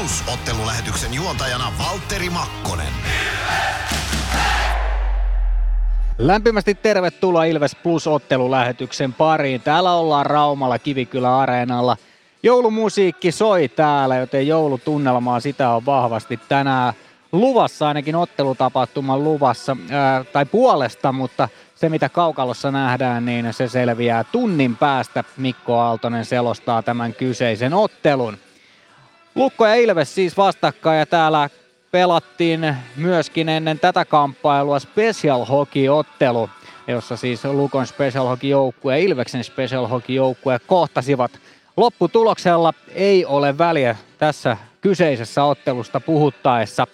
Plus ottelulähetyksen juontajana Valtteri Makkonen. Lämpimästi tervetuloa Ilves Plus ottelulähetyksen pariin. Täällä ollaan Raumalla Kivikylä Areenalla. Joulumusiikki soi täällä, joten joulutunnelmaa sitä on vahvasti tänään luvassa, ainakin ottelutapahtuman luvassa, ää, tai puolesta, mutta se mitä kaukalossa nähdään, niin se selviää tunnin päästä. Mikko Aaltonen selostaa tämän kyseisen ottelun. Lukko ja Ilves siis vastakkain ja täällä pelattiin myöskin ennen tätä kamppailua Special Hockey-ottelu, jossa siis Lukon Special Hockey-joukkue ja Ilveksen Special Hockey-joukkue kohtasivat. Lopputuloksella ei ole väliä tässä kyseisessä ottelusta puhuttaessa.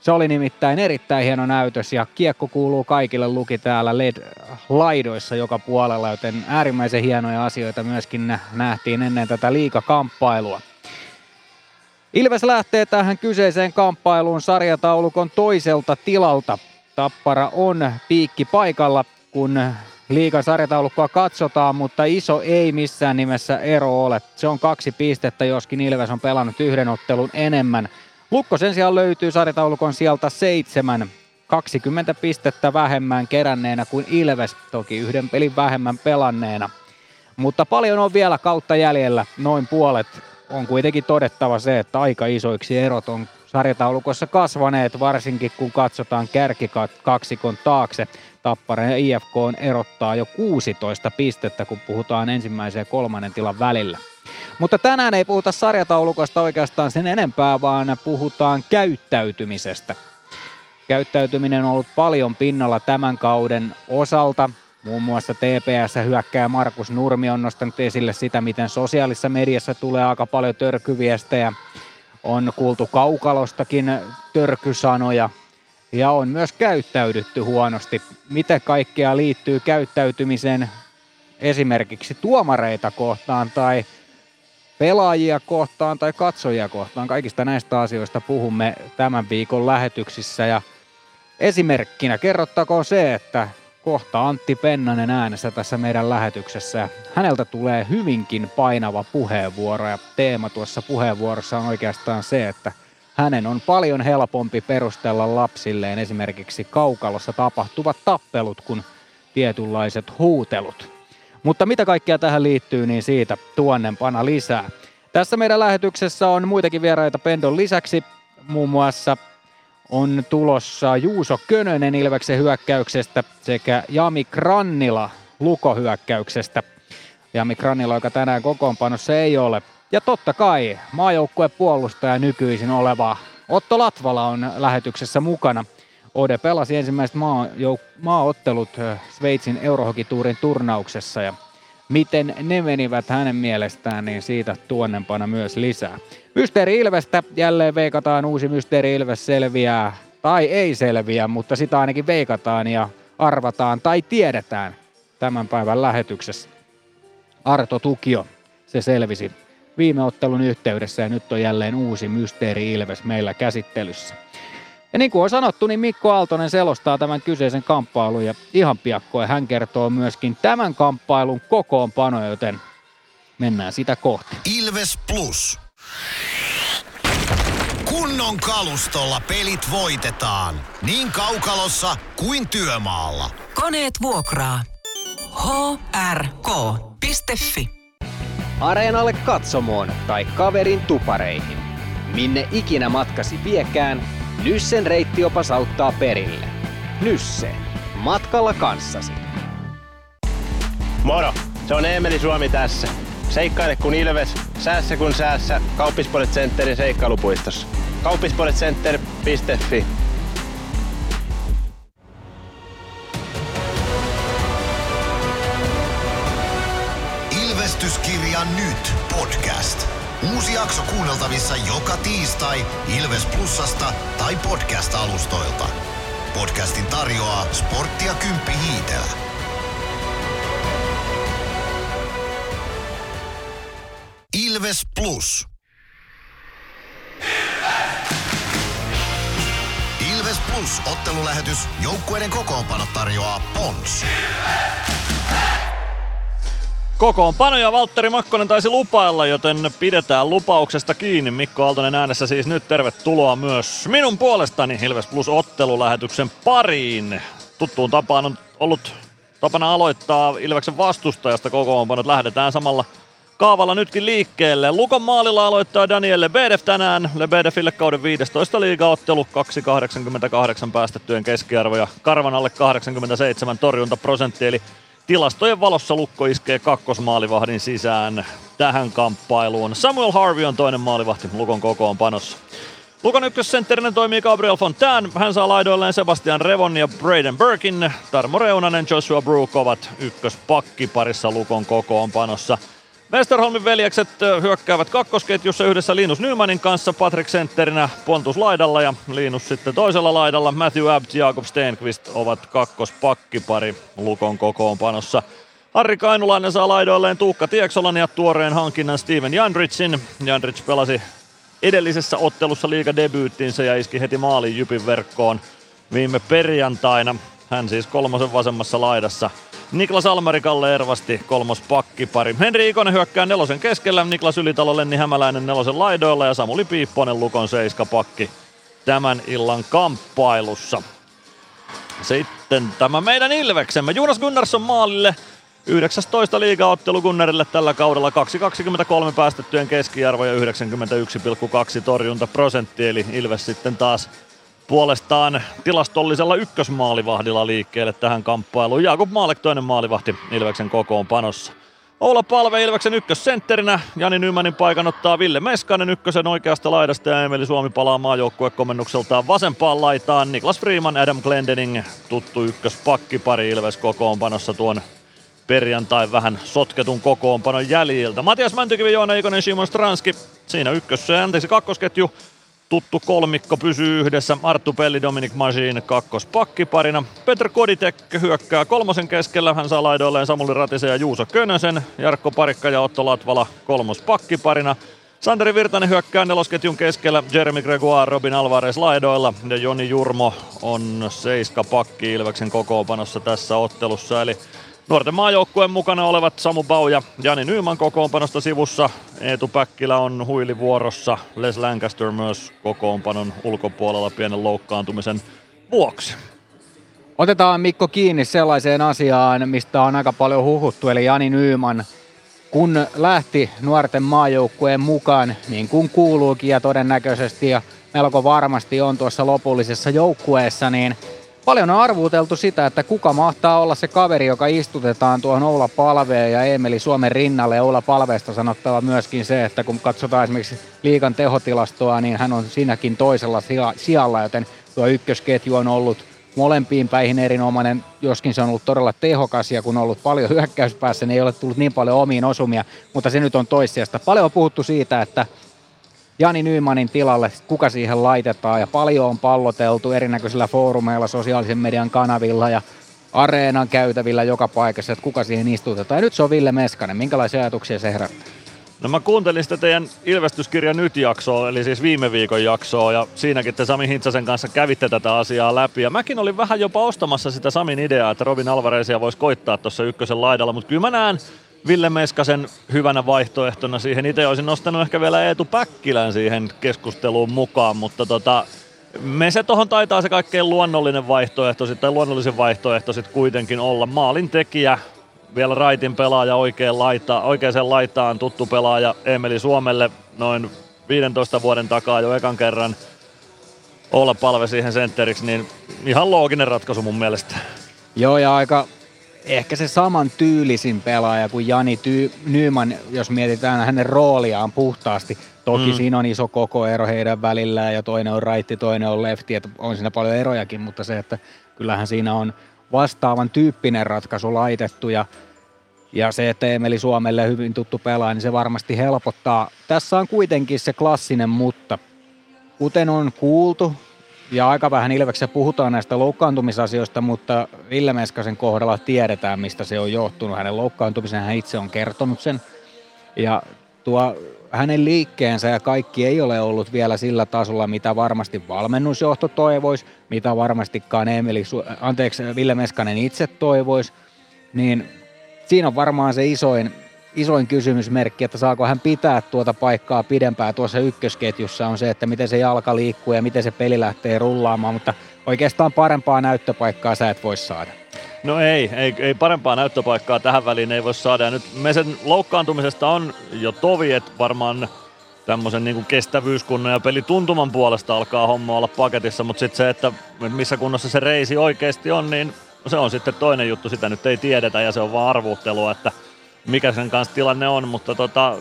Se oli nimittäin erittäin hieno näytös ja kiekko kuuluu kaikille luki täällä LED-laidoissa joka puolella, joten äärimmäisen hienoja asioita myöskin nähtiin ennen tätä liikakamppailua. Ilves lähtee tähän kyseiseen kamppailuun sarjataulukon toiselta tilalta. Tappara on piikki paikalla, kun liikan sarjataulukkoa katsotaan, mutta iso ei missään nimessä ero ole. Se on kaksi pistettä, joskin Ilves on pelannut yhden ottelun enemmän. Lukko sen sijaan löytyy sarjataulukon sieltä seitsemän. 20 pistettä vähemmän keränneenä kuin Ilves, toki yhden pelin vähemmän pelanneena. Mutta paljon on vielä kautta jäljellä, noin puolet on kuitenkin todettava se, että aika isoiksi erot on sarjataulukossa kasvaneet, varsinkin kun katsotaan kärkikaksikon taakse. Tappara ja IFK on erottaa jo 16 pistettä, kun puhutaan ensimmäisen ja kolmannen tilan välillä. Mutta tänään ei puhuta sarjataulukosta oikeastaan sen enempää, vaan puhutaan käyttäytymisestä. Käyttäytyminen on ollut paljon pinnalla tämän kauden osalta. Muun muassa TPS hyökkää Markus Nurmi on nostanut esille sitä, miten sosiaalisessa mediassa tulee aika paljon törkyviestejä. On kuultu kaukalostakin törkysanoja ja on myös käyttäydytty huonosti. Miten kaikkea liittyy käyttäytymiseen esimerkiksi tuomareita kohtaan tai pelaajia kohtaan tai katsojia kohtaan. Kaikista näistä asioista puhumme tämän viikon lähetyksissä ja esimerkkinä kerrottakoon se, että kohta Antti Pennanen äänessä tässä meidän lähetyksessä. Häneltä tulee hyvinkin painava puheenvuoro ja teema tuossa puheenvuorossa on oikeastaan se, että hänen on paljon helpompi perustella lapsilleen esimerkiksi kaukalossa tapahtuvat tappelut kuin tietynlaiset huutelut. Mutta mitä kaikkea tähän liittyy, niin siitä tuonnempana lisää. Tässä meidän lähetyksessä on muitakin vieraita Pendon lisäksi, muun muassa on tulossa Juuso Könönen Ilveksen hyökkäyksestä sekä Jami Krannila Luko-hyökkäyksestä. Jami Krannila, joka tänään kokoonpanossa ei ole. Ja totta kai maajoukkueen puolustaja nykyisin oleva Otto Latvala on lähetyksessä mukana. Ode pelasi ensimmäiset maajouk- maaottelut Sveitsin Eurohokituurin turnauksessa ja miten ne menivät hänen mielestään, niin siitä tuonnempana myös lisää. Mysteeri Ilvestä jälleen veikataan uusi Mysteeri Ilves selviää, tai ei selviä, mutta sitä ainakin veikataan ja arvataan tai tiedetään tämän päivän lähetyksessä. Arto Tukio, se selvisi viime ottelun yhteydessä ja nyt on jälleen uusi Mysteeri Ilves meillä käsittelyssä. Ja niin kuin on sanottu, niin Mikko Aaltonen selostaa tämän kyseisen kamppailun ja ihan piakkoin hän kertoo myöskin tämän kamppailun kokoonpano, joten mennään sitä kohti. Ilves Plus. Kunnon kalustolla pelit voitetaan. Niin kaukalossa kuin työmaalla. Koneet vuokraa. hrk.fi Areenalle katsomoon tai kaverin tupareihin. Minne ikinä matkasi viekään, Nyssen reittiopas auttaa perille. Nysse. Matkalla kanssasi. Moro! Se on Eemeli Suomi tässä. Seikkaile kun ilves, säässä kun säässä. Kauppispoilet Centerin seikkailupuistossa. Kauppispoiletcenter.fi Ilvestyskirja nyt podcast. Uusi jakso kuunneltavissa joka tiistai Ilves Plusasta tai podcast-alustoilta. Podcastin tarjoaa Sporttia Kymppi Hiitellä. Ilves Plus. Ilves! Ilves Plus ottelulähetys. Joukkueiden kokoonpano tarjoaa Pons. Ilves! Kokoonpano ja Valtteri Makkonen taisi lupailla, joten pidetään lupauksesta kiinni. Mikko Aaltonen äänessä siis nyt tervetuloa myös minun puolestani Ilves Plus ottelulähetyksen pariin. Tuttuun tapaan on ollut tapana aloittaa Ilveksen vastustajasta kokoonpanot. Lähdetään samalla kaavalla nytkin liikkeelle. Lukon maalilla aloittaa Daniel Lebedev tänään. Lebedeville kauden 15 liigaottelu, 2,88 päästettyjen keskiarvo ja Karvan alle 87 torjuntaprosentti, eli tilastojen valossa Lukko iskee kakkosmaalivahdin sisään tähän kamppailuun. Samuel Harvey on toinen maalivahti Lukon kokoonpanossa. Lukon ykkössentterinä toimii Gabriel Fontaine. Hän saa laidoilleen Sebastian Revon ja Braden Burkin. Tarmo Reunanen, Joshua Brook ovat ykköspakki parissa Lukon kokoonpanossa. Westerholmin veljekset hyökkäävät kakkosketjussa yhdessä Linus Nymanin kanssa, Patrick Sentterinä Pontus laidalla ja Linus sitten toisella laidalla. Matthew Abt ja Jakob Stenqvist ovat kakkospakkipari Lukon kokoonpanossa. Harri Kainulainen saa laidoilleen Tuukka Tieksolan ja tuoreen hankinnan Steven Jandritsin. Jandrits pelasi edellisessä ottelussa liigadebyyttinsä ja iski heti maalin Jypin verkkoon viime perjantaina. Hän siis kolmosen vasemmassa laidassa Niklas Almari, Kalle Ervasti, kolmos pakkipari. Henri Ikonen hyökkää nelosen keskellä, Niklas Ylitalo, Lenni Hämäläinen nelosen laidoilla ja Samuli Piipponen Lukon seiska pakki tämän illan kamppailussa. Sitten tämä meidän Ilveksemme. Jonas Gunnarsson maalille. 19 liigaottelu Gunnarille tällä kaudella 2,23 päästettyjen keskiarvo ja 91,2 torjuntaprosentti, eli Ilves sitten taas puolestaan tilastollisella ykkösmaalivahdilla liikkeelle tähän kamppailuun. Jakub Maalek toinen maalivahti Ilveksen kokoonpanossa. Oula Palve Ilveksen ykkössentterinä. Jani Nymanin paikan ottaa Ville Meskanen ykkösen oikeasta laidasta ja Emeli Suomi palaa maajoukkuekomennukseltaan vasempaan laitaan. Niklas Freeman, Adam Glendening, tuttu ykköspakkipari Ilves kokoonpanossa tuon perjantai vähän sotketun kokoonpanon jäljiltä. Matias Mäntykivi, Joona Ikonen, Simon Stranski. Siinä ykkös, anteeksi kakkosketju tuttu kolmikko pysyy yhdessä. Arttu Pelli, Dominic Majin kakkospakkiparina. Petr Koditek hyökkää kolmosen keskellä. Hän saa laidoilleen Samuli Ratisen ja Juuso Könösen. Jarkko Parikka ja Otto Latvala kolmospakkiparina. Santeri Virtanen hyökkää nelosketjun keskellä, Jeremy Gregoire, Robin Alvarez laidoilla ja Joni Jurmo on seiska pakki Ilveksen kokoonpanossa tässä ottelussa. Eli Nuorten maajoukkueen mukana olevat Samu Bau ja Jani Nyyman kokoonpanosta sivussa. Eetu Päkkilä on huilivuorossa. Les Lancaster myös kokoonpanon ulkopuolella pienen loukkaantumisen vuoksi. Otetaan Mikko kiinni sellaiseen asiaan, mistä on aika paljon huhuttu, eli Jani Nyyman. Kun lähti nuorten maajoukkueen mukaan, niin kuin kuuluukin ja todennäköisesti ja melko varmasti on tuossa lopullisessa joukkueessa, niin – Paljon on arvuuteltu sitä, että kuka mahtaa olla se kaveri, joka istutetaan tuohon Oula Palveen ja Emeli Suomen rinnalle. Oula Palveesta sanottava myöskin se, että kun katsotaan esimerkiksi liikan tehotilastoa, niin hän on siinäkin toisella sijalla, joten tuo ykkösketju on ollut molempiin päihin erinomainen, joskin se on ollut todella tehokas ja kun on ollut paljon hyökkäyspäässä, niin ei ole tullut niin paljon omiin osumia, mutta se nyt on toissijasta. Paljon on puhuttu siitä, että Jani Nymanin tilalle, kuka siihen laitetaan ja paljon on palloteltu erinäköisillä foorumeilla, sosiaalisen median kanavilla ja areenan käytävillä joka paikassa, että kuka siihen istutetaan. Ja nyt se on Ville Meskanen. Minkälaisia ajatuksia se herättää? No mä kuuntelin sitä teidän Ilvestyskirja nyt-jaksoa, eli siis viime viikon jaksoa, ja siinäkin te Sami Hintsasen kanssa kävitte tätä asiaa läpi. Ja mäkin olin vähän jopa ostamassa sitä Samin ideaa, että Robin Alvarezia voisi koittaa tuossa ykkösen laidalla, mutta kyllä mä näen Ville Meskasen hyvänä vaihtoehtona siihen. Itse olisin nostanut ehkä vielä Eetu Päkkilän siihen keskusteluun mukaan, mutta tota, me se tuohon taitaa se kaikkein luonnollinen vaihtoehto tai luonnollisin vaihtoehto sitten kuitenkin olla. Maalin tekijä, vielä raitin pelaaja oikein laita, oikeaan laitaan tuttu pelaaja Emeli Suomelle noin 15 vuoden takaa jo ekan kerran olla palve siihen sentteriksi, niin ihan looginen ratkaisu mun mielestä. Joo, ja aika ehkä se saman tyylisin pelaaja kuin Jani Ty- Nyman, jos mietitään hänen rooliaan puhtaasti. Toki mm. siinä on iso koko ero heidän välillään ja toinen on raitti, toinen on lefti, että on siinä paljon erojakin, mutta se, että kyllähän siinä on vastaavan tyyppinen ratkaisu laitettu ja, ja se, että Emeli Suomelle hyvin tuttu pelaaja, niin se varmasti helpottaa. Tässä on kuitenkin se klassinen mutta. Kuten on kuultu, ja aika vähän Ilveksessä puhutaan näistä loukkaantumisasioista, mutta Ville Meskasen kohdalla tiedetään, mistä se on johtunut. Hänen loukkaantumisen hän itse on kertonut sen. Ja tuo hänen liikkeensä ja kaikki ei ole ollut vielä sillä tasolla, mitä varmasti valmennusjohto toivoisi, mitä varmastikaan Emeli, anteeksi, Ville Meskanen itse toivoisi, niin siinä on varmaan se isoin, isoin kysymysmerkki, että saako hän pitää tuota paikkaa pidempään tuossa ykkösketjussa on se, että miten se jalka liikkuu ja miten se peli lähtee rullaamaan, mutta oikeastaan parempaa näyttöpaikkaa sä et voi saada. No ei, ei, ei parempaa näyttöpaikkaa tähän väliin ei voi saada. Ja nyt Mesen loukkaantumisesta on jo tovi, että varmaan tämmöisen niin kuin kestävyyskunnan ja pelituntuman puolesta alkaa homma olla paketissa, mutta sitten se, että missä kunnossa se reisi oikeasti on, niin se on sitten toinen juttu, sitä nyt ei tiedetä ja se on vaan arvuuttelua, että mikä sen kanssa tilanne on, mutta tota,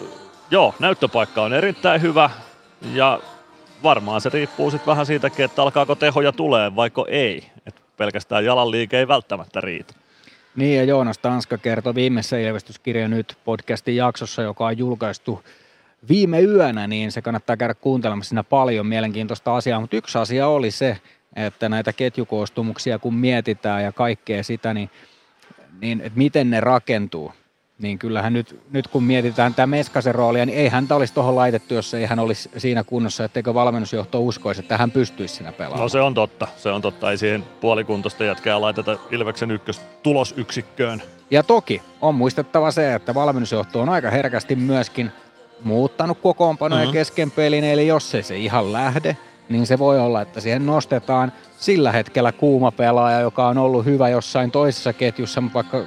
joo, näyttöpaikka on erittäin hyvä ja varmaan se riippuu sitten vähän siitäkin, että alkaako tehoja tulee vaiko ei. Et pelkästään jalan liike ei välttämättä riitä. Niin ja Joonas Tanska kertoi viimeisessä Ilvestyskirja nyt podcastin jaksossa, joka on julkaistu viime yönä, niin se kannattaa käydä kuuntelemassa siinä paljon mielenkiintoista asiaa. Mutta yksi asia oli se, että näitä ketjukoostumuksia kun mietitään ja kaikkea sitä, niin, niin että miten ne rakentuu. Niin kyllähän nyt, nyt kun mietitään tämä Meskasen roolia, niin ei häntä olisi tuohon laitettu, jos ei hän olisi siinä kunnossa, etteikö valmennusjohto uskoisi, että hän pystyisi siinä pelaamaan. No se on totta, se on totta. Ei siihen puolikuntoista jätkää laiteta Ilveksen ykkös tulosyksikköön. Ja toki on muistettava se, että valmennusjohto on aika herkästi myöskin muuttanut kokoonpanoja mm-hmm. kesken pelin, eli jos ei se ihan lähde, niin se voi olla, että siihen nostetaan sillä hetkellä kuuma pelaaja, joka on ollut hyvä jossain toisessa ketjussa, vaikka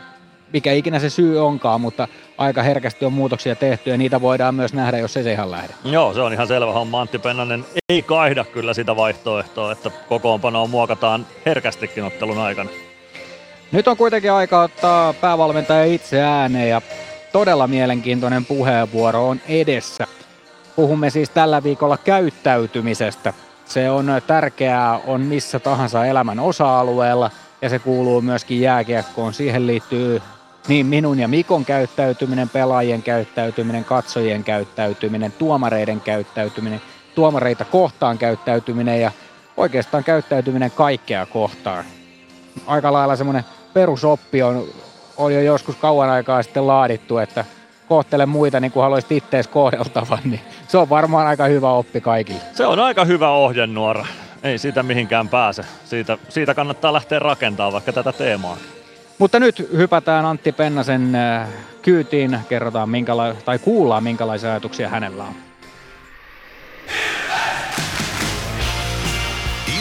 mikä ikinä se syy onkaan, mutta aika herkästi on muutoksia tehty ja niitä voidaan myös nähdä, jos ei se ihan lähde. Joo, se on ihan selvä homma. Antti Pennanen ei kaihda kyllä sitä vaihtoehtoa, että kokoonpanoa muokataan herkästikin ottelun aikana. Nyt on kuitenkin aika ottaa päävalmentaja itse ääneen ja todella mielenkiintoinen puheenvuoro on edessä. Puhumme siis tällä viikolla käyttäytymisestä. Se on tärkeää, on missä tahansa elämän osa-alueella ja se kuuluu myöskin jääkiekkoon. Siihen liittyy niin minun ja Mikon käyttäytyminen, pelaajien käyttäytyminen, katsojien käyttäytyminen, tuomareiden käyttäytyminen, tuomareita kohtaan käyttäytyminen ja oikeastaan käyttäytyminen kaikkea kohtaan. Aika lailla semmoinen perusoppi on, on jo joskus kauan aikaa sitten laadittu, että kohtele muita niin kuin haluaisit ittees kohdeltavan, niin se on varmaan aika hyvä oppi kaikille. Se on aika hyvä ohjenuora. Ei siitä mihinkään pääse. Siitä, siitä kannattaa lähteä rakentamaan vaikka tätä teemaa. Mutta nyt hypätään Antti Pennasen äh, kyytiin, kerrotaan minkäla- tai kuullaan minkälaisia ajatuksia hänellä on.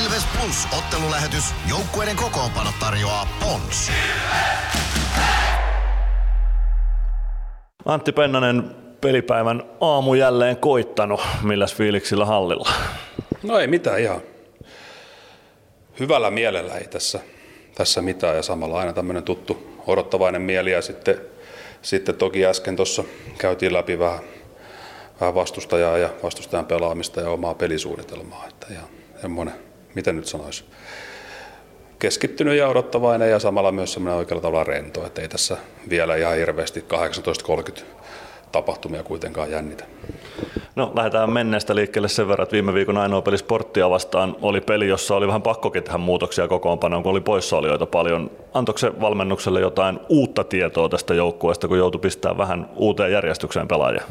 Ilves Plus ottelulähetys. Joukkueiden kokoonpano tarjoaa Pons. Antti Pennanen, pelipäivän aamu jälleen koittanut. Milläs fiiliksillä hallilla? No ei mitään ihan. Hyvällä mielellä ei tässä, tässä mitään ja samalla aina tämmöinen tuttu odottavainen mieli ja sitten, sitten toki äsken tuossa käytiin läpi vähän, vähän vastustajaa ja vastustajan pelaamista ja omaa pelisuunnitelmaa. Että ja semmoinen, miten nyt sanoisi, keskittynyt ja odottavainen ja samalla myös semmoinen oikealla tavalla rento, että ei tässä vielä ihan hirveästi 18.30 tapahtumia kuitenkaan jännitä. No lähdetään menneestä liikkeelle sen verran, että viime viikon ainoa peli sporttia vastaan oli peli, jossa oli vähän pakkokin tehdä muutoksia kokoonpanoon, kun oli poissaolijoita paljon. Antoiko se valmennukselle jotain uutta tietoa tästä joukkueesta, kun joutui pistämään vähän uuteen järjestykseen pelaajia?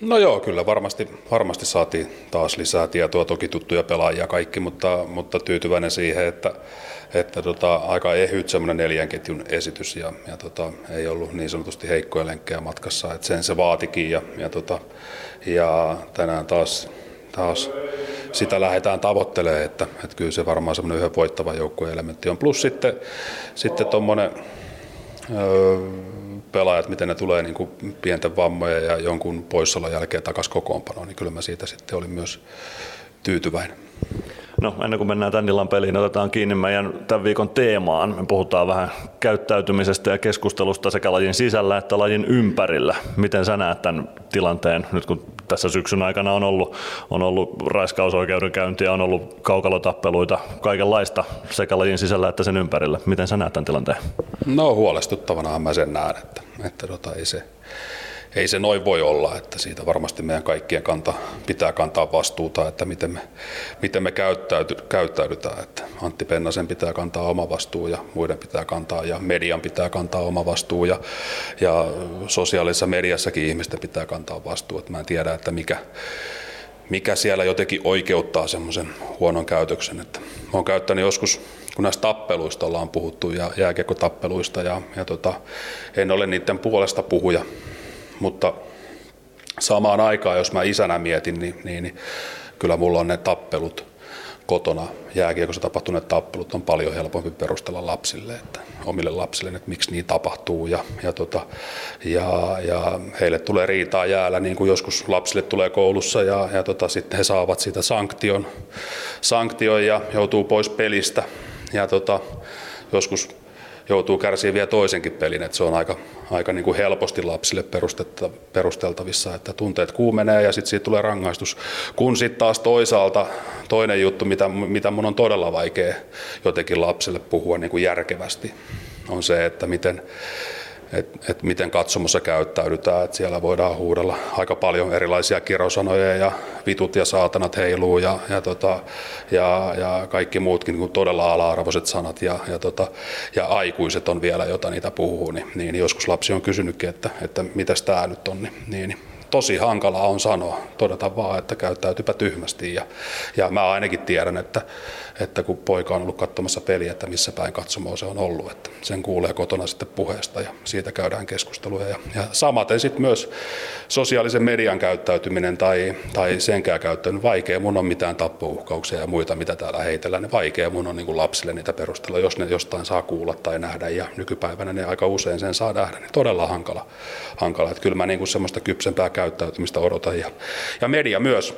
No joo, kyllä varmasti, varmasti saatiin taas lisää tietoa, toki tuttuja pelaajia kaikki, mutta, mutta tyytyväinen siihen, että, että tota, aika ehyt semmoinen neljän ketjun esitys ja, ja tota, ei ollut niin sanotusti heikkoja lenkkejä matkassa, että sen se vaatikin ja, ja, tota, ja tänään taas, taas sitä lähdetään tavoittelemaan, että, että kyllä se varmaan semmoinen yhden voittava joukkueen elementti on. Plus sitten, sitten tuommoinen öö, pelaajat, miten ne tulee niin kuin pienten vammojen ja jonkun poissaolon jälkeen takaisin kokoonpanoon, niin kyllä mä siitä sitten olin myös tyytyväinen. No ennen kuin mennään tämän illan peliin, otetaan kiinni meidän tämän viikon teemaan. Me puhutaan vähän käyttäytymisestä ja keskustelusta sekä lajin sisällä että lajin ympärillä. Miten sä näet tämän tilanteen, nyt kun tässä syksyn aikana on ollut, on ollut raiskausoikeudenkäyntiä, on ollut kaukalotappeluita, kaikenlaista sekä lajin sisällä että sen ympärillä. Miten sä näet tämän tilanteen? No huolestuttavana mä sen näen, että, että tota, ei se, ei se noin voi olla, että siitä varmasti meidän kaikkien kanta, pitää kantaa vastuuta, että miten me, miten me käyttäyty, käyttäydytään. Että Antti Pennasen pitää kantaa oma vastuu ja muiden pitää kantaa ja median pitää kantaa oma vastuu ja, ja sosiaalisessa mediassakin ihmisten pitää kantaa vastuu. Että mä en tiedä, että mikä, mikä siellä jotenkin oikeuttaa semmoisen huonon käytöksen. Että mä oon käyttänyt joskus kun näistä tappeluista ollaan puhuttu ja jääkiekkotappeluista ja, ja tota, en ole niiden puolesta puhuja, mutta samaan aikaan, jos mä isänä mietin, niin, niin, niin kyllä mulla on ne tappelut kotona, jääkiekossa tapahtuneet tappelut on paljon helpompi perustella lapsille, että omille lapsille, että miksi niin tapahtuu. Ja, ja, tota, ja, ja heille tulee riitaa jäällä, niin kuin joskus lapsille tulee koulussa. Ja, ja tota, sitten he saavat siitä sanktion, sanktion ja joutuu pois pelistä. Ja tota, joskus joutuu kärsimään vielä toisenkin pelin, että se on aika, aika niin kuin helposti lapsille perusteltavissa, että tunteet kuumenee ja sitten siitä tulee rangaistus. Kun sitten taas toisaalta toinen juttu, mitä, mitä mun on todella vaikea jotenkin lapselle puhua niin kuin järkevästi, on se, että miten, että et miten katsomossa käyttäydytään. Et siellä voidaan huudella aika paljon erilaisia kirosanoja ja vitut ja saatanat heiluu ja, ja, tota, ja, ja kaikki muutkin niin todella ala-arvoiset sanat ja, ja, tota, ja aikuiset on vielä, jota niitä puhuu. Niin, niin joskus lapsi on kysynytkin, että, että mitäs tämä nyt on. Niin, niin tosi hankalaa on sanoa, todeta vaan, että käyttäytypä tyhmästi. Ja, ja mä ainakin tiedän, että, että kun poika on ollut katsomassa peliä, että missä päin katsomoa se on ollut, että sen kuulee kotona sitten puheesta ja siitä käydään keskusteluja. Ja, ja samaten sitten myös sosiaalisen median käyttäytyminen tai, tai senkään käyttäytyminen, vaikea mun on mitään tappouhkauksia ja muita, mitä täällä heitellään, niin vaikea mun on niin kuin lapsille niitä perustella, jos ne jostain saa kuulla tai nähdä ja nykypäivänä ne aika usein sen saa nähdä, niin todella hankala. hankala. Että kyllä mä niin kuin semmoista kypsempää käyttäytymistä odotan ja, ja media myös.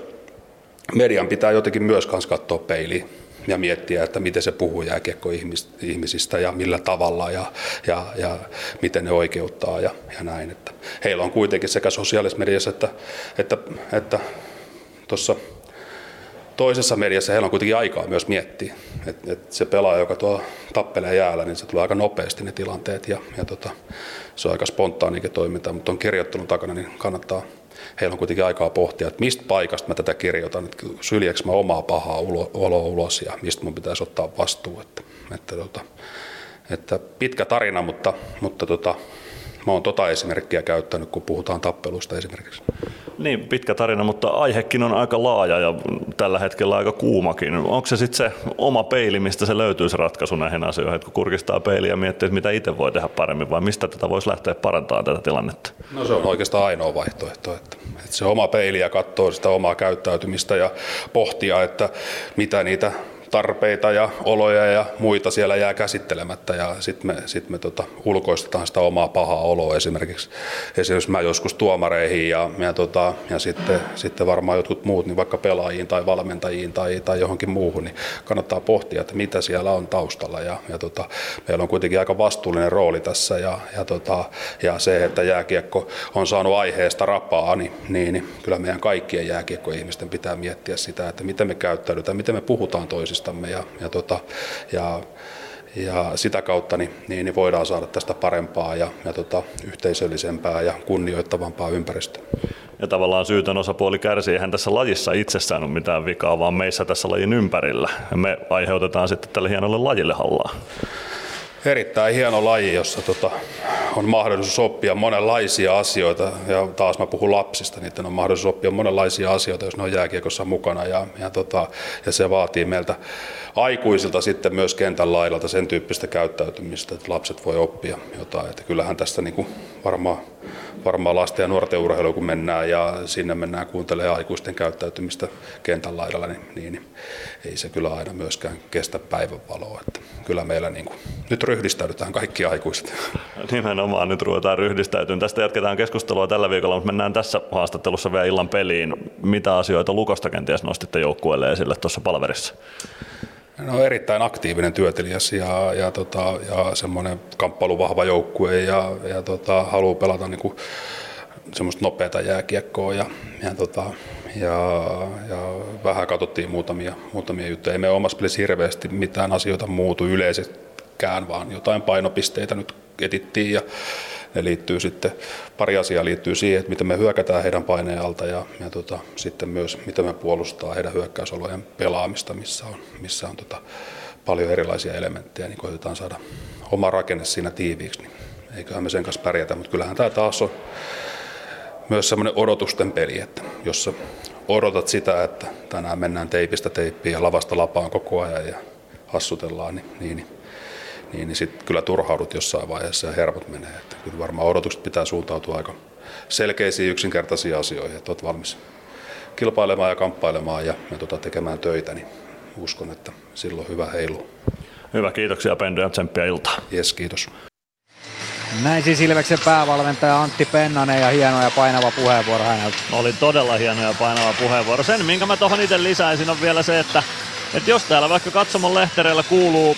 Median pitää jotenkin myös katsoa peiliin ja miettiä, että miten se puhuu jääkiekko-ihmisistä ja millä tavalla ja, ja, ja miten ne oikeuttaa ja, ja näin. Että heillä on kuitenkin sekä sosiaalisessa mediassa että, että, että toisessa mediassa heillä on kuitenkin aikaa myös miettiä. että et se pelaaja, joka tuo tappelee jäällä, niin se tulee aika nopeasti ne tilanteet ja, ja tota, se on aika spontaanikin toiminta, mutta on kirjoittanut takana, niin kannattaa heillä on kuitenkin aikaa pohtia, että mistä paikasta mä tätä kirjoitan, että syljekö mä omaa pahaa oloa ulos ja mistä mun pitäisi ottaa vastuu. Että, että, tota, että pitkä tarina, mutta, mutta tota, mä oon tota esimerkkiä käyttänyt, kun puhutaan tappelusta esimerkiksi. Niin, pitkä tarina, mutta aihekin on aika laaja ja tällä hetkellä aika kuumakin. Onko se sitten se oma peili, mistä se löytyy se ratkaisu näihin asioihin, että kun kurkistaa peiliä ja miettii, että mitä itse voi tehdä paremmin, vai mistä tätä voisi lähteä parantamaan tätä tilannetta? No se on oikeastaan ainoa vaihtoehto, että, että se oma peili ja katsoo sitä omaa käyttäytymistä ja pohtia, että mitä niitä tarpeita ja oloja ja muita siellä jää käsittelemättä ja sitten me, sit me tota, ulkoistetaan sitä omaa pahaa oloa esimerkiksi. Esimerkiksi mä joskus tuomareihin ja, ja, tota, ja sitten, sitten varmaan jotkut muut, niin vaikka pelaajiin tai valmentajiin tai, tai johonkin muuhun, niin kannattaa pohtia, että mitä siellä on taustalla ja, ja tota, meillä on kuitenkin aika vastuullinen rooli tässä ja, ja, tota, ja se, että jääkiekko on saanut aiheesta rapaa, niin, niin, niin kyllä meidän kaikkien jääkiekko-ihmisten pitää miettiä sitä, että miten me käyttäydytään, miten me puhutaan toisista toisistamme ja, ja, tota, ja, ja sitä kautta niin, niin, niin voidaan saada tästä parempaa ja, ja tota, yhteisöllisempää ja kunnioittavampaa ympäristöä. Ja tavallaan syytön osapuoli kärsii, eihän tässä lajissa itsessään ole mitään vikaa, vaan meissä tässä lajin ympärillä. Me aiheutetaan sitten tälle hienolle lajille hallaa erittäin hieno laji, jossa tota, on mahdollisuus oppia monenlaisia asioita. Ja taas mä puhun lapsista, niiden on mahdollisuus oppia monenlaisia asioita, jos ne on jääkiekossa mukana. Ja, ja, tota, ja se vaatii meiltä aikuisilta sitten myös kentän laidalta sen tyyppistä käyttäytymistä, että lapset voi oppia jotain. Että kyllähän tästä niin kuin varmaan varmaan lasten ja nuorten urheilu, kun mennään ja sinne mennään kuuntelemaan aikuisten käyttäytymistä kentän laidalla, niin, niin, niin ei se kyllä aina myöskään kestä päivänvaloa. Että kyllä meillä niin kuin, nyt ryhdistäydytään kaikki aikuiset. Nimenomaan nyt ruvetaan ryhdistäytymään. Tästä jatketaan keskustelua tällä viikolla, mutta mennään tässä haastattelussa vielä illan peliin. Mitä asioita Lukosta kenties nostitte joukkueelle esille tuossa palverissa? No erittäin aktiivinen työtelijäs ja, ja, tota, ja semmoinen kamppailuvahva joukkue ja, ja tota, haluaa pelata niin kuin semmoista nopeata jääkiekkoa ja, ja, tota, ja, ja vähän katsottiin muutamia, muutamia juttuja. Ei me omassa pelissä hirveästi mitään asioita muutu yleisetkään, vaan jotain painopisteitä nyt etittiin ja ne liittyy sitten, pari asiaa liittyy siihen, että miten me hyökätään heidän paineen alta ja, ja tota, sitten myös miten me puolustaa heidän hyökkäysolojen pelaamista, missä on, missä on tota, paljon erilaisia elementtejä, niin koitetaan saada oma rakenne siinä tiiviiksi, niin eiköhän me sen kanssa pärjätä, mutta kyllähän tämä taas on myös semmoinen odotusten peli, että jos odotat sitä, että tänään mennään teipistä teippiin ja lavasta lapaan koko ajan ja hassutellaan, niin, niin, niin niin, niin sitten kyllä turhaudut jossain vaiheessa ja hermot menee. Että kyllä varmaan odotukset pitää suuntautua aika selkeisiin yksinkertaisiin asioihin, että olet valmis kilpailemaan ja kamppailemaan ja, ja tota, tekemään töitä, niin uskon, että silloin hyvä heilu. Hyvä, kiitoksia Pendy ja tsemppiä iltaa. Jes, kiitos. Näin siis Ilveksen päävalmentaja Antti Pennanen ja hieno ja painava puheenvuoro häneltä. Oli todella hieno ja painava puheenvuoro. Sen, minkä mä tuohon itse lisäisin, on vielä se, että, että jos täällä vaikka katsomon lehtereillä kuuluu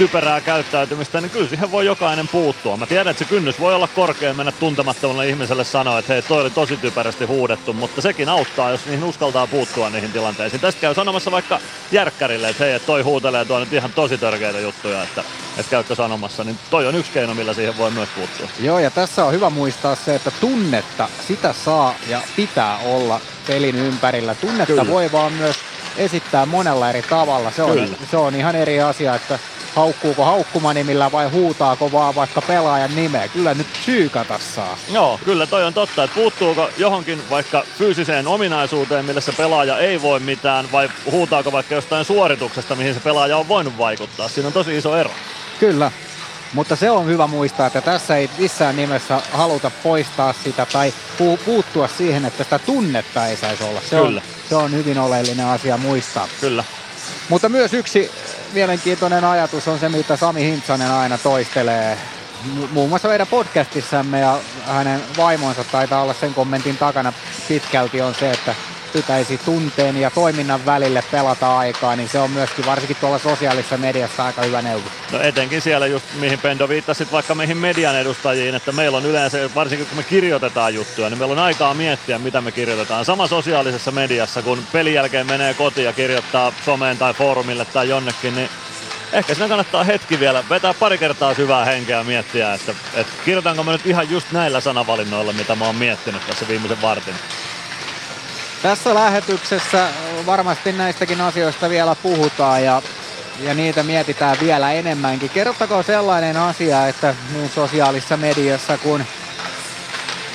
typerää käyttäytymistä, niin kyllä siihen voi jokainen puuttua. Mä tiedän, että se kynnys voi olla korkea mennä tuntemattomalle ihmiselle sanoa, että hei, toi oli tosi typerästi huudettu, mutta sekin auttaa, jos niihin uskaltaa puuttua niihin tilanteisiin. Tästä käy sanomassa vaikka järkkärille, että hei, toi huutelee tuo nyt ihan tosi törkeitä juttuja, että, että käytkö sanomassa, niin toi on yksi keino, millä siihen voi myös puuttua. Joo, ja tässä on hyvä muistaa se, että tunnetta, sitä saa ja pitää olla pelin ympärillä. Tunnetta Kyllä. voi vaan myös esittää monella eri tavalla. Se on, Kyllä. se on ihan eri asia, että haukkuuko haukkumanimillä vai huutaako vaan vaikka pelaajan nimeä. Kyllä nyt syykata saa. Joo, kyllä toi on totta, että puuttuuko johonkin vaikka fyysiseen ominaisuuteen, millä se pelaaja ei voi mitään, vai huutaako vaikka jostain suorituksesta, mihin se pelaaja on voinut vaikuttaa. Siinä on tosi iso ero. Kyllä. Mutta se on hyvä muistaa, että tässä ei missään nimessä haluta poistaa sitä tai pu- puuttua siihen, että sitä tunnetta ei saisi olla. Se, Kyllä. on, se on hyvin oleellinen asia muistaa. Kyllä. Mutta myös yksi mielenkiintoinen ajatus on se, mitä Sami Hintsanen aina toistelee. Mu- muun muassa meidän podcastissamme ja hänen vaimonsa taitaa olla sen kommentin takana pitkälti on se, että pitäisi tunteen ja toiminnan välille pelata aikaa, niin se on myöskin varsinkin tuolla sosiaalisessa mediassa aika hyvä neuvo. No etenkin siellä just mihin Pendo viittasit vaikka meihin median edustajiin, että meillä on yleensä, varsinkin kun me kirjoitetaan juttuja, niin meillä on aikaa miettiä, mitä me kirjoitetaan. Sama sosiaalisessa mediassa, kun pelin jälkeen menee kotiin ja kirjoittaa someen tai foorumille tai jonnekin, niin ehkä siinä kannattaa hetki vielä vetää pari kertaa syvää henkeä ja miettiä, että, että kirjoitanko mä nyt ihan just näillä sanavalinnoilla, mitä mä oon miettinyt tässä viimeisen vartin. Tässä lähetyksessä varmasti näistäkin asioista vielä puhutaan ja, ja niitä mietitään vielä enemmänkin. Kerrottakoon sellainen asia, että niin sosiaalisessa mediassa kuin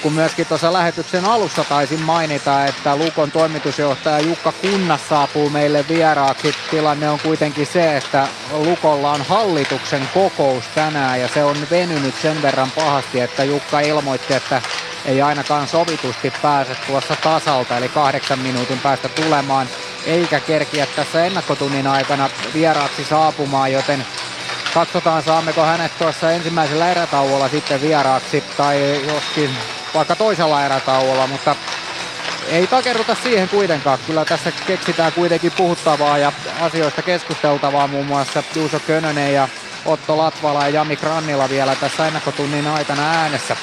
kun myöskin tuossa lähetyksen alussa taisin mainita, että Lukon toimitusjohtaja Jukka Kunnas saapuu meille vieraaksi. Tilanne on kuitenkin se, että Lukolla on hallituksen kokous tänään ja se on venynyt sen verran pahasti, että Jukka ilmoitti, että ei ainakaan sovitusti pääse tuossa tasalta, eli kahdeksan minuutin päästä tulemaan, eikä kerkiä tässä ennakkotunnin aikana vieraaksi saapumaan, joten katsotaan saammeko hänet tuossa ensimmäisellä erätauolla sitten vieraaksi, tai joskin vaikka toisella erätauolla, mutta ei takerruta siihen kuitenkaan. Kyllä tässä keksitään kuitenkin puhuttavaa ja asioista keskusteltavaa muun muassa Juuso Könönen ja Otto Latvala ja Jami Krannila vielä tässä ennakkotunnin aikana äänessä.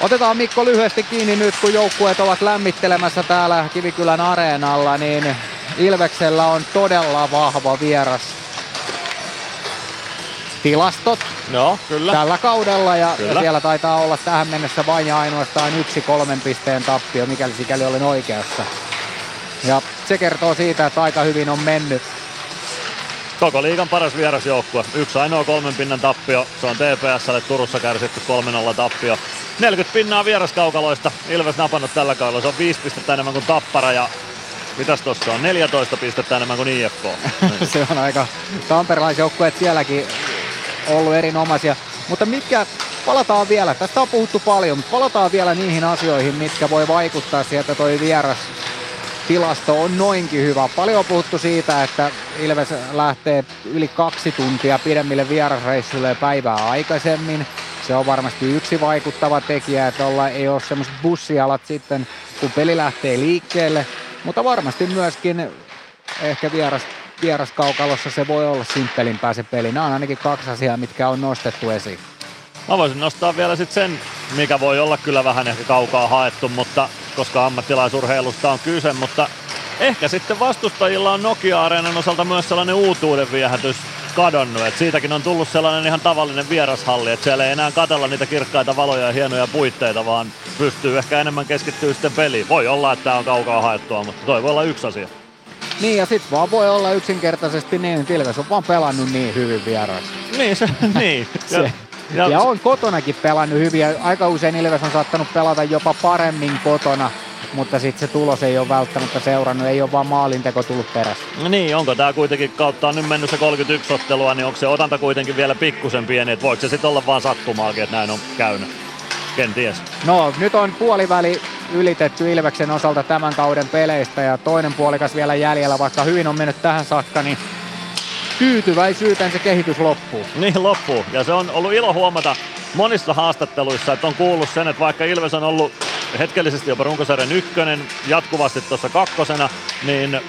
Otetaan Mikko lyhyesti kiinni nyt, kun joukkueet ovat lämmittelemässä täällä Kivikylän areenalla, niin Ilveksellä on todella vahva vieras tilastot Joo, kyllä. tällä kaudella ja, ja Kyllä. siellä taitaa olla tähän mennessä vain ja ainoastaan yksi kolmen pisteen tappio, mikäli sikäli olen oikeassa. Ja se kertoo siitä, että aika hyvin on mennyt. Koko liigan paras vierasjoukkue. Yksi ainoa kolmen pinnan tappio. Se on TPSlle Turussa kärsitty 3-0 tappio. 40 pinnaa vieraskaukaloista. Ilves napannut tällä kaudella. Se on 5 pistettä enemmän kuin Tappara ja mitäs tossa on? 14 pistettä enemmän kuin IFK. se on aika tamperilaisjoukkueet sielläkin ollut erinomaisia. Mutta mikä, palataan vielä, tästä on puhuttu paljon, mutta palataan vielä niihin asioihin, mitkä voi vaikuttaa sieltä toi vieras tilasto on noinkin hyvä. Paljon on puhuttu siitä, että Ilves lähtee yli kaksi tuntia pidemmille vierasreissuille päivää aikaisemmin. Se on varmasti yksi vaikuttava tekijä, että olla, ei ole semmoiset bussialat sitten, kun peli lähtee liikkeelle. Mutta varmasti myöskin ehkä vieras, vieraskaukalossa se voi olla simppelimpää se peli. Nämä on ainakin kaksi asiaa, mitkä on nostettu esiin. Mä voisin nostaa vielä sit sen, mikä voi olla kyllä vähän ehkä kaukaa haettu, mutta koska ammattilaisurheilusta on kyse, mutta ehkä sitten vastustajilla on Nokia-areenan osalta myös sellainen uutuuden viehätys kadonnut. Et siitäkin on tullut sellainen ihan tavallinen vierashalli, että siellä ei enää katella niitä kirkkaita valoja ja hienoja puitteita, vaan pystyy ehkä enemmän keskittyä sitten peliin. Voi olla, että tämä on kaukaa haettua, mutta toi voi olla yksi asia. Niin ja sit vaan voi olla yksinkertaisesti niin, että Ilves on vaan pelannut niin hyvin vieraan. Niin, se, niin. Se, ja, ja on kotonakin pelannut hyvin ja aika usein Ilves on saattanut pelata jopa paremmin kotona mutta sitten se tulos ei ole välttämättä seurannut, ei ole vaan maalinteko tullut perässä. No niin, onko tämä kuitenkin kautta on nyt mennyt se 31 ottelua, niin onko se otanta kuitenkin vielä pikkusen pieni, että voiko se sitten olla vaan sattumaakin, että näin on käynyt? Kenties. No, nyt on puoliväli ylitetty Ilveksen osalta tämän kauden peleistä ja toinen puolikas vielä jäljellä, vaikka hyvin on mennyt tähän saakka, niin tyytyväisyyteen se kehitys loppuu. Niin loppuu. Ja se on ollut ilo huomata monissa haastatteluissa, että on kuullut sen, että vaikka Ilves on ollut hetkellisesti jopa runkosarjan ykkönen, jatkuvasti tuossa kakkosena, niin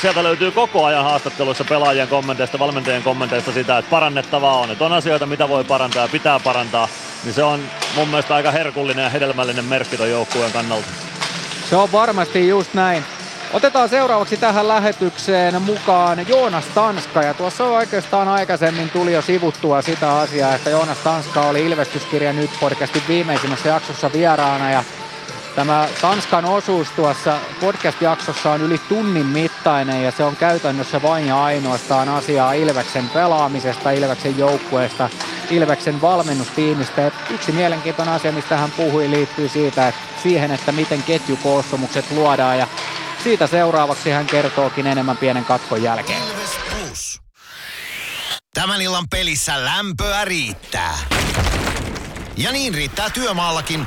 sieltä löytyy koko ajan haastatteluissa pelaajien kommenteista, valmentajien kommenteista sitä, että parannettavaa on, että on asioita, mitä voi parantaa ja pitää parantaa, niin se on mun mielestä aika herkullinen ja hedelmällinen merkki ton joukkueen kannalta. Se on varmasti just näin. Otetaan seuraavaksi tähän lähetykseen mukaan Joonas Tanska. Ja tuossa oikeastaan aikaisemmin tuli jo sivuttua sitä asiaa, että Joonas Tanska oli Ilvestyskirja nyt podcastin viimeisimmässä jaksossa vieraana. Ja tämä Tanskan osuus tuossa podcast-jaksossa on yli tunnin mittainen ja se on käytännössä vain ja ainoastaan asiaa Ilveksen pelaamisesta, Ilveksen joukkueesta, Ilveksen valmennustiimistä. Ja yksi mielenkiintoinen asia, mistä hän puhui, liittyy siitä, että siihen, että miten ketjukoostumukset luodaan ja siitä seuraavaksi hän kertookin enemmän pienen katkon jälkeen. Tämän illan pelissä lämpöä riittää. Ja niin riittää työmaallakin,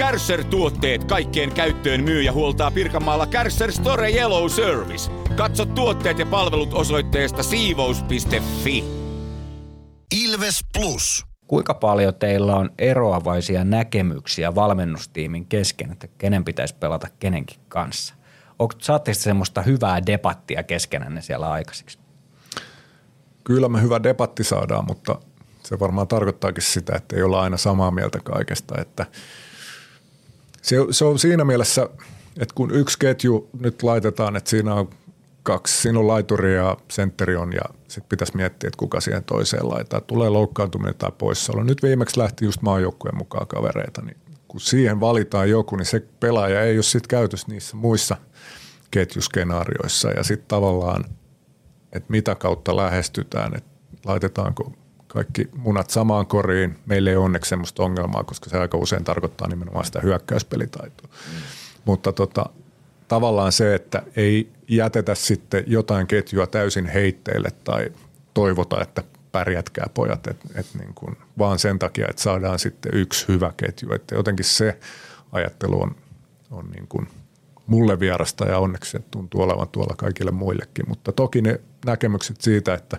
Kärsser-tuotteet kaikkeen käyttöön myy ja huoltaa Pirkanmaalla Kärsser Store Yellow Service. Katso tuotteet ja palvelut osoitteesta siivous.fi. Ilves Plus. Kuinka paljon teillä on eroavaisia näkemyksiä valmennustiimin kesken, että kenen pitäisi pelata kenenkin kanssa? Saatteko semmoista hyvää debattia keskenänne siellä aikaiseksi? Kyllä me hyvä debatti saadaan, mutta se varmaan tarkoittaakin sitä, että ei olla aina samaa mieltä kaikesta. Että se, se on siinä mielessä, että kun yksi ketju nyt laitetaan, että siinä on kaksi, siinä on laituri ja sentteri on ja sitten pitäisi miettiä, että kuka siihen toiseen laittaa. Tulee loukkaantuminen tai poissaolo. Nyt viimeksi lähti just maajoukkueen mukaan kavereita, niin kun siihen valitaan joku, niin se pelaaja ei ole sitten käytössä niissä muissa ketjuskenaarioissa ja sitten tavallaan, että mitä kautta lähestytään, että laitetaanko kaikki munat samaan koriin. Meillä ei onneksi semmoista ongelmaa, koska se aika usein tarkoittaa nimenomaan sitä hyökkäyspelitaitoa. Mm. Mutta tota, tavallaan se, että ei jätetä sitten jotain ketjua täysin heitteille tai toivota, että pärjätkää pojat, et, et niin kuin, vaan sen takia, että saadaan sitten yksi hyvä ketju. Että jotenkin se ajattelu on, on niin kuin mulle vierasta ja onneksi se tuntuu olevan tuolla kaikille muillekin. Mutta toki ne näkemykset siitä, että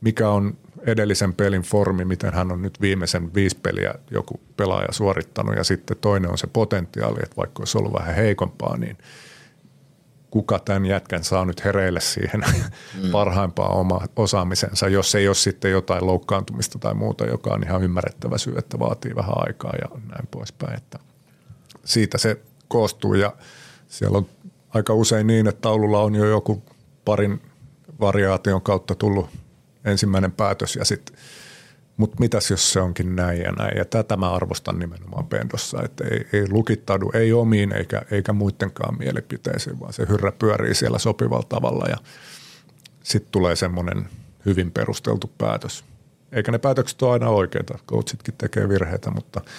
mikä on edellisen pelin formi, miten hän on nyt viimeisen viisi peliä joku pelaaja suorittanut ja sitten toinen on se potentiaali, että vaikka olisi ollut vähän heikompaa, niin – kuka tämän jätkän saa nyt hereille siihen mm. parhaimpaan oma osaamisensa, jos ei ole sitten jotain loukkaantumista tai muuta, joka on ihan ymmärrettävä syy, että vaatii vähän aikaa ja näin poispäin. Että siitä se koostuu ja siellä on aika usein niin, että taululla on jo joku parin variaation kautta tullut ensimmäinen päätös ja sitten mutta mitäs jos se onkin näin ja näin. Ja tätä mä arvostan nimenomaan Pendossa, että ei, ei lukittaudu, ei omiin eikä, eikä muidenkaan mielipiteisiin, vaan se hyrrä pyörii siellä sopivalla tavalla ja sitten tulee semmoinen hyvin perusteltu päätös. Eikä ne päätökset ole aina oikeita, coachitkin tekee virheitä, mutta –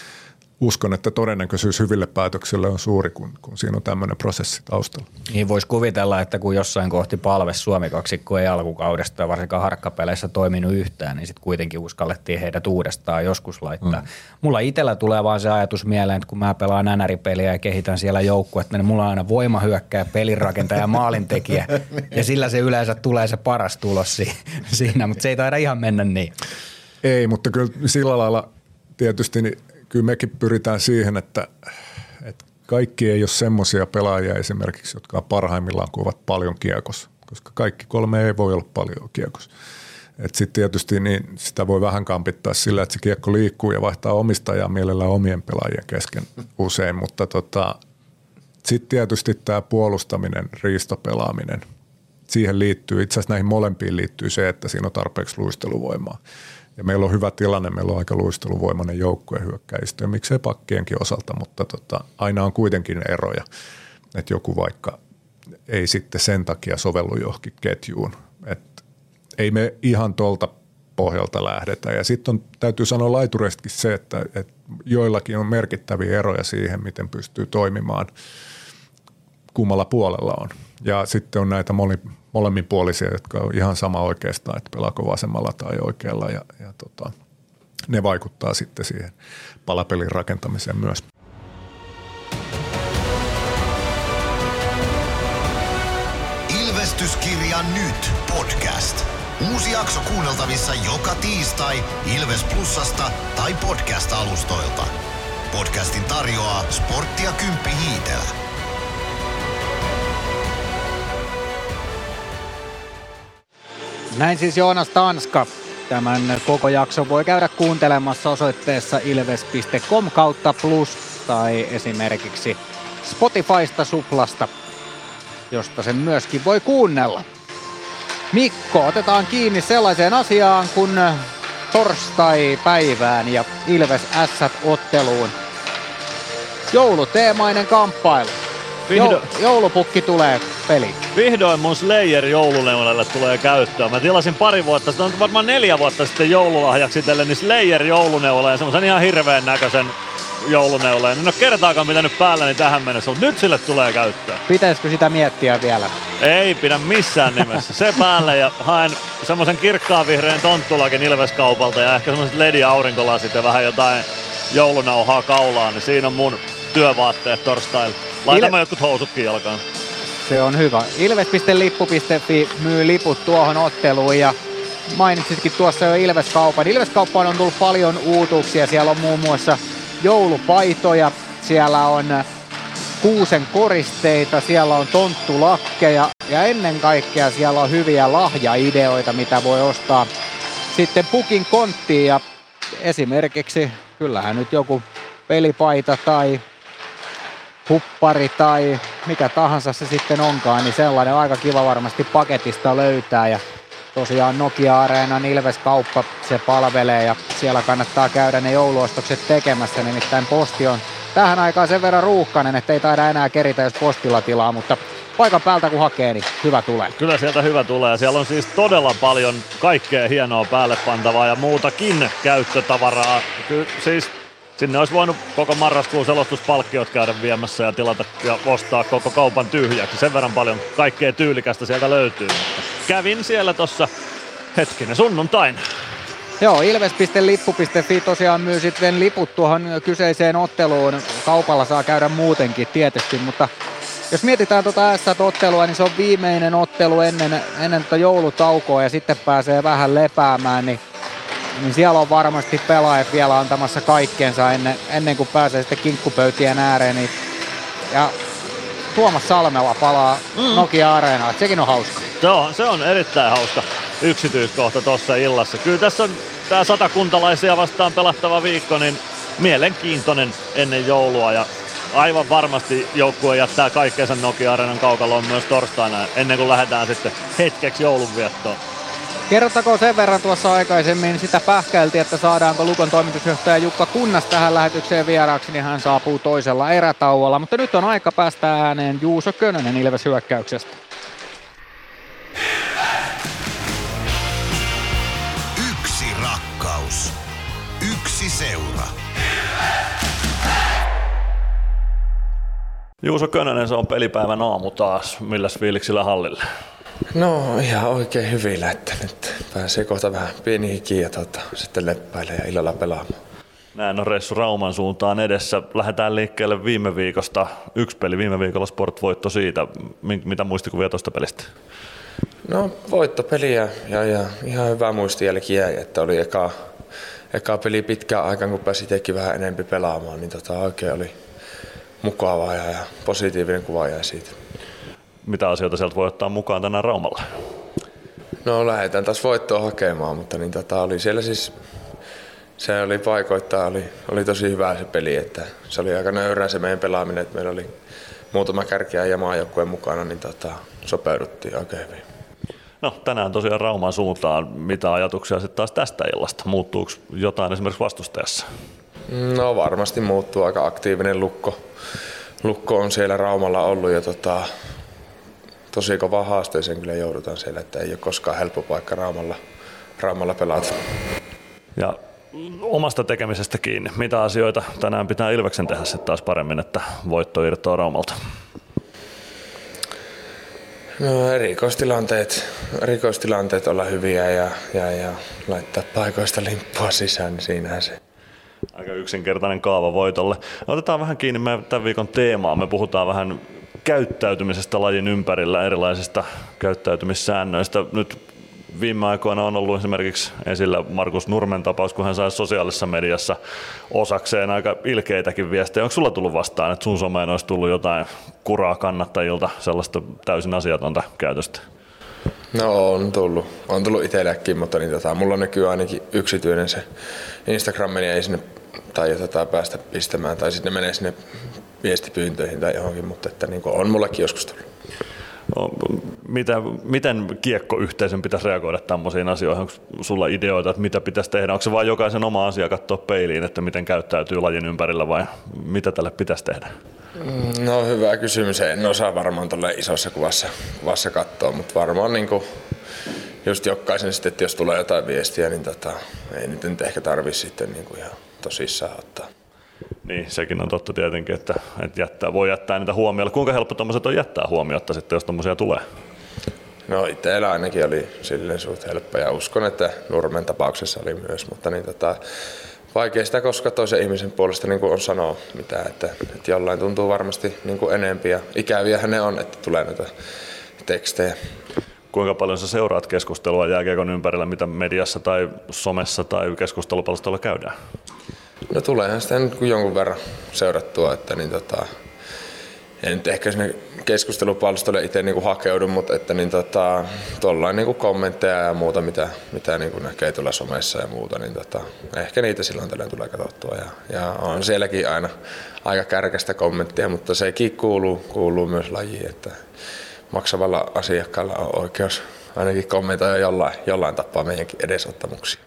uskon, että todennäköisyys hyville päätöksille on suuri, kun, kun siinä on tämmöinen prosessi taustalla. Niin voisi kuvitella, että kun jossain kohti palves Suomi kaksikko ei alkukaudesta varsinkaan harkkapeleissä toiminut yhtään, niin sitten kuitenkin uskallettiin heidät uudestaan joskus laittaa. Mm. Mulla itsellä tulee vaan se ajatus mieleen, että kun mä pelaan nänäripeliä ja kehitän siellä joukkuetta, niin mulla on aina voimahyökkäjä, pelinrakentaja ja maalintekijä. ja sillä se yleensä tulee se paras tulos siinä, mutta se ei taida ihan mennä niin. Ei, mutta kyllä sillä lailla tietysti niin kyllä mekin pyritään siihen, että, että kaikki ei ole semmoisia pelaajia esimerkiksi, jotka on parhaimmillaan, kun ovat paljon kiekos, koska kaikki kolme ei voi olla paljon kiekos. Sitten tietysti niin sitä voi vähän kampittaa sillä, että se kiekko liikkuu ja vaihtaa omistajaa mielellään omien pelaajien kesken usein, mutta tota, sitten tietysti tämä puolustaminen, riistopelaaminen, siihen liittyy, itse asiassa näihin molempiin liittyy se, että siinä on tarpeeksi luisteluvoimaa. Ja meillä on hyvä tilanne, meillä on aika luisteluvoimainen joukkue hyökkäistä ja miksei pakkienkin osalta, mutta tota, aina on kuitenkin eroja, että joku vaikka ei sitten sen takia sovellu johonkin ketjuun. Et ei me ihan tuolta pohjalta lähdetä. Ja sitten täytyy sanoa laitureistakin se, että, että joillakin on merkittäviä eroja siihen, miten pystyy toimimaan kummalla puolella on. Ja sitten on näitä moni, molemminpuolisia, jotka on ihan sama oikeastaan, että pelaako vasemmalla tai oikealla ja, ja tota, ne vaikuttaa sitten siihen palapelin rakentamiseen myös. Ilvestyskirja nyt podcast. Uusi jakso kuunneltavissa joka tiistai Ilves Plusasta tai podcast-alustoilta. Podcastin tarjoaa Sporttia Kymppi Hiitelä. Näin siis Joonas Tanska. Tämän koko jakson voi käydä kuuntelemassa osoitteessa ilves.com kautta plus tai esimerkiksi Spotifysta suplasta, josta sen myöskin voi kuunnella. Mikko, otetaan kiinni sellaiseen asiaan kuin torstai-päivään ja Ilves S-otteluun. Jouluteemainen kamppailu. Vihdo... joulupukki tulee peli. Vihdoin mun Slayer jouluneulalle tulee käyttöön. Mä tilasin pari vuotta sitten, on varmaan neljä vuotta sitten joululahjaksi itselle, niin Slayer jouluneula ja semmoisen ihan hirveän näköisen jouluneuleen. En ole kertaakaan pitänyt päällä niin tähän mennessä, mutta nyt sille tulee käyttöön. Pitäisikö sitä miettiä vielä? Ei pidä missään nimessä. Se päälle ja haen semmoisen kirkkaan vihreän tonttulakin Ilveskaupalta ja ehkä semmoiset LED-aurinkolasit ja vähän jotain joulunauhaa kaulaan, niin siinä on mun työvaatteet torstaille. Laitamme Il- jotkut housutkin jalkaan. Se on hyvä. Ilves.lippu.fi myy liput tuohon otteluun ja mainitsitkin tuossa jo Ilveskaupan. Ilveskauppaan on tullut paljon uutuuksia. Siellä on muun muassa joulupaitoja, siellä on kuusen koristeita, siellä on tonttulakkeja ja ennen kaikkea siellä on hyviä lahjaideoita, mitä voi ostaa sitten pukin konttiin ja esimerkiksi kyllähän nyt joku pelipaita tai huppari tai mikä tahansa se sitten onkaan, niin sellainen aika kiva varmasti paketista löytää ja tosiaan Nokia-areenan Ilves-kauppa se palvelee ja siellä kannattaa käydä ne jouluostokset tekemässä, nimittäin posti on tähän aikaan sen verran ruuhkainen, että ei taida enää keritä, jos postilla tilaa, mutta paikan päältä kun hakee, niin hyvä tulee. Kyllä sieltä hyvä tulee. Siellä on siis todella paljon kaikkea hienoa päälle pantavaa ja muutakin käyttötavaraa. Kyllä siis Sinne olisi voinut koko marraskuun selostuspalkkiot käydä viemässä ja tilata ja ostaa koko kaupan tyhjäksi. Sen verran paljon kaikkea tyylikästä sieltä löytyy. Kävin siellä tossa hetkinen sunnuntain. Joo, ilves.lippu.fi tosiaan myy sitten liput tuohon kyseiseen otteluun. Kaupalla saa käydä muutenkin tietysti, mutta jos mietitään tuota S-ottelua, niin se on viimeinen ottelu ennen, ennen tuota joulutaukoa ja sitten pääsee vähän lepäämään, niin niin siellä on varmasti pelaajat vielä antamassa kaikkeensa ennen, ennen kuin pääsee sitten kinkkupöytien ääreen. Niin, ja Tuomas Salmela palaa mm. Nokia Areenaan, sekin on hauska. Se on, se on erittäin hauska yksityiskohta tuossa illassa. Kyllä tässä on tämä satakuntalaisia vastaan pelattava viikko, niin mielenkiintoinen ennen joulua ja aivan varmasti joukkue jättää kaikkeensa Nokia Areenan kaukaloon myös torstaina ennen kuin lähdetään sitten hetkeksi joulunviettoon. Kerrottakoon sen verran tuossa aikaisemmin, sitä pähkäiltiin, että saadaanko Lukon toimitusjohtaja Jukka Kunnas tähän lähetykseen vieraaksi, niin hän saapuu toisella erätauolla. Mutta nyt on aika päästä ääneen Juuso Könönen Ilves hyökkäyksestä. Yksi rakkaus. Yksi seura. Juuso Könönen, se on pelipäivän aamu taas. Milläs fiiliksillä hallille? No ihan oikein hyvillä, että nyt pääsee kohta vähän pieni hiki ja tota, sitten leppäilee ja illalla pelaamaan. Näin on reissu Rauman suuntaan edessä. Lähdetään liikkeelle viime viikosta. Yksi peli viime viikolla Sport-voitto siitä. Mitä muistikuvia tuosta pelistä? No voittopeliä ja, ja ihan hyvä muistijälki jäi, että oli eka, eka peli pitkään aikaan, kun pääsi itsekin vähän enempi pelaamaan, niin tota, oikein oli mukavaa ja, ja positiivinen kuva jäi siitä mitä asioita sieltä voi ottaa mukaan tänään Raumalla? No lähdetään taas voittoa hakemaan, mutta niin tota, oli siellä siis se oli paikoittaa, oli, oli tosi hyvä se peli, että se oli aika nöyrää se meidän pelaaminen, että meillä oli muutama kärkiä ja maajoukkueen mukana, niin tota, sopeuduttiin oikein hyvin. No tänään tosiaan Rauman suuntaan. Mitä ajatuksia sitten taas tästä illasta? Muuttuuko jotain esimerkiksi vastustajassa? No varmasti muuttuu aika aktiivinen lukko. Lukko on siellä Raumalla ollut ja tota, tosi kova haasteeseen kyllä joudutaan siellä, että ei ole koskaan helppo paikka Raumalla, Raumalla pelata. Ja omasta tekemisestä kiinni. Mitä asioita tänään pitää Ilveksen tehdä sitten taas paremmin, että voitto irtoaa Raumalta? No erikoistilanteet, erikoistilanteet olla hyviä ja, ja, ja laittaa paikoista limppua sisään, niin siinähän se. Aika yksinkertainen kaava voitolle. Otetaan vähän kiinni meidän tämän viikon teemaa. Me puhutaan vähän käyttäytymisestä lajin ympärillä, erilaisista käyttäytymissäännöistä. Nyt viime aikoina on ollut esimerkiksi esillä Markus Nurmen tapaus, kun hän sai sosiaalisessa mediassa osakseen aika ilkeitäkin viestejä. Onko sulla tullut vastaan, että sun someen olisi tullut jotain kuraa kannattajilta, sellaista täysin asiatonta käytöstä? No on tullut. On tullut itsellekin, mutta niin tota, mulla näkyy ainakin yksityinen se Instagram, niin ei sinne tai tota, päästä pistämään, tai sitten menee sinne viestipyyntöihin tai johonkin, mutta että niin on mullakin joskus tullut. No, mitä, miten kiekkoyhteisön pitäisi reagoida tämmöisiin asioihin? Onko sulla ideoita, että mitä pitäisi tehdä? Onko se vain jokaisen oma asia katsoa peiliin, että miten käyttäytyy lajin ympärillä vai mitä tälle pitäisi tehdä? Mm, no hyvä kysymys. En osaa varmaan tuolle isossa kuvassa, kuvassa katsoa, mutta varmaan niin kuin just jokaisen sitten, että jos tulee jotain viestiä, niin tota, ei nyt ehkä tarvitse sitten niin kuin ihan tosissaan ottaa. Niin, sekin on totta tietenkin, että, että jättää, voi jättää niitä huomioilla. Kuinka helppo tuommoiset on jättää huomiota sitten, jos tuommoisia tulee? No itsellä ainakin oli silleen suht helppo ja uskon, että Nurmen tapauksessa oli myös, mutta niin tota, vaikea sitä koska toisen ihmisen puolesta niin on sanoa mitään, että, että jollain tuntuu varmasti niin kuin enempi ja ikäviä ne on, että tulee näitä tekstejä. Kuinka paljon sä seuraat keskustelua jääkiekon ympärillä, mitä mediassa tai somessa tai keskustelupalstolla käydään? No tuleehan sitä nyt jonkun verran seurattua, että niin tota, en nyt ehkä sinne keskustelupalstolle itse niin kuin hakeudu, mutta että niin tota, tuollain niin kommentteja ja muuta, mitä, mitä niin kuin näkee tuolla somessa ja muuta, niin tota, ehkä niitä silloin tällöin tulee katsottua. Ja, ja on sielläkin aina aika kärkästä kommenttia, mutta sekin kuuluu, kuuluu myös lajiin, että maksavalla asiakkaalla on oikeus ainakin kommentoida jollain, jollain tapaa meidänkin edesottamuksia.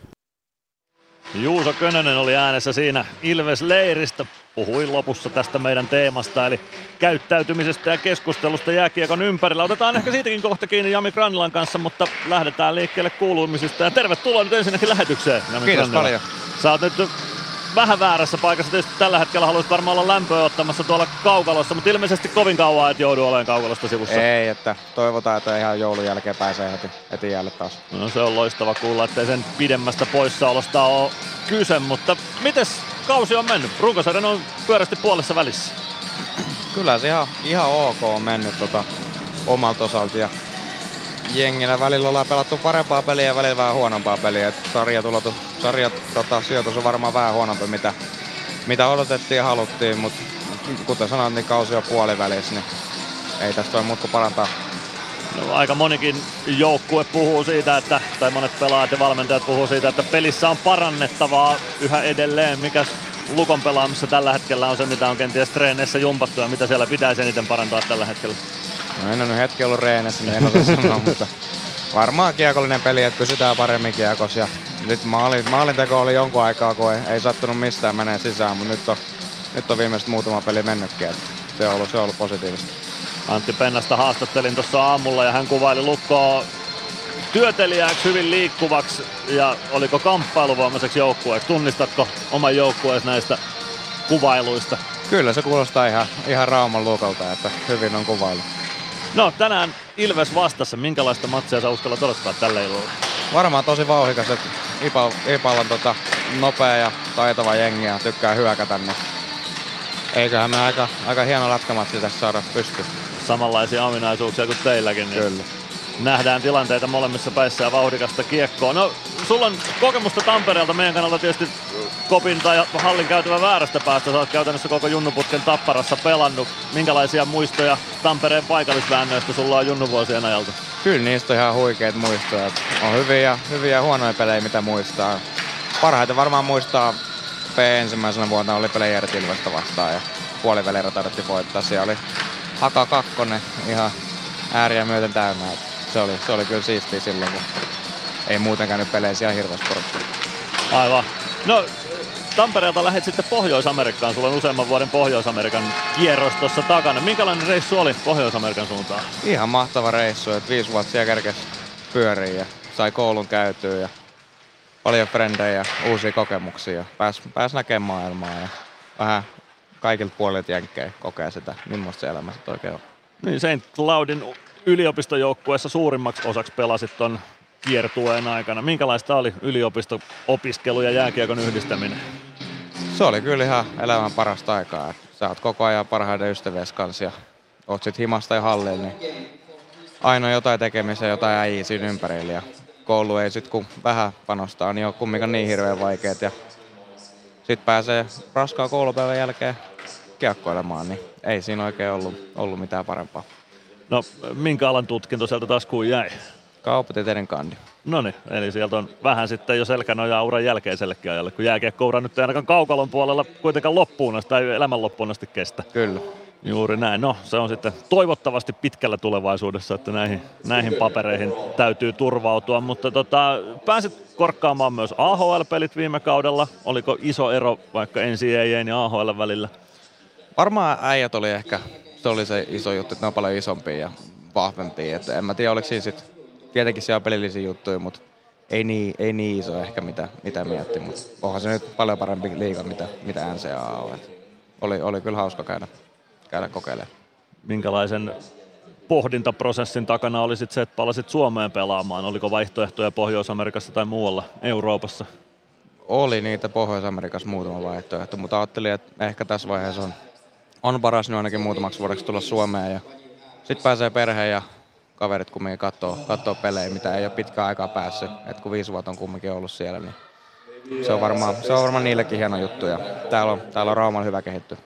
Juuso Könönen oli äänessä siinä Ilves-leiristä. Puhui lopussa tästä meidän teemasta, eli käyttäytymisestä ja keskustelusta jääkiekon ympärillä. Otetaan ehkä siitäkin kohta kiinni Jami Granilan kanssa, mutta lähdetään liikkeelle kuulumisista. Ja tervetuloa nyt ensinnäkin lähetykseen, Jami Kiitos Granila. paljon. Sä oot nyt vähän väärässä paikassa. Tietysti tällä hetkellä haluaisit varmaan olla lämpöä ottamassa tuolla kaukalossa, mutta ilmeisesti kovin kauan et joudu olemaan kaukalosta sivussa. Ei, että toivotaan, että ihan joulun jälkeen pääsee heti, heti jäälle taas. No se on loistava kuulla, ettei sen pidemmästä poissaolosta ole kyse, mutta mites kausi on mennyt? Runkosarjan on pyörästi puolessa välissä. Kyllä se ihan, ihan ok on mennyt tota, omalta osalta ja jengillä välillä ollaan pelattu parempaa peliä ja välillä vähän huonompaa peliä. Et sarja, tulotu, sarja tota, sijoitus on varmaan vähän huonompi, mitä, mitä odotettiin ja haluttiin, mutta kuten sanoin, niin kausi on puolivälissä, niin ei tästä ole muuta parantaa. No, aika monikin joukkue puhuu siitä, että, tai monet pelaajat ja valmentajat puhuu siitä, että pelissä on parannettavaa yhä edelleen. Mikäs Lukon pelaamassa tällä hetkellä on se, mitä on kenties treeneissä jumpattu ja mitä siellä pitäisi eniten parantaa tällä hetkellä? No en ole nyt hetki ollut reenessä, niin en osaa sanoa, mutta varmaan kiekollinen peli, että pysytään paremmin kiekossa. Ja nyt maalin, maalinteko oli jonkun aikaa, kun ei, ei sattunut mistään menee sisään, mutta nyt on, nyt on viimeisesti muutama peli mennytkin. Että se on ollut, se on ollut positiivista. Antti Pennasta haastattelin tuossa aamulla ja hän kuvaili Lukkoa työtelijäksi, hyvin liikkuvaksi ja oliko kamppailuvoimaiseksi joukkueeksi. Tunnistatko oman joukkueesi näistä kuvailuista? Kyllä se kuulostaa ihan, ihan Rauman luokalta, että hyvin on kuvailu. No tänään Ilves vastassa. Minkälaista matsia sä uskallat odottaa tällä illalla? Varmaan tosi vauhikas, että Ipal on tota nopea ja taitava jengi ja tykkää hyökätä, niin eiköhän me aika, aika hieno lätkämatsi tässä saada pystyyn. Samanlaisia ominaisuuksia kuin teilläkin. Niin Kyllä nähdään tilanteita molemmissa päissä ja vauhdikasta kiekkoa. No, sulla on kokemusta Tampereelta meidän kannalta tietysti Kopin tai Hallin käytävä väärästä päästä. Sä oot käytännössä koko Junnuputken Tapparassa pelannut. Minkälaisia muistoja Tampereen paikallisväännöistä sulla on Junnuvuosien ajalta? Kyllä niistä on ihan huikeita muistoja. On hyviä, hyviä ja huonoja pelejä, mitä muistaa. Parhaiten varmaan muistaa P ensimmäisenä vuonna oli Playerit Ilvestä vastaan ja puolivälierä tarvittiin voittaa. Siellä oli Haka kakkonen ihan ääriä myöten täynnä se oli, se oli kyllä siistiä silloin, kun ei muuten käynyt peleissä ihan hirveästi. Aivan. No, Tampereelta lähdet sitten Pohjois-Amerikkaan. Sulla on useamman vuoden Pohjois-Amerikan kierros tuossa takana. Minkälainen reissu oli Pohjois-Amerikan suuntaan? Ihan mahtava reissu, että viisi vuotta siellä kerkesi pyöriin ja sai koulun käytyä ja paljon frendejä ja uusia kokemuksia. Pääs, pääs näkemään maailmaa ja vähän kaikilta puolilta jenkkejä kokee sitä, millaista se elämä sitten oikein on. Niin, St. Cloudin yliopistojoukkueessa suurimmaksi osaksi pelasit ton kiertueen aikana. Minkälaista oli yliopisto-opiskelu ja jääkiekon yhdistäminen? Se oli kyllä ihan elämän parasta aikaa. Sä oot koko ajan parhaiden ystävies kanssa ja oot sit himasta ja hallilla, niin aina jotain tekemistä, jotain äijii siinä ympärillä. Ja koulu ei sit kun vähän panostaa, niin on kumminkaan niin hirveän vaikeet. Ja sit pääsee raskaan koulupäivän jälkeen kiekkoilemaan, niin ei siinä oikein ollut, ollut mitään parempaa. No, minkä alan tutkinto sieltä taskuun jäi? Kauppatieteiden kandi. No niin, eli sieltä on vähän sitten jo selkänojaa uran jälkeisellekin ajalle, kun jääkiekkoura nyt ei ainakaan kaukalon puolella kuitenkaan loppuun asti tai elämän loppuun asti kestä. Kyllä. Juuri näin. No, se on sitten toivottavasti pitkällä tulevaisuudessa, että näihin, näihin papereihin täytyy turvautua. Mutta tota, pääsit korkkaamaan myös AHL-pelit viime kaudella. Oliko iso ero vaikka NCAA ja AHL välillä? Varmaan äijät oli ehkä, se oli se iso juttu, että ne on paljon isompia ja vahvempia. Että en mä tiedä, oliko siinä sit, tietenkin siellä on pelillisiä juttuja, mutta ei niin, ei niin iso ehkä mitä, mitä mietti, mutta onhan se nyt paljon parempi liiga mitä, mitä NCAA on. Et oli, oli kyllä hauska käydä, käydä kokeilemaan. Minkälaisen pohdintaprosessin takana oli sit se, että palasit Suomeen pelaamaan? Oliko vaihtoehtoja Pohjois-Amerikassa tai muualla Euroopassa? Oli niitä Pohjois-Amerikassa muutama vaihtoehto, mutta ajattelin, että ehkä tässä vaiheessa on, on paras nyt ainakin muutamaksi vuodeksi tulla Suomeen ja sitten pääsee perhe ja kaverit kumminkin katsoo, katsoo pelejä, mitä ei ole pitkään aikaa päässyt. Et kun viisi vuotta on kumminkin ollut siellä, niin se on varmaan, se on varmaan niillekin hieno juttu ja täällä on, täällä on Rauman hyvä kehittyä.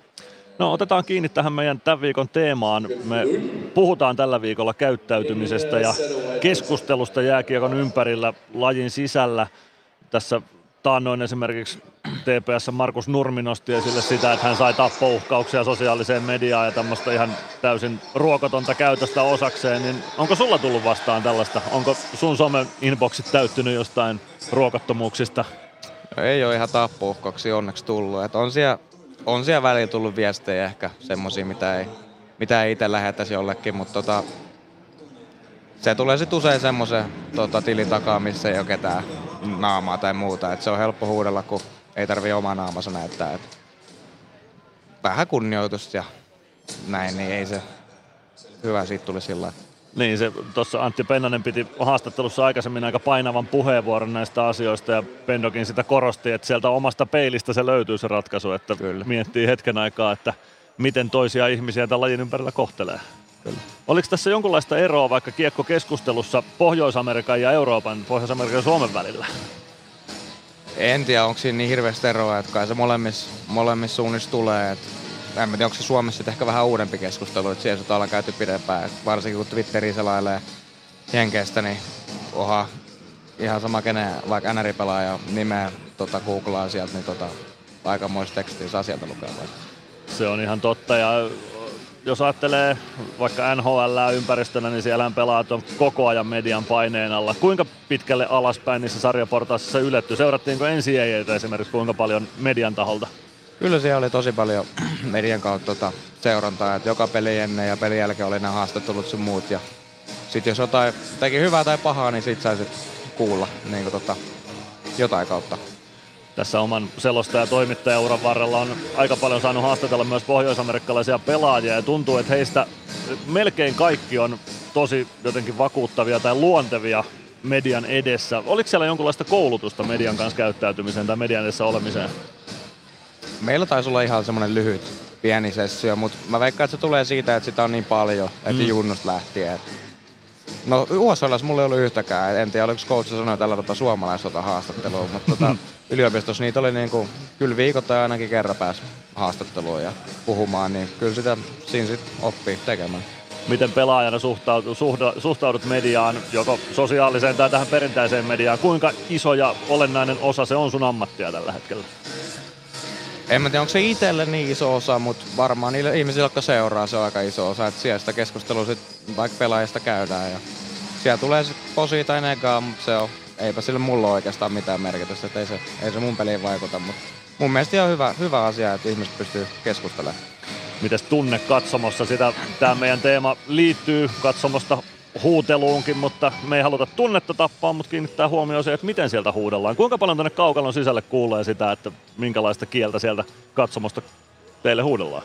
No otetaan kiinni tähän meidän tämän viikon teemaan. Me puhutaan tällä viikolla käyttäytymisestä ja keskustelusta jääkiekon ympärillä lajin sisällä. Tässä taannoin esimerkiksi TPS Markus Nurmi nosti esille sitä, että hän sai tappouhkauksia sosiaaliseen mediaan ja tämmöistä ihan täysin ruokotonta käytöstä osakseen, niin onko sulla tullut vastaan tällaista? Onko sun somen inboxit täyttynyt jostain ruokottomuuksista? No ei ole ihan tappouhkauksia onneksi tullut. Et on, siellä, on siellä välillä tullut viestejä ehkä semmoisia, mitä ei, mitä ei itse lähettäisi jollekin, mutta tota, se tulee sitten usein semmoisen tota, tilin takaa, missä ei ole ketään naamaa tai muuta. Et se on helppo huudella, kun ei tarvi omaa naamansa näyttää. Et vähän kunnioitusta ja näin, niin ei se hyvä siitä tuli sillä Niin, se tuossa Antti Pennanen piti haastattelussa aikaisemmin aika painavan puheenvuoron näistä asioista ja Pendokin sitä korosti, että sieltä omasta peilistä se löytyy se ratkaisu, että Kyllä. miettii hetken aikaa, että miten toisia ihmisiä tämän lajin ympärillä kohtelee. Kyllä. Oliko tässä jonkunlaista eroa vaikka kiekkokeskustelussa Pohjois-Amerikan ja Euroopan, Pohjois-Amerikan ja Suomen välillä? En tiedä, onko siinä niin hirveästi eroa, että kai se molemmissa, molemmissa suunnissa tulee. Että en tiedä, onko se Suomessa ehkä vähän uudempi keskustelu, että siellä ollaan käyty pidempään. Että varsinkin kun Twitteri selailee Jenkeistä, niin oha, ihan sama kenen, vaikka NR-pelaaja nimeä tota, googlaa sieltä, niin tota, aikamoista tekstiä saa sieltä lukea. Se on ihan totta ja jos ajattelee vaikka NHL ympäristönä, niin siellä pelaat on koko ajan median paineen alla. Kuinka pitkälle alaspäin niissä sarjaportaissa yletty? Seurattiinko NCAA esimerkiksi kuinka paljon median taholta? Kyllä siellä oli tosi paljon median kautta tota, seurantaa, että joka peli ennen ja pelin jälkeen oli nämä haastattelut sun muut. Ja sitten jos jotain teki hyvää tai pahaa, niin sit saisit kuulla niin tota, jotain kautta tässä oman selostaja- ja toimittajauran varrella on aika paljon saanut haastatella myös pohjoisamerikkalaisia pelaajia ja tuntuu, että heistä melkein kaikki on tosi jotenkin vakuuttavia tai luontevia median edessä. Oliko siellä jonkunlaista koulutusta median kanssa käyttäytymiseen tai median edessä olemiseen? Meillä taisi olla ihan semmoinen lyhyt pieni sessio, mutta mä veikkaan, että se tulee siitä, että sitä on niin paljon, että mm. junnusta lähtien. No USL mulla ei ollut yhtäkään. En tiedä, oliko coach sanonut tällä tota suomalaista haastattelua, mutta tota, yliopistossa niitä oli niinku, kyllä viikoittain ainakin kerran pääsi haastatteluun ja puhumaan, niin kyllä sitä siinä sit oppii tekemään. Miten pelaajana suhtaudut, suhtaudut mediaan, joko sosiaaliseen tai tähän perinteiseen mediaan? Kuinka iso ja olennainen osa se on sun ammattia tällä hetkellä? En mä tiedä, onko se itselle niin iso osa, mutta varmaan niille ihmisille, jotka seuraa, se on aika iso osa. Että siellä sitä keskustelua sit vaikka pelaajista käydään ja siellä tulee se posi tai negaa, mutta se on, eipä sille mulla ole oikeastaan mitään merkitystä, että ei se, ei se mun peliin vaikuta, mutta mun mielestä ihan hyvä, hyvä asia, että ihmiset pystyy keskustelemaan. Mites tunne katsomossa? Sitä tämä meidän teema liittyy katsomosta huuteluunkin, mutta me ei haluta tunnetta tappaa, mutta kiinnittää huomioon se, että miten sieltä huudellaan. Kuinka paljon tuonne kaukalon sisälle kuulee sitä, että minkälaista kieltä sieltä katsomosta teille huudellaan?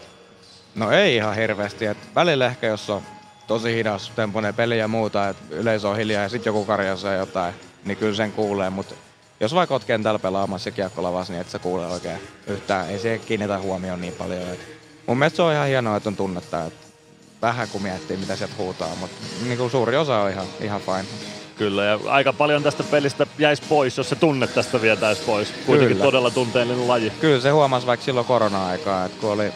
No ei ihan hirveästi. Et välillä ehkä jos on tosi hidas tempoinen peli ja muuta, että yleisö on hiljaa ja sitten joku karjasee jotain, niin kyllä sen kuulee, mutta jos vaikka oot kentällä pelaamassa kiekkolavassa, niin et sä kuule oikein yhtään. Ei se kiinnitä huomioon niin paljon. Et mun mielestä se on ihan hienoa, että on tunnetta. Et vähän kun miettii, mitä sieltä huutaa, mutta niin kuin suuri osa on ihan, ihan fine. Kyllä, ja aika paljon tästä pelistä jäisi pois, jos se tunne tästä vietäisi pois. Kuitenkin Kyllä. todella tunteellinen laji. Kyllä se huomasi vaikka silloin korona-aikaa, että kun oli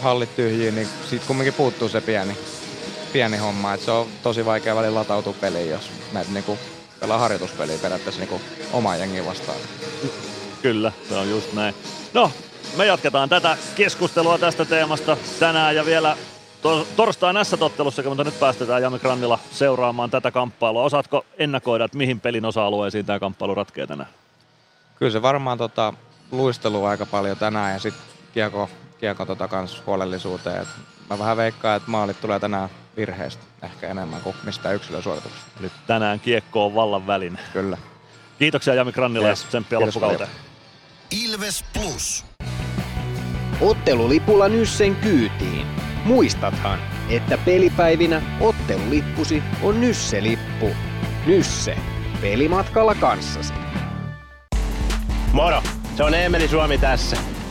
hallit tyhjiä, niin siitä kumminkin puuttuu se pieni, pieni homma. Että se on tosi vaikea välillä latautua peliin, jos menet niinku pelaa harjoituspeliä periaatteessa niinku omaa jengiä vastaan. Kyllä, se on just näin. No, me jatketaan tätä keskustelua tästä teemasta tänään ja vielä to- torstain S-tottelussa, mutta nyt päästetään Jami Grannilla seuraamaan tätä kamppailua. Osaatko ennakoida, että mihin pelin osa-alueisiin tämä kamppailu ratkeaa tänään? Kyllä se varmaan tota, luistelu aika paljon tänään ja sitten kiekko, kiekko tota kans huolellisuuteen. Et mä vähän veikkaan, että maalit tulee tänään virheestä ehkä enemmän kuin mistään yksilösuorituksesta. Nyt tänään kiekko on vallan väline. Kyllä. Kiitoksia Jami Grannilla Yes. ja tsemppiä loppukauteen. Ilves Plus. Ottelulipulla Nyssen kyytiin. Muistathan, että pelipäivinä ottelulippusi on Nysse-lippu. Nysse. Pelimatkalla kanssasi. Moro! Se on Eemeli Suomi tässä.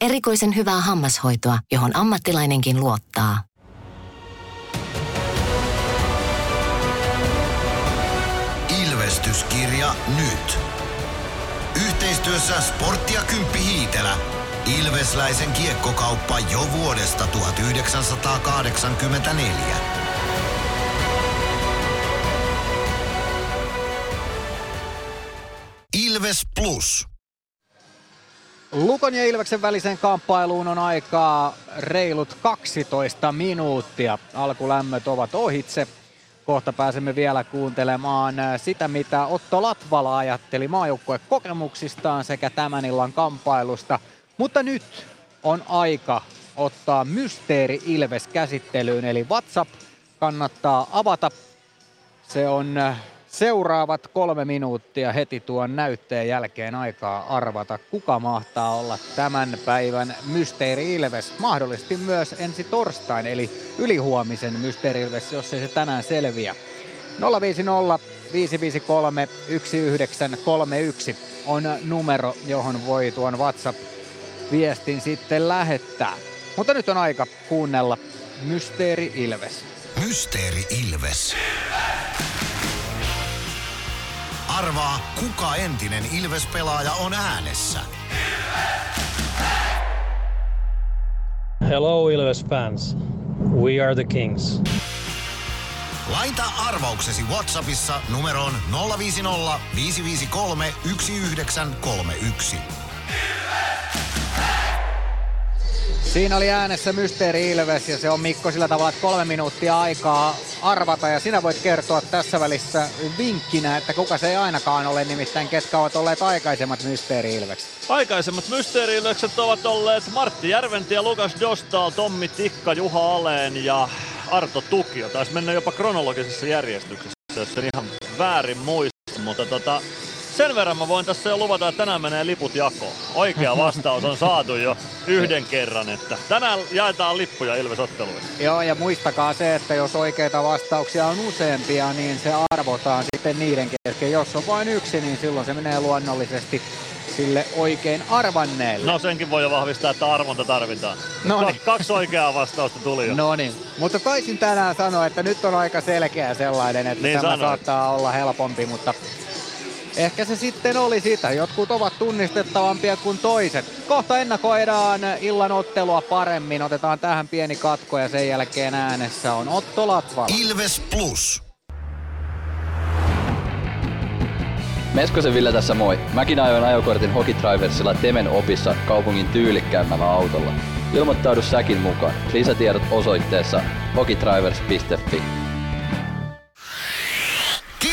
Erikoisen hyvää hammashoitoa, johon ammattilainenkin luottaa. Ilvestyskirja nyt. Yhteistyössä Sportti ja Kymppi Hiitelä. Ilvesläisen kiekkokauppa jo vuodesta 1984. Ilves Plus. Lukon ja Ilveksen väliseen kamppailuun on aikaa reilut 12 minuuttia. Alkulämmöt ovat ohitse. Kohta pääsemme vielä kuuntelemaan äh, sitä, mitä Otto Latvala ajatteli maajoukkuekokemuksistaan sekä tämän illan kamppailusta. Mutta nyt on aika ottaa Mysteeri Ilves käsittelyyn, eli WhatsApp kannattaa avata. Se on äh, seuraavat kolme minuuttia heti tuon näytteen jälkeen aikaa arvata, kuka mahtaa olla tämän päivän Mysteeri Ilves. Mahdollisesti myös ensi torstain, eli ylihuomisen Mysteeri Ilves, jos ei se tänään selviä. 050 553 1931 on numero, johon voi tuon WhatsApp-viestin sitten lähettää. Mutta nyt on aika kuunnella Mysteeri Ilves. Mysteeri Ilves. Arvaa, kuka entinen Ilves-pelaaja on äänessä. Hello Ilves fans. We are the Kings. Laita arvauksesi Whatsappissa numeroon 050 553 1931. Siinä oli äänessä Mysteeri Ilves ja se on Mikko sillä tavalla, että kolme minuuttia aikaa arvata ja sinä voit kertoa tässä välissä vinkkinä, että kuka se ei ainakaan ole, nimittäin ketkä ovat olleet aikaisemmat Mysteeri Ilvekset. Aikaisemmat mysteeriilykset ovat olleet Martti Järventi ja Lukas Dostal, Tommi Tikka, Juha Aleen ja Arto Tukio. Taisi mennä jopa kronologisessa järjestyksessä, jos ihan väärin muista, mutta tota, sen verran mä voin tässä jo luvata, että tänään menee liput jakoon. Oikea vastaus on saatu jo yhden kerran, että tänään jaetaan lippuja Ilves-otteluihin. Joo, ja muistakaa se, että jos oikeita vastauksia on useampia, niin se arvotaan sitten niiden kesken. Jos on vain yksi, niin silloin se menee luonnollisesti sille oikein arvanneelle. No senkin voi jo vahvistaa, että arvonta tarvitaan. Noniin. Ka- kaksi oikeaa vastausta tuli jo. No niin, mutta taisin tänään sanoa, että nyt on aika selkeä sellainen, että Niin tämä sanoit. saattaa olla helpompi, mutta Ehkä se sitten oli sitä. Jotkut ovat tunnistettavampia kuin toiset. Kohta ennakoidaan illan ottelua paremmin. Otetaan tähän pieni katko ja sen jälkeen äänessä on Otto Latvala. Ilves Plus. Meskosen Ville tässä moi. Mäkin ajoin ajokortin Hokitriversilla Temen opissa kaupungin tyylikkäämmällä autolla. Ilmoittaudu säkin mukaan. Lisätiedot osoitteessa hokitrivers.fi.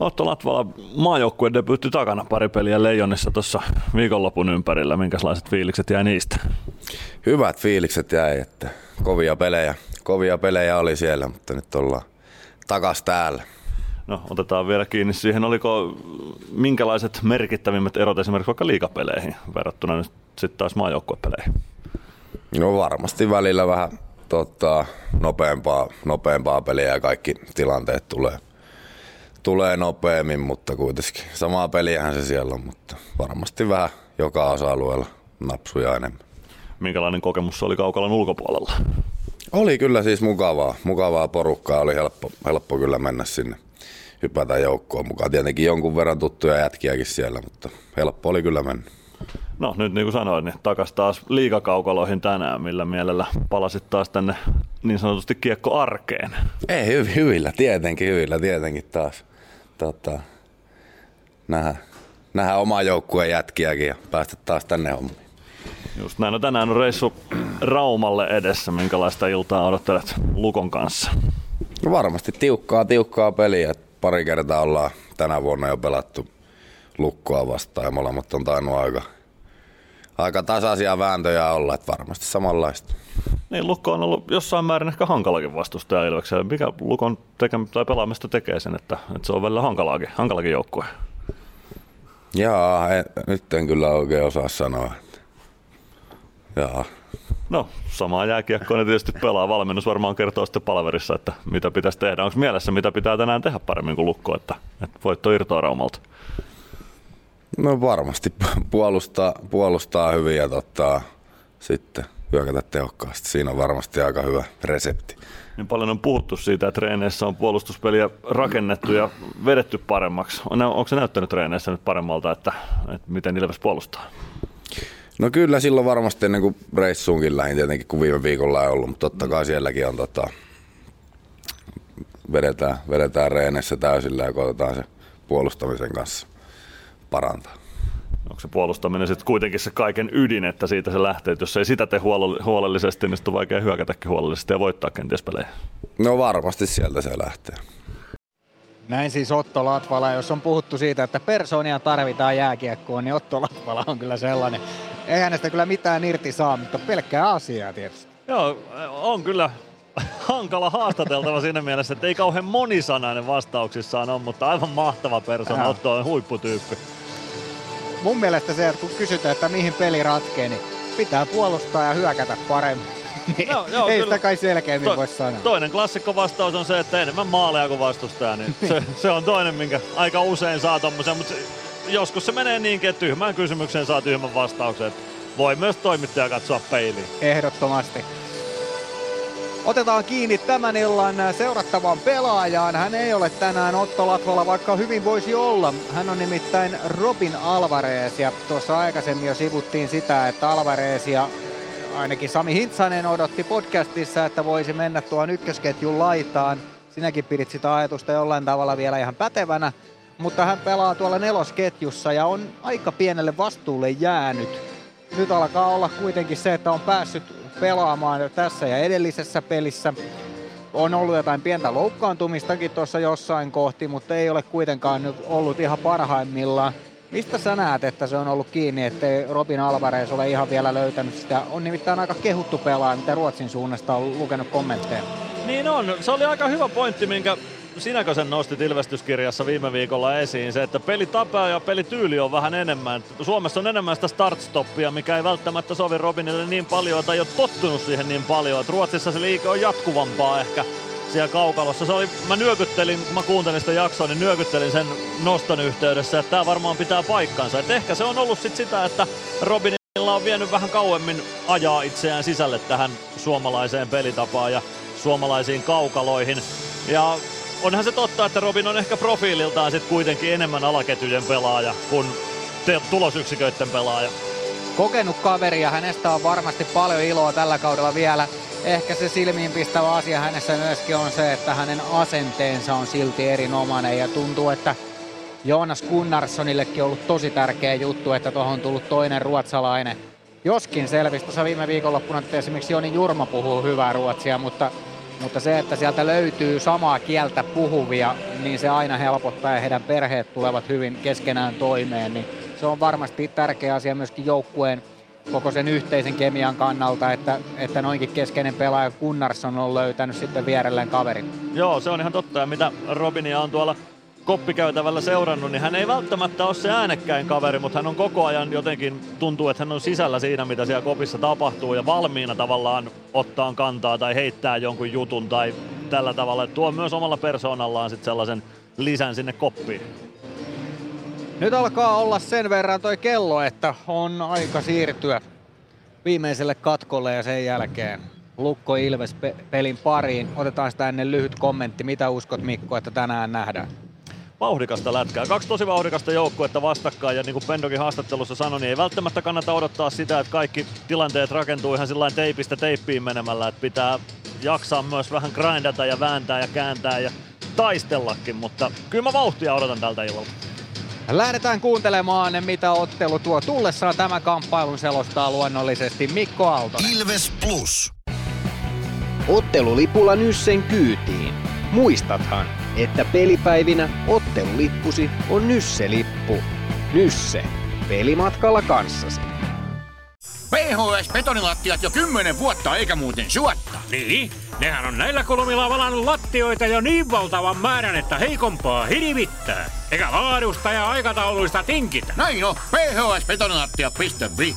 Otto Latvala maajoukkueen debyytti takana pari peliä Leijonissa tuossa viikonlopun ympärillä. Minkälaiset fiilikset jäi niistä? Hyvät fiilikset jäi, että kovia pelejä, kovia pelejä oli siellä, mutta nyt ollaan takas täällä. No, otetaan vielä kiinni siihen. Oliko minkälaiset merkittävimmät erot esimerkiksi vaikka liikapeleihin verrattuna nyt sitten taas maajoukkuepeleihin? No varmasti välillä vähän tota, nopeampaa, nopeampaa peliä ja kaikki tilanteet tulee, tulee nopeammin, mutta kuitenkin samaa peliähän se siellä on, mutta varmasti vähän joka osa-alueella napsuja enemmän. Minkälainen kokemus se oli kaukalon ulkopuolella? Oli kyllä siis mukavaa, mukavaa porukkaa, oli helppo, helppo kyllä mennä sinne hypätä joukkoon mukaan. Tietenkin jonkun verran tuttuja jätkiäkin siellä, mutta helppo oli kyllä mennä. No nyt niin kuin sanoin, niin takas taas liikakaukaloihin tänään, millä mielellä palasit taas tänne niin sanotusti kiekko arkeen. Ei, hy- hyvillä, tietenkin, hyvillä, tietenkin taas. Tota, nähdä, nähdä oma joukkueen jätkiäkin ja päästä taas tänne hommiin. Just näin. No tänään on reissu Raumalle edessä. Minkälaista iltaa odottelet Lukon kanssa? No varmasti tiukkaa, tiukkaa peliä. Pari kertaa ollaan tänä vuonna jo pelattu lukkoa vastaan ja molemmat on tainnut aika, aika tasaisia vääntöjä olla, että varmasti samanlaista. Niin, Lukko on ollut jossain määrin ehkä hankalakin vastustaja Ilveksellä. Mikä Lukon tekemä, tai pelaamista tekee sen, että, että se on välillä hankalaakin, hankalakin joukkue? Jaa, en, nyt en kyllä oikein osaa sanoa. Jaa. No, samaa jääkiekkoa ne tietysti pelaa. Valmennus varmaan kertoo sitten palverissa, että mitä pitäisi tehdä. Onko mielessä, mitä pitää tänään tehdä paremmin kuin Lukko, että, että voitto irtoa Raumalta? No varmasti puolustaa, puolustaa hyvin ja tota, sitten hyökätä tehokkaasti. Siinä on varmasti aika hyvä resepti. Niin paljon on puhuttu siitä, että treeneissä on puolustuspeliä rakennettu ja vedetty paremmaksi. Onko se näyttänyt treeneissä nyt paremmalta, että, että miten Ilves puolustaa? No kyllä silloin varmasti ennen kuin reissuunkin lähin tietenkin, kun viime viikolla ei ollut, mutta totta kai sielläkin on tota, vedetään, vedetään reeneissä täysillä ja koetetaan se puolustamisen kanssa parantaa. Onko se puolustaminen sitten kuitenkin se kaiken ydin, että siitä se lähtee, että jos ei sitä tee huolellisesti, niin sitten on vaikea hyökätäkin huolellisesti ja voittaa kenties pelejä? No varmasti sieltä se lähtee. Näin siis Otto Latvala. Jos on puhuttu siitä, että persoonia tarvitaan jääkiekkoon, niin Otto Latvala on kyllä sellainen. Ei hänestä kyllä mitään irti saa, mutta pelkkää asiaa tietysti. Joo, on kyllä hankala haastateltava siinä mielessä, että ei kauhean monisanainen vastauksissaan on, mutta aivan mahtava persona. Otto on huipputyyppi. Mun mielestä se, että kun kysytään, että mihin peli ratkee, niin pitää puolustaa ja hyökätä paremmin. Joo, joo, ei kyllä. sitä kai selkeämmin To- voi sanoa. Toinen klassikko vastaus on se, että enemmän maaleja kuin vastustaja, niin se, se on toinen, minkä aika usein saa tommosen, mutta joskus se menee niinkin, että tyhmään kysymykseen saa tyhmän vastauksen. Voi myös toimittaja katsoa peiliin. Ehdottomasti. Otetaan kiinni tämän illan seurattavaan pelaajaan. Hän ei ole tänään Otto Latvala, vaikka hyvin voisi olla. Hän on nimittäin Robin Alvarez ja tuossa aikaisemmin jo sivuttiin sitä, että Alvarez ja ainakin Sami Hintsanen odotti podcastissa, että voisi mennä tuon ykkösketjun laitaan. Sinäkin pidit sitä ajatusta jollain tavalla vielä ihan pätevänä, mutta hän pelaa tuolla nelosketjussa ja on aika pienelle vastuulle jäänyt. Nyt alkaa olla kuitenkin se, että on päässyt pelaamaan tässä ja edellisessä pelissä. On ollut jotain pientä loukkaantumistakin tuossa jossain kohti, mutta ei ole kuitenkaan nyt ollut ihan parhaimmillaan. Mistä sä näet, että se on ollut kiinni, ettei Robin Alvarez ole ihan vielä löytänyt sitä? On nimittäin aika kehuttu pelaaja, mitä Ruotsin suunnasta on lukenut kommentteja. Niin on. Se oli aika hyvä pointti, minkä sinäkö sen nostit Ilvestyskirjassa viime viikolla esiin, se, että pelitapa ja pelityyli on vähän enemmän. Suomessa on enemmän sitä start-stoppia, mikä ei välttämättä sovi Robinille niin paljon, tai ei ole tottunut siihen niin paljon. Et Ruotsissa se liike on jatkuvampaa ehkä siellä kaukalossa. Se oli, mä nyökyttelin, kun mä kuuntelin sitä jaksoa, niin nyökyttelin sen noston yhteydessä, että tämä varmaan pitää paikkansa. Et ehkä se on ollut sit sitä, että Robinilla on vienyt vähän kauemmin ajaa itseään sisälle tähän suomalaiseen pelitapaan ja suomalaisiin kaukaloihin. Ja onhan se totta, että Robin on ehkä profiililtaan sitten kuitenkin enemmän alaketjujen pelaaja kuin te- tulosyksiköiden pelaaja. Kokenut kaveri ja hänestä on varmasti paljon iloa tällä kaudella vielä. Ehkä se silmiinpistävä asia hänessä myöskin on se, että hänen asenteensa on silti erinomainen ja tuntuu, että Joonas Gunnarssonillekin on ollut tosi tärkeä juttu, että tuohon on tullut toinen ruotsalainen. Joskin selvisi tuossa viime viikonloppuna, että esimerkiksi Joni Jurma puhuu hyvää ruotsia, mutta mutta se, että sieltä löytyy samaa kieltä puhuvia, niin se aina helpottaa ja heidän perheet tulevat hyvin keskenään toimeen. Niin se on varmasti tärkeä asia myöskin joukkueen koko sen yhteisen kemian kannalta, että, että noinkin keskeinen pelaaja Gunnarsson on löytänyt sitten vierelleen kaverin. Joo, se on ihan totta. Ja mitä Robinia on tuolla koppikäytävällä seurannut, niin hän ei välttämättä ole se äänekkäin kaveri, mutta hän on koko ajan jotenkin, tuntuu, että hän on sisällä siinä, mitä siellä kopissa tapahtuu ja valmiina tavallaan ottaa kantaa tai heittää jonkun jutun tai tällä tavalla. Tuo myös omalla persoonallaan sitten sellaisen lisän sinne koppiin. Nyt alkaa olla sen verran toi kello, että on aika siirtyä viimeiselle katkolle ja sen jälkeen Lukko Ilves pelin pariin. Otetaan sitä ennen lyhyt kommentti. Mitä uskot Mikko, että tänään nähdään? Vauhdikasta lätkää. Kaksi tosi vauhdikasta joukkuetta vastakkain ja niin kuin Pendokin haastattelussa sanoi, niin ei välttämättä kannata odottaa sitä, että kaikki tilanteet rakentuu ihan sillä teipistä teippiin menemällä, että pitää jaksaa myös vähän grindata ja vääntää ja kääntää ja taistellakin, mutta kyllä mä vauhtia odotan tältä illalta. Lähdetään kuuntelemaan, mitä ottelu tuo tullessaan. Tämä kamppailun selostaa luonnollisesti Mikko Aalto. Ilves Plus. Ottelulipulla Nyssen kyytiin. Muistathan, että pelipäivinä ottelulippusi on Nysse-lippu. Nysse. Pelimatkalla kanssasi. PHS betonilattiat jo kymmenen vuotta eikä muuten suotta. Niin, nehän on näillä kolmilla valannut lattioita jo niin valtavan määrän, että heikompaa hirvittää. Eikä laadusta ja aikatauluista tinkitä. Näin on, phsbetonilattia.fi.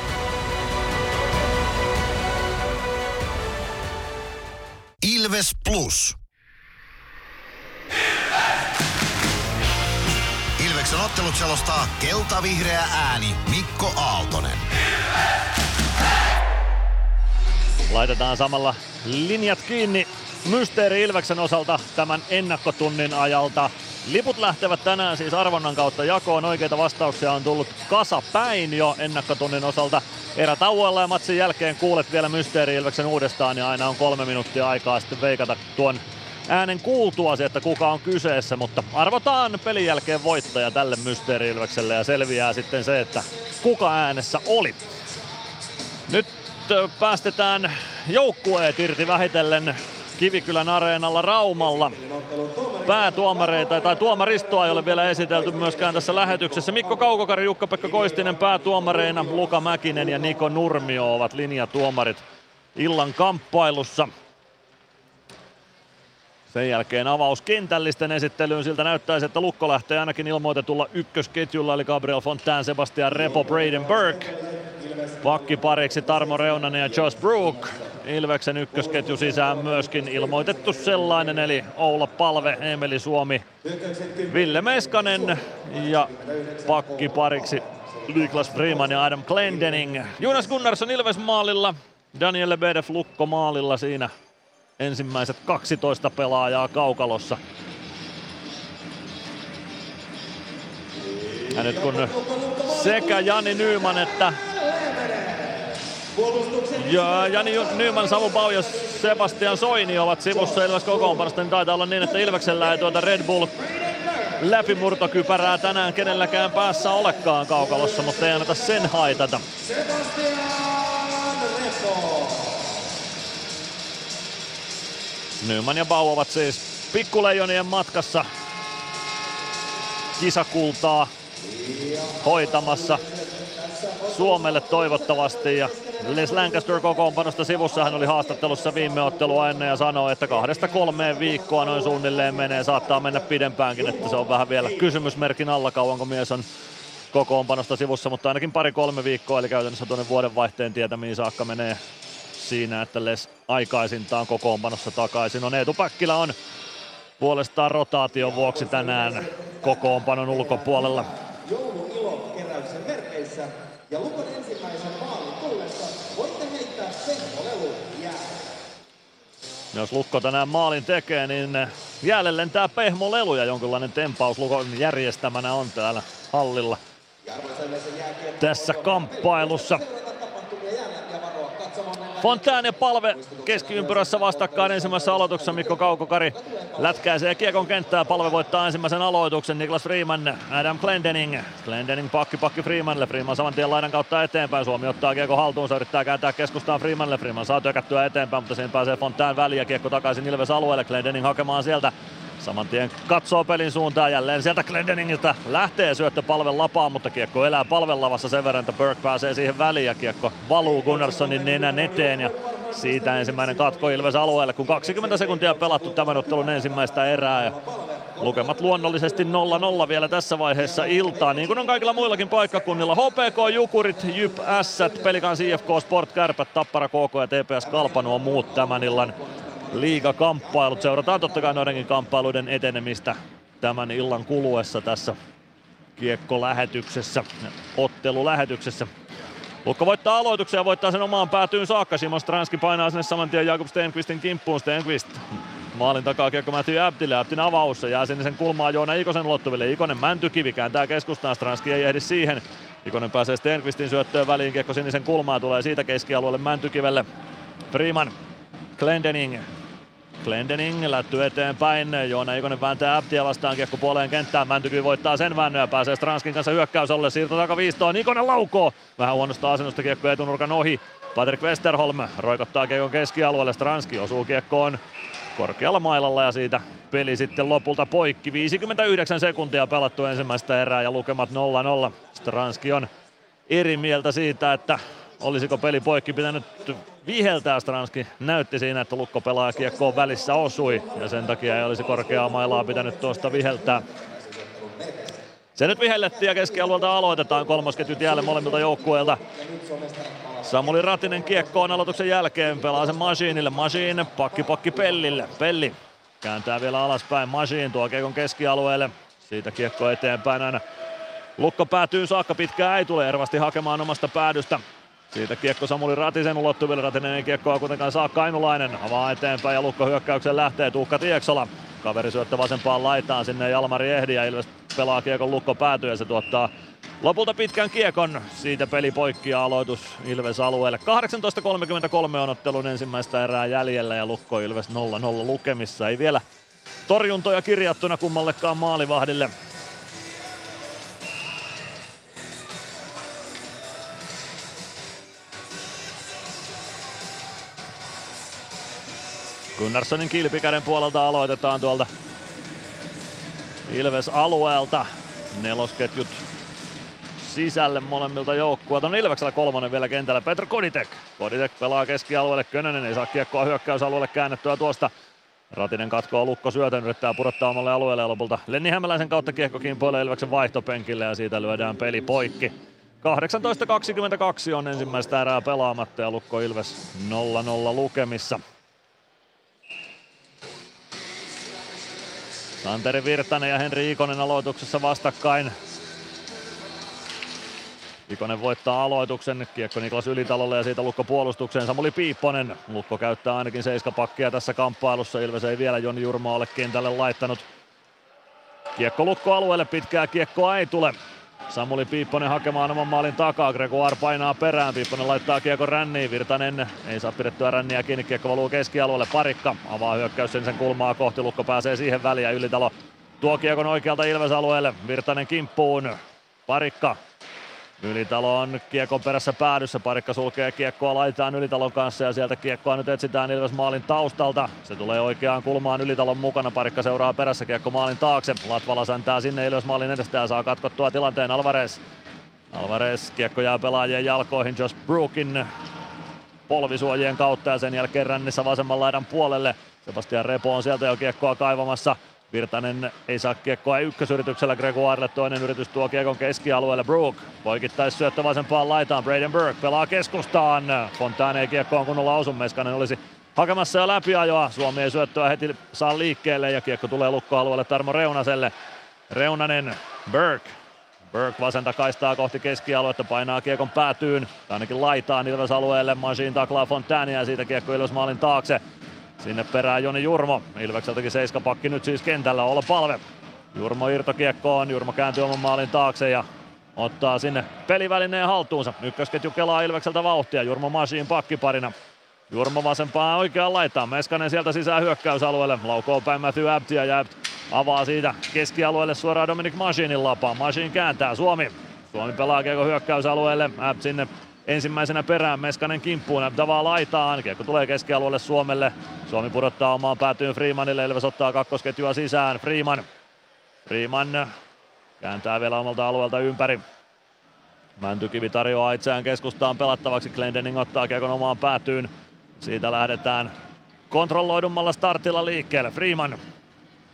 Ilves Plus. Ilveksen ottelut selostaa kelta-vihreä ääni Mikko Aaltonen. Laitetaan samalla linjat kiinni Mysteeri Ilveksen osalta tämän ennakkotunnin ajalta. Liput lähtevät tänään siis arvonnan kautta jakoon. Oikeita vastauksia on tullut kasa päin jo ennakkotunnin osalta. Erätauoilla ja matsin jälkeen kuulet vielä Mysteeri Ilveksen uudestaan ja aina on kolme minuuttia aikaa sitten veikata tuon äänen kuultuasi, että kuka on kyseessä, mutta arvotaan pelin jälkeen voittaja tälle Mysteeri Ilvekselle ja selviää sitten se, että kuka äänessä oli. Nyt päästetään joukkueet irti vähitellen Kivikylän areenalla Raumalla. Päätuomareita tai tuomaristoa ei ole vielä esitelty myöskään tässä lähetyksessä. Mikko Kaukokari, Jukka-Pekka Koistinen päätuomareina, Luka Mäkinen ja Niko Nurmio ovat linjatuomarit illan kamppailussa. Sen jälkeen avaus kentällisten esittelyyn. Siltä näyttäisi, että Lukko lähtee ainakin ilmoitetulla ykkösketjulla, eli Gabriel Fontaine, Sebastian Repo, Braden Burke. Pakkipariksi Tarmo Reunanen ja Josh Brook. Ilveksen ykkösketju sisään myöskin ilmoitettu sellainen, eli Oula Palve, Emeli Suomi, Ville Meskanen ja pakkipariksi Niklas Freeman ja Adam Glendening. Jonas Gunnarsson Ilves maalilla, Daniel Lebedev Lukko maalilla siinä ensimmäiset 12 pelaajaa kaukalossa. Ja nyt kun sekä Jani Nyyman että Ja Jani Nyman, Samu Bau ja Sebastian Soini ovat sivussa Ilves kokoonpanosta, niin taitaa olla niin, että Ilveksellä ei tuota Red Bull läpimurtokypärää tänään kenelläkään päässä olekaan kaukalossa, mutta ei anneta sen haitata. Nyman ja Bau ovat siis pikkuleijonien matkassa kisakultaa hoitamassa Suomelle toivottavasti. Ja Les Lancaster kokoonpanosta sivussa hän oli haastattelussa viime ottelua ennen ja sanoi, että kahdesta kolmeen viikkoa noin suunnilleen menee. Saattaa mennä pidempäänkin, että se on vähän vielä kysymysmerkin alla kauanko mies on kokoonpanosta sivussa, mutta ainakin pari-kolme viikkoa, eli käytännössä tuonne vuodenvaihteen tietämiin saakka menee siinä, että Les aikaisintaan kokoonpanossa takaisin. On Eetu Päkkilä on puolestaan rotaation vuoksi tänään kokoonpanon ulkopuolella. Jouluilokeräyksen merkeissä ja Lukon ensimmäisen maalin tullessa voitte heittää pehmolelun Jos Lukko tänään maalin tekee, niin jäälle lentää pehmolelu ja jonkinlainen tempaus Lukon järjestämänä on täällä hallilla. Tässä kamppailussa. Fontään ja Palve keskiympyrässä vastakkain ensimmäisessä aloituksessa. Mikko Kaukokari lätkäisee kiekon kenttää. Palve voittaa ensimmäisen aloituksen. Niklas Freeman, Adam Glendening. Glendening pakki pakki Freemanille. Freeman saman tien laidan kautta eteenpäin. Suomi ottaa kiekko haltuunsa, yrittää kääntää keskustaan Freemanille. Freeman saa tökättyä eteenpäin, mutta siinä pääsee Fontaan väliin ja kiekko takaisin Ilves alueelle. Glendening hakemaan sieltä Saman tien katsoo pelin suuntaan. Jälleen sieltä Glendeningiltä lähtee syöttö palven lapaan, mutta kiekko elää palven lavassa sen verran, että Burke pääsee siihen väliin ja kiekko valuu Gunnarssonin nenän eteen. Ja siitä ensimmäinen katko Ilves alueelle, kun 20 sekuntia pelattu tämän ottelun ensimmäistä erää. Ja lukemat luonnollisesti 0-0 vielä tässä vaiheessa iltaa, niin kuin on kaikilla muillakin paikkakunnilla. HPK, Jukurit, Jyp, Ässät, Pelikans IFK, Sport, Kärpät, Tappara, KK ja TPS Kalpa nuo muut tämän illan liigakamppailut. Seurataan totta kai noidenkin kamppailuiden etenemistä tämän illan kuluessa tässä kiekkolähetyksessä, ottelulähetyksessä. Lukko voittaa aloituksen ja voittaa sen omaan päätyyn saakka. Simon Stranski painaa sinne saman tien Jakob Stenqvistin kimppuun. Stenqvist maalin takaa kiekko Matthew Abdille. Abdin avaus jää sinne sen kulmaa Joona Ikosen ulottuville. Ikonen mäntykivi kääntää keskustaan. Stranski ei ehdi siihen. Ikonen pääsee Stenqvistin syöttöön väliin. Kiekko sinisen kulmaa tulee siitä keskialueelle Mäntykivelle. Freeman Glendening Glendening lätty eteenpäin. Joona Ikonen vääntää Äptiä vastaan kiekko puoleen kenttään. Mäntyky voittaa sen väännön ja pääsee Stranskin kanssa hyökkäysolle. Siirto takaviistoon. Ikonen laukoo. Vähän huonosta asennosta kiekko etunurkan ohi. Patrick Westerholm roikottaa kiekon keskialueelle. Stranski osuu kiekkoon korkealla mailalla ja siitä peli sitten lopulta poikki. 59 sekuntia pelattu ensimmäistä erää ja lukemat 0-0. Stranski on eri mieltä siitä, että olisiko peli poikki pitänyt viheltää Stranski. Näytti siinä, että Lukko pelaa kiekkoon välissä osui ja sen takia ei olisi korkeaa mailaa pitänyt tuosta viheltää. Se nyt vihellettiin ja keskialueelta aloitetaan kolmosketjut jälleen molemmilta joukkueilta. Samuli Ratinen kiekkoon aloituksen jälkeen pelaa sen Masiinille. Masiin pakki pakki Pellille. Pelli kääntää vielä alaspäin. Masiin tuo kiekon keskialueelle. Siitä kiekko eteenpäin aina. Lukko päätyy saakka, pitkään ei tule Ervasti hakemaan omasta päädystä. Siitä kiekko Samuli Ratisen ulottuville. Ratinen ei kiekkoa kuitenkaan saa Kainulainen. Avaa eteenpäin ja Lukko hyökkäyksen lähtee. Tuukka Tieksola. Kaveri syöttö vasempaan laitaan sinne Jalmari Ehdi ja Ilves pelaa kiekon Lukko päätyy ja se tuottaa lopulta pitkän kiekon. Siitä peli poikki ja aloitus Ilves alueelle. 18.33 on ottelun ensimmäistä erää jäljellä ja Lukko Ilves 0-0 lukemissa. Ei vielä torjuntoja kirjattuna kummallekaan maalivahdille. Gunnarssonin kilpikäden puolelta aloitetaan tuolta Ilves alueelta. Nelosketjut sisälle molemmilta joukkueilta. On Ilveksellä kolmonen vielä kentällä. Petro Koditek. Koditek pelaa keskialueelle. Könönen ei saa kiekkoa hyökkäysalueelle käännettyä tuosta. Ratinen katkoo lukko syötön, yrittää pudottaa omalle alueelle lopulta. Lenni Hämäläisen kautta kiekko kimpoilee Ilveksen vaihtopenkille ja siitä lyödään peli poikki. 18.22 on ensimmäistä erää pelaamatta ja Lukko Ilves 0-0 lukemissa. Santeri Virtanen ja Henri Ikonen aloituksessa vastakkain. Ikonen voittaa aloituksen, kiekko Niklas Ylitalolle ja siitä Lukko puolustukseen. Samuli Piipponen, Lukko käyttää ainakin seiskapakkia tässä kamppailussa. Ilves ei vielä Joni Jurma ole kentälle laittanut. Kiekko Lukko alueelle, pitkää kiekkoa ei tule. Samuli Piipponen hakemaan oman maalin takaa. Gregoire painaa perään. Piipponen laittaa kiekon ränniin. Virtanen ei saa pidettyä ränniä kiinni. Kiekko valuu keskialueelle. Parikka avaa hyökkäys sen kulmaa kohti. Lukko pääsee siihen väliin ja Ylitalo tuo kiekon oikealta Ilves-alueelle. Virtanen kimppuun. Parikka Ylitalo on kiekon perässä päädyssä. Parikka sulkee kiekkoa laitaan Ylitalon kanssa ja sieltä kiekkoa nyt etsitään Ilves maalin taustalta. Se tulee oikeaan kulmaan Ylitalon mukana. Parikka seuraa perässä kiekko maalin taakse. Latvala säntää sinne Ilves maalin edestä ja saa katkottua tilanteen Alvarez. Alvarez kiekko jää pelaajien jalkoihin Josh Brookin polvisuojien kautta ja sen jälkeen rännissä vasemman laidan puolelle. Sebastian Repo on sieltä jo kiekkoa kaivamassa. Virtanen ei saa kiekkoa ykkösyrityksellä Gregoirelle. Toinen yritys tuo kiekon keskialueelle. Brook poikittais syöttö vasempaan laitaan. Braden Burke pelaa keskustaan. Fontane ei kiekkoon kunnolla osu. Meskanen olisi hakemassa jo läpiajoa. Suomi ei syöttöä heti saa liikkeelle ja kiekko tulee lukkoalueelle Tarmo Reunaselle. Reunanen, Burke. Burke vasenta kaistaa kohti keskialuetta, painaa kiekon päätyyn, ainakin laitaan Ilves alueelle. Machine taklaa Fontania ja siitä kiekko Ilves maalin taakse. Sinne perään Joni Jurmo. Ilvekseltäkin seiskapakki nyt siis kentällä olla palve. Jurmo irtokiekkoon. Jurmo kääntyy oman maalin taakse ja ottaa sinne pelivälineen haltuunsa. Ykkösketju kelaa Ilvekseltä vauhtia. Jurmo Masiin pakkiparina. Jurmo vasempaan oikeaan laitaan. Meskanen sieltä sisään hyökkäysalueelle. Laukoo päin Matthew Abtia ja Abt avaa siitä keskialueelle suoraan Dominic Machinin lapaan. Machine kääntää Suomi. Suomi pelaa kiekko hyökkäysalueelle. Abt sinne ensimmäisenä perään Meskanen kimppuun, Abdavaa laitaan, kiekko tulee keskialueelle Suomelle. Suomi pudottaa omaan päätyyn Freemanille, Ilves ottaa kakkosketjua sisään, Freeman. Freeman kääntää vielä omalta alueelta ympäri. Mäntykivi tarjoaa itseään keskustaan pelattavaksi, Glendening ottaa kiekon omaan päätyyn. Siitä lähdetään kontrolloidummalla startilla liikkeelle, Freeman.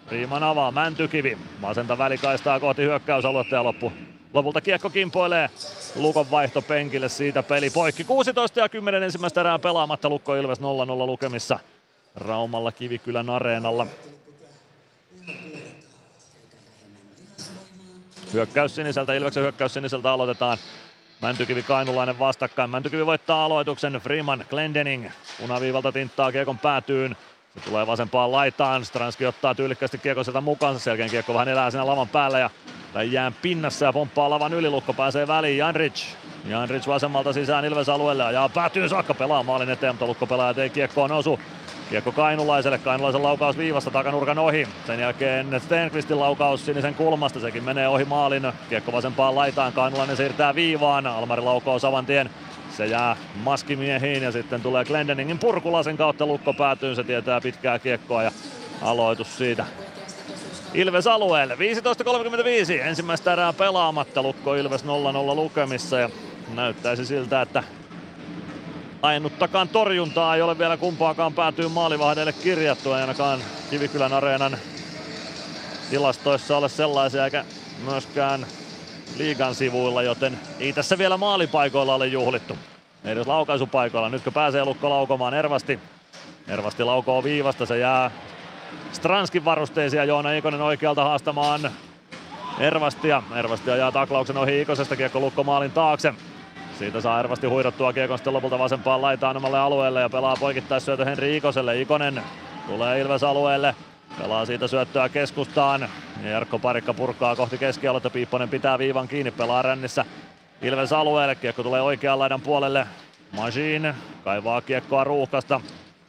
Freeman avaa, Mäntykivi, vasenta välikaistaa kohti hyökkäysaluetta ja loppu Lopulta kiekko kimpoilee Lukon vaihto penkille, siitä peli poikki. 16 ja 10 ensimmäistä erää pelaamatta, Lukko Ilves 0-0 lukemissa Raumalla Kivikylän areenalla. Hyökkäys siniseltä, Ilveksen hyökkäys siniseltä aloitetaan. Mäntykivi Kainulainen vastakkain. Mäntykivi voittaa aloituksen. Freeman Glendening punaviivalta tinttaa kiekon päätyyn. Se tulee vasempaan laitaan. Stranski ottaa tyylikkästi kiekon sieltä mukaansa. Selkeän kiekko vähän elää siinä lavan päällä ja tai jään pinnassa ja pomppaa lavan ylilukko, pääsee väliin Janric. Janric vasemmalta sisään Ilves alueelle ja päätyy saakka pelaa maalin eteen, mutta lukko pelaa ei kiekkoon osu. Kiekko Kainulaiselle, Kainulaisen laukaus viivasta takanurkan ohi. Sen jälkeen Stenqvistin laukaus sinisen kulmasta, sekin menee ohi maalin. Kiekko vasempaan laitaan, Kainulainen siirtää viivaan. Almari laukoo savan tien. Se jää maskimiehiin ja sitten tulee Glendeningin purkulasen kautta lukko päätyyn. Se tietää pitkää kiekkoa ja aloitus siitä Ilves alueelle. 15.35 ensimmäistä erää pelaamatta. Lukko Ilves 0-0 lukemissa ja näyttäisi siltä, että ainuttakaan torjuntaa ei ole vielä kumpaakaan päätyy maalivahdeille kirjattu. Ei ainakaan Kivikylän areenan tilastoissa ole sellaisia eikä myöskään liigan sivuilla, joten ei tässä vielä maalipaikoilla ole juhlittu. Edes laukaisupaikoilla. Nytkö pääsee Lukko laukomaan Ervasti. Ervasti laukoo viivasta, se jää Stranskin varusteisia Joona Ikonen oikealta haastamaan Ervastia. Ervasti ajaa taklauksen ohi Ikosesta kiekko Lukko maalin taakse. Siitä saa Ervasti huidottua kiekon sitten lopulta vasempaan laitaan omalle alueelle ja pelaa poikittaisyötö Henri Ikoselle. Ikonen tulee Ilves alueelle. Pelaa siitä syöttöä keskustaan. Ja Jarkko Parikka purkaa kohti keskialuetta. Piipponen pitää viivan kiinni, pelaa rännissä Ilves alueelle. Kiekko tulee oikean laidan puolelle. Machine kaivaa kiekkoa ruuhkasta.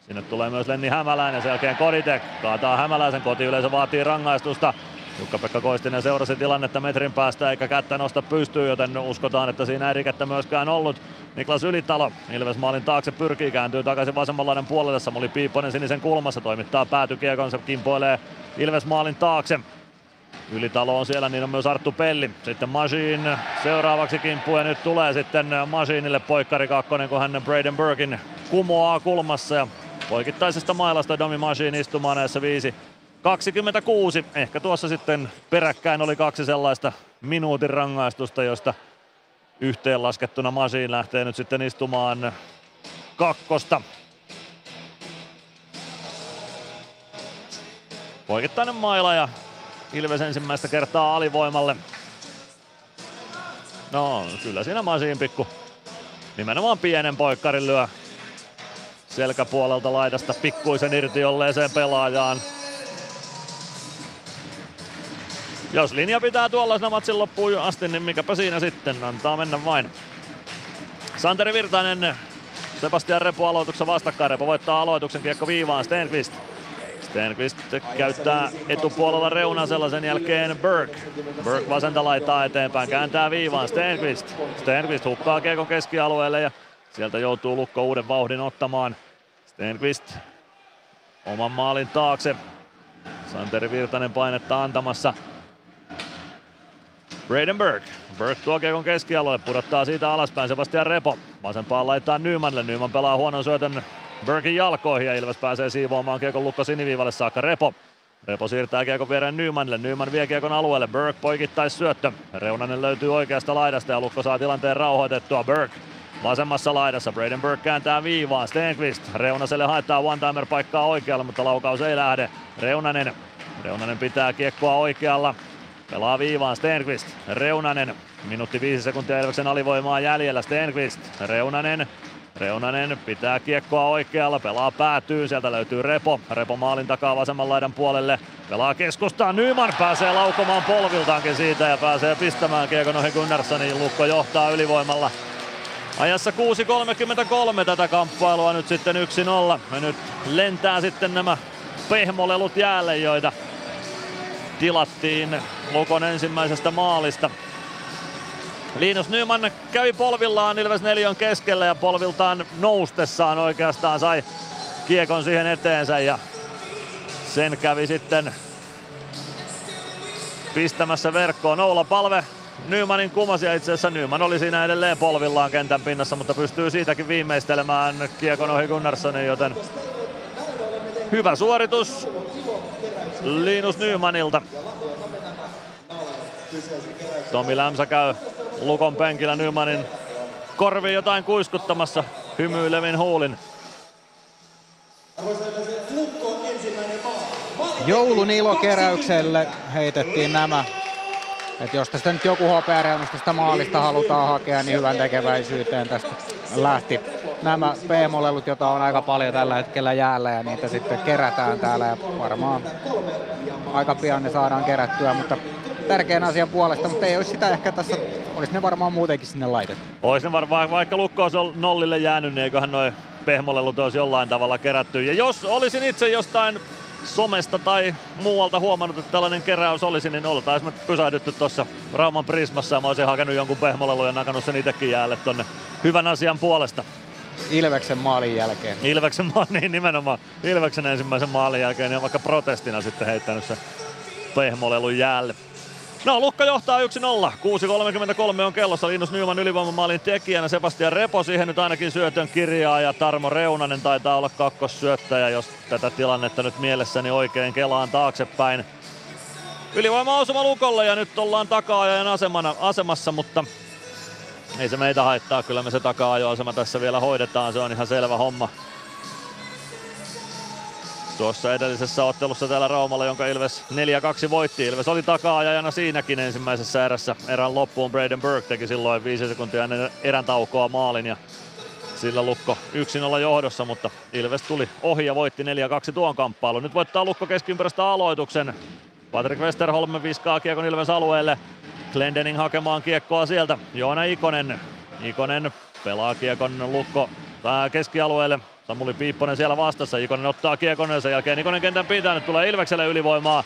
Sinne tulee myös Lenni Hämäläinen, sen jälkeen Koditek kaataa Hämäläisen, kotiyleisö vaatii rangaistusta. Jukka-Pekka Koistinen seurasi tilannetta metrin päästä eikä kättä nosta pystyy, joten uskotaan, että siinä ei rikettä myöskään ollut. Niklas Ylitalo Ilves maalin taakse pyrkii, kääntyy takaisin vasemmanlainen puolelle. Samuli Piipponen sinisen kulmassa toimittaa päätykiekon, se kimpoilee Ilves maalin taakse. Ylitalo on siellä, niin on myös Arttu Pelli. Sitten Machine seuraavaksi kimppu ja nyt tulee sitten Machineille poikkari kakkonen, kun hän Braden Burkin kumoaa kulmassa ja poikittaisesta mailasta Domi Machine istumaan näissä viisi 26. Ehkä tuossa sitten peräkkäin oli kaksi sellaista minuutin rangaistusta, josta yhteenlaskettuna Machine lähtee nyt sitten istumaan kakkosta. Poikittainen maila ja Ilves ensimmäistä kertaa alivoimalle. No, kyllä siinä Masiin pikku nimenomaan pienen poikkarin lyö selkäpuolelta laidasta pikkuisen irti olleeseen pelaajaan. Jos linja pitää tuollaisena matsin loppuun asti, niin mikäpä siinä sitten, antaa mennä vain. Santeri Virtanen, Sebastian Repo aloituksen vastakkain. Repo voittaa aloituksen kiekko viivaan, Stenqvist. Stenqvist käyttää etupuolella reunasella sen jälkeen Burke. Burke vasenta laittaa eteenpäin, kääntää viivaan Stenqvist. Stenqvist hukkaa kiekon keskialueelle ja sieltä joutuu Lukko uuden vauhdin ottamaan. Stenqvist oman maalin taakse. Santeri Virtanen painetta antamassa. Braden Burke. Tuo kiekon keskialueelle, pudottaa siitä alaspäin Sebastian Repo. Vasempaan laittaa Nymanille. Nyman pelaa huonon syötön Burkin jalkoihin ja Ilves pääsee siivoamaan kiekon lukko siniviivalle saakka Repo. Repo siirtää kiekon viereen Nymanille. Nyman vie kiekon alueelle. Burke poikittais syöttö. Reunanen löytyy oikeasta laidasta ja Lukko saa tilanteen rauhoitettua. Burke vasemmassa laidassa. Braden Burke kääntää viivaan. Stenqvist Reunaselle haetaan one-timer paikkaa oikealla, mutta laukaus ei lähde. Reunanen. Reunanen pitää kiekkoa oikealla. Pelaa viivaan Stenqvist. Reunanen. Minuutti viisi sekuntia Ilveksen alivoimaa jäljellä. Stenqvist. Reunanen. Reunanen pitää kiekkoa oikealla, pelaa päätyy, sieltä löytyy Repo. Repo maalin takaa vasemman laidan puolelle, pelaa keskustaan, Nyman pääsee laukomaan polviltaankin siitä ja pääsee pistämään kiekon ohi Gunnarssoniin. Lukko johtaa ylivoimalla. Ajassa 6.33 tätä kamppailua nyt sitten 1-0. Ja nyt lentää sitten nämä pehmolelut jäälle, joita tilattiin Lukon ensimmäisestä maalista. Linus Nyman kävi polvillaan Ilves neljön keskellä ja polviltaan noustessaan oikeastaan sai kiekon siihen eteensä ja sen kävi sitten pistämässä verkkoon. Noula palve Nymanin kumasi ja itse asiassa Nyman oli siinä edelleen polvillaan kentän pinnassa, mutta pystyy siitäkin viimeistelemään kiekon ohi Gunnarssonin, joten hyvä suoritus Linus Nymanilta. Tomi Lämsä käy Lukon penkillä Nymanin korviin jotain kuiskuttamassa hymyilevin huulin. Joulun ilokeräykselle heitettiin nämä. Et jos tästä nyt joku hopeareunasta sitä maalista halutaan hakea, niin hyvän tekeväisyyteen tästä lähti nämä p-molelut, joita on aika paljon tällä hetkellä jäällä ja niitä sitten kerätään täällä ja varmaan aika pian ne saadaan kerättyä, mutta tärkeän asian puolesta, mutta ei olisi sitä ehkä tässä, olisi ne varmaan muutenkin sinne laitettu. Olisi ne varmaan, vaikka Lukko olisi nollille jäänyt, niin eiköhän noin pehmolelut olisi jollain tavalla kerätty. Ja jos olisin itse jostain somesta tai muualta huomannut, että tällainen keräys olisi, niin oltaisiin pysähdytty tuossa Rauman Prismassa ja mä olisin hakenut jonkun pehmolelu ja nakannut sen itsekin jäälle tonne hyvän asian puolesta. Ilveksen maalin jälkeen. Ilveksen maalin, niin nimenomaan Ilveksen ensimmäisen maalin jälkeen, niin on vaikka protestina sitten heittänyt se pehmolelun jäälle. No, Lukka johtaa 1-0. 6.33 on kellossa. Linus Nyman ylivoimamaalin tekijänä. Sebastian Repo siihen nyt ainakin syötön kirjaa ja Tarmo Reunanen taitaa olla kakkossyöttäjä, jos tätä tilannetta nyt mielessäni oikein kelaan taaksepäin. Ylivoima osuma Lukolle ja nyt ollaan takaajan asemana, asemassa, mutta ei se meitä haittaa. Kyllä me se takaa-ajoasema tässä vielä hoidetaan. Se on ihan selvä homma. Tuossa edellisessä ottelussa täällä Raumalla, jonka Ilves 4-2 voitti. Ilves oli taka-ajajana siinäkin ensimmäisessä erässä. Erän loppuun Braden Burke teki silloin 5 sekuntia ennen erän taukoa maalin ja sillä Lukko yksin olla johdossa, mutta Ilves tuli ohi ja voitti 4-2 tuon kamppailun. Nyt voittaa Lukko keskiympäröstä aloituksen. Patrick Westerholm viskaa kiekon Ilves alueelle. Glendening hakemaan kiekkoa sieltä. Joona Ikonen. Ikonen pelaa kiekon Lukko keskialueelle. Samuli Piipponen siellä vastassa. Ikonen ottaa kiekon ja sen jälkeen Ikonen kentän pitää. Nyt tulee Ilvekselle ylivoimaa.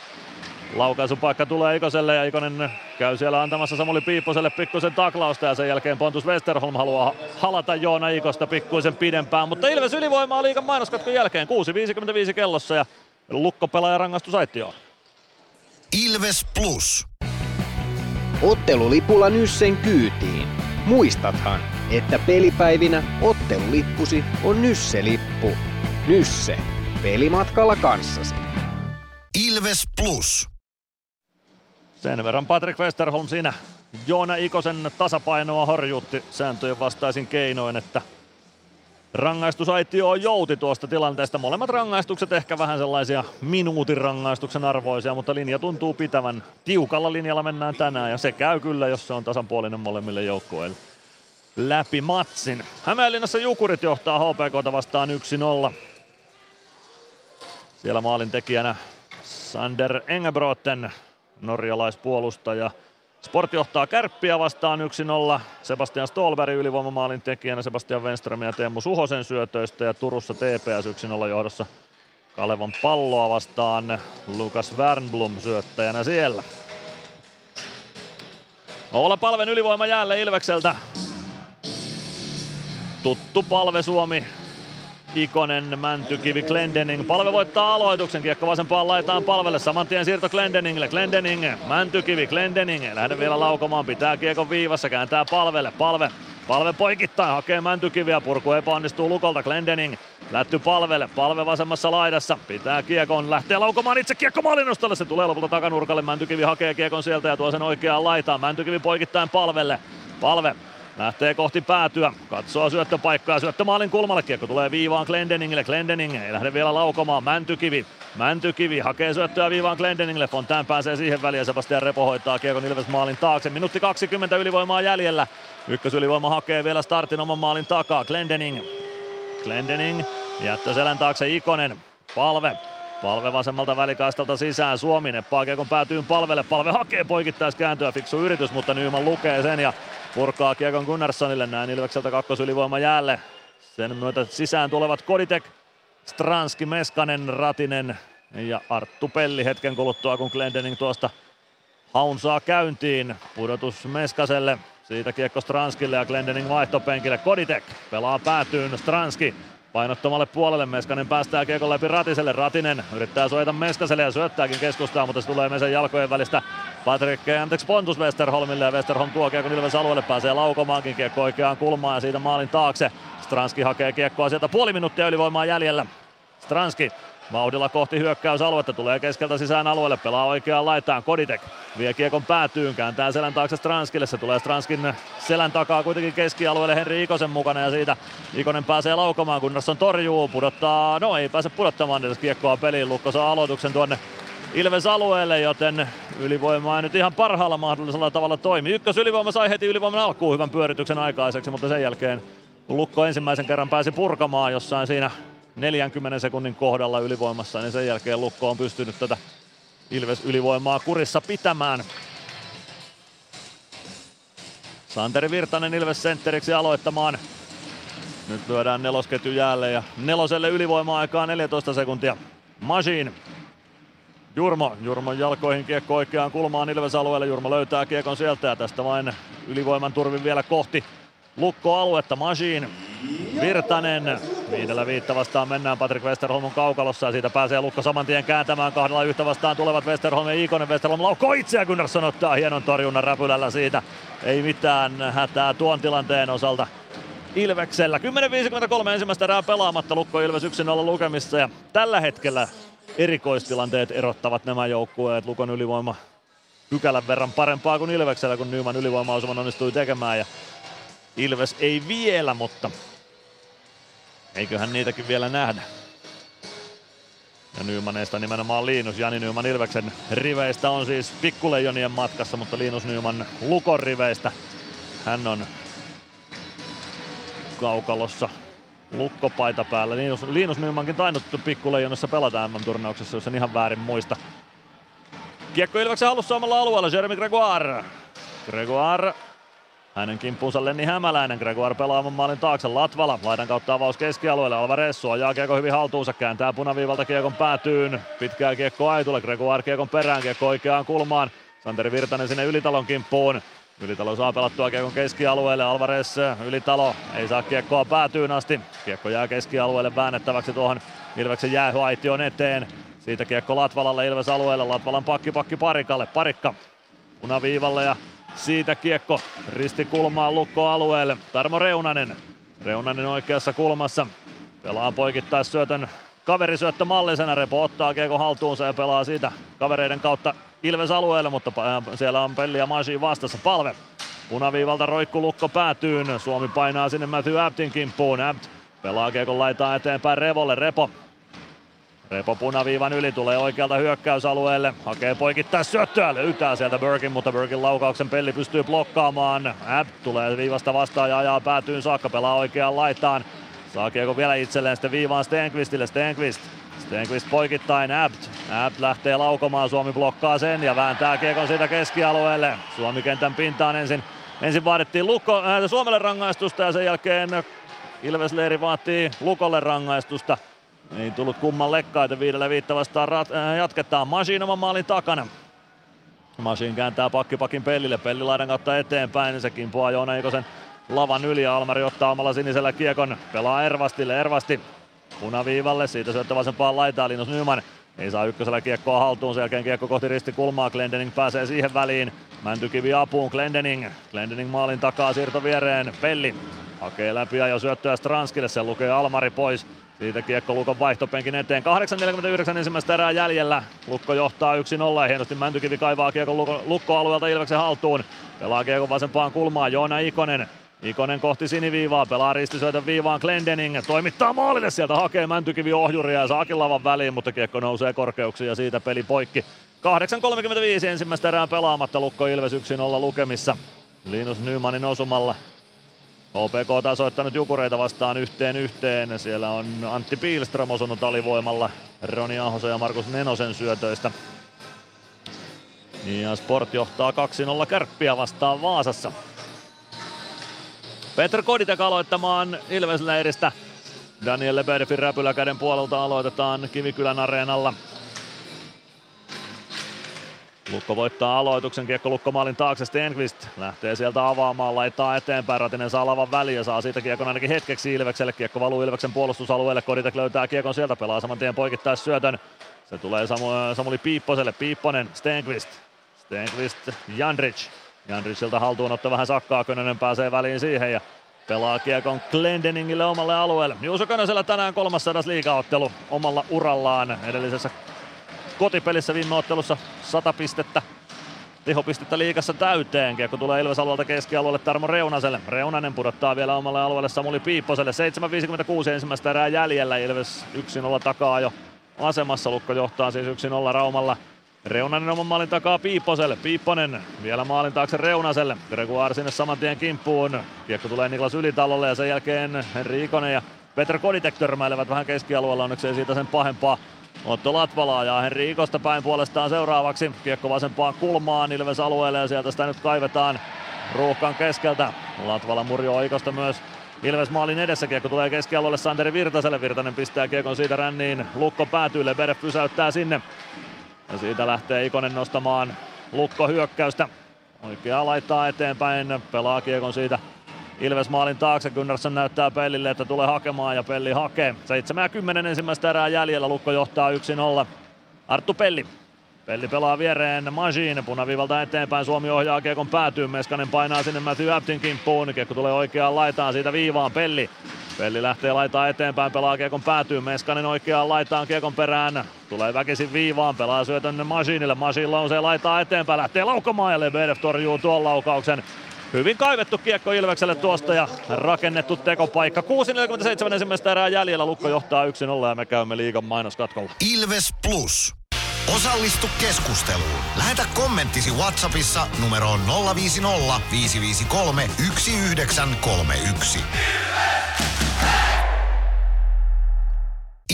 Laukaisupaikka tulee Ikoselle ja Ikonen käy siellä antamassa Samuli Piipposelle pikkusen taklausta ja sen jälkeen Pontus Westerholm haluaa halata Joona Ikosta pikkuisen pidempään. Mutta Ilves ylivoimaa liikan mainoskatkon jälkeen 6.55 kellossa ja Lukko pelaaja rangaistusaitioon. Ilves Plus. Ottelulipulla Nyssen kyytiin. Muistathan, että pelipäivinä ottelulippusi on Nysse-lippu. Nysse. Pelimatkalla kanssasi. Ilves Plus. Sen verran Patrick Westerholm siinä Joona Ikosen tasapainoa horjuutti sääntöjen vastaisin keinoin, että rangaistusaitio jouti tuosta tilanteesta. Molemmat rangaistukset ehkä vähän sellaisia minuutin rangaistuksen arvoisia, mutta linja tuntuu pitävän. Tiukalla linjalla mennään tänään ja se käy kyllä, jos se on tasanpuolinen molemmille joukkueille. Läpi matsin. Hämeenlinnassa Jukurit johtaa HPKta vastaan 1-0. Siellä maalin tekijänä Sander Engebroten norjalaispuolustaja. Sport johtaa kärppiä vastaan 1-0. Sebastian Stolberg ylivoimamaalin tekijänä, Sebastian Wenström ja Teemu Suhosen syötöistä ja Turussa TPS 1-0 johdossa Kalevan palloa vastaan Lukas Wernblom syöttäjänä siellä. Olla palven ylivoima jälleen Ilvekseltä. Tuttu palve Suomi. Ikonen, Mäntykivi, Glendening. Palve voittaa aloituksen. Kiekko vasempaan laitaan palvelle. Saman tien siirto Glendeningille. Glendening, Mäntykivi, Glendening. Lähde vielä laukomaan. Pitää kiekon viivassa. Kääntää palvelle. Palve Palve poikittain hakee Mäntykiviä, purku epäonnistuu Lukolta, Glendening lätty palvelle, palve vasemmassa laidassa, pitää kiekon, lähtee laukomaan itse kiekko maalinostolle, se tulee lopulta takanurkalle, Mäntykivi hakee kiekon sieltä ja tuo sen oikeaan laitaan, Mäntykivi poikittain palvelle, palve Lähtee kohti päätyä, katsoo syöttöpaikkaa, syöttö maalin kulmalle, kiekko tulee viivaan Glendeningille, Glendening ei lähde vielä laukomaan, Mäntykivi, Mäntykivi hakee syöttöä viivaan Glendeningille, Fontään pääsee siihen väliin ja Sebastian Repo hoitaa kiekon Ilves maalin taakse, minuutti 20 ylivoimaa jäljellä, ykkösylivoima hakee vielä startin oman maalin takaa, Glendening, Glendening, jättö selän taakse Ikonen, palve, Palve vasemmalta välikaistalta sisään, Suomi neppaa kiekon päätyyn palvelle, palve hakee poikittaiskääntöä, fiksu yritys, mutta Nyman lukee sen ja purkaa kiekon Gunnarssonille, näin Ilvekseltä kakkosylivoima jäälle. Sen myötä sisään tulevat Koditek, Stranski, Meskanen, Ratinen ja Arttu Pelli hetken kuluttua, kun Glendening tuosta haun saa käyntiin. Pudotus Meskaselle, siitä kiekko Stranskille ja Glendening vaihtopenkille. Koditek pelaa päätyyn, Stranski painottomalle puolelle. Meskanen päästää kiekon läpi Ratiselle. Ratinen yrittää suojata Meskaselle ja syöttääkin keskustaa, mutta se tulee Mesen jalkojen välistä Patrick, anteeksi Pontus Westerholmille ja Westerholm tuo kiekon Ilves alueelle, pääsee laukomaankin kiekko oikeaan kulmaan ja siitä maalin taakse. Stranski hakee kiekkoa sieltä puoli minuuttia ylivoimaa jäljellä. Stranski Vauhdilla kohti hyökkäysaluetta, tulee keskeltä sisään alueelle, pelaa oikeaan laitaan, Koditek vie kiekon päätyyn, kääntää selän taakse Stranskille, se tulee Stranskin selän takaa kuitenkin keskialueelle Henri Ikosen mukana ja siitä Ikonen pääsee laukomaan, Gunnarsson torjuu, pudottaa, no ei pääse pudottamaan edes kiekkoa peliin, Lukko saa aloituksen tuonne Ilves alueelle, joten ylivoima ei nyt ihan parhaalla mahdollisella tavalla toimi. Ykkös ylivoima sai heti ylivoiman alkuun hyvän pyörityksen aikaiseksi, mutta sen jälkeen Lukko ensimmäisen kerran pääsi purkamaan jossain siinä 40 sekunnin kohdalla ylivoimassa, niin sen jälkeen Lukko on pystynyt tätä Ilves ylivoimaa kurissa pitämään. Santeri Virtanen Ilves sentteriksi aloittamaan. Nyt lyödään nelosketju jäälle ja neloselle ylivoima-aikaa 14 sekuntia. Machine. Jurmo, Jurmon jalkoihin kiekko oikeaan kulmaan Ilves alueelle. Jurmo löytää kiekon sieltä ja tästä vain ylivoiman turvin vielä kohti Lukko-aluetta. Machine Virtanen. Viidellä viitta vastaan mennään Patrick Westerholm on kaukalossa ja siitä pääsee Lukko saman tien kääntämään kahdella yhtä vastaan tulevat Westerholm ja Ikonen. Westerholm laukoo itse ja Gunnarsson ottaa hienon torjunnan räpylällä siitä. Ei mitään hätää tuon tilanteen osalta. Ilveksellä. 10.53 ensimmäistä erää pelaamatta Lukko Ilves 1-0 lukemissa ja tällä hetkellä erikoistilanteet erottavat nämä joukkueet. Lukon ylivoima pykälän verran parempaa kuin Ilveksellä, kun Nyman ylivoimaosuman onnistui tekemään. Ja Ilves ei vielä, mutta eiköhän niitäkin vielä nähdä. Ja Nymaneista nimenomaan Liinus. Jani Nyman Ilveksen riveistä on siis pikkuleijonien matkassa, mutta Liinus Nyman Lukon riveistä. Hän on kaukalossa lukkopaita päällä. Liinus, Liinus Nymankin tainnut pikkuleijonassa pelata MM-turnauksessa, jos en ihan väärin muista. Kiekko Ilveksen halussa omalla alueella, Jeremy Gregoire. Gregoire hänen kimppuunsa Lenni Hämäläinen, Gregoire pelaavan maalin taakse, Latvala, laidan kautta avaus keskialueelle, Alvarez suojaa kiekko hyvin haltuunsa, kääntää punaviivalta kiekon päätyyn, pitkää kiekko Aitulle, Gregoire kiekon perään, kiekko oikeaan kulmaan, Santeri Virtanen sinne Ylitalon kimppuun, Ylitalo saa pelattua kiekon keskialueelle, Alvarez Ylitalo ei saa kiekkoa päätyyn asti, kiekko jää keskialueelle väännettäväksi tuohon Ilveksen jäähyaition eteen, siitä kiekko Latvalalle Ilves alueelle, Latvalan pakki pakki Parikalle, Parikka punaviivalle ja siitä kiekko ristikulmaan lukkoalueelle. Tarmo Reunanen. Reunanen oikeassa kulmassa. Pelaa poikittais syötön kaverisyöttö mallisena. Repo ottaa kiekko haltuunsa ja pelaa siitä kavereiden kautta Ilves alueelle, mutta siellä on Pelli ja Masi vastassa. Palve. Punaviivalta roikku lukko. Suomi painaa sinne Matthew Aptin kimppuun. Apt pelaa kiekon laitaa eteenpäin Revolle. Repo Repo punaviivan yli tulee oikealta hyökkäysalueelle. Hakee poikittaa syöttöä, löytää sieltä Bergin, mutta Bergin laukauksen pelli pystyy blokkaamaan. App tulee viivasta vastaan ja ajaa päätyyn saakka, pelaa oikeaan laitaan. Saa kiekko vielä itselleen sitten viivaan Stenqvistille, Stenqvist. Stenqvist poikittain, Abt. App lähtee laukomaan, Suomi blokkaa sen ja vääntää kiekon siitä keskialueelle. Suomi kentän pintaan ensin. Ensin vaadittiin Lukko, äh, Suomelle rangaistusta ja sen jälkeen Ilves Leiri vaatii Lukolle rangaistusta. Ei tullut kummallekaan, että viidelle viittä vastaan rat- äh, jatketaan. Masin oman maalin takana. Masin kääntää pakkipakin pellille, pelli laidan kautta eteenpäin, se kimpoaa Joona Ikosen lavan yli ja Almari ottaa omalla sinisellä kiekon, pelaa Ervastille, Ervasti punaviivalle, siitä syöttö vasempaan laitaan Linus Nyman. Ei saa ykkösellä kiekkoa haltuun, sen jälkeen kiekko kohti ristikulmaa, Glendening pääsee siihen väliin. Mäntykivi apuun, Glendening. Glendening maalin takaa, siirto viereen, Pelli hakee läpi ja jo syöttöä Stranskille, sen lukee Almari pois. Siitä kiekko Lukon vaihtopenkin eteen. 8.49 ensimmäistä erää jäljellä. Lukko johtaa 1-0 ja hienosti Mäntykivi kaivaa kiekon Lukko, Lukko-alueelta Ilveksen haltuun. Pelaa kiekon vasempaan kulmaan Joona Ikonen. Ikonen kohti siniviivaa, pelaa ristisyötön viivaan Glendening, toimittaa maalille sieltä, hakee Mäntykivi ohjuria ja saakin lavan väliin, mutta kiekko nousee korkeuksiin ja siitä peli poikki. 8.35 ensimmäistä erää pelaamatta, Lukko Ilves 1-0 lukemissa. Linus Nymanin osumalla OPK tasoittanut Jukureita vastaan yhteen yhteen. Siellä on Antti Piilström osunut alivoimalla Roni Ahosen ja Markus Nenosen syötöistä. Ja Sport johtaa 2-0 kärppiä vastaan Vaasassa. Petr Koditek aloittamaan Ilvesleiristä. Daniel Lebedefin räpyläkäden puolelta aloitetaan Kivikylän areenalla. Lukko voittaa aloituksen, kiekko Lukko maalin taakse, Stenqvist lähtee sieltä avaamaan, laittaa eteenpäin, Ratinen saa lavan väliin ja saa siitä kiekon ainakin hetkeksi Ilvekselle. Kiekko valuu Ilveksen puolustusalueelle, Koditek löytää kiekon sieltä, pelaa saman tien poikittaa syötön. Se tulee Samu, Samuli Piipposelle, Piipponen, Stenqvist, Stenqvist, Jandrich. Jandrichilta haltuunotto vähän sakkaa, Könönen pääsee väliin siihen ja pelaa kiekon Glendeningille omalle alueelle. Juuso Könösellä tänään 300 liigaottelu omalla urallaan edellisessä kotipelissä viime ottelussa 100 pistettä tehopistettä liikassa täyteen. Kiekko tulee Ilves alueelta keskialueelle Tarmo Reunaselle. Reunanen pudottaa vielä omalle alueelle Samuli Piipposelle. 7.56 ensimmäistä erää jäljellä. Ilves 1-0 takaa jo asemassa. Lukko johtaa siis 1-0 Raumalla. Reunanen oman maalin takaa Piipposelle. Piipponen vielä maalin taakse Reunaselle. Gregoire sinne saman tien kimppuun. Kiekko tulee Niklas Ylitalolle ja sen jälkeen Henri Ikonen ja Petr Koditek törmäilevät vähän keskialueella. Onneksi ei siitä sen pahempaa Otto Latvala ja Henri Ikosta päin puolestaan seuraavaksi. Kiekko vasempaan kulmaan Ilves alueelle ja sieltä sitä nyt kaivetaan ruuhkan keskeltä. Latvala murjoo Ikosta myös Ilves maalin edessä. Kiekko tulee keskialueelle Santeri Virtaselle. Virtanen pistää kiekon siitä ränniin. Lukko päätyy, Lebedev pysäyttää sinne. Ja siitä lähtee Ikonen nostamaan Lukko hyökkäystä. Oikeaa laittaa eteenpäin, pelaa kiekon siitä Ilves maalin taakse, Gunnarsson näyttää Pellille, että tulee hakemaan ja Pelli hakee. 70 ensimmäistä erää jäljellä, Lukko johtaa 1-0. Arttu Pelli. Pelli pelaa viereen Majin, punaviivalta eteenpäin, Suomi ohjaa kiekon päätyyn, Meskanen painaa sinne Matthew Aptin kimppuun, kiekko tulee oikeaan laitaan, siitä viivaan Pelli. Pelli lähtee laitaa eteenpäin, pelaa kiekon päätyyn, Meskanen oikeaan laitaan kiekon perään, tulee väkisin viivaan, pelaa syötön Masinille, Masin lausee laitaa eteenpäin, lähtee laukamaan ja Lebedev torjuu tuon laukauksen. Hyvin kaivettu kiekko Ilvekselle tuosta ja rakennettu tekopaikka. 6.47 ensimmäistä erää jäljellä. Lukko johtaa 1-0 ja me käymme liigan mainoskatkolla. Ilves Plus. Osallistu keskusteluun. Lähetä kommenttisi Whatsappissa numeroon 050 553 1931.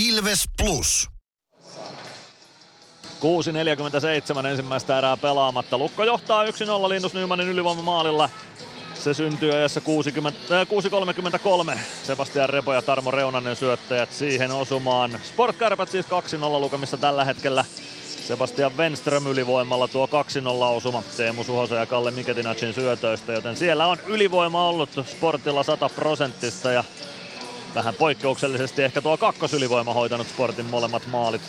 Ilves Plus. 6.47 ensimmäistä erää pelaamatta. Lukko johtaa 1-0 Linus Nymanin ylivoimamaalilla. Se syntyy ajassa 60, äh, 6.33. Sebastian Repo ja Tarmo Reunanen syöttäjät siihen osumaan. Sportkärpät siis 2-0 lukemissa tällä hetkellä. Sebastian Wenström ylivoimalla tuo 2-0 osuma Teemu Suhosen ja Kalle Miketinacin syötöistä, joten siellä on ylivoima ollut Sportilla 100 prosenttista ja vähän poikkeuksellisesti ehkä tuo kakkosylivoima hoitanut Sportin molemmat maalit.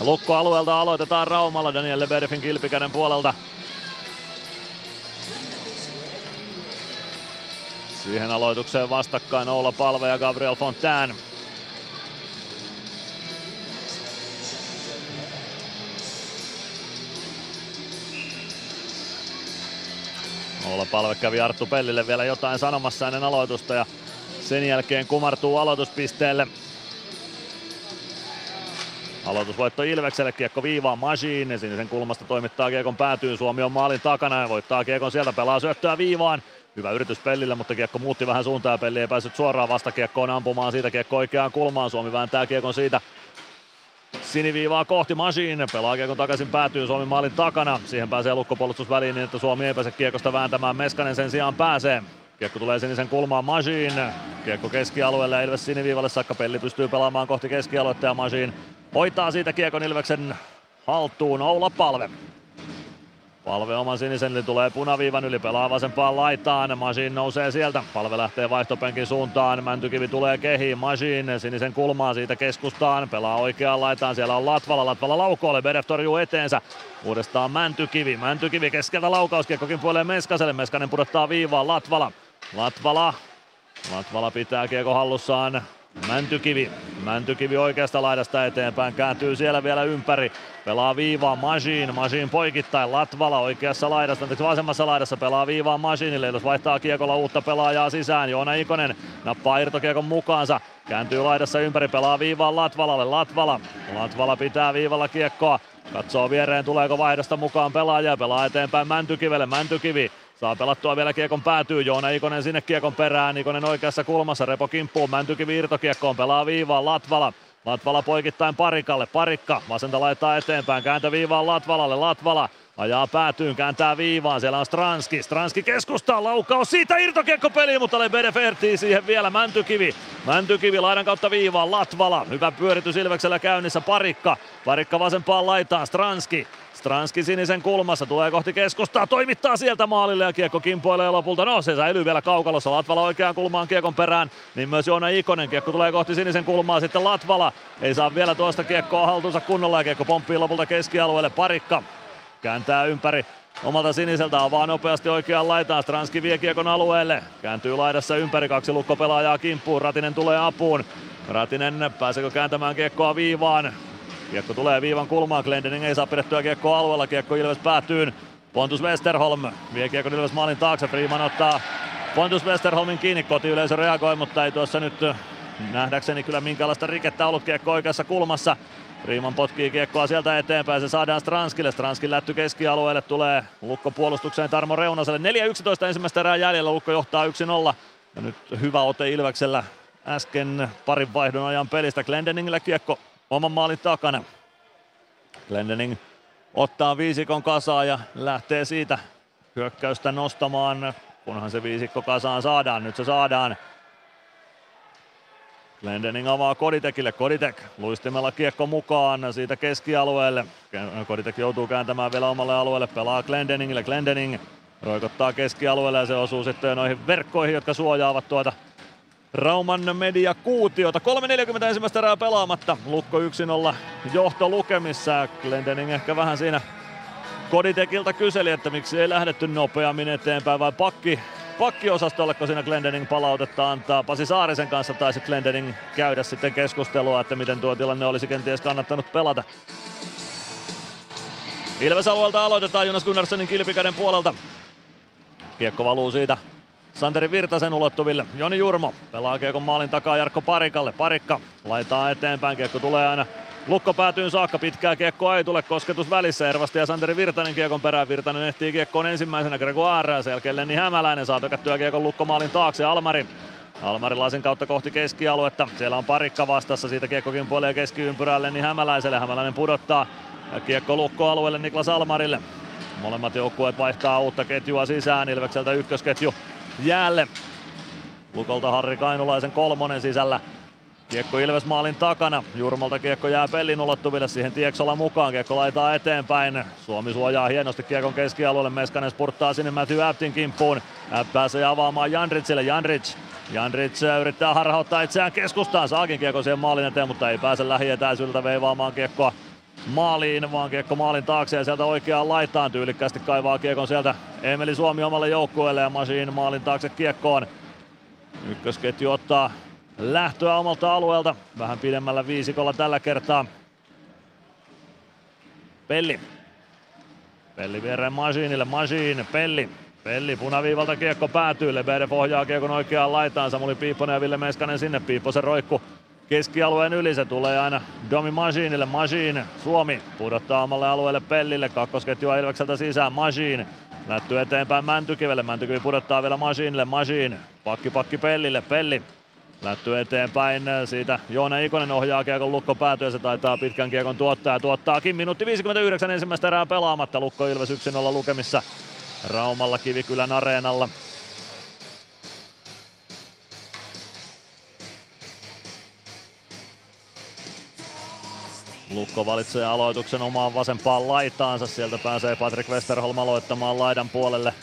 Lukkoalueelta aloitetaan Raumalla Daniel Lebedefin kilpikäden puolelta. Siihen aloitukseen vastakkain Oula Palve ja Gabriel Fontaine. Oula Palve kävi Arttu Pellille vielä jotain sanomassa ennen aloitusta ja sen jälkeen kumartuu aloituspisteelle. Aloitusvoitto Ilvekselle, kiekko viivaan Machine, sinisen kulmasta toimittaa kiekon päätyy, Suomi on maalin takana ja voittaa kiekon sieltä, pelaa syöttöä viivaan. Hyvä yritys Pellillä, mutta kiekko muutti vähän suuntaan ja Pelli ei päässyt suoraan vastakiekkoon ampumaan siitä kiekko oikeaan kulmaan. Suomi vääntää kiekon siitä siniviivaa kohti Machine. Pelaa kiekon takaisin päätyy Suomi maalin takana. Siihen pääsee lukkopuolustus väliin niin, että Suomi ei pääse kiekosta vääntämään. Meskanen sen sijaan pääsee. Kiekko tulee sinisen kulmaan Machine. Kiekko keskialueelle ja Ilves siniviivalle saakka. Pelli pystyy pelaamaan kohti keskialuetta ja Machine hoitaa siitä kiekon Ilveksen haltuun. Oula Palve. Palve oman sinisen, eli tulee punaviivan yli, pelaa vasempaan laitaan. Machine nousee sieltä. Palve lähtee vaihtopenkin suuntaan. Mäntykivi tulee kehiin. Machine sinisen kulmaa siitä keskustaan. Pelaa oikeaan laitaan. Siellä on Latvala. Latvala laukoolle. Berev torjuu eteensä. Uudestaan Mäntykivi. Mäntykivi keskeltä laukauskiekkokin puoleen Meskaselle. Meskanen pudottaa viivaan. Latvala. Latvala. Latvala pitää kiekko hallussaan. Mäntykivi. Mäntykivi oikeasta laidasta eteenpäin. Kääntyy siellä vielä ympäri. Pelaa viivaa Machine. Machine poikittain. Latvala oikeassa laidassa. Anteeksi vasemmassa laidassa pelaa viivaa Machinelle. Jos vaihtaa kiekolla uutta pelaajaa sisään. Joona Ikonen nappaa irtokiekon mukaansa. Kääntyy laidassa ympäri. Pelaa viivaa Latvalalle. Latvala. Latvala pitää viivalla kiekkoa. Katsoo viereen tuleeko vaihdosta mukaan pelaaja. Pelaa eteenpäin Mäntykivelle. Mäntykivi Saa pelattua vielä kiekon päätyy, Joona Ikonen sinne kiekon perään, Ikonen oikeassa kulmassa, Repo kimppuu, Mäntykivi irtokiekkoon, pelaa viivaan, Latvala. Latvala poikittain parikalle, parikka, vasenta laittaa eteenpäin, kääntö viivaan Latvalalle, Latvala Ajaa päätyyn, kääntää viivaan, siellä on Stranski, Stranski keskustaa, laukaus siitä irtokiekko peli, mutta Lebedev ertii siihen vielä. Mäntykivi. Mäntykivi laidan kautta viivaan, Latvala, hyvä pyöritys Ilveksellä käynnissä, Parikka, Parikka vasempaan laitaan, Stranski, Stranski sinisen kulmassa, tulee kohti keskustaa, toimittaa sieltä maalille ja kiekko kimpoilee lopulta. No se säilyy vielä kaukalossa, Latvala oikeaan kulmaan kiekon perään, niin myös Joona Ikonen. Kiekko tulee kohti sinisen kulmaa, sitten Latvala ei saa vielä tuosta kiekkoa haltuunsa kunnolla ja kiekko pomppii lopulta keskialueelle. Parikka kääntää ympäri omalta siniseltä avaa nopeasti oikeaan laitaan. Stranski vie kiekon alueelle. Kääntyy laidassa ympäri. Kaksi lukkopelaajaa kimppuun. Ratinen tulee apuun. Ratinen pääseekö kääntämään kiekkoa viivaan? Kiekko tulee viivan kulmaan. Glendening ei saa pidettyä kiekkoa alueella. Kiekko Ilves päätyyn. Pontus Westerholm vie kiekko Ilves maalin taakse. Freeman ottaa Pontus Westerholmin kiinni. Kotiyleisö reagoi, mutta ei tuossa nyt nähdäkseni kyllä minkäänlaista rikettä ollut kiekko oikeassa kulmassa. Riiman potkii kiekkoa sieltä eteenpäin, se saadaan Stranskille. Stranskin lätty keskialueelle tulee Lukko puolustukseen Tarmo Reunaselle. 4-11 ensimmäistä erää jäljellä, Lukko johtaa 1-0. Ja nyt hyvä ote Ilveksellä äsken parin vaihdon ajan pelistä. Glendeningille kiekko oman maalin takana. Glendening ottaa viisikon kasaan ja lähtee siitä hyökkäystä nostamaan, kunhan se viisikko kasaan saadaan. Nyt se saadaan. Glendening avaa Koditekille. Koditek luistimella kiekko mukaan siitä keskialueelle. Koditek joutuu kääntämään vielä omalle alueelle. Pelaa Glendeningille. Glendening roikottaa keskialueelle ja se osuu sitten noihin verkkoihin, jotka suojaavat tuota Rauman media kuutiota. 3.40 ensimmäistä erää pelaamatta. Lukko 1-0 johto lukemissa. Glendening ehkä vähän siinä Koditekilta kyseli, että miksi ei lähdetty nopeammin eteenpäin vai pakki pakkiosastolle, kun siinä Glendening palautetta antaa. Pasi Saarisen kanssa taisi Glendening käydä sitten keskustelua, että miten tuo tilanne olisi kenties kannattanut pelata. Ilves alueelta aloitetaan Jonas Gunnarssonin kilpikäden puolelta. Kiekko valuu siitä Santeri Virtasen ulottuville. Joni Jurmo pelaa kiekon maalin takaa Jarkko Parikalle. Parikka laitaa eteenpäin. Kiekko tulee aina Lukko päätyy saakka, pitkää kiekkoa ei tule, kosketus välissä Ervasti ja Santeri Virtanen kiekon perään. Virtanen ehtii kiekkoon ensimmäisenä Gregoire sen jälkeen Lenni Hämäläinen saa tökättyä kiekon Lukkomaalin taakse. Almari Almari Lasin kautta kohti keskialuetta. Siellä on parikka vastassa, siitä kiekkokin puolee keskiympyrään Lenni Hämäläiselle. Hämäläinen pudottaa ja kiekko Lukko alueelle Niklas Almarille. Molemmat joukkueet vaihtaa uutta ketjua sisään. Ilvekseltä ykkösketju jäälle. Lukolta Harri Kainulaisen kolmonen sisällä. Kiekko Ilves maalin takana. Jurmalta kiekko jää Pellin ulottuville siihen Tieksola mukaan. Kiekko laitaa eteenpäin. Suomi suojaa hienosti kiekon keskialueelle. Meskanen spurttaa sinne Matthew Aptin kimppuun. App pääsee avaamaan Janritsille. Janrits Janrits yrittää harhauttaa itseään keskustaan. Saakin kiekko siihen maalin eteen, mutta ei pääse lähietäisyydeltä veivaamaan kiekkoa maaliin, vaan kiekko maalin taakse ja sieltä oikeaan laitaan tyylikkästi kaivaa kiekon sieltä Emeli Suomi omalle joukkueelle ja Masiin maalin taakse kiekkoon. Ykkösketju ottaa lähtöä omalta alueelta. Vähän pidemmällä viisikolla tällä kertaa. Pelli. Pelli viereen Masiinille. Masiin, Pelli. Pelli punaviivalta kiekko päätyy. Lebedev ohjaa kiekon oikeaan laitaan. Samuli Piipponen ja Ville Meskanen sinne. Piipposen roikku keskialueen yli. Se tulee aina Domi Maginille. Magin, Suomi pudottaa omalle alueelle Pellille. Kakkosketjua Ilvekseltä sisään. Magin lätty eteenpäin Mäntykivelle. Mäntykivi pudottaa vielä Maginille. Magin, pakki pakki Pellille. Pelli Lätty eteenpäin, siitä Joona Ikonen ohjaa kiekon Lukko päätyy ja se taitaa pitkän kiekon tuottaa ja tuottaakin. Minuutti 59 ensimmäistä erää pelaamatta, Lukko Ilves 1-0 lukemissa Raumalla Kivikylän areenalla. Lukko valitsee aloituksen omaan vasempaan laitaansa. Sieltä pääsee Patrick Westerholm aloittamaan laidan puolelle.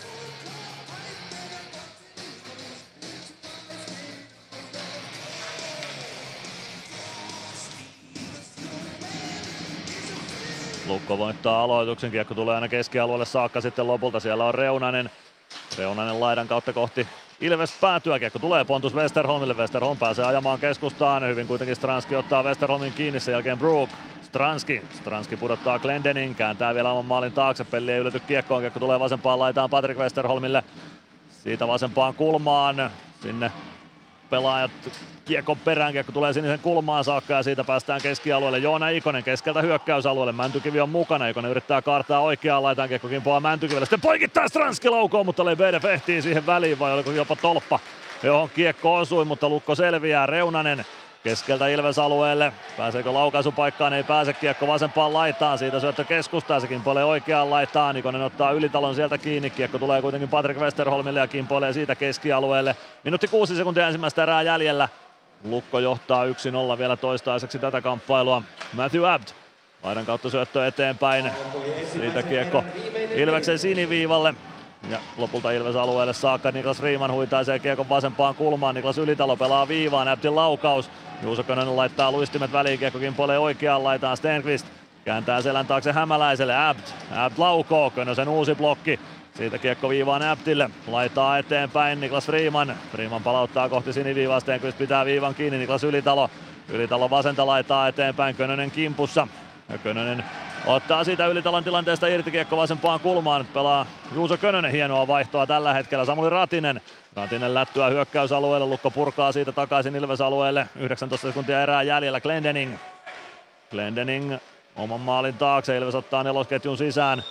Lukko voittaa aloituksen, kiekko tulee aina keskialueelle saakka sitten lopulta. Siellä on Reunanen. Reunanen laidan kautta kohti Ilves päätyä. Kiekko tulee Pontus Westerholmille. Westerholm pääsee ajamaan keskustaan. Hyvin kuitenkin Stranski ottaa Westerholmin kiinni. Sen jälkeen Brook. Stranski. Stranski pudottaa Glendenin. Kääntää vielä oman maalin taakse. Pelli ei ylety kiekkoon. Kiekko tulee vasempaan laitaan Patrick Westerholmille. Siitä vasempaan kulmaan. Sinne pelaajat kiekon perään, kiekko tulee sinisen kulmaan saakka ja siitä päästään keskialueelle. Joona Ikonen keskeltä hyökkäysalueelle, Mäntykivi on mukana, Ikonen yrittää kaartaa oikeaan laitaan, kiekko kimpoaa Mäntykivelle, sitten poikittaa Stranski laukoon, mutta Lebedev ehtii siihen väliin vai oliko jopa tolppa, johon kiekko osui, mutta Lukko selviää, Reunanen keskeltä Ilves-alueelle. Pääseekö laukaisupaikkaan? Ei pääse kiekko vasempaan laitaan. Siitä syöttö keskustaa. Se kimpoilee oikeaan laitaan. Nikonen ottaa ylitalon sieltä kiinni. Kiekko tulee kuitenkin Patrick Westerholmille ja kimpoilee siitä keskialueelle. Minuutti kuusi sekuntia ensimmäistä erää jäljellä. Lukko johtaa 1-0 vielä toistaiseksi tätä kamppailua. Matthew Abt Laidan kautta syöttö eteenpäin. Siitä kiekko Ilveksen siniviivalle. Ja lopulta Ilves alueelle saakka Niklas Riiman huitaisee kiekon vasempaan kulmaan. Niklas Ylitalo pelaa viivaan, Abdin laukaus. Juuso Könönen laittaa luistimet väliin, kiekko kimpoilee oikeaan laitaan Stenqvist. Kääntää selän taakse hämäläiselle, Abd. Abd laukoo, Könösen uusi blokki. Siitä kiekko viivaan Abdille, laittaa eteenpäin Niklas Freeman. Freeman palauttaa kohti siniviivaa, Stenqvist pitää viivan kiinni, Niklas Ylitalo. Ylitalo vasenta laittaa eteenpäin, Könönen kimpussa. Könönen Ottaa siitä ylitalon tilanteesta irti kiekko vasempaan kulmaan. Pelaa Juuso Könönen hienoa vaihtoa tällä hetkellä. Samuli Ratinen. Ratinen lättyä hyökkäysalueelle. Lukko purkaa siitä takaisin Ilves-alueelle. 19 sekuntia erää jäljellä. Glendening. Glendening oman maalin taakse. Ilves ottaa nelosketjun sisään.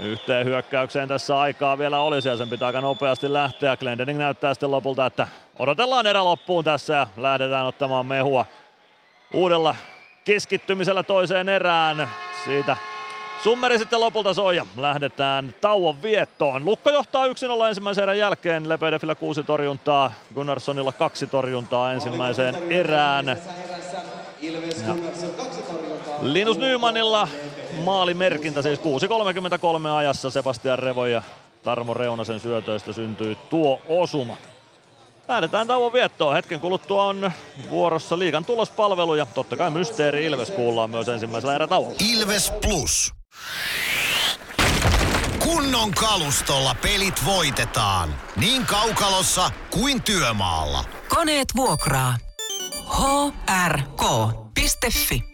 Yhteen hyökkäykseen tässä aikaa vielä olisi ja sen pitää aika nopeasti lähteä. Glendening näyttää sitten lopulta, että odotellaan erä loppuun tässä ja lähdetään ottamaan mehua uudella keskittymisellä toiseen erään. Siitä Summeri sitten lopulta soi ja lähdetään tauon viettoon. Lukko johtaa 1-0 ensimmäisen erän jälkeen. Lepedefillä kuusi torjuntaa, Gunnarssonilla kaksi torjuntaa ensimmäiseen erään. Ja Linus Nymanilla maalimerkintä siis 6.33 ajassa Sebastian Revo ja Tarmo Reunasen syötöistä syntyi tuo osuma. Lähdetään tauon viettoon. Hetken kuluttua on vuorossa liigan tulospalvelu ja totta kai Mysteeri Ilves kuullaan myös ensimmäisellä erätauolla. Ilves Plus. Kunnon kalustolla pelit voitetaan. Niin kaukalossa kuin työmaalla. Koneet vuokraa. hrk.fi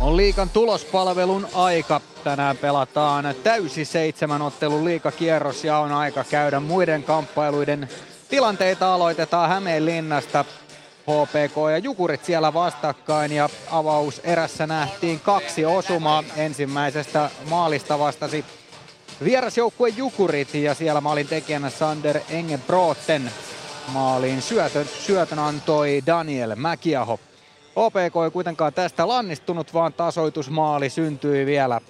On liikan tulospalvelun aika. Tänään pelataan täysi seitsemän ottelun liikakierros ja on aika käydä muiden kamppailuiden tilanteita. Aloitetaan Hämeenlinnasta. HPK ja Jukurit siellä vastakkain ja avaus erässä nähtiin kaksi osumaa. Ensimmäisestä maalista vastasi vierasjoukkue Jukurit ja siellä maalin tekijänä Sander Engebroten. Maaliin syötön, syötön antoi Daniel Mäkiaho. OPK ei kuitenkaan tästä lannistunut, vaan tasoitusmaali syntyi vielä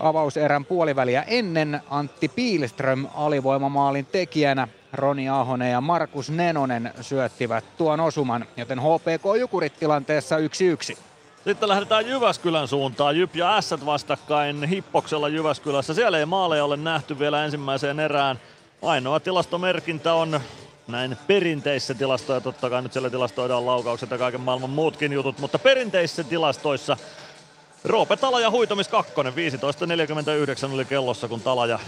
avauserän puoliväliä ennen Antti Piilström alivoimamaalin tekijänä. Roni Ahonen ja Markus Nenonen syöttivät tuon osuman, joten HPK Jukurit tilanteessa 1-1. Sitten lähdetään Jyväskylän suuntaan. Jyp ja Ässät vastakkain Hippoksella Jyväskylässä. Siellä ei maaleja ole nähty vielä ensimmäiseen erään. Ainoa tilastomerkintä on näin perinteissä tilastoja, totta kai nyt siellä tilastoidaan laukaukset ja kaiken maailman muutkin jutut, mutta perinteissä tilastoissa Roope Talaja huitomis kakkonen, 15.49 oli kellossa, kun Talaja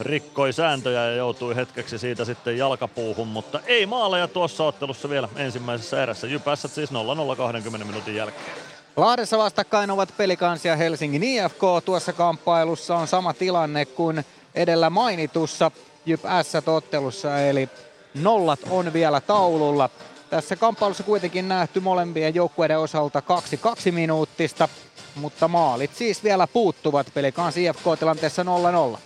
rikkoi sääntöjä ja joutui hetkeksi siitä sitten jalkapuuhun, mutta ei maaleja tuossa ottelussa vielä ensimmäisessä erässä. Jypässä siis 0-0 20 minuutin jälkeen. Lahdessa vastakkain ovat Pelikans ja Helsingin IFK. Tuossa kamppailussa on sama tilanne kuin edellä mainitussa Jyp S-ottelussa, eli nollat on vielä taululla. Tässä kamppailussa kuitenkin nähty molempien joukkueiden osalta kaksi kaksi minuuttista, mutta maalit siis vielä puuttuvat. Pelikans IFK tilanteessa 0-0.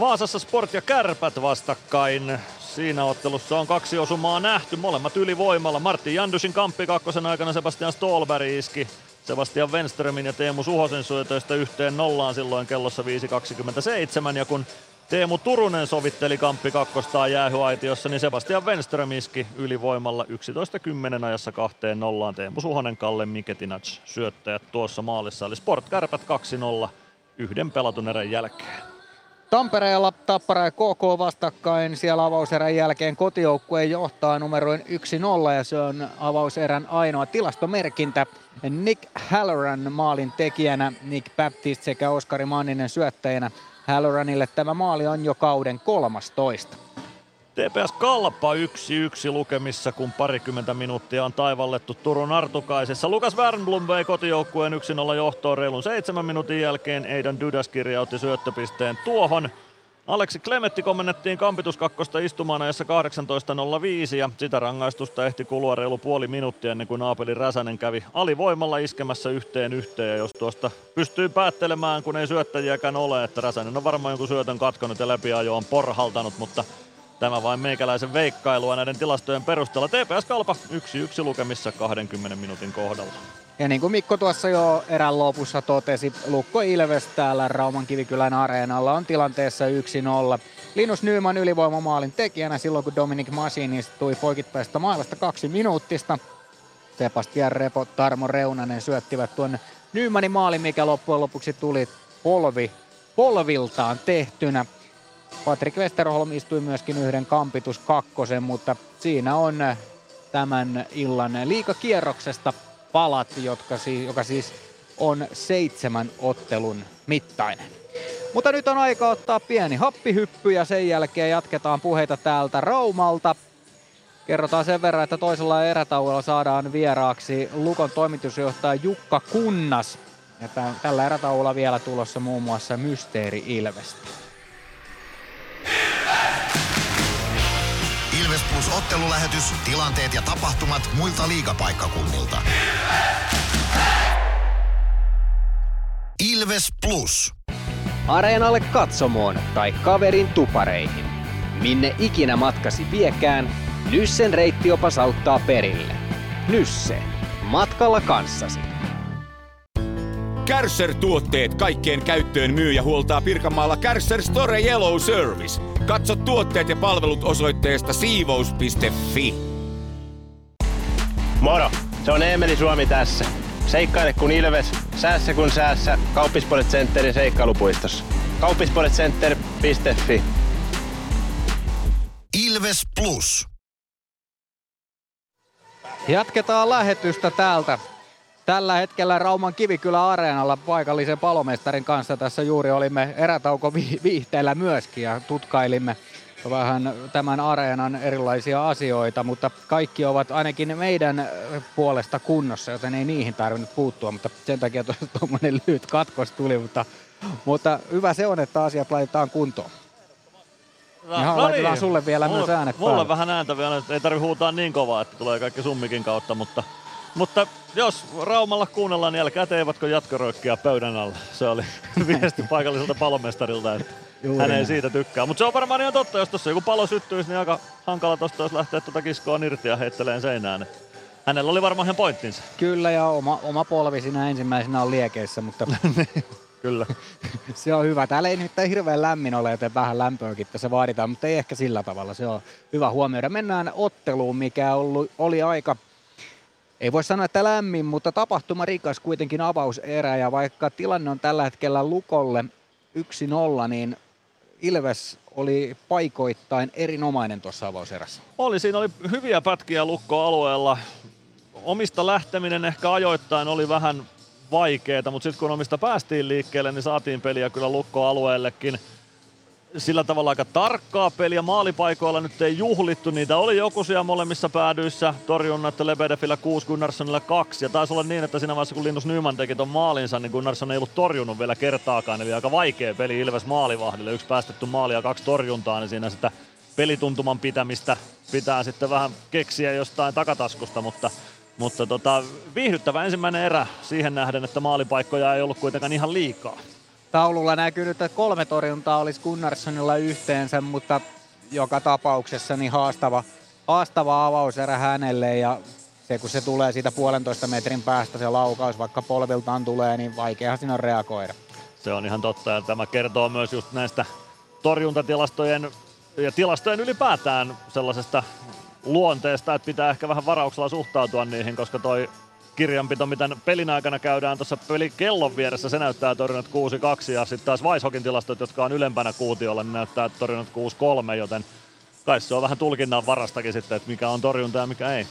Vaasassa Sport ja Kärpät vastakkain. Siinä ottelussa on kaksi osumaa nähty, molemmat ylivoimalla. Martin Jandusin kamppi kakkosen aikana Sebastian Stolberg iski Sebastian Wenströmin ja Teemu Suhosen syötöistä yhteen nollaan silloin kellossa 5.27 ja kun Teemu Turunen sovitteli kamppi kakkostaan jäähyaitiossa, niin Sebastian Wenström iski ylivoimalla 11.10 ajassa kahteen nollaan. Teemu Suhonen, Kalle Miketinac syöttäjät tuossa maalissa, eli Sport Kärpät 2-0 yhden pelatun erän jälkeen. Tampereella Tappara ja KK vastakkain. Siellä avauserän jälkeen kotijoukkue johtaa numeroin 1-0 ja se on avauserän ainoa tilastomerkintä. Nick Halloran maalin tekijänä, Nick Baptist sekä Oskari Manninen syöttäjänä. Halloranille tämä maali on jo kauden 13. TPS Kalpa 1-1 lukemissa, kun parikymmentä minuuttia on taivallettu Turun Artukaisessa. Lukas Wernblom vei kotijoukkueen 1-0 johtoon reilun seitsemän minuutin jälkeen. Eidan Dydas kirjautti syöttöpisteen tuohon. Aleksi Klemetti komennettiin kampituskakkosta istumaan ajassa 18.05 ja sitä rangaistusta ehti kulua reilu puoli minuuttia ennen kuin Naapeli Räsänen kävi alivoimalla iskemässä yhteen yhteen. Ja jos tuosta pystyy päättelemään, kun ei syöttäjiäkään ole, että Räsänen on varmaan jonkun syötön katkonut ja läpiajo on porhaltanut, mutta Tämä vain meikäläisen veikkailua näiden tilastojen perusteella. TPS Kalpa 1-1 lukemissa 20 minuutin kohdalla. Ja niin kuin Mikko tuossa jo erän lopussa totesi, Lukko Ilves täällä Rauman Kivikylän areenalla on tilanteessa 1-0. Linus Nyman ylivoimamaalin tekijänä silloin, kun Dominic Masin istui poikittaista maalasta kaksi minuuttista. Sebastian Repo, Tarmo Reunanen syöttivät tuon Nymanin maalin, mikä loppujen lopuksi tuli polvi, polviltaan tehtynä. Patrik Westerholm istui myöskin yhden kampitus kakkosen, mutta siinä on tämän illan liikakierroksesta palat, jotka siis, joka siis on seitsemän ottelun mittainen. Mutta nyt on aika ottaa pieni happihyppy ja sen jälkeen jatketaan puheita täältä Raumalta. Kerrotaan sen verran, että toisella erätauolla saadaan vieraaksi Lukon toimitusjohtaja Jukka Kunnas. Ja tällä erätauolla vielä tulossa muun muassa Mysteeri Ilvestä. Ilves Plus ottelulähetys, tilanteet ja tapahtumat muilta liigapaikkakunnilta. Ilves Plus. Areenalle katsomoon tai kaverin tupareihin. Minne ikinä matkasi viekään, Nyssen reittiopas auttaa perille. Nysse. Matkalla kanssasi. Kärsser-tuotteet kaikkeen käyttöön myy ja huoltaa Pirkanmaalla Kärsser Store Yellow Service. Katso tuotteet ja palvelut osoitteesta siivous.fi. Moro! Se on Eemeli Suomi tässä. Seikkaile kun ilves, säässä kun säässä. Kauppispoilet Centerin seikkailupuistossa. Kauppispoiletcenter.fi Ilves Plus. Jatketaan lähetystä täältä. Tällä hetkellä Rauman Kivikylä Areenalla paikallisen palomestarin kanssa tässä juuri olimme erätauko viihteellä myöskin ja tutkailimme vähän tämän areenan erilaisia asioita, mutta kaikki ovat ainakin meidän puolesta kunnossa, joten ei niihin tarvinnut puuttua, mutta sen takia tuommoinen lyhyt katkos tuli, mutta, mutta hyvä se on, että asiat laitetaan kuntoon. No, Ihan no niin. sulle vielä mulle, myös äänet Mulle päälle. vähän ääntä vielä, ei tarvitse huutaa niin kovaa, että tulee kaikki summikin kautta, mutta mutta jos Raumalla kuunnellaan, niin älkää teivätkö jatkorökkiä pöydän alla. Se oli viesti paikalliselta palomestarilta, että Juuri hän ei näin. siitä tykkää. Mutta se on varmaan ihan totta, jos tuossa joku palo syttyisi, niin aika hankala tuosta jos lähteä tuota kiskoa irti ja heitteleen seinään. Hänellä oli varmaan ihan pointtinsa. Kyllä, ja oma, oma polvi siinä ensimmäisenä on liekeissä, mutta Kyllä. se on hyvä. Täällä ei nyt hirveän lämmin ole, joten vähän lämpöäkin tässä vaaditaan, mutta ei ehkä sillä tavalla. Se on hyvä huomioida. Mennään otteluun, mikä ollut, oli aika ei voi sanoa, että lämmin, mutta tapahtuma rikas kuitenkin avauserä ja vaikka tilanne on tällä hetkellä Lukolle 1-0, niin Ilves oli paikoittain erinomainen tuossa avauserässä. Oli, siinä oli hyviä pätkiä lukkoalueella. Omista lähteminen ehkä ajoittain oli vähän vaikeeta, mutta sitten kun omista päästiin liikkeelle, niin saatiin peliä kyllä lukkoalueellekin sillä tavalla aika tarkkaa peliä. Maalipaikoilla nyt ei juhlittu, niitä oli joku siellä molemmissa päädyissä. Torjunnat Lebedefillä 6, Gunnarssonilla 2. Ja taisi olla niin, että siinä vaiheessa kun Linus Nyman teki ton maalinsa, niin Gunnarsson ei ollut torjunut vielä kertaakaan. Eli aika vaikea peli Ilves maalivahdille. Yksi päästetty maali ja kaksi torjuntaa, niin siinä sitä pelituntuman pitämistä pitää sitten vähän keksiä jostain takataskusta, mutta mutta tota, viihdyttävä ensimmäinen erä siihen nähden, että maalipaikkoja ei ollut kuitenkaan ihan liikaa. Taululla näkyy nyt, että kolme torjuntaa olisi Gunnarssonilla yhteensä, mutta joka tapauksessa niin haastava, haastava avauserä hänelle ja se kun se tulee siitä puolentoista metrin päästä se laukaus, vaikka polviltaan tulee, niin vaikeahan siinä on reagoida. Se on ihan totta ja tämä kertoo myös just näistä torjuntatilastojen ja tilastojen ylipäätään sellaisesta luonteesta, että pitää ehkä vähän varauksella suhtautua niihin, koska toi kirjanpito, mitä pelin aikana käydään tuossa pelin kellon vieressä, se näyttää torjunnat 6-2 ja sitten taas Weishokin tilastot, jotka on ylempänä kuutiolla, niin näyttää torjunnat 6-3, joten kai se on vähän tulkinnan varastakin sitten, että mikä on torjunta ja mikä ei.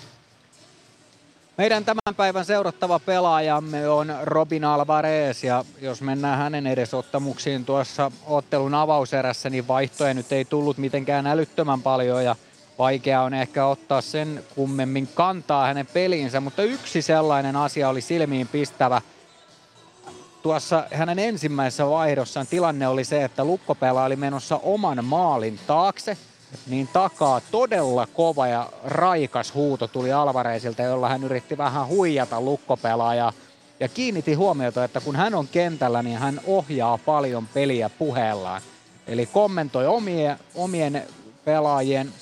Meidän tämän päivän seurattava pelaajamme on Robin Alvarez ja jos mennään hänen edesottamuksiin tuossa ottelun avauserässä, niin vaihtoja nyt ei tullut mitenkään älyttömän paljon ja vaikea on ehkä ottaa sen kummemmin kantaa hänen peliinsä, mutta yksi sellainen asia oli silmiin pistävä. Tuossa hänen ensimmäisessä vaihdossaan tilanne oli se, että lukkopela oli menossa oman maalin taakse, niin takaa todella kova ja raikas huuto tuli Alvarezilta, jolla hän yritti vähän huijata lukkopelaajaa. Ja kiinnitti huomiota, että kun hän on kentällä, niin hän ohjaa paljon peliä puheellaan. Eli kommentoi omien, omien pelaajien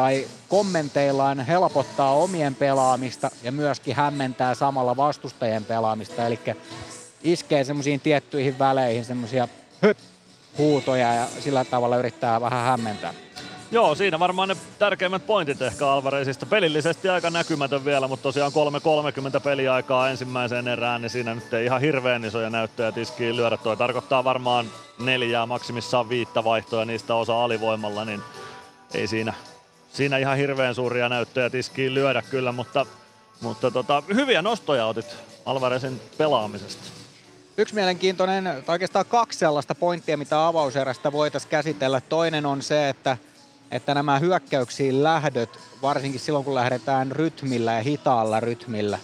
tai kommenteillaan helpottaa omien pelaamista ja myöskin hämmentää samalla vastustajien pelaamista. Eli iskee semmoisiin tiettyihin väleihin semmoisia huutoja ja sillä tavalla yrittää vähän hämmentää. Joo, siinä varmaan ne tärkeimmät pointit ehkä Alvarezista. Pelillisesti aika näkymätön vielä, mutta tosiaan 3.30 peliaikaa ensimmäiseen erään, niin siinä nyt ei ihan hirveän isoja näyttöjä tiskiin lyödä. Toi tarkoittaa varmaan neljää, maksimissaan viittä vaihtoja, niistä osa alivoimalla, niin ei siinä siinä ihan hirveän suuria näyttöjä tiskiin lyödä kyllä, mutta, mutta tota, hyviä nostoja otit Alvarezin pelaamisesta. Yksi mielenkiintoinen, tai oikeastaan kaksi sellaista pointtia, mitä avauserästä voitaisiin käsitellä. Toinen on se, että, että nämä hyökkäyksiin lähdöt, varsinkin silloin kun lähdetään rytmillä ja hitaalla rytmillä,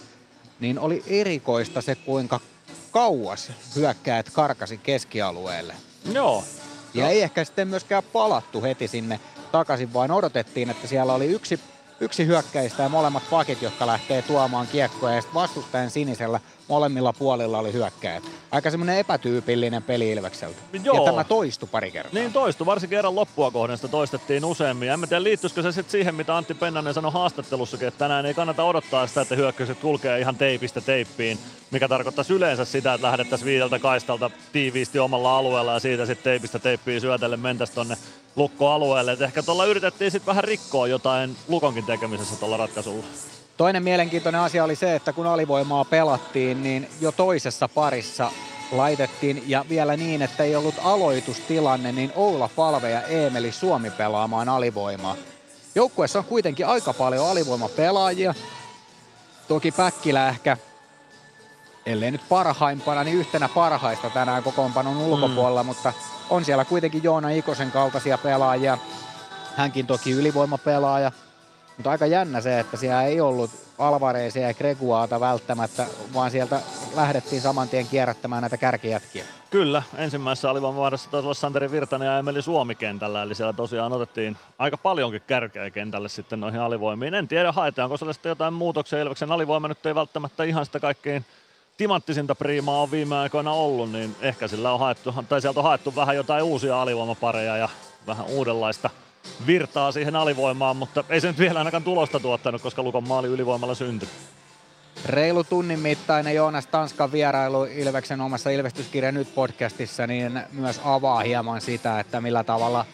niin oli erikoista se, kuinka kauas hyökkäät karkasi keskialueelle. Joo. Ja ei ehkä sitten myöskään palattu heti sinne takaisin, vaan odotettiin, että siellä oli yksi, yksi hyökkäistä ja molemmat pakit, jotka lähtee tuomaan kiekkoja. Ja sitten vastustajan sinisellä molemmilla puolilla oli hyökkäjät. Aika semmoinen epätyypillinen peli Ilvekseltä. Joo. Ja tämä toistui pari kertaa. Niin toistui, varsinkin kerran loppua kohden sitä toistettiin useammin. En tiedä liittyisikö se sitten siihen, mitä Antti Pennanen sanoi haastattelussakin, että tänään ei kannata odottaa sitä, että hyökkäykset kulkee ihan teipistä teippiin, mikä tarkoittaisi yleensä sitä, että lähdettäisiin viideltä kaistalta tiiviisti omalla alueella ja siitä sitten teipistä teippiin syötelle mentäisiin tonne lukkoalueelle. Et ehkä tuolla yritettiin sitten vähän rikkoa jotain Lukonkin tekemisessä tuolla ratkaisulla. Toinen mielenkiintoinen asia oli se, että kun alivoimaa pelattiin, niin jo toisessa parissa laitettiin ja vielä niin, että ei ollut aloitustilanne, niin Oula Palve ja Eemeli Suomi pelaamaan alivoimaa. Joukkueessa on kuitenkin aika paljon alivoimapelaajia. Toki Päkkilä ehkä, ellei nyt parhaimpana, niin yhtenä parhaista tänään kokoonpanon ulkopuolella, mm. mutta on siellä kuitenkin Joona Ikosen kaltaisia pelaajia. Hänkin toki ylivoimapelaaja. Mutta aika jännä se, että siellä ei ollut Alvarezia ja Greguaata välttämättä, vaan sieltä lähdettiin saman tien kierrättämään näitä kärkijätkiä. Kyllä, ensimmäisessä alivoimavahdassa taisi olla Santeri Virtanen ja Emeli Suomi kentällä, eli siellä tosiaan otettiin aika paljonkin kärkeä kentälle sitten noihin alivoimiin. En tiedä, haetaanko siellä sitten jotain muutoksia. Ilveksen alivoima nyt ei välttämättä ihan sitä kaikkein timanttisinta priimaa on viime aikoina ollut, niin ehkä sillä on haettu, tai sieltä on haettu vähän jotain uusia alivoimapareja ja vähän uudenlaista virtaa siihen alivoimaan, mutta ei se nyt vielä ainakaan tulosta tuottanut, koska Lukon maali ylivoimalla syntyi. Reilu tunnin mittainen Joonas Tanskan vierailu Ilveksen omassa Ilvestyskirja nyt podcastissa, niin myös avaa hieman sitä, että millä tavalla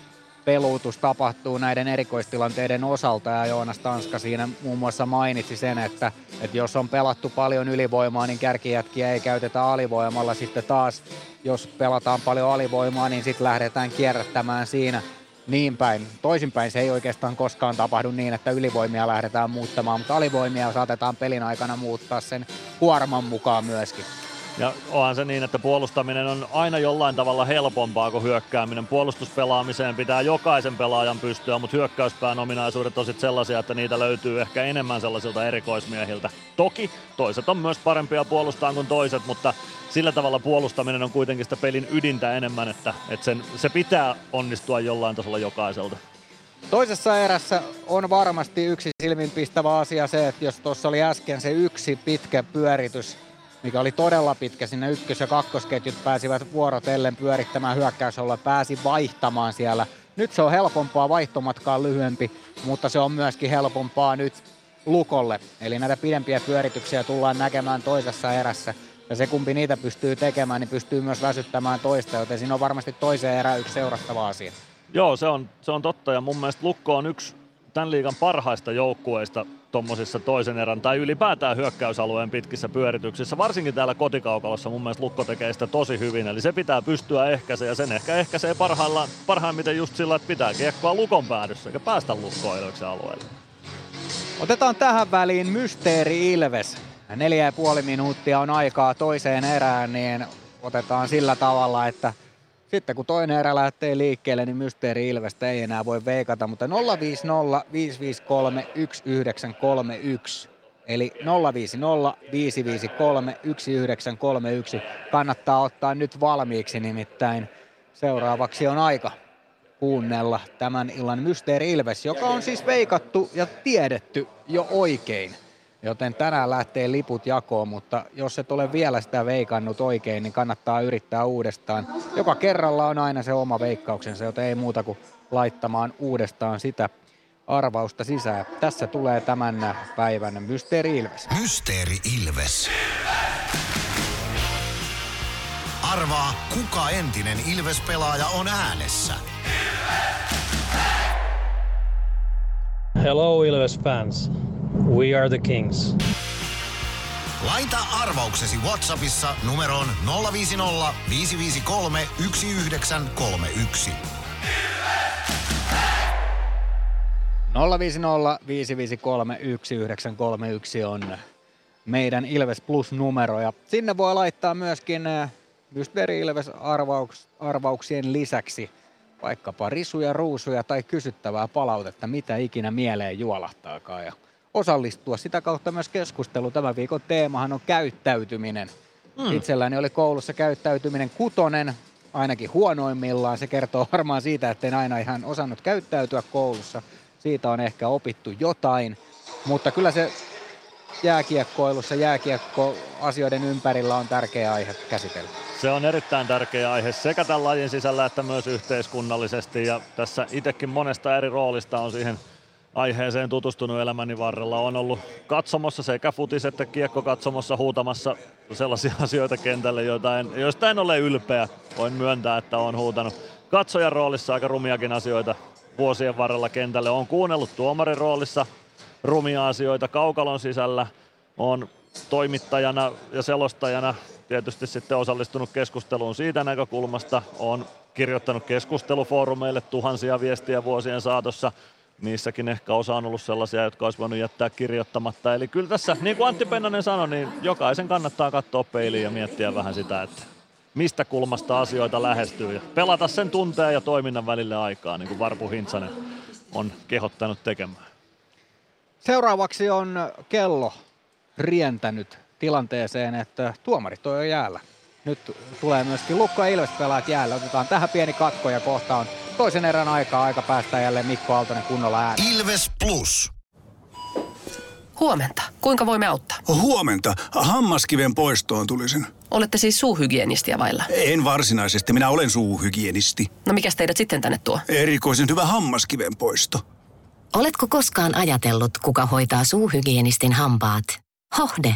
peluutus tapahtuu näiden erikoistilanteiden osalta ja Joonas Tanska siinä muun muassa mainitsi sen, että, että jos on pelattu paljon ylivoimaa, niin kärkijätkiä ei käytetä alivoimalla. Sitten taas, jos pelataan paljon alivoimaa, niin sitten lähdetään kierrättämään siinä niin päin. Toisinpäin se ei oikeastaan koskaan tapahdu niin, että ylivoimia lähdetään muuttamaan, mutta alivoimia saatetaan pelin aikana muuttaa sen kuorman mukaan myöskin. Ja onhan se niin, että puolustaminen on aina jollain tavalla helpompaa kuin hyökkääminen. Puolustuspelaamiseen pitää jokaisen pelaajan pystyä, mutta hyökkäyspään ominaisuudet on sit sellaisia, että niitä löytyy ehkä enemmän sellaisilta erikoismiehiltä. Toki toiset on myös parempia puolustaan kuin toiset, mutta sillä tavalla puolustaminen on kuitenkin sitä pelin ydintä enemmän, että, että sen, se pitää onnistua jollain tasolla jokaiselta. Toisessa erässä on varmasti yksi silminpistävä asia se, että jos tuossa oli äsken se yksi pitkä pyöritys, mikä oli todella pitkä, sinne ykkös- ja kakkosketjut pääsivät vuorotellen pyörittämään hyökkäysolla, pääsi vaihtamaan siellä. Nyt se on helpompaa, vaihtomatkaa lyhyempi, mutta se on myöskin helpompaa nyt Lukolle. Eli näitä pidempiä pyörityksiä tullaan näkemään toisessa erässä. Ja se kumpi niitä pystyy tekemään, niin pystyy myös väsyttämään toista, joten siinä on varmasti toiseen erään yksi seurattava asia. Joo, se on, se on totta ja mun mielestä Lukko on yksi tämän liigan parhaista joukkueista tuommoisissa toisen erän tai ylipäätään hyökkäysalueen pitkissä pyörityksissä. Varsinkin täällä kotikaukalossa mun mielestä Lukko tekee sitä tosi hyvin. Eli se pitää pystyä ehkäisee ja sen ehkä ehkäisee parhaillaan, parhaimmiten just sillä, että pitää kiekkoa Lukon päädyssä eikä päästä Lukkoon alueelle. Otetaan tähän väliin Mysteeri Ilves. Neljä ja puoli minuuttia on aikaa toiseen erään, niin otetaan sillä tavalla, että sitten kun toinen erä lähtee liikkeelle, niin Mysteeri Ilvestä ei enää voi veikata, mutta 050 553 1931 eli 050 553 1931 kannattaa ottaa nyt valmiiksi, nimittäin seuraavaksi on aika kuunnella tämän illan Mysteeri Ilves, joka on siis veikattu ja tiedetty jo oikein. Joten tänään lähtee liput jakoon, mutta jos et ole vielä sitä veikannut oikein, niin kannattaa yrittää uudestaan. Joka kerralla on aina se oma veikkauksensa, joten ei muuta kuin laittamaan uudestaan sitä arvausta sisään. Tässä tulee tämän päivän Mysteeri Ilves. Mysteeri Ilves. Arvaa, kuka entinen Ilves-pelaaja on äänessä. Hello Ilves fans. We are the Kings. Laita arvauksesi Whatsappissa numeroon 050 553 1931. 050 553 1931 on meidän Ilves Plus-numero ja sinne voi laittaa myöskin äh, Mysteeri Ilves arvauks, arvauksien lisäksi vaikkapa risuja, ruusuja tai kysyttävää palautetta, mitä ikinä mieleen juolahtaakaan. Ja osallistua sitä kautta myös keskusteluun. Tämän viikon teemahan on käyttäytyminen. Mm. Itselläni oli koulussa käyttäytyminen kutonen, ainakin huonoimmillaan. Se kertoo varmaan siitä, että en aina ihan osannut käyttäytyä koulussa. Siitä on ehkä opittu jotain, mutta kyllä se jääkiekkoilussa, jääkiekkoasioiden ympärillä on tärkeä aihe käsitellä. Se on erittäin tärkeä aihe sekä tämän lajin sisällä että myös yhteiskunnallisesti ja tässä itsekin monesta eri roolista on siihen – aiheeseen tutustunut elämäni varrella. On ollut katsomossa sekä futis että kiekko katsomossa huutamassa sellaisia asioita kentälle, joita en, joista en ole ylpeä. Voin myöntää, että on huutanut katsojan roolissa aika rumiakin asioita vuosien varrella kentälle. On kuunnellut tuomarin roolissa rumia asioita kaukalon sisällä. On toimittajana ja selostajana tietysti sitten osallistunut keskusteluun siitä näkökulmasta. On kirjoittanut keskustelufoorumeille tuhansia viestiä vuosien saatossa niissäkin ehkä osa on ollut sellaisia, jotka olisi voinut jättää kirjoittamatta. Eli kyllä tässä, niin kuin Antti Pennanen sanoi, niin jokaisen kannattaa katsoa peiliin ja miettiä vähän sitä, että mistä kulmasta asioita lähestyy ja pelata sen tunteen ja toiminnan välille aikaa, niin kuin Varpu Hintsanen on kehottanut tekemään. Seuraavaksi on kello rientänyt tilanteeseen, että tuomarit on jo jäällä. Nyt tulee myöskin Lukko ja Ilves pelaat jäällä. Otetaan tähän pieni katko ja kohta on toisen erän aikaa aika päästä jälleen Mikko Aaltonen kunnolla ääni. Ilves Plus. Huomenta. Kuinka voimme auttaa? Huomenta. Hammaskiven poistoon tulisin. Olette siis suuhygienistiä vailla? En varsinaisesti. Minä olen suuhygienisti. No mikä teidät sitten tänne tuo? Erikoisen hyvä hammaskiven poisto. Oletko koskaan ajatellut, kuka hoitaa suuhygienistin hampaat? Hohde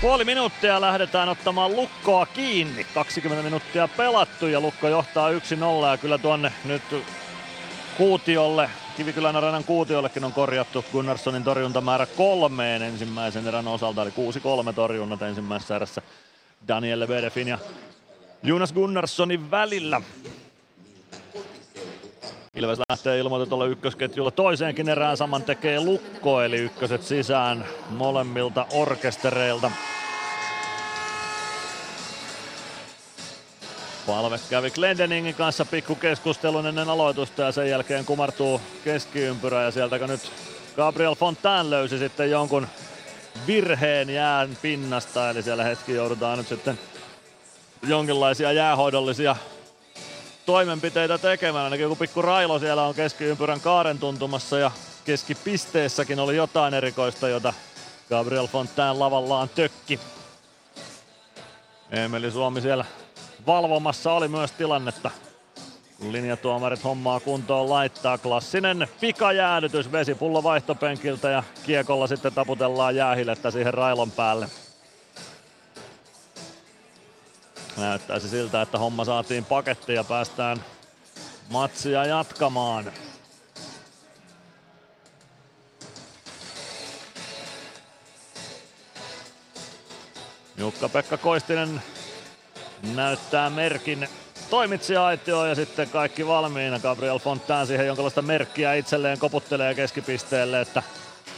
Puoli minuuttia lähdetään ottamaan lukkoa kiinni. 20 minuuttia pelattu ja lukko johtaa 1-0 ja kyllä tuonne nyt Kuutiolle, Kivikylän areenan Kuutiollekin on korjattu Gunnarssonin torjuntamäärä kolmeen ensimmäisen erän osalta, eli 6-3 torjunnat ensimmäisessä erässä Daniel Leberefin ja Jonas Gunnarssonin välillä. Ilves lähtee ilmoitetulla ykkösketjulla toiseenkin erään saman tekee lukko, eli ykköset sisään molemmilta orkestereilta. Palve kävi Glendeningin kanssa pikku keskustelun ennen aloitusta ja sen jälkeen kumartuu keskiympyrä ja sieltä nyt Gabriel Fontaine löysi sitten jonkun virheen jään pinnasta, eli siellä hetki joudutaan nyt sitten jonkinlaisia jäähoidollisia toimenpiteitä tekemään. Ainakin joku pikku railo siellä on keskiympyrän kaaren tuntumassa ja keskipisteessäkin oli jotain erikoista, jota Gabriel Fontaine lavallaan tökki. Emeli Suomi siellä valvomassa oli myös tilannetta. Linjatuomarit hommaa kuntoon laittaa klassinen pikajäädytys vesipullo vaihtopenkiltä ja kiekolla sitten taputellaan jäähilettä siihen railon päälle. Näyttäisi siltä, että homma saatiin paketti ja päästään matsia jatkamaan. Jukka-Pekka Koistinen näyttää merkin toimitsija-aitioon ja sitten kaikki valmiina. Gabriel Fontaine siihen jonkinlaista merkkiä itselleen koputtelee keskipisteelle, että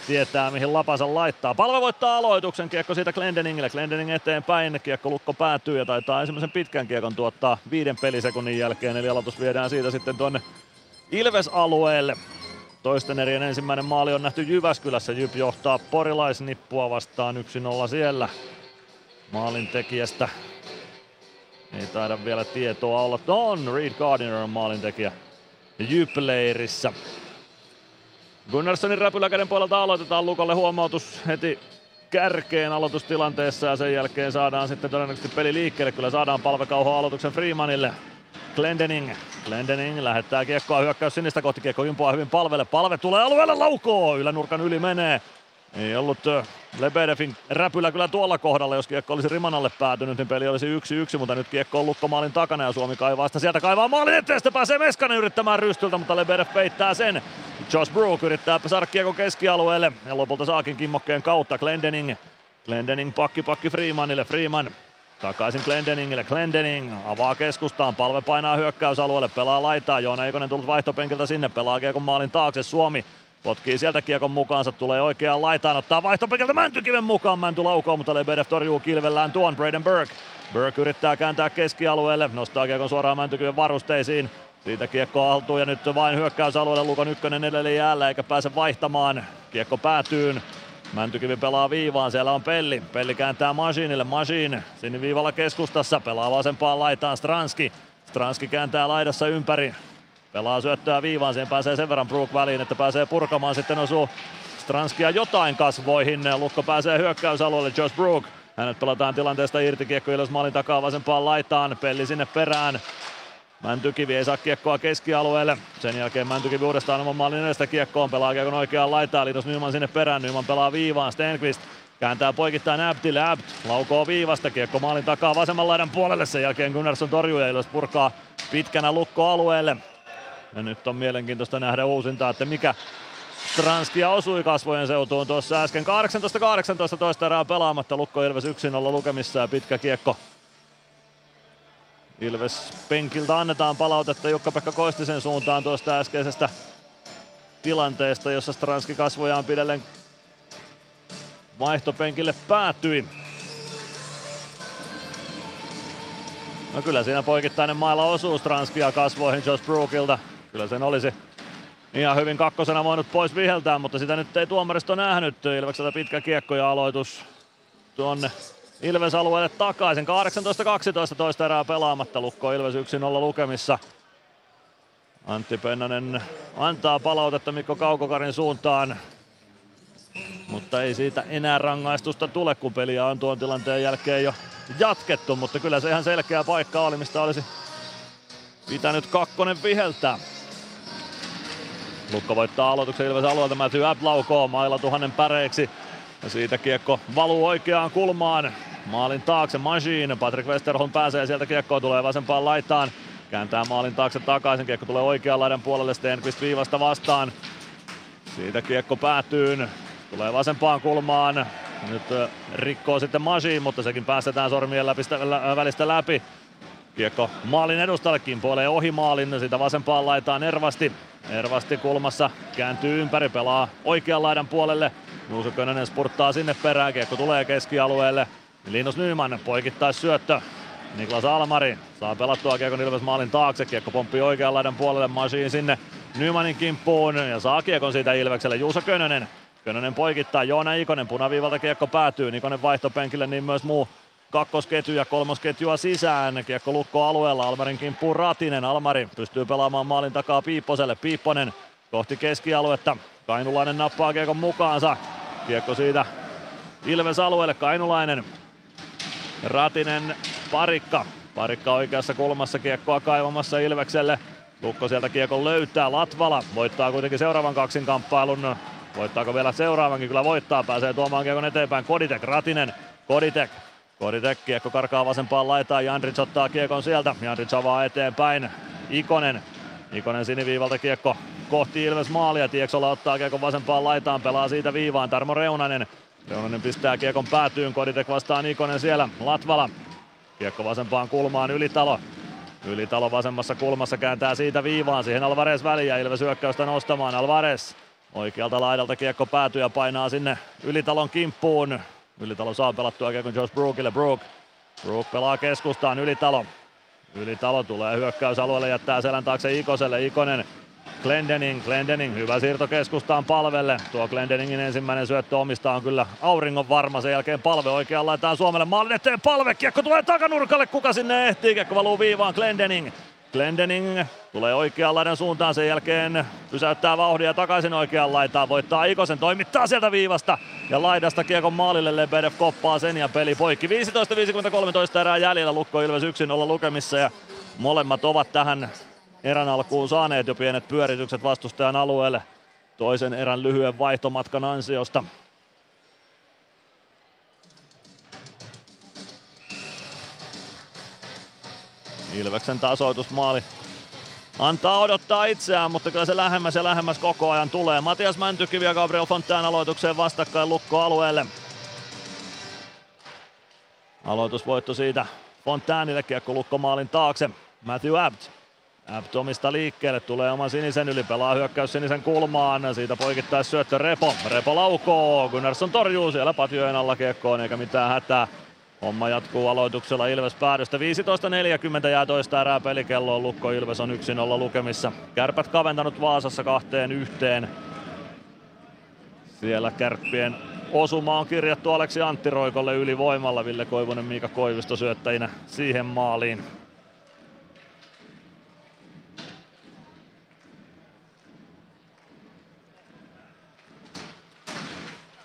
tietää mihin lapansa laittaa. Palve voittaa aloituksen, kiekko siitä Glendeningille. Glendening eteenpäin, kiekko lukko päätyy ja taitaa ensimmäisen pitkän kiekon tuottaa viiden pelisekunnin jälkeen. Eli aloitus viedään siitä sitten tuonne Ilves-alueelle. Toisten erien ensimmäinen maali on nähty Jyväskylässä. Jyp johtaa porilaisnippua vastaan 1-0 siellä. Maalin tekijästä ei taida vielä tietoa olla. On, Reed Gardiner on maalintekijä Jyp-leirissä. Gunnarssonin räpyläkäden puolelta aloitetaan Lukolle huomautus heti kärkeen aloitustilanteessa ja sen jälkeen saadaan sitten todennäköisesti peli liikkeelle. Kyllä saadaan palvekauho aloituksen Freemanille. Glendening. Glendening lähettää kiekkoa hyökkäys sinistä kohti. Kiekko jumpoa hyvin palvelle. Palve tulee alueelle laukoo. Ylänurkan yli menee. Ei ollut Lebedefin räpylä kyllä tuolla kohdalla, jos kiekko olisi riman alle päätynyt, niin peli olisi yksi yksi, mutta nyt kiekko on lukkomaalin takana ja Suomi kaivaa sitä sieltä kaivaa maalin eteen, sitten pääsee Meskanen yrittämään rystyltä, mutta Lebedef peittää sen. Josh Brook yrittää saada kiekko keskialueelle ja lopulta saakin kimmokkeen kautta Glendening. Glendening pakki pakki Freemanille, Freeman Takaisin Glendeningille. Glendening avaa keskustaan. Palve painaa hyökkäysalueelle. Pelaa laitaa. Joona Eikonen tullut vaihtopenkiltä sinne. Pelaa kiekon maalin taakse. Suomi Potkii sieltä kiekon mukaansa, tulee oikeaan laitaan, ottaa vaihtopekiltä Mäntykiven mukaan. Mänty laukoo, mutta Lebedev torjuu kilvellään tuon Braden Burke. Burke yrittää kääntää keskialueelle, nostaa kiekon suoraan Mäntykiven varusteisiin. Siitä kiekko haltuu ja nyt vain hyökkäysalueelle Lukon ykkönen edelleen jäällä eikä pääse vaihtamaan. Kiekko päätyyn. Mäntykivi pelaa viivaan, siellä on Pelli. Pelli kääntää Masinille, Masin viivalla keskustassa, pelaa vasempaan laitaan Stranski. Stranski kääntää laidassa ympäri, Pelaa syöttöä viivaan, siihen pääsee sen verran Brook väliin, että pääsee purkamaan. Sitten osuu Stranskia jotain kasvoihin. Lukko pääsee hyökkäysalueelle, Josh Brook. Hänet pelataan tilanteesta irti, kiekko Ilves maalin takaa vasempaan laitaan, pelli sinne perään. Mäntykivi ei saa kiekkoa keskialueelle. Sen jälkeen Mäntykivi uudestaan oman maalin edestä kiekkoon. Pelaa kiekon oikeaan laitaan. Linus Nyman sinne perään. Nyman pelaa viivaan. Stenqvist kääntää poikittain Abtille. Abt laukoo viivasta. Kiekko maalin takaa vasemman laidan puolelle. Sen jälkeen Gunnarsson torjuu ja Ilves purkaa pitkänä lukkoalueelle. Ja nyt on mielenkiintoista nähdä uusinta, että mikä Stranskia osui kasvojen seutuun tuossa äsken. 18-18 toista erää pelaamatta. Lukko Ilves 1-0 lukemissa ja pitkä kiekko. Ilves penkiltä annetaan palautetta Jukka-Pekka Koistisen suuntaan tuosta äskeisestä tilanteesta, jossa Stranski kasvojaan pidellen vaihtopenkille päätyi. No kyllä siinä poikittainen mailla osuu Stranskia kasvoihin Josh Brookilta. Kyllä sen olisi ihan hyvin kakkosena voinut pois viheltää, mutta sitä nyt ei tuomaristo nähnyt. Ilvekseltä pitkä kiekko ja aloitus tuonne Ilves alueelle takaisin. 18-12 toista erää pelaamatta. Lukko Ilves 1-0 lukemissa. Antti Pennanen antaa palautetta Mikko Kaukokarin suuntaan. Mutta ei siitä enää rangaistusta tule, kun peliä on tuon tilanteen jälkeen jo jatkettu. Mutta kyllä se ihan selkeä paikka oli, mistä olisi pitänyt kakkonen viheltää. Lukko voittaa aloituksen Ilves alueelta. Matthew App laukoo mailla tuhannen päreiksi. Ja siitä kiekko valuu oikeaan kulmaan. Maalin taakse Machine. Patrick Westerholm pääsee sieltä kiekkoon, tulee vasempaan laitaan. Kääntää maalin taakse takaisin. Kiekko tulee oikean laidan puolelle. Stenqvist viivasta vastaan. Siitä kiekko päätyy. Tulee vasempaan kulmaan. Nyt rikkoo sitten Machine, mutta sekin päästetään sormien läpistä, välistä läpi. Kiekko maalin edustalle, kimpoilee ohi maalin, sitä vasempaan laitaan Ervasti. Ervasti kulmassa kääntyy ympäri, pelaa oikean laidan puolelle. Juuso Könönen spurttaa sinne perään, kiekko tulee keskialueelle. Linus Nyman poikittais syöttö. Niklas Almari saa pelattua kiekon Ilves maalin taakse. Kiekko pomppii oikean laidan puolelle, Masiin sinne Nymanin kimppuun ja saa kiekon siitä Ilvekselle Juuso Könönen. Könönen poikittaa, Joona Ikonen punaviivalta kiekko päätyy, Ikonen vaihtopenkille niin myös muu kakkosketju ja kolmosketjua sisään. Kiekko lukko alueella, Almarin kimppuun Ratinen. Almari pystyy pelaamaan maalin takaa Piipposelle. Piipponen kohti keskialuetta. Kainulainen nappaa kiekon mukaansa. Kiekko siitä Ilves alueelle, Kainulainen. Ratinen, Parikka. Parikka oikeassa kulmassa kiekkoa kaivamassa Ilvekselle. Lukko sieltä kiekon löytää, Latvala voittaa kuitenkin seuraavan kaksinkamppailun. Voittaako vielä seuraavankin? Kyllä voittaa, pääsee tuomaan kiekon eteenpäin. Koditek, Ratinen, Koditek. Koditek, kiekko karkaa vasempaan laitaan, Jandrits ottaa kiekon sieltä. Jandrits avaa eteenpäin, Ikonen. Ikonen siniviivalta kiekko kohti Ilves maalia. Tieksola ottaa kiekon vasempaan laitaan, pelaa siitä viivaan. Tarmo Reunanen. Reunanen pistää kiekon päätyyn, Koditek vastaan Ikonen siellä. Latvala. Kiekko vasempaan kulmaan, Ylitalo. Ylitalo vasemmassa kulmassa kääntää siitä viivaan, siihen Alvarez väliä, Ilves hyökkäystä nostamaan, Alvarez. Oikealta laidalta kiekko päätyy ja painaa sinne Ylitalon kimppuun. Ylitalo saa pelattua kiekon Josh Brookille, Brook. Brook pelaa keskustaan, Ylitalo. Ylitalo tulee hyökkäysalueelle, jättää selän taakse Ikoselle, Ikonen Glendening, Glendening, hyvä siirto keskustaan palvelle. Tuo Glendeningin ensimmäinen syöttö omista on kyllä auringon varma. Sen jälkeen palve oikeaan laitetaan Suomelle maalin eteen palve. Kiekko tulee takanurkalle, kuka sinne ehtii? Kiekko valuu viivaan Glendening. Glendening tulee oikean laidan suuntaan, sen jälkeen pysäyttää vauhdia takaisin oikean laitaan, voittaa Ikosen, toimittaa sieltä viivasta ja laidasta kiekon maalille, Lebedev koppaa sen ja peli poikki. 15-53 erää jäljellä, Lukko Ilves yksin olla lukemissa ja molemmat ovat tähän erän alkuun saaneet jo pienet pyöritykset vastustajan alueelle toisen erän lyhyen vaihtomatkan ansiosta. Ilveksen tasoitusmaali antaa odottaa itseään, mutta kyllä se lähemmäs ja lähemmäs koko ajan tulee. Matias Mäntykivi ja Gabriel Fontaine aloitukseen vastakkain lukkoalueelle. Aloitusvoitto siitä Fontainille kiekko lukkomaalin taakse. Matthew Abt. Abt omista liikkeelle, tulee oman sinisen yli, pelaa hyökkäys sinisen kulmaan, siitä poikittais syöttö Repo. Repo laukoo, Gunnarsson torjuu siellä patjojen alla kiekkoon eikä mitään hätää. Homma jatkuu aloituksella Ilves päädystä. 15.40 jää toista erää pelikelloon. Lukko Ilves on 1-0 lukemissa. Kärpät kaventanut Vaasassa kahteen yhteen. Siellä kärppien osuma on kirjattu Aleksi Roikolle ylivoimalla. Ville Koivunen, Miika Koivisto syöttäjinä siihen maaliin.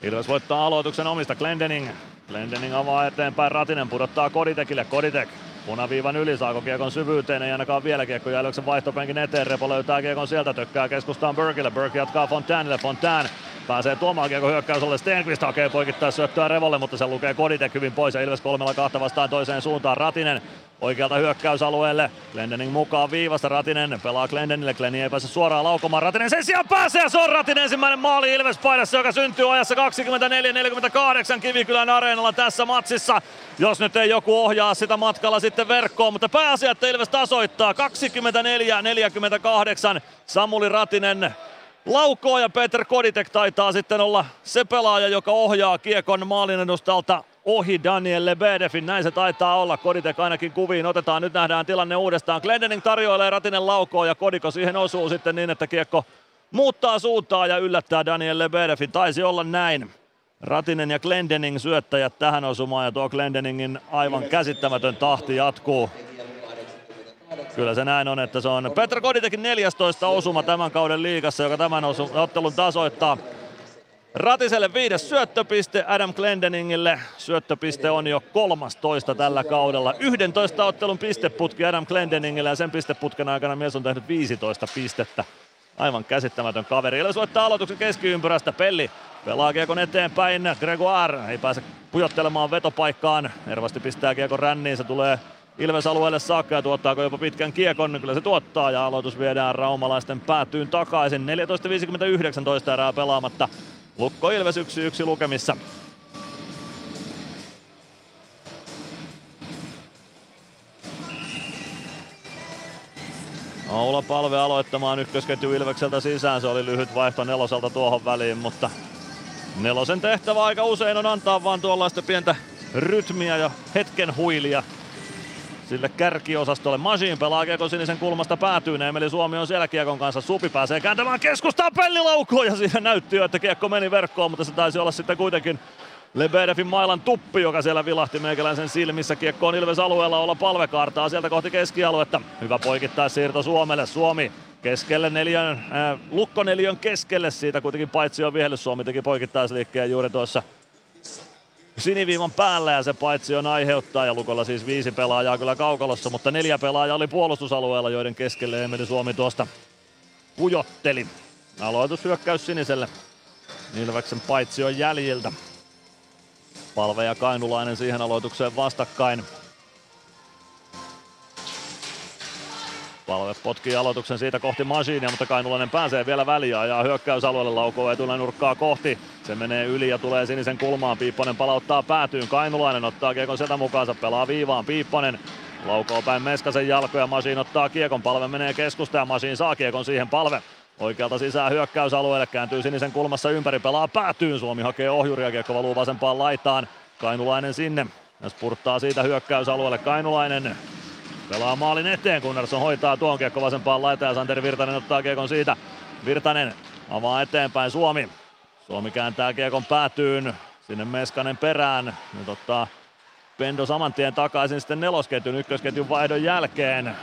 Ilves voittaa aloituksen omista Glendening. Glendening avaa eteenpäin, Ratinen pudottaa Koditekille, Koditek punaviivan yli, saako kiekon syvyyteen, ei ainakaan vielä. Kiekko Ilveksen vaihtopenkin eteen, Repo löytää kiekon sieltä, tökkää keskustaan Burkille, Burk jatkaa Fontanelle, Fontaine pääsee tuomaan kiekko hyökkäysolle, Stenqvist hakee poikittaa syöttöä Revolle, mutta se lukee Koditek hyvin pois ja Ilves kolmella kahta vastaan toiseen suuntaan, Ratinen oikealta hyökkäysalueelle. Glendening mukaan viivasta, Ratinen pelaa Glendenille, Glenni ei pääse suoraan laukomaan, Ratinen sen sijaan pääsee ja se on Ratinen ensimmäinen maali Ilves paidassa, joka syntyy ajassa 24-48 Kivikylän areenalla tässä matsissa. Jos nyt ei joku ohjaa sitä matkalla sitten verkkoon, mutta pääasia, että Ilves tasoittaa 24-48. Samuli Ratinen laukoo ja Peter Koditek taitaa sitten olla se pelaaja, joka ohjaa kiekon maalin edustalta ohi Daniel Lebedefin. Näin se taitaa olla. Koditek ainakin kuviin otetaan. Nyt nähdään tilanne uudestaan. Glendening tarjoilee Ratinen laukoo ja Kodiko siihen osuu sitten niin, että kiekko muuttaa suuntaa ja yllättää Daniel Lebedefin. Taisi olla näin. Ratinen ja Glendening syöttäjät tähän osumaan ja tuo Glendeningin aivan käsittämätön tahti jatkuu. Kyllä se näin on, että se on Petra Koditekin 14 osuma tämän kauden liigassa, joka tämän osu- ottelun tasoittaa. Ratiselle viides syöttöpiste, Adam Glendeningille syöttöpiste on jo 13 tällä kaudella. 11 ottelun pisteputki Adam Glendeningille ja sen pisteputken aikana mies on tehnyt 15 pistettä. Aivan käsittämätön kaveri. Eli soittaa aloituksen keskiympyrästä. Pelli pelaa kiekon eteenpäin. Gregoire ei pääse pujottelemaan vetopaikkaan. Ervasti pistää kiekon ränniin. Se tulee Ilves alueelle saakka ja tuottaako jopa pitkän kiekon. Kyllä se tuottaa ja aloitus viedään raumalaisten päätyyn takaisin. 14.59 erää pelaamatta. Lukko Ilves 1-1 lukemissa. Oula Palve aloittamaan ykkösketju Ilvekseltä sisään. Se oli lyhyt vaihto neloselta tuohon väliin, mutta nelosen tehtävä aika usein on antaa vaan tuollaista pientä rytmiä ja hetken huilia sille kärkiosastolle. Masin pelaa Kiekon sinisen kulmasta päätyy. Emeli Suomi on siellä Kiekon kanssa. Supi pääsee kääntämään keskustaan pellilaukoon ja siinä näytti jo, että Kiekko meni verkkoon, mutta se taisi olla sitten kuitenkin Lebedefin mailan tuppi, joka siellä vilahti meikäläisen silmissä. Kiekko on Ilves alueella olla palvekaartaa sieltä kohti keskialuetta. Hyvä poikittaa siirto Suomelle. Suomi keskelle neljän, äh, lukkoneliön keskelle siitä kuitenkin paitsi on vihellys. Suomi teki poikittaisliikkeen juuri tuossa siniviivan päällä ja se paitsi on aiheuttaa ja Lukolla siis viisi pelaajaa kyllä kaukalossa, mutta neljä pelaajaa oli puolustusalueella, joiden keskelle Emeli Suomi tuosta pujotteli. Aloitushyökkäys siniselle. Ilveksen paitsi on jäljiltä. Palve ja Kainulainen siihen aloitukseen vastakkain. Palve potkii aloituksen siitä kohti Masinia, mutta Kainulainen pääsee vielä väliin ja hyökkäysalueelle laukoo nurkkaa kohti. Se menee yli ja tulee sinisen kulmaan. Piipponen palauttaa päätyyn. Kainulainen ottaa kiekon sieltä mukaansa, pelaa viivaan. Piipponen laukoo päin Meskasen jalkoja. Masin ottaa kiekon. Palve menee keskusta ja Masin saa kiekon siihen palve. Oikealta sisään hyökkäysalueelle, kääntyy sinisen kulmassa ympäri, pelaa päätyyn. Suomi hakee ohjuria, kiekko valuu vasempaan laitaan. Kainulainen sinne ja spurttaa siitä hyökkäysalueelle. Kainulainen pelaa maalin eteen, Gunnarsson hoitaa tuon kiekko vasempaan laitaan ja Santeri Virtanen ottaa kiekon siitä. Virtanen avaa eteenpäin Suomi. Suomi kääntää kiekon päätyyn, sinne Meskanen perään. Nyt ottaa Pendo saman tien takaisin sitten nelosketjun ykkösketjun vaihdon jälkeen.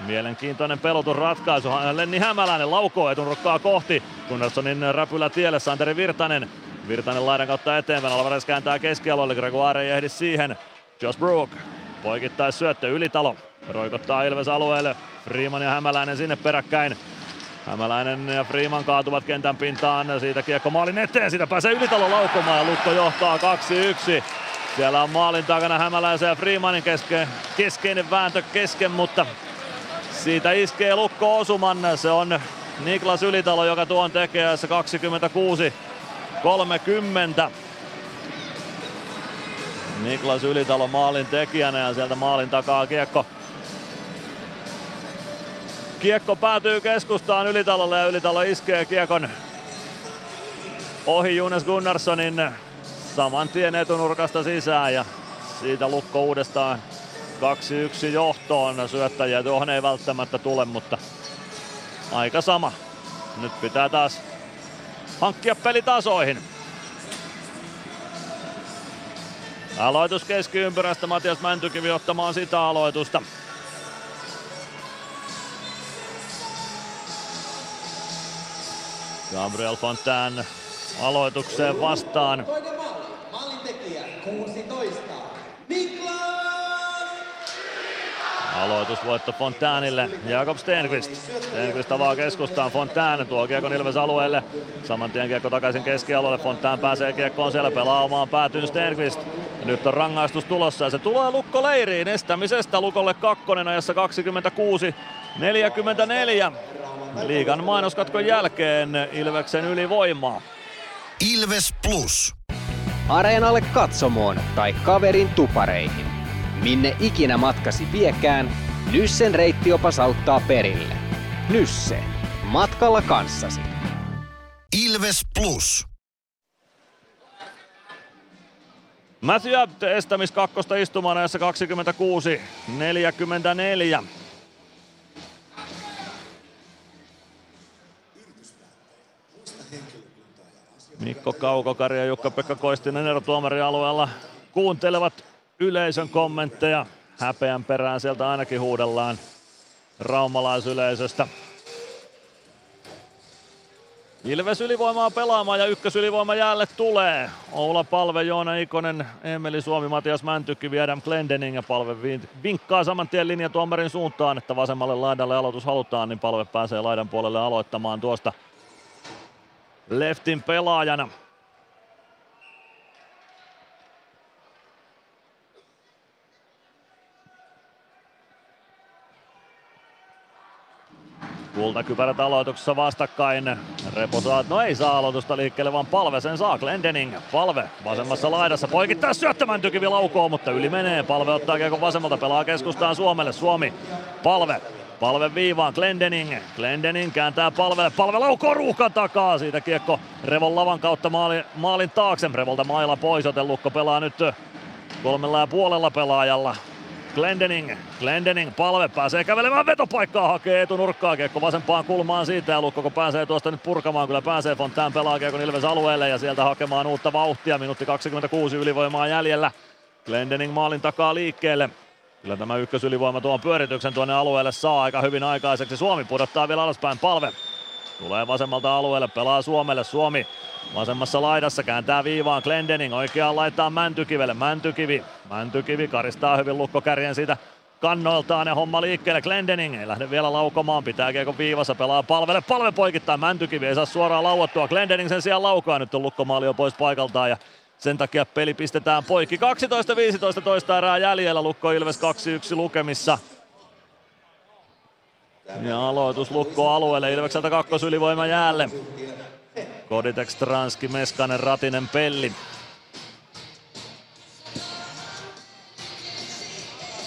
Mielenkiintoinen pelotusratkaisu. Lenni Hämäläinen laukoo etunurkkaa kohti. Gunnarssonin räpylä tielle Santeri Virtanen. Virtanen laidan kautta eteenpäin. Alvarez kääntää keskialueelle. Gregoire ei ehdi siihen. Josh Brook poikittais syöttö Ylitalo. Roikottaa Ilves alueelle. Freeman ja Hämäläinen sinne peräkkäin. Hämäläinen ja Freeman kaatuvat kentän pintaan. Siitä kiekko maalin eteen. Siitä pääsee Ylitalo laukomaan ja Lukko johtaa 2-1. Siellä on maalin takana Hämäläisen ja Freemanin keske, keskeinen vääntö kesken, mutta siitä iskee Lukko osuman. Se on Niklas Ylitalo, joka tuon tekee 26 30. Niklas Ylitalo maalin tekijänä ja sieltä maalin takaa kiekko. Kiekko päätyy keskustaan Ylitalolle ja Ylitalo iskee kiekon ohi Jonas Gunnarssonin saman tien etunurkasta sisään ja siitä Lukko uudestaan 2-1 johtoon. Syöttäjiä tuohon ei välttämättä tule, mutta aika sama. Nyt pitää taas hankkia peli tasoihin. Aloitus keskiympyrästä, Matias Mäntykivi ottamaan sitä aloitusta. Gabriel Fontaine aloitukseen vastaan. Aloitusvoitto Fontaanille, Jakob Stenqvist. Stenqvist avaa keskustaan, Fontaine tuo kiekon Ilves alueelle. Saman tien kiekko takaisin keskialueelle, Fontaine pääsee kiekkoon siellä, pelaa omaan päätyyn Stenqvist. Nyt on rangaistus tulossa ja se tulee Lukko leiriin estämisestä Lukolle kakkonen ajassa 26 44. Liigan mainoskatkon jälkeen Ilveksen ylivoimaa. Ilves Plus. Areenalle katsomoon tai kaverin tupareihin. Minne ikinä matkasi viekään, Nyssen reittiopas auttaa perille. Nysse. Matkalla kanssasi. Ilves Plus. Matthew Abt estämis kakkosta istumaan ajassa 26 44. Mikko Kaukokari ja Jukka-Pekka Koistinen erotuomarialueella kuuntelevat yleisön kommentteja. Häpeän perään sieltä ainakin huudellaan raumalaisyleisöstä. Ilves ylivoimaa pelaamaan ja ykkösylivoima jäälle tulee. Oula Palve, Joona Ikonen, Emeli Suomi, Matias Mäntykki, Adam Glendening ja Palve vinkkaa saman tien linjatuomarin suuntaan, että vasemmalle laidalle aloitus halutaan, niin Palve pääsee laidan puolelle aloittamaan tuosta leftin pelaajana. Kultakypärät aloituksessa vastakkain. Repo saa, no ei saa aloitusta liikkeelle, vaan palve sen saa. Glendening, palve vasemmassa laidassa. Poikittaa syöttämään tykivi laukoo, mutta yli menee. Palve ottaa kiekon vasemmalta, pelaa keskustaan Suomelle. Suomi, palve, Palve viivaan, Glendening. Glendening kääntää palvelle. Palve laukoo ruuhkan takaa. Siitä kiekko Revon lavan kautta maali, maalin taakse. Revolta maila pois, joten Lukko pelaa nyt kolmella ja puolella pelaajalla. Glendening, Glendening, palve pääsee kävelemään vetopaikkaa, hakee etunurkkaa, kiekko vasempaan kulmaan siitä ja Lukko kun pääsee tuosta nyt purkamaan, kyllä pääsee Fontään pelaa kiekko Ilves alueelle ja sieltä hakemaan uutta vauhtia, minuutti 26 ylivoimaa jäljellä. Glendening maalin takaa liikkeelle, Kyllä tämä ykkösylivoima tuon pyörityksen tuonne alueelle saa aika hyvin aikaiseksi. Suomi pudottaa vielä alaspäin palve. Tulee vasemmalta alueelle, pelaa Suomelle. Suomi vasemmassa laidassa kääntää viivaan Glendening. Oikeaan laittaa Mäntykivelle. Mäntykivi. Mäntykivi karistaa hyvin lukkokärjen siitä kannoiltaan ja homma liikkeelle. Glendening ei lähde vielä laukomaan, pitää kiekon viivassa, pelaa palvelle, palve poikittaa, Mäntykivi ei saa suoraan lauottua. Glendening sen sijaan laukaa, nyt on lukkomaali jo pois paikaltaan ja sen takia peli pistetään poikki. 12-15 toista erää jäljellä, Lukko Ilves 2-1 lukemissa. Ja aloitus Lukko alueelle, Ilvekseltä kakkosylivoima jäälle. Koditek, Stranski, Meskanen, Ratinen, Pelli.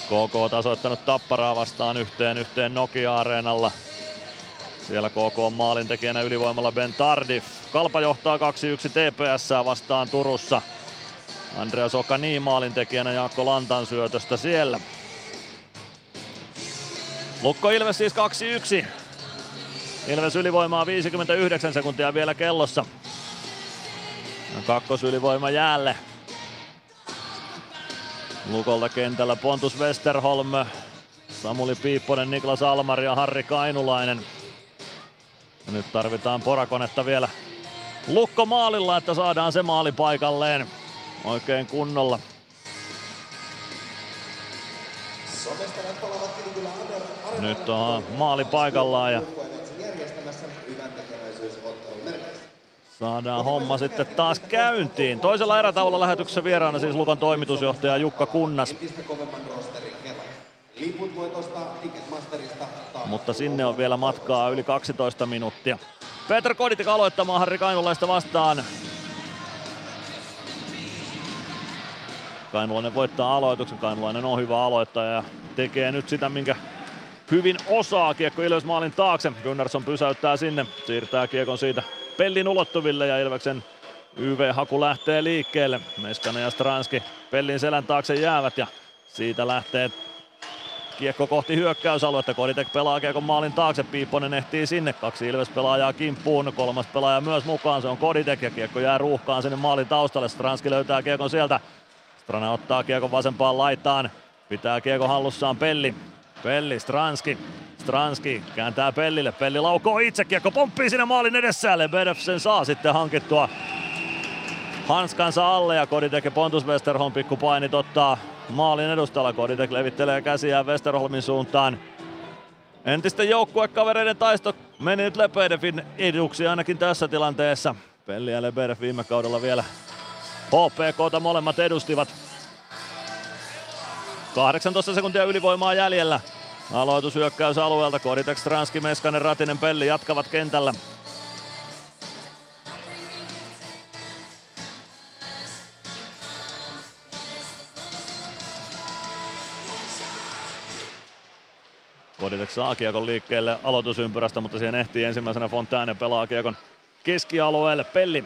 KK tasoittanut Tapparaa vastaan yhteen yhteen Nokia-areenalla. Siellä KK on maalintekijänä ylivoimalla Ben Tardif. Kalpa johtaa 2-1 TPS vastaan Turussa. Andreas Okani maalintekijänä Jaakko Lantan syötöstä siellä. Lukko Ilves siis 2-1. Ilves ylivoimaa 59 sekuntia vielä kellossa. Kakkosylivoima jäälle. Lukolta kentällä Pontus Westerholm, Samuli Piipponen, Niklas Almari ja Harri Kainulainen. Ja nyt tarvitaan porakonetta vielä Lukko maalilla, että saadaan se maali paikalleen oikein kunnolla. Nyt on maali paikallaan ja saadaan homma sitten taas käyntiin. Toisella erätaululla lähetyksessä vieraana siis Lukon toimitusjohtaja Jukka Kunnas. Mutta sinne on vielä matkaa yli 12 minuuttia. Peter Koditik aloittamaan Harri Kainulaista vastaan. Kainulainen voittaa aloituksen. Kainulainen on hyvä aloittaja ja tekee nyt sitä, minkä hyvin osaa. Kiekko Ilves maalin taakse. Gunnarsson pysäyttää sinne. Siirtää kiekon siitä Pellin ulottuville ja Ilveksen YV-haku lähtee liikkeelle. Meskanen ja Stranski Pellin selän taakse jäävät ja siitä lähtee Kiekko kohti hyökkäysaluetta. Koditek pelaa kiekon maalin taakse. Piipponen ehtii sinne. Kaksi Ilves-pelaajaa kimppuun. Kolmas pelaaja myös mukaan. Se on Koditek ja kiekko jää ruuhkaan sinne maalin taustalle. Stranski löytää kiekon sieltä. Strana ottaa kiekon vasempaan laitaan. Pitää kiekon hallussaan Pelli. Pelli, Stranski. Stranski kääntää Pellille. Pelli laukoo itse. Kiekko pomppii sinne maalin edessä. Lebedev sen saa sitten hankittua hanskansa alle ja Koditek ja Pontus Westerholm pikkupainit ottaa maalin edustalla. Koditek levittelee käsiään Westerholmin suuntaan. Entisten joukkuekavereiden taisto meni nyt Lebedevin eduksi ainakin tässä tilanteessa. Pelli ja Lebedev viime kaudella vielä HPKta molemmat edustivat. 18 sekuntia ylivoimaa jäljellä. Aloitus hyökkäys alueelta. Koditek, Stranski, Meskanen, Ratinen, Pelli jatkavat kentällä. Koditek saa kiekon liikkeelle aloitusympyrästä, mutta siihen ehtii ensimmäisenä Fontaine pelaa kiekon keskialueelle. Pelli.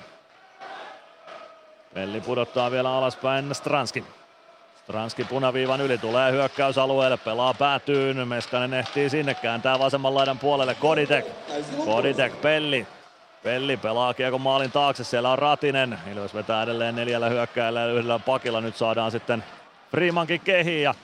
Pelli pudottaa vielä alaspäin Stranski. Stranski punaviivan yli tulee hyökkäysalueelle, pelaa päätyyn, Meskanen ehtii sinne, kääntää vasemman laidan puolelle Koditek. Koditek, Pelli. Pelli pelaa kiekon maalin taakse, siellä on Ratinen. Ilves vetää edelleen neljällä hyökkääjällä ja yhdellä pakilla. Nyt saadaan sitten Freemankin kehiin ja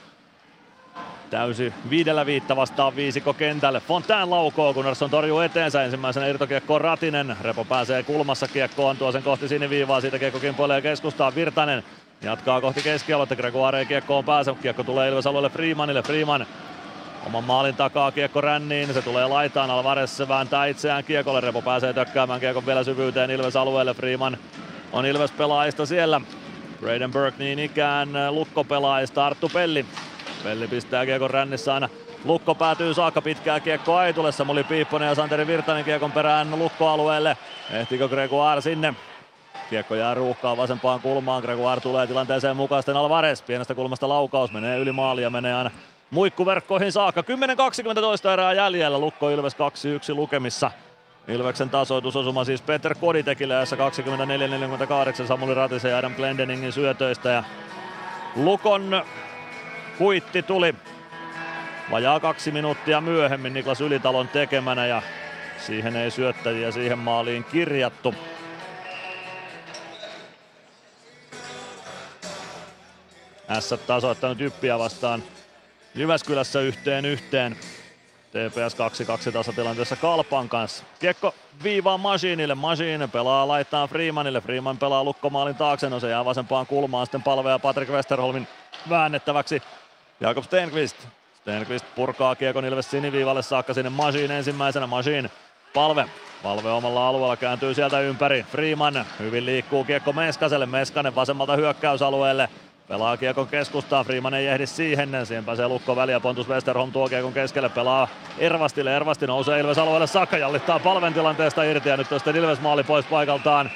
täysi viidellä viitta vastaan viisikko kentälle. Fontään laukoo, Gunnarsson torjuu eteensä. Ensimmäisenä irtokiekkoon Ratinen. Repo pääsee kulmassa kiekkoon, tuo sen kohti siniviivaa. Siitä kiekko kimpoilee keskustaa. Virtanen jatkaa kohti keskialuetta. Gregoire kiekkoon pääse. Kiekko tulee Ilves alueelle Freemanille. Freeman Oman maalin takaa kiekko ränniin, se tulee laitaan, Alvarez vääntää itseään kiekolle, Repo pääsee tökkäämään kiekon vielä syvyyteen Ilves alueelle, Freeman on Ilves pelaajista siellä. Braden Burke niin ikään Lukko pelaajista, Arttu Pelli. Pelli pistää kiekon rännissä aina Lukko päätyy saakka pitkää kiekko ei tule. Samuli Piipponen ja Santeri Virtanen kiekon perään Lukko-alueelle. Ehtikö Gregoire sinne? Kiekko jää ruuhkaan vasempaan kulmaan. Gregoire tulee tilanteeseen mukaan. Sitten Alvarez pienestä kulmasta laukaus menee yli maali ja menee aina muikkuverkkoihin saakka. 10-20 toista erää jäljellä. Lukko Ilves 2-1 lukemissa. Ilveksen tasoitusosuma siis Peter Koditekille ja 24-48 Samuli Ratisen ja Adam Glendeningin syötöistä. Ja Lukon kuitti tuli vajaa kaksi minuuttia myöhemmin Niklas Ylitalon tekemänä ja siihen ei syöttäjiä siihen maaliin kirjattu. S tasoittanut Jyppiä vastaan Jyväskylässä yhteen yhteen. TPS 2-2 tasatilanteessa Kalpan kanssa. Kiekko viivaa Masiinille. Masiin pelaa laittaa Freemanille. Freeman pelaa lukkomaalin taakse. No se jää vasempaan kulmaan. Sitten palvea Patrick Westerholmin väännettäväksi. Jakob Stenqvist. Stenqvist purkaa kiekon Ilves siniviivalle saakka sinne Masiin ensimmäisenä. Masiin palve. Palve omalla alueella kääntyy sieltä ympäri. Freeman hyvin liikkuu kiekko Meskaselle. Meskanen vasemmalta hyökkäysalueelle. Pelaa kiekon keskustaan, Freeman ei ehdi siihen, siihen pääsee lukko väliä, Pontus Westerholm tuo kiekon keskelle, pelaa Ervastille, Ervasti nousee Ilves alueelle saakka, jallittaa palven tilanteesta irti ja nyt sitten Ilves maali pois paikaltaan.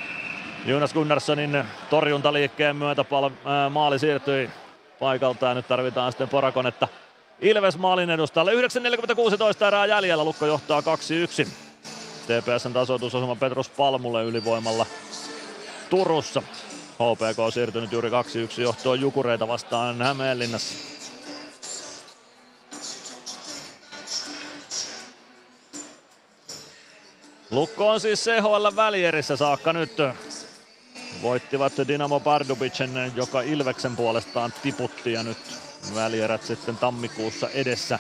Jonas Gunnarssonin torjuntaliikkeen myötä pal- äh, maali siirtyi paikaltaan, nyt tarvitaan sitten Porakonetta Ilves maalin edustalle. 9.46 erää jäljellä, Lukko johtaa 2-1. TPSn tasoitusosuma Petrus Palmulle ylivoimalla Turussa. HPK on siirtynyt juuri 2-1 johtoon Jukureita vastaan Hämeenlinnassa. Lukko on siis CHL välierissä saakka nyt. Voittivat Dinamo Pardubicen, joka Ilveksen puolestaan tiputti ja nyt välierät sitten tammikuussa edessä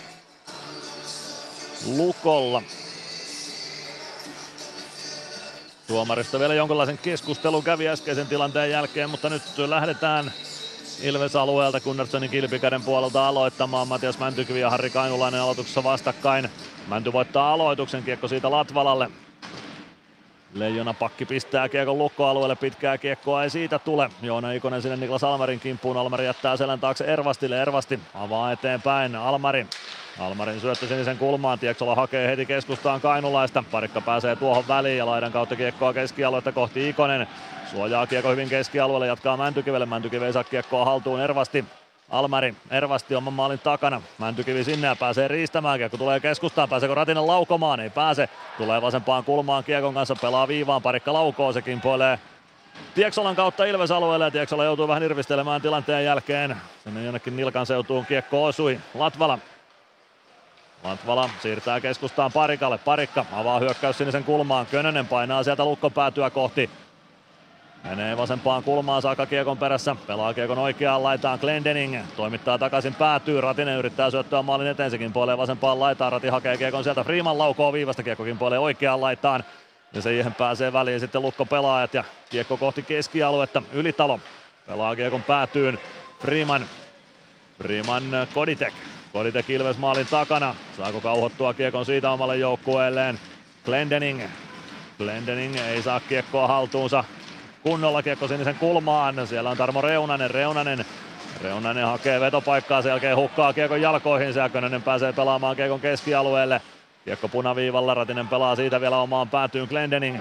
Lukolla. Tuomarista vielä jonkinlaisen keskustelun kävi äskeisen tilanteen jälkeen, mutta nyt lähdetään Ilves-alueelta Gunnarssonin kilpikäden puolelta aloittamaan. Matias Mäntykivi ja Harri Kainulainen aloituksessa vastakkain. Mänty voittaa aloituksen, kiekko siitä Latvalalle. Leijona pakki pistää kiekon lukkoalueelle, pitkää kiekkoa ei siitä tule. Joona Ikonen sinne Niklas Almarin kimppuun, Almari jättää selän taakse Ervastille, Ervasti avaa eteenpäin, Almari. Almarin syöttö sinisen kulmaan, Tieksola hakee heti keskustaan Kainulaista, parikka pääsee tuohon väliin ja laidan kautta kiekkoa keskialuetta kohti Ikonen. Suojaa kiekko hyvin keskialueelle, jatkaa Mäntykivelle, Mäntykivi ei saa kiekkoa haltuun, Ervasti Almari, Ervasti oman maalin takana. Mäntykivi sinne ja pääsee riistämään. Kiekko tulee keskustaan. Pääseekö Ratinen laukomaan? Ei pääse. Tulee vasempaan kulmaan Kiekon kanssa. Pelaa viivaan. Parikka laukoo. Se kimpoilee Tieksolan kautta Ilves-alueelle. Tieksola joutuu vähän irvistelemään tilanteen jälkeen. Sinne jonnekin nilkan seutuun kiekko osui. Latvala Latvala siirtää keskustaan Parikalle. Parikka avaa hyökkäys sinisen kulmaan. Könönen painaa sieltä lukkon päätyä kohti Menee vasempaan kulmaan saakka kiekon perässä. Pelaa kiekon oikeaan laitaan Glendening. Toimittaa takaisin päätyy. Ratinen yrittää syöttää maalin eteen. Sekin puolee vasempaan laitaan. Rati hakee kiekon sieltä. Freeman laukoo viivasta. Kiekkokin puolee oikeaan laitaan. Ja siihen pääsee väliin sitten lukko pelaajat ja kiekko kohti keskialuetta. Ylitalo pelaa kiekon päätyyn. Freeman. Freeman Koditek. Koditek Ilves maalin takana. Saako kauhottua kiekon siitä omalle joukkueelleen? Glendening. Glendening ei saa kiekkoa haltuunsa kunnolla kiekko sinisen kulmaan. Siellä on Tarmo Reunanen, Reunanen Reunanen hakee vetopaikkaa, sen jälkeen hukkaa kiekon jalkoihin. Säkönönen pääsee pelaamaan kiekon keskialueelle. Kiekko punaviivalla, Ratinen pelaa siitä vielä omaan päätyyn Glendening.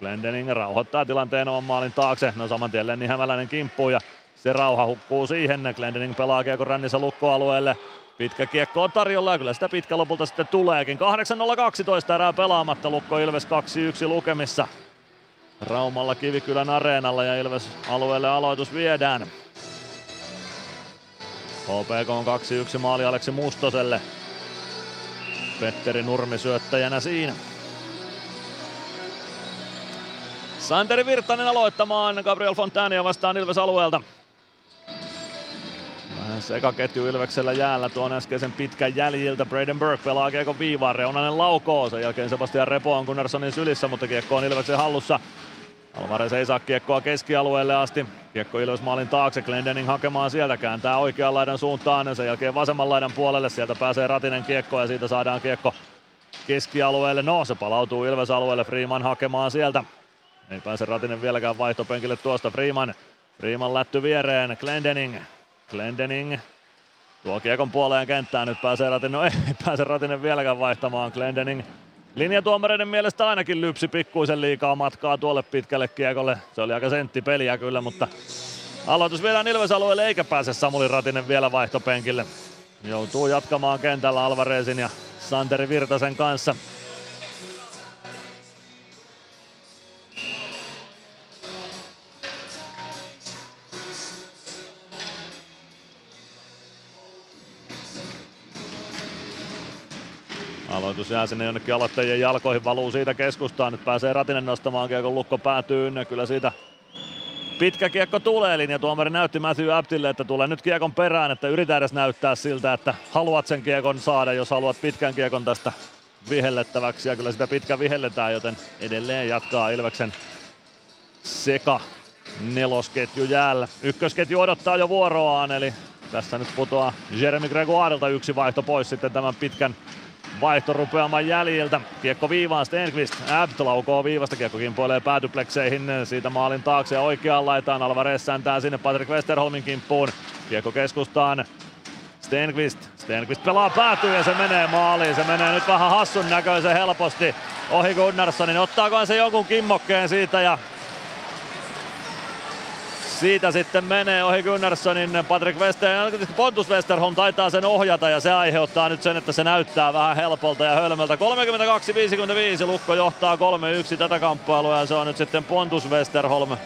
Glendening rauhoittaa tilanteen oman maalin taakse. No saman tien Lenni Hämäläinen kimppuu ja se rauha hukkuu siihen. Glendening pelaa kiekon rännissä lukkoalueelle. Pitkä kiekko on tarjolla ja kyllä sitä pitkä lopulta sitten tuleekin. 8.012 erää pelaamatta Lukko Ilves 2-1 lukemissa. Raumalla Kivikylän areenalla ja Ilves alueelle aloitus viedään. HPK on 2-1 maali Aleksi Mustoselle. Petteri Nurmi syöttäjänä siinä. Santeri Virtanen aloittamaan Gabriel Fontania vastaan Ilves alueelta. Vähän sekaketju Ilveksellä jäällä tuon äskeisen pitkän jäljiltä. Braden Burke pelaa kiekon viivaan. Reunanen laukoo. Sen jälkeen Sebastian Repo on Gunnarssonin sylissä, mutta kiekko on Ilveksen hallussa. Alvarez ei saa kiekkoa keskialueelle asti. Kiekko Ilves maalin taakse, Glendening hakemaan sieltä, kääntää oikean laidan suuntaan, sen jälkeen vasemman laidan puolelle, sieltä pääsee Ratinen kiekko ja siitä saadaan kiekko keskialueelle. No, se palautuu Ilves alueelle, Freeman hakemaan sieltä. Ei pääse Ratinen vieläkään vaihtopenkille tuosta, Freeman. Freeman lätty viereen, Glendening. Glendening tuo kiekon puoleen kenttään, nyt pääsee Ratinen, no ei pääse Ratinen vieläkään vaihtamaan, Glendening Linjatuomareiden mielestä ainakin lypsi pikkuisen liikaa matkaa tuolle pitkälle kiekolle. Se oli aika senttipeliä kyllä, mutta aloitus viedään Ilves-alueelle eikä pääse Samuli Ratinen vielä vaihtopenkille. Joutuu jatkamaan kentällä Alvarezin ja Santeri Virtasen kanssa. Aloitus jää sinne jonnekin aloittajien jalkoihin, valuu siitä keskustaan. Nyt pääsee Ratinen nostamaan kiekon lukko päätyy. Kyllä siitä pitkä kiekko tulee. Linjatuomari näytti Matthew Aptille, että tulee nyt kiekon perään, että yritä edes näyttää siltä, että haluat sen kiekon saada, jos haluat pitkän kiekon tästä vihellettäväksi. Ja kyllä sitä pitkä vihelletään, joten edelleen jatkaa Ilveksen seka nelosketju jäällä. Ykkösketju odottaa jo vuoroaan, eli tässä nyt putoaa Jeremy Gregoirelta yksi vaihto pois sitten tämän pitkän vaihtorupeaman jäljiltä. Kiekko viivaan Stenqvist. Abt laukoo viivasta. Kiekko kimpoilee päätyplekseihin siitä maalin taakse ja oikeaan laitaan. Alvarez säntää sinne Patrick Westerholmin kimppuun. Kiekko keskustaan. Stenqvist. Stenqvist pelaa päätyy ja se menee maaliin. Se menee nyt vähän hassun näköisen helposti ohi Gunnarssonin. Ottaakohan se jonkun kimmokkeen siitä ja siitä sitten menee ohi Gunnarssonin Patrick Wester, Pontus Westerholm taitaa sen ohjata ja se aiheuttaa nyt sen, että se näyttää vähän helpolta ja hölmöltä. 32-55 Lukko johtaa 3-1 tätä kamppailua ja se on nyt sitten Pontus Westerholm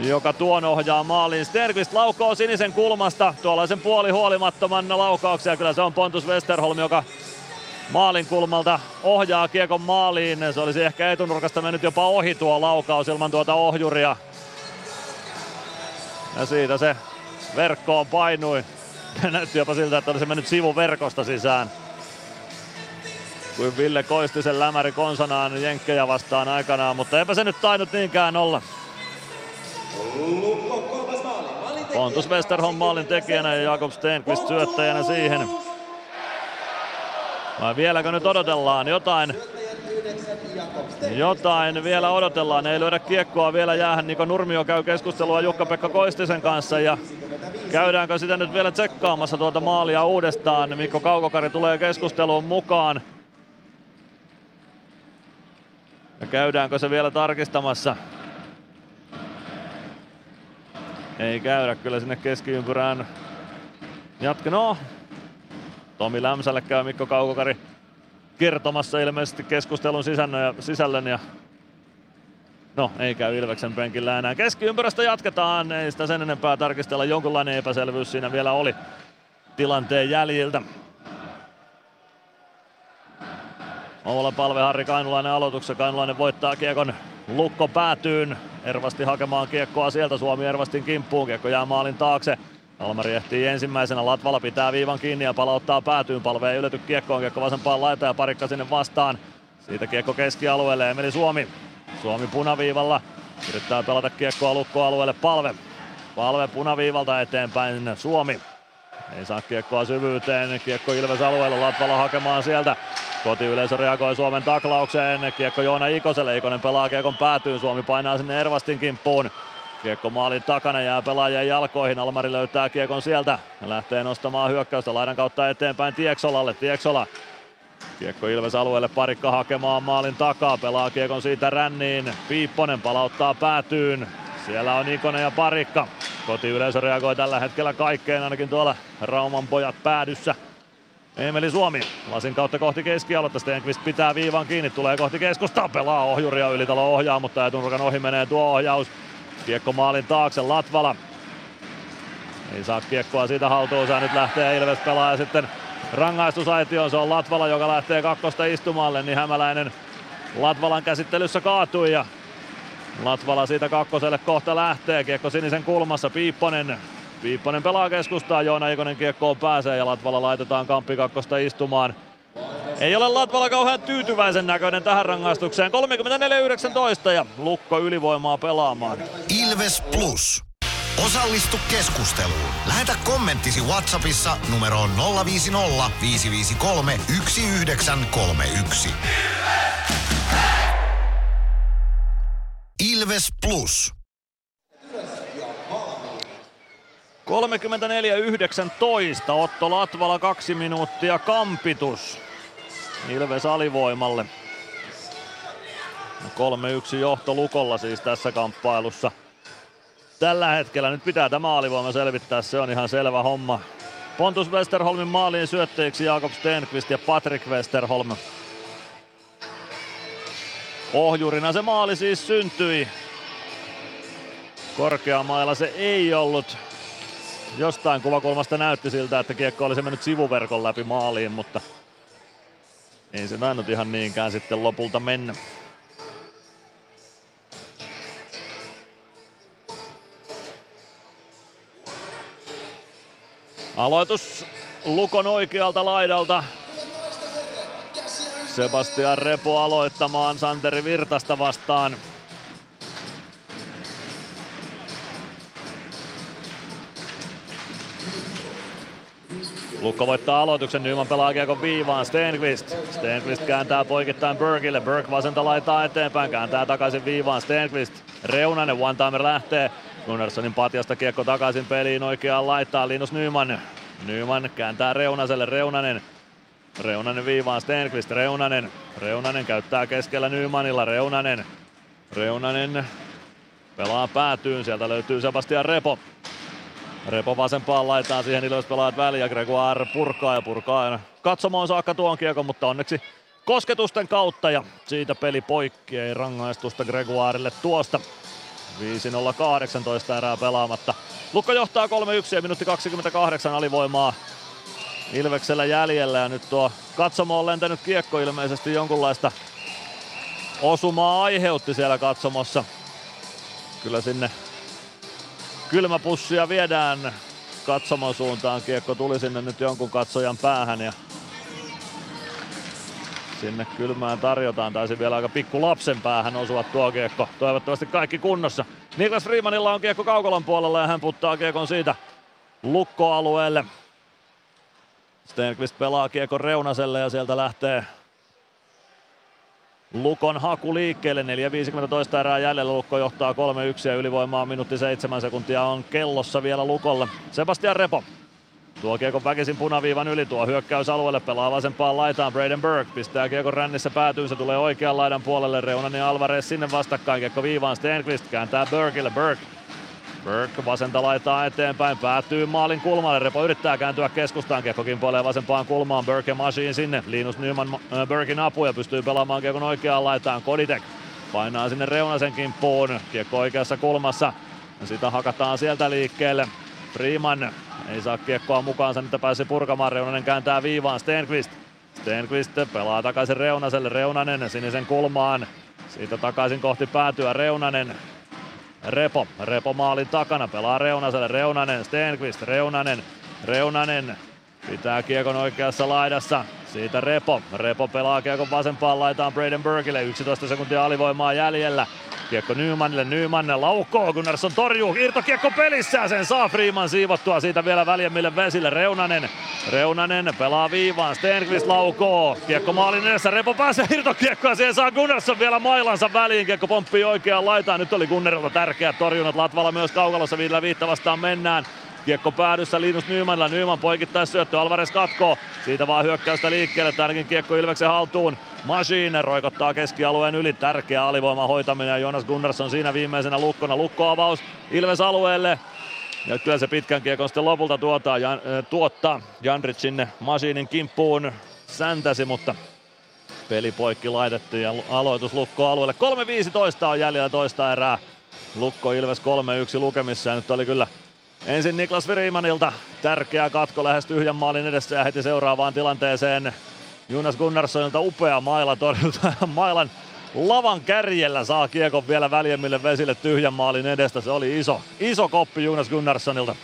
joka tuon ohjaa maaliin. Sterqvist laukoo sinisen kulmasta tuollaisen puoli huolimattoman laukauksen ja kyllä se on Pontus Westerholm, joka maalin kulmalta ohjaa kiekon maaliin. Se olisi ehkä etunurkasta mennyt jopa ohi tuo laukaus ilman tuota ohjuria. Ja siitä se verkkoon painui. Näytti jopa siltä, että olisi mennyt sivuverkosta sisään. Kuin Ville Koistisen lämäri konsanaan Jenkkejä vastaan aikanaan, mutta eipä se nyt tainnut niinkään olla. Pontus Westerholm maalin tekijänä ja Jakob Stenqvist syöttäjänä siihen. Vai vieläkö nyt odotellaan jotain jotain vielä odotellaan, ei löydä kiekkoa vielä jäähän. Niko Nurmio käy keskustelua Jukka-Pekka Koistisen kanssa ja käydäänkö sitä nyt vielä tsekkaamassa tuota maalia uudestaan. Mikko Kaukokari tulee keskusteluun mukaan. Ja käydäänkö se vielä tarkistamassa? Ei käydä kyllä sinne keskiympyrään. Jatka, no. Tomi Lämsälle käy Mikko Kaukokari kertomassa ilmeisesti keskustelun sisällön ja, sisällön ja No, ei käy Ilveksen penkillä enää. Keskiympyrästä jatketaan, ei sitä sen enempää tarkistella. Jonkunlainen epäselvyys siinä vielä oli tilanteen jäljiltä. Oula palve Harri Kainulainen aloituksessa. Kainulainen voittaa kiekon lukko päätyyn. Ervasti hakemaan kiekkoa sieltä. Suomi Ervastin kimppuun. Kiekko jää maalin taakse. Almari ehtii ensimmäisenä, Latvala pitää viivan kiinni ja palauttaa päätyyn, palve ei ylety kiekkoon, kiekko vasempaan laitaan ja parikka sinne vastaan. Siitä kiekko keskialueelle, Emeli Suomi. Suomi punaviivalla, yrittää pelata kiekkoa lukkoalueelle, palve. Palve punaviivalta eteenpäin, Suomi. Ei saa kiekkoa syvyyteen, kiekko Ilves alueella, Latvala hakemaan sieltä. Kotiyleisö reagoi Suomen taklaukseen, kiekko Joona Ikoselle, Ikonen pelaa kiekon päätyyn, Suomi painaa sinne Ervastin kimppuun. Kiekko maalin takana jää pelaajien jalkoihin. Almari löytää kiekon sieltä ja lähtee nostamaan hyökkäystä laidan kautta eteenpäin Tieksolalle. Tieksola Kiekko Ilves alueelle, parikka hakemaan maalin takaa, pelaa kiekon siitä ränniin. Piipponen palauttaa päätyyn. Siellä on Ikonen ja parikka. Kotiyleisö reagoi tällä hetkellä kaikkeen, ainakin tuolla Rauman pojat päädyssä. Emeli Suomi lasin kautta kohti keskialuetta. Stenqvist pitää viivan kiinni, tulee kohti keskustaa, pelaa ohjuria ylitalo ohjaa, mutta etunurkan ohi menee tuo ohjaus. Kiekko maalin taakse Latvala. Ei saa kiekkoa siitä haltuunsa. Nyt lähtee Ilves pelaa sitten rangaistusaitioon. Se on Latvala, joka lähtee kakkosta istumalle, niin Hämäläinen Latvalan käsittelyssä kaatui ja Latvala siitä kakkoselle kohta lähtee. Kiekko sinisen kulmassa. Piipponen. Piipponen pelaa keskustaa. Joona Ikonen kiekkoon pääsee ja Latvala laitetaan Kamppi kakkosta istumaan. Ei ole Latvala kauhean tyytyväisen näköinen tähän rangaistukseen. 34-19 ja Lukko ylivoimaa pelaamaan. Ilves Plus. Osallistu keskusteluun. Lähetä kommenttisi Whatsappissa numeroon 050 553 1931. Ilves Plus. 34-19. Otto Latvala kaksi minuuttia kampitus. Ilves alivoimalle. 3-1 johto Lukolla siis tässä kamppailussa. Tällä hetkellä nyt pitää tämä alivoima selvittää, se on ihan selvä homma. Pontus Westerholmin maaliin syötteiksi Jakob Stenqvist ja Patrick Westerholm. Ohjurina se maali siis syntyi. Korkeamailla se ei ollut. Jostain kuvakulmasta näytti siltä, että kiekko olisi mennyt sivuverkon läpi maaliin, mutta ei se tainnut ihan niinkään sitten lopulta mennä. Aloitus Lukon oikealta laidalta. Sebastian Repo aloittamaan Santeri Virtasta vastaan. Lukko voittaa aloituksen, Nyman pelaa kiekon viivaan, Stenqvist. Stenqvist kääntää poikittain Burkille, Burke vasenta laitaa eteenpäin, kääntää takaisin viivaan, Stenqvist. Reunanen, one-timer lähtee, Gunnarssonin patjasta kiekko takaisin peliin oikeaan laittaa Linus Nyman. Nyman kääntää Reunaselle, Reunanen. Reunanen viivaan Stenqvist, Reunanen. Reunanen käyttää keskellä Nymanilla, Reunanen. Reunanen pelaa päätyyn, sieltä löytyy Sebastian Repo. Repo vasempaan laitaan siihen Ilves pelaat väliin ja Gregoire purkaa ja purkaa katsomaan saakka tuon kiekon, mutta onneksi kosketusten kautta ja siitä peli poikki, ei rangaistusta Gregoirelle tuosta. 5-0-18 erää pelaamatta. Lukko johtaa 3-1 ja minuutti 28 alivoimaa Ilveksellä jäljellä ja nyt tuo katsomo on lentänyt kiekko ilmeisesti jonkunlaista osumaa aiheutti siellä katsomossa. Kyllä sinne kylmäpussia viedään katsomon suuntaan. Kiekko tuli sinne nyt jonkun katsojan päähän ja sinne kylmään tarjotaan. Taisi vielä aika pikku lapsen päähän osua tuo kiekko. Toivottavasti kaikki kunnossa. Niklas Freemanilla on kiekko Kaukolan puolella ja hän puttaa kiekon siitä lukkoalueelle. Stenqvist pelaa kiekon reunaselle ja sieltä lähtee Lukon haku liikkeelle, 4.15 erää jäljellä, Lukko johtaa 3-1 ja ylivoimaa minuutti 7 sekuntia on kellossa vielä Lukolle. Sebastian Repo. Tuo kiekon väkisin punaviivan yli, tuo hyökkäysalueelle, pelaa vasempaan laitaan, Braden Burke pistää kiekon rännissä päätyyn, se tulee oikean laidan puolelle, Reunanen ja Alvarez sinne vastakkain, kiekko viivaan, Stenqvist kääntää Burkeille, Burke Burke vasenta laitaa eteenpäin, päätyy maalin kulmalle, Repo yrittää kääntyä keskustaan, kiekko kimpoilee vasempaan kulmaan, Burke ja Machine sinne, Linus Nyman äh, Burkin apu ja pystyy pelaamaan kiekon oikeaan laitaan, Koditek painaa sinne Reunasen kimppuun, kiekko oikeassa kulmassa, sitä hakataan sieltä liikkeelle, Freeman ei saa kiekkoa mukaansa, nyt pääsee purkamaan. Reunanen kääntää viivaan. Stenqvist. Stenqvist pelaa takaisin Reunaselle. Reunanen sinisen kulmaan. Siitä takaisin kohti päätyä Reunanen. Repo. Repo maalin takana. Pelaa Reunaselle. Reunanen. Stenqvist. Reunanen. Reunanen pitää kiekon oikeassa laidassa. Siitä Repo. Repo pelaa kiekon vasempaan laitaan Braden Burkille. 11 sekuntia alivoimaa jäljellä. Kiekko Nymanille, Nyman laukoo, Gunnarsson torjuu, irtokiekko pelissä, sen saa Freeman siivottua siitä vielä väljemmille vesille, Reunanen, Reunanen pelaa viivaan, Stenqvist laukoo, kiekko maalin edessä, Repo pääsee irtokiekkoa, siihen saa Gunnarsson vielä mailansa väliin, kiekko pomppii oikeaan laitaan, nyt oli Gunnarilta tärkeät torjunnat, Latvala myös kaukalossa viidellä viittä vastaan mennään, Kiekko päädyssä Linus Nymanilla. Nyman poikittais syöttö. Alvarez katkoo. Siitä vaan hyökkäystä liikkeelle. Tärkin kiekko Ilveksen haltuun. Machine roikottaa keskialueen yli. Tärkeä alivoima hoitaminen ja Jonas Gunnarsson siinä viimeisenä lukkona. Lukkoavaus Ilves alueelle. Ja kyllä se pitkän kiekon sitten lopulta tuottaa, Jan, äh, tuottaa Janrit sinne Machinin kimppuun säntäsi, mutta peli poikki laitettu ja aloitus Lukko alueelle. 3.15 on jäljellä toista erää. Lukko Ilves 3-1 lukemissa ja nyt oli kyllä Ensin Niklas Freemanilta tärkeä katko lähes tyhjän maalin edessä ja heti seuraavaan tilanteeseen Jonas Gunnarssonilta upea maila torjunta. Mailan lavan kärjellä saa kiekon vielä väljemmille vesille tyhjän maalin edestä. Se oli iso, iso koppi Jonas Gunnarssonilta.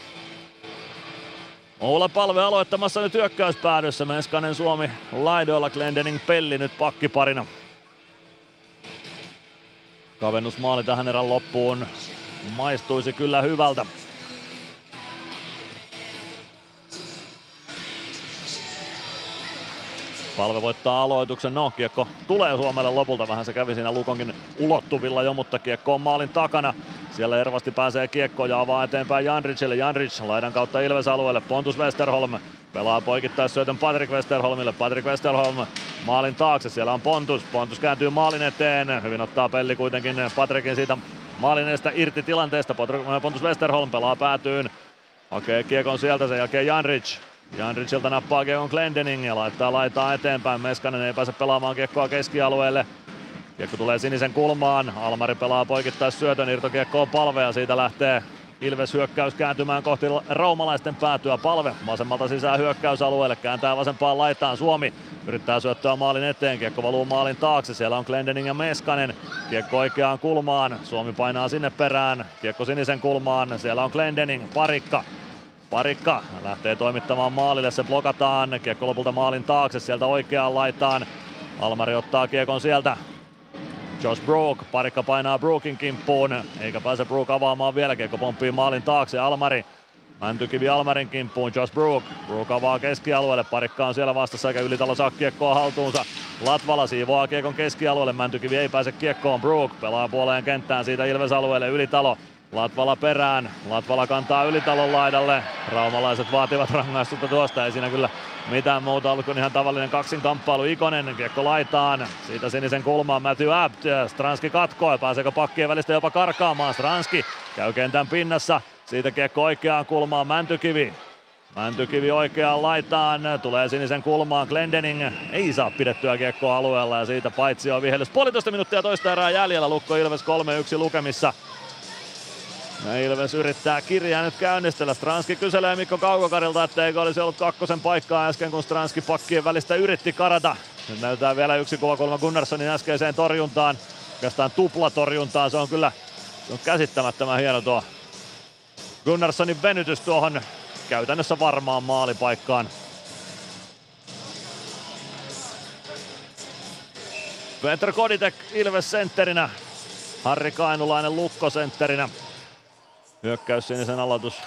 Oula Palve aloittamassa nyt hyökkäyspäädyssä. Meskanen Suomi laidoilla, Glendening Pelli nyt pakkiparina. Kavennusmaali tähän erän loppuun maistuisi kyllä hyvältä. Palve voittaa aloituksen. No, kiekko tulee Suomelle lopulta. Vähän se kävi siinä Lukonkin ulottuvilla jo, mutta kiekko on maalin takana. Siellä Ervasti pääsee kiekkoon ja avaa eteenpäin Janricille. Janric laidan kautta Ilves alueelle. Pontus Westerholm pelaa poikittais syötön Patrick Westerholmille. Patrick Westerholm maalin taakse. Siellä on Pontus. Pontus kääntyy maalin eteen. Hyvin ottaa pelli kuitenkin Patrickin siitä maalin edestä irti tilanteesta. Pontus Westerholm pelaa päätyyn. Hakee kiekon sieltä, sen jälkeen Janric. Janricilta nappaa kiekon Glendening ja laittaa laitaa eteenpäin. Meskanen ei pääse pelaamaan kiekkoa keskialueelle. Kiekko tulee sinisen kulmaan. Almari pelaa poikittais syötön irtokiekkoon palve ja siitä lähtee Ilves hyökkäys kääntymään kohti raumalaisten päätyä. Palve vasemmalta sisään hyökkäysalueelle, kääntää vasempaan laitaan Suomi. Yrittää syöttöä maalin eteen, kiekko valuu maalin taakse. Siellä on Glendening ja Meskanen. Kiekko oikeaan kulmaan, Suomi painaa sinne perään. Kiekko sinisen kulmaan, siellä on Glendening, parikka. Parikka lähtee toimittamaan maalille, se blokataan. Kiekko lopulta maalin taakse, sieltä oikeaan laitaan. Almari ottaa kiekon sieltä Josh Brook, parikka painaa Brookin kimppuun, eikä pääse Brook avaamaan vielä, kiekko pomppii maalin taakse, Almari Mäntykivi Almarin kimppuun, Josh Brook. Brook avaa keskialueelle, parikka on siellä vastassa eikä ylitalo saa kiekkoa haltuunsa. Latvala siivoaa kiekon keskialueelle, Mäntykivi ei pääse kiekkoon, Brook pelaa puoleen kenttään siitä Ilves alueelle, ylitalo. Latvala perään, Latvala kantaa ylitalon laidalle. Raumalaiset vaativat rangaistusta tuosta, ei siinä kyllä mitään muuta ollut kuin ihan tavallinen kaksinkamppailu. Ikonen kiekko laitaan, siitä sinisen kulmaan Matthew Abt. Stranski katkoo, pääseekö pakkien välistä jopa karkaamaan. Stranski käy kentän pinnassa, siitä kiekko oikeaan kulmaan Mäntykivi. Mäntykivi oikeaan laitaan, tulee sinisen kulmaan, Glendening ei saa pidettyä kiekkoa alueella ja siitä paitsi on vihellys. Puolitoista minuuttia toista erää jäljellä, Lukko Ilves 3-1 lukemissa. Ja Ilves yrittää kirjaa nyt käynnistellä. Stranski kyselee Mikko Kaukokarilta, että eikö olisi ollut kakkosen paikkaa äsken, kun Stranski pakkien välistä yritti karata. Nyt näytetään vielä yksi kuva kolma Gunnarssonin äskeiseen torjuntaan. Oikeastaan tuplatorjuntaan. Se on kyllä se on käsittämättömän hieno tuo Gunnarssonin venytys tuohon käytännössä varmaan maalipaikkaan. Petr Koditek Ilves sentterinä. Harri Kainulainen Lukko sentterinä. Hyökkäys sinisen aloitus.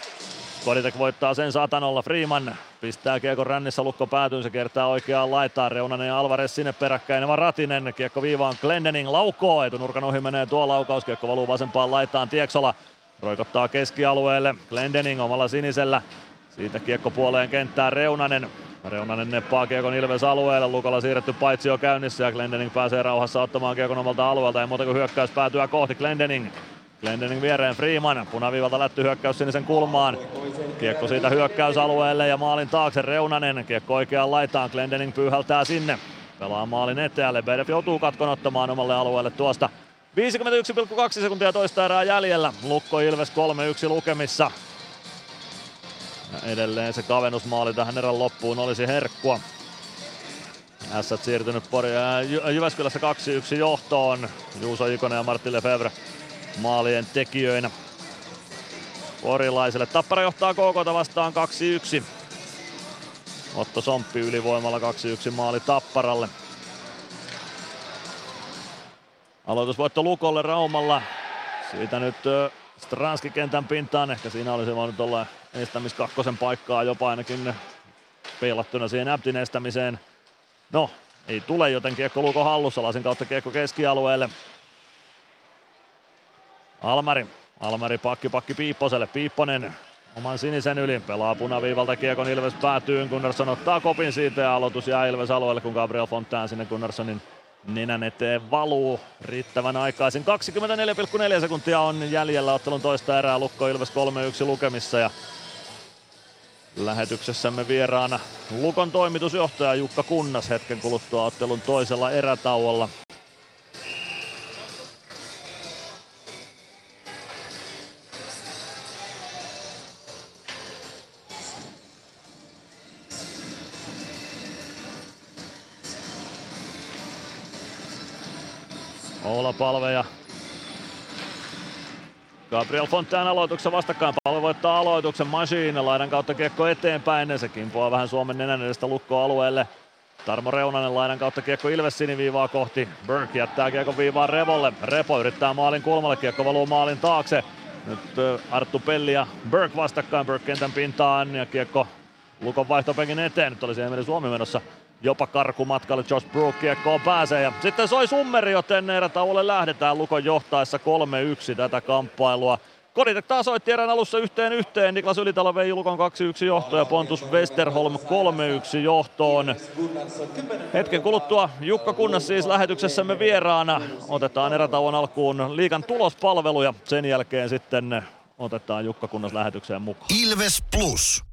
Koditek voittaa sen satanolla. Freeman pistää kiekon rännissä lukko päätyyn. Se kertaa oikeaan laitaan. Reunanen ja Alvarez sinne peräkkäin. Eva Ratinen. Kiekko viivaan Glendening laukoo. Etunurkan ohi menee tuo laukaus. Kiekko valuu vasempaan laitaan. Tieksola roikottaa keskialueelle. Glendening omalla sinisellä. Siitä kiekko puoleen kenttään Reunanen. Reunanen neppaa kiekon Ilves alueelle. Lukolla siirretty paitsi jo käynnissä ja Glendening pääsee rauhassa ottamaan kiekon omalta alueelta. Ei muuta kuin hyökkäys päätyä kohti Glendening. Glendening viereen Freeman, punaviivalta lätty hyökkäys sinisen kulmaan. Kiekko siitä hyökkäysalueelle ja maalin taakse Reunanen. Kiekko oikeaan laitaan, Glendening pyyhältää sinne. Pelaa maalin eteen, Lebedev joutuu katkon ottamaan omalle alueelle tuosta. 51,2 sekuntia toista erää jäljellä. Lukko Ilves 3-1 lukemissa. Ja edelleen se kavennusmaali tähän erän loppuun olisi herkkua. Ässät siirtynyt Pori Jyväskylässä 2-1 johtoon. Juuso Ikonen ja Martti Lefebvre maalien tekijöinä. Porilaiselle. Tappara johtaa KK vastaan 2-1. Otto Somppi ylivoimalla 2-1 maali Tapparalle. Aloitusvoitto Lukolle Raumalla. Siitä nyt Stranski kentän pintaan. Ehkä siinä olisi voinut olla estämis kakkosen paikkaa jopa ainakin peilattuna siihen Äptin estämiseen. No, ei tule, joten kiekko Luko hallussa. Lasin kautta kiekko keskialueelle. Almari. Almari pakki pakki Piipposelle. Piipponen oman sinisen yli. Pelaa punaviivalta kiekon Ilves päätyyn. Gunnarsson ottaa kopin siitä ja aloitus jää Ilves alueelle, kun Gabriel Fontaine sinne Gunnarssonin nenän eteen valuu riittävän aikaisin. 24,4 sekuntia on jäljellä ottelun toista erää. Lukko Ilves 3-1 lukemissa ja Lähetyksessämme vieraana Lukon toimitusjohtaja Jukka Kunnas hetken kuluttua ottelun toisella erätauolla. Oula Palve ja Gabriel Fontaine aloituksessa vastakkain. Palve voittaa aloituksen Machine. Laidan kautta kiekko eteenpäin. Se kimpoaa vähän Suomen nenän edestä lukkoalueelle. Tarmo Reunanen laidan kautta kiekko Ilves siniviivaa kohti. Burke jättää kiekko viivaan Revolle. Repo yrittää maalin kulmalle. Kiekko valuu maalin taakse. Nyt Arttu Pelli ja Burke vastakkain Burke kentän pintaan ja kiekko Lukon vaihtopenkin eteen. Nyt olisi Emeli Suomi menossa jopa karkumatkalle. Josh Brook kiekkoon pääsee ja sitten soi summeri, joten erätauolle lähdetään Lukon johtaessa 3-1 tätä kamppailua. Koditek taas soitti erän alussa yhteen yhteen. Niklas Ylitalo vei Lukon 2-1 johtoon ja Pontus Westerholm 3-1 johtoon. Hetken kuluttua Jukka Kunnas siis lähetyksessämme vieraana. Otetaan erätauon alkuun liikan tulospalvelu ja sen jälkeen sitten otetaan Jukka Kunnas lähetykseen mukaan. Ilves Plus.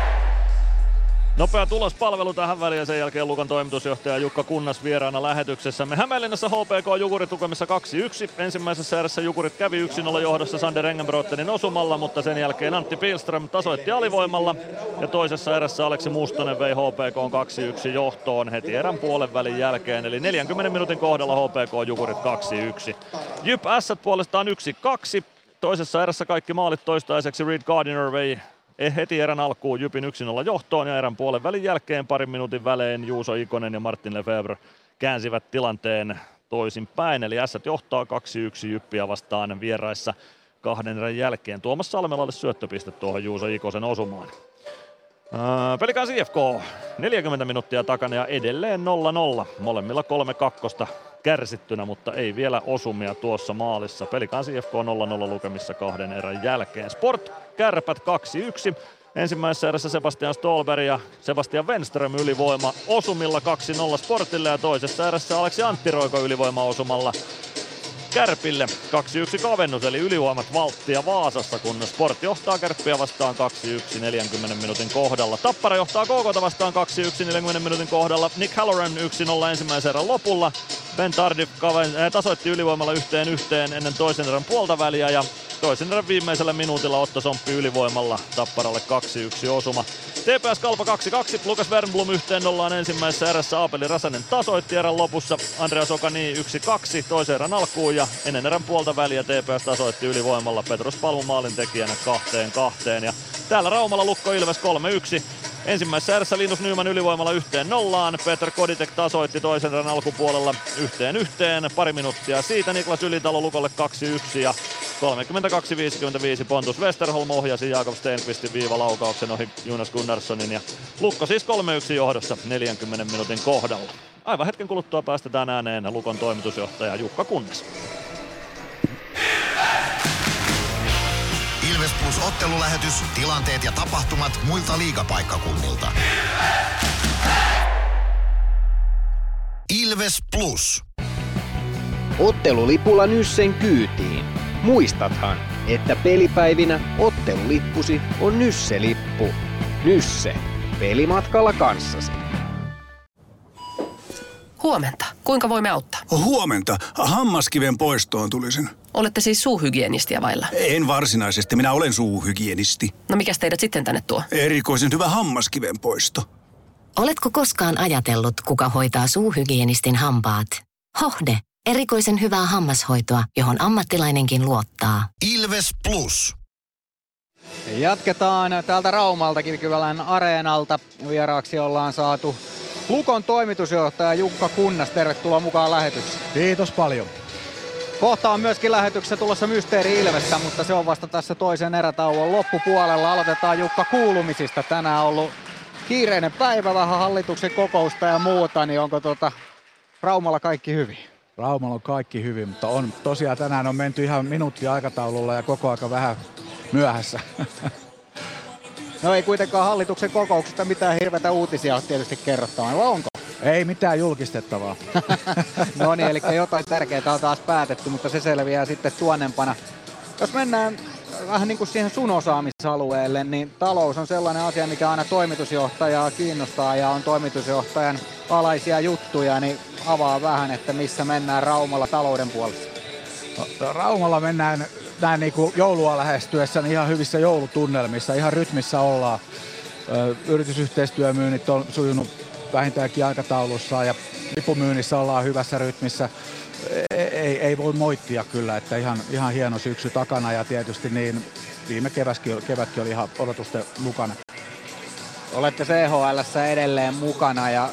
Nopea tulospalvelu tähän väliin ja sen jälkeen Lukan toimitusjohtaja Jukka Kunnas vieraana lähetyksessä. Me Hämeenlinnassa HPK Jukurit tukemissa 2-1. Ensimmäisessä erässä Jukurit kävi 1-0 johdossa Sander Engenbrottenin osumalla, mutta sen jälkeen Antti Pilström tasoitti alivoimalla. Ja toisessa erässä Aleksi Mustonen vei HPK 2-1 johtoon heti erän puolen välin jälkeen. Eli 40 minuutin kohdalla HPK Jukurit 2-1. Jyp S puolestaan 1-2. Toisessa erässä kaikki maalit toistaiseksi Reed Gardiner vei heti erän alkuun Jypin 1-0 johtoon ja erän puolen välin jälkeen parin minuutin välein Juuso Ikonen ja Martin Lefebvre käänsivät tilanteen toisin päin. Eli S johtaa 2-1 Jyppiä vastaan vieraissa kahden erän jälkeen. Tuomas Salmelalle syöttöpiste tuohon Juuso Ikosen osumaan. Pelikaan IFK 40 minuuttia takana ja edelleen 0-0. Molemmilla 3-2 kärsittynä, mutta ei vielä osumia tuossa maalissa. Pelikaan IFK 0-0 lukemissa kahden erän jälkeen. Sport Kärpät 2-1. Ensimmäisessä erässä Sebastian Stolberg ja Sebastian Wenström ylivoima osumilla 2-0 Sportille ja toisessa erässä Aleksi Anttiroiko ylivoima osumalla Kärpille 2-1 kavennus, eli ylivoimat valttia Vaasassa, kun Sport johtaa Kärppiä vastaan 2-1 40 minuutin kohdalla. Tappara johtaa KK vastaan 2-1 40 minuutin kohdalla. Nick Halloran 1-0 ensimmäisen erän lopulla. Ben Tardif äh, tasoitti ylivoimalla yhteen yhteen ennen toisen erän puolta väliä ja toisen erän viimeisellä minuutilla Otto Somppi ylivoimalla Tapparalle 2-1 osuma. TPS Kalpa 2-2, Lukas Wernblom yhteen nollaan ensimmäisessä erässä Aapeli Räsänen tasoitti erän lopussa. Andreas Okani 1-2 toisen erän alkuun ja ennen erän puolta väliä TPS tasoitti ylivoimalla Petros Palmu maalin tekijänä kahteen kahteen. Ja täällä Raumalla Lukko Ilves 3-1. Ensimmäisessä erässä Linus Nyman ylivoimalla yhteen nollaan. Peter Koditek tasoitti toisen erän alkupuolella yhteen yhteen. Pari minuuttia siitä Niklas Ylitalo Lukolle 2-1 ja 32-55 Pontus Westerholm ohjasi Jakob Stenqvistin viivalaukauksen ohi Jonas Gunnarssonin ja Lukko siis 3-1 johdossa 40 minuutin kohdalla. Aivan hetken kuluttua päästetään ääneen Lukon toimitusjohtaja Jukka Kunnas. Ilves Plus ottelulähetys, tilanteet ja tapahtumat muilta liigapaikkakunnilta. Ilves Plus. Ottelulipulla Nyssen kyytiin. Muistathan, että pelipäivinä ottelulippusi on Nysse-lippu. Nysse. Pelimatkalla kanssasi. Huomenta. Kuinka voimme auttaa? Huomenta. Hammaskiven poistoon tulisin. Olette siis suuhygienistiä vailla? En varsinaisesti, minä olen suuhygienisti. No mikä teidät sitten tänne tuo? Erikoisen hyvä hammaskiven poisto. Oletko koskaan ajatellut, kuka hoitaa suuhygienistin hampaat? Hohde. Erikoisen hyvää hammashoitoa, johon ammattilainenkin luottaa. Ilves Plus. Jatketaan täältä Raumalta Kivikylän areenalta. Vieraaksi ollaan saatu Lukon toimitusjohtaja Jukka Kunnas. Tervetuloa mukaan lähetykseen. Kiitos paljon. Kohta on myöskin lähetyksessä tulossa Mysteeri Ilvestä, mutta se on vasta tässä toisen erätauon loppupuolella. Aloitetaan Jukka kuulumisista. Tänään on ollut kiireinen päivä, vähän hallituksen kokousta ja muuta, niin onko tota Raumalla kaikki hyvin? Raumalla on kaikki hyvin, mutta on tosiaan tänään on menty ihan minuutti aikataululla ja koko aika vähän myöhässä. No ei kuitenkaan hallituksen kokouksesta mitään hirveitä uutisia ole tietysti kerrottavaa, vai onko? Ei mitään julkistettavaa. no niin, eli jotain tärkeää on taas päätetty, mutta se selviää sitten tuonnempana. Jos mennään vähän niin kuin siihen sun osaamisalueelle, niin talous on sellainen asia, mikä aina toimitusjohtajaa kiinnostaa ja on toimitusjohtajan alaisia juttuja, niin avaa vähän, että missä mennään Raumalla talouden puolesta. Raumalla mennään näin niin kuin joulua lähestyessä niin ihan hyvissä joulutunnelmissa, ihan rytmissä ollaan. Yritysyhteistyömyynnit on sujunut vähintäänkin aikataulussa ja lipumyynnissä ollaan hyvässä rytmissä. Ei, ei voi moittia kyllä, että ihan, ihan hieno syksy takana ja tietysti niin viime kevätkin, kevätkin oli ihan odotusten mukana. Olette CHL edelleen mukana ja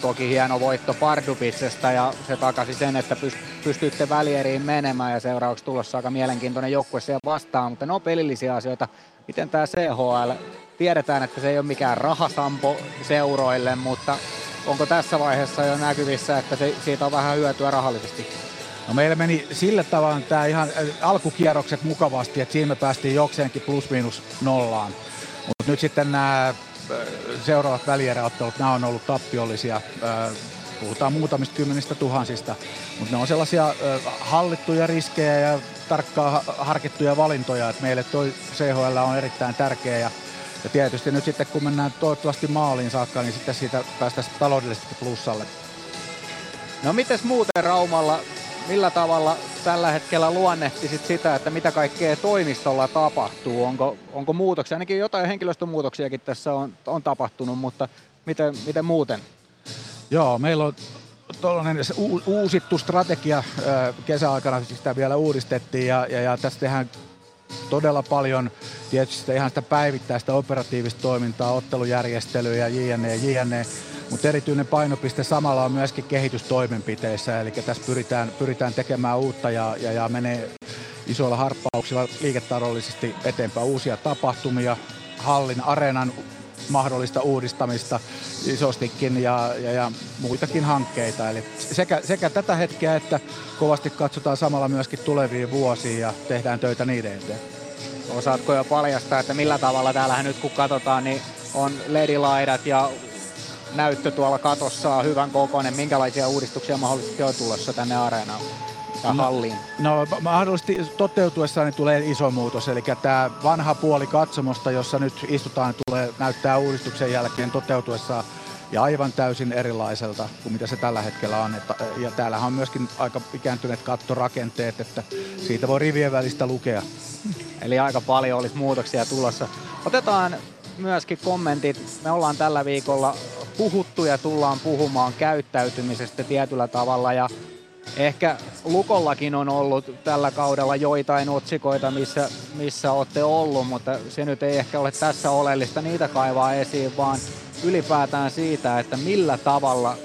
toki hieno voitto Pardubitsesta ja se takasi sen, että pystyitte välieriin menemään ja seuraavaksi tulossa aika mielenkiintoinen joukkue siellä vastaan, mutta ne on pelillisiä asioita. Miten tämä CHL, tiedetään, että se ei ole mikään rahasampo seuroille, mutta onko tässä vaiheessa jo näkyvissä, että se, siitä on vähän hyötyä rahallisesti? No meillä meni sillä tavalla tämä ihan äh, alkukierrokset mukavasti, että siinä me päästiin jokseenkin plus miinus nollaan. Mutta nyt sitten nämä seuraavat välieräottelut, nämä on ollut tappiollisia. Puhutaan muutamista kymmenistä tuhansista, mutta ne on sellaisia hallittuja riskejä ja tarkkaan harkittuja valintoja, että meille toi CHL on erittäin tärkeä ja, ja tietysti nyt sitten kun mennään toivottavasti maaliin saakka, niin sitten siitä päästäisiin taloudellisesti plussalle. No mites muuten Raumalla millä tavalla tällä hetkellä luonnehtisit sitä, että mitä kaikkea toimistolla tapahtuu? Onko, onko muutoksia? Ainakin jotain henkilöstömuutoksiakin tässä on, on tapahtunut, mutta miten, miten muuten? Joo, meillä on tuollainen uusittu strategia kesäaikana, siis sitä vielä uudistettiin ja, ja, ja tässä tehdään todella paljon tietysti ihan sitä päivittäistä operatiivista toimintaa, ottelujärjestelyjä, jne, jne. Mutta erityinen painopiste samalla on myöskin kehitystoimenpiteissä, eli tässä pyritään, pyritään tekemään uutta ja, ja, ja menee isoilla harppauksilla liiketaloudellisesti eteenpäin uusia tapahtumia, hallin, areenan mahdollista uudistamista isostikin ja, ja, ja muitakin hankkeita. Eli sekä, sekä tätä hetkeä että kovasti katsotaan samalla myöskin tuleviin vuosiin ja tehdään töitä niiden eteen. Osaatko jo paljastaa, että millä tavalla täällähän nyt kun katsotaan, niin on ledilaidat ja näyttö tuolla katossa on hyvän kokoinen. Minkälaisia uudistuksia mahdollisesti on tulossa tänne areenaan? no, halliin? No mahdollisesti toteutuessaan niin tulee iso muutos, eli tämä vanha puoli katsomosta, jossa nyt istutaan, tulee näyttää uudistuksen jälkeen toteutuessaan ja aivan täysin erilaiselta kuin mitä se tällä hetkellä on. Ja täällähän on myöskin aika ikääntyneet kattorakenteet, että siitä voi rivien välistä lukea. Eli aika paljon olisi muutoksia tulossa. Otetaan myöskin kommentit. Me ollaan tällä viikolla puhuttu ja tullaan puhumaan käyttäytymisestä tietyllä tavalla ja ehkä Lukollakin on ollut tällä kaudella joitain otsikoita, missä, missä olette ollut, mutta se nyt ei ehkä ole tässä oleellista niitä kaivaa esiin, vaan ylipäätään siitä, että millä tavalla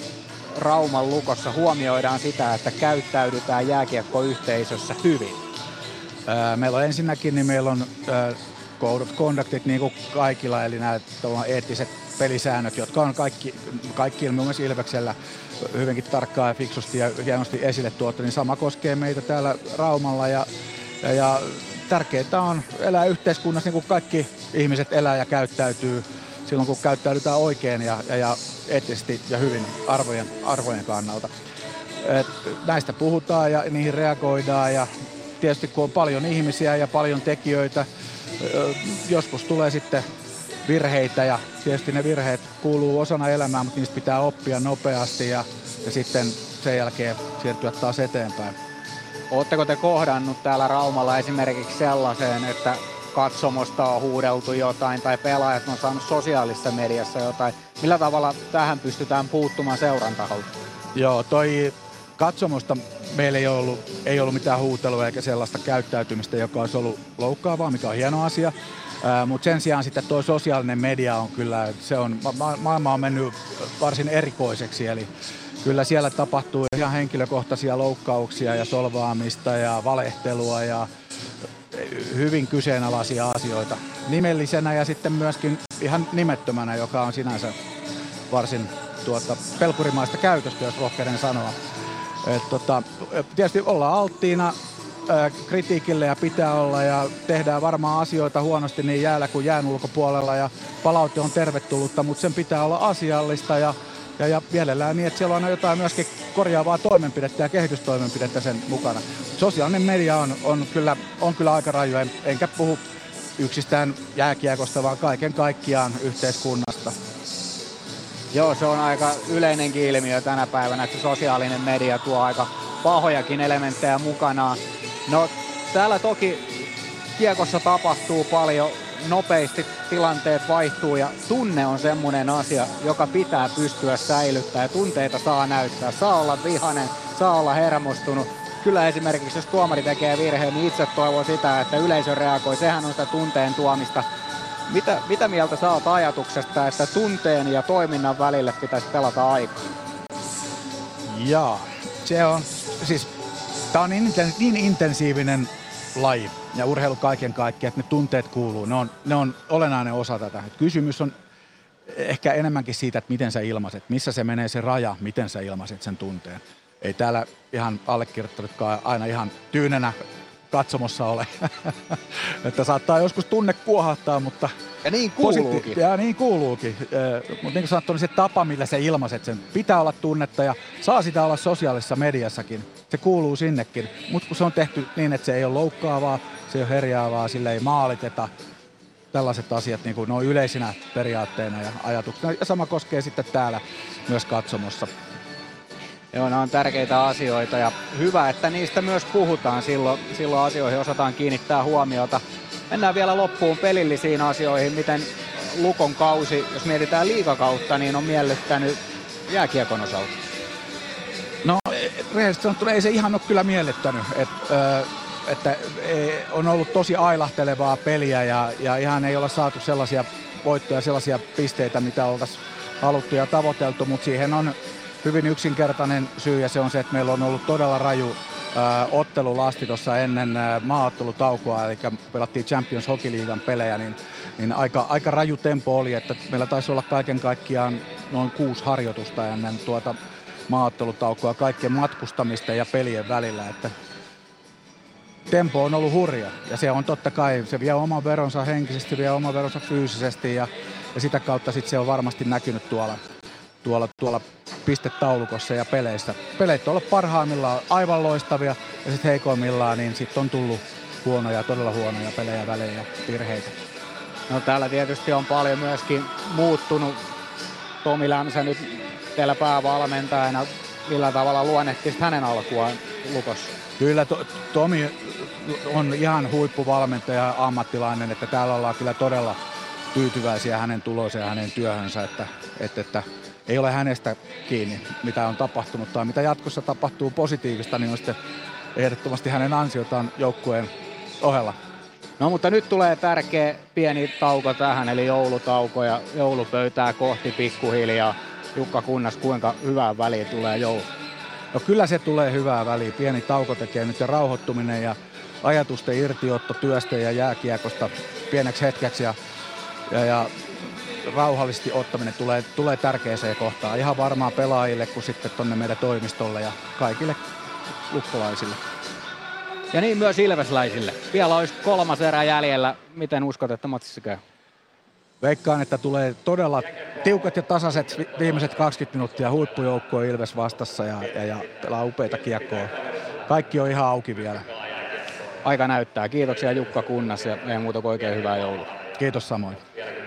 Rauman Lukossa huomioidaan sitä, että käyttäydytään jääkiekkoyhteisössä hyvin? Meillä on ensinnäkin, niin meillä on code of conductit niin kuin kaikilla, eli nämä eettiset pelisäännöt, jotka on kaikki, kaikki muassa Ilveksellä hyvinkin tarkkaan ja fiksusti ja hienosti esille tuotu, niin sama koskee meitä täällä Raumalla ja, ja, ja tärkeää on elää yhteiskunnassa niin kuin kaikki ihmiset elää ja käyttäytyy silloin, kun käyttäydytään oikein ja, ja, ja eettisesti ja hyvin arvojen, arvojen kannalta. Et näistä puhutaan ja niihin reagoidaan ja tietysti kun on paljon ihmisiä ja paljon tekijöitä, joskus tulee sitten virheitä ja tietysti ne virheet kuuluu osana elämää, mutta niistä pitää oppia nopeasti ja, ja sitten sen jälkeen siirtyä taas eteenpäin. Oletteko te kohdannut täällä Raumalla esimerkiksi sellaiseen, että katsomosta on huudeltu jotain tai pelaajat on saanut sosiaalisessa mediassa jotain. Millä tavalla tähän pystytään puuttumaan seuran taholta? Joo, toi katsomosta meillä ei ollut, ei ollut mitään huutelua eikä sellaista käyttäytymistä, joka olisi ollut loukkaavaa, mikä on hieno asia. Mutta sen sijaan sitten tuo sosiaalinen media on kyllä, se on, ma- maailma on mennyt varsin erikoiseksi, eli kyllä siellä tapahtuu ihan henkilökohtaisia loukkauksia ja solvaamista ja valehtelua ja hyvin kyseenalaisia asioita. Nimellisenä ja sitten myöskin ihan nimettömänä, joka on sinänsä varsin tuota, pelkurimaista käytöstä, jos rohkeuden sanoa. Et, tota, tietysti ollaan alttiina kritiikille ja pitää olla ja tehdään varmaan asioita huonosti niin jäällä kuin jään ulkopuolella ja palaute on tervetullutta, mutta sen pitää olla asiallista ja, ja, ja mielellään niin, että siellä on jotain myöskin korjaavaa toimenpidettä ja kehitystoimenpidettä sen mukana. Sosiaalinen media on, on, kyllä, on kyllä aika raju, en, enkä puhu yksistään jääkiekosta, vaan kaiken kaikkiaan yhteiskunnasta. Joo, se on aika yleinenkin ilmiö tänä päivänä, että sosiaalinen media tuo aika pahojakin elementtejä mukanaan. No täällä toki kiekossa tapahtuu paljon, nopeasti tilanteet vaihtuu ja tunne on semmoinen asia, joka pitää pystyä säilyttämään tunteita saa näyttää. Saa olla vihanen, saa olla hermostunut. Kyllä esimerkiksi jos tuomari tekee virheen, niin itse toivon sitä, että yleisö reagoi. Sehän on sitä tunteen tuomista. Mitä, mitä mieltä saat ajatuksesta, että tunteen ja toiminnan välille pitäisi pelata aikaa? Jaa, se on, siis Tämä on niin, niin intensiivinen laji ja urheilu kaiken kaikkiaan, että ne tunteet kuuluu. Ne on, ne on olennainen osa tätä. Kysymys on ehkä enemmänkin siitä, että miten sä ilmaiset, missä se menee se raja, miten sä ilmaiset sen tunteen. Ei täällä ihan allekirjoittanutkaan aina ihan tyynenä katsomossa ole. että saattaa joskus tunne kuohahtaa, mutta... Ja niin kuuluukin. Ja niin kuuluukin. mutta niin kuin sanottu, niin se tapa, millä se ilmaiset sen, pitää olla tunnetta ja saa sitä olla sosiaalisessa mediassakin. Se kuuluu sinnekin. Mutta kun se on tehty niin, että se ei ole loukkaavaa, se ei ole herjaavaa, sille ei maaliteta, tällaiset asiat niin kuin, ne on yleisinä periaatteina ja ajatuksena. Ja sama koskee sitten täällä myös katsomossa. Joo, ne on tärkeitä asioita ja hyvä, että niistä myös puhutaan. Silloin, silloin asioihin osataan kiinnittää huomiota. Mennään vielä loppuun pelillisiin asioihin. Miten Lukon kausi, jos mietitään liikakautta, niin on miellyttänyt jääkiekon osalta? No, rehellisesti sanottuna ei se ihan ole kyllä miellyttänyt. Et, ö, että on ollut tosi ailahtelevaa peliä ja, ja ihan ei olla saatu sellaisia voittoja, sellaisia pisteitä, mitä oltaisiin haluttu ja tavoiteltu, mutta siihen on hyvin yksinkertainen syy ja se on se, että meillä on ollut todella raju ää, ottelulasti tuossa ennen ää, maaottelutaukoa, eli pelattiin Champions Hockey Leaguean pelejä, niin, niin aika, aika raju tempo oli, että meillä taisi olla kaiken kaikkiaan noin kuusi harjoitusta ennen tuota maaottelutaukoa kaikkien matkustamista ja pelien välillä, että tempo on ollut hurja. Ja se on totta kai, se vie oman veronsa henkisesti, vie oman veronsa fyysisesti ja, ja sitä kautta sitten se on varmasti näkynyt tuolla, tuolla, tuolla pistetaulukossa ja peleissä. Peleit on ollut parhaimmillaan aivan loistavia ja sitten heikoimmillaan niin sitten on tullut huonoja, todella huonoja pelejä, välejä ja virheitä. No täällä tietysti on paljon myöskin muuttunut. Tomi Lämsä nyt teillä päävalmentajana, millä tavalla luonnehtisit hänen alkuaan Lukossa? Kyllä to, Tomi on ihan huippuvalmentaja ammattilainen, että täällä ollaan kyllä todella tyytyväisiä hänen tuloonsa ja hänen työhönsä, että, että, että ei ole hänestä kiinni, mitä on tapahtunut tai mitä jatkossa tapahtuu positiivista, niin on sitten ehdottomasti hänen ansiotaan joukkueen ohella. No mutta nyt tulee tärkeä pieni tauko tähän, eli joulutauko ja joulupöytää kohti pikkuhiljaa. Jukka Kunnas, kuinka hyvää väliä tulee joulu? No kyllä se tulee hyvää väliä. Pieni tauko tekee nyt ja rauhoittuminen ja ajatusten irtiotto työstä ja jääkiekosta pieneksi hetkeksi ja, ja, ja rauhallisesti ottaminen tulee, tulee tärkeäseen kohtaan. Ihan varmaan pelaajille kuin sitten tonne meidän toimistolle ja kaikille lukkolaisille. Ja niin myös ilvesläisille. Vielä olisi kolmas erä jäljellä. Miten uskot, että matsissa käy? Veikkaan, että tulee todella tiukat ja tasaiset viimeiset 20 minuuttia huippujoukkoa Ilves vastassa ja, ja, ja pelaa upeita kiekkoa. Kaikki on ihan auki vielä. Aika näyttää. Kiitoksia Jukka Kunnas ja ei muuta kuin oikein hyvää joulua. Kiitos samoin.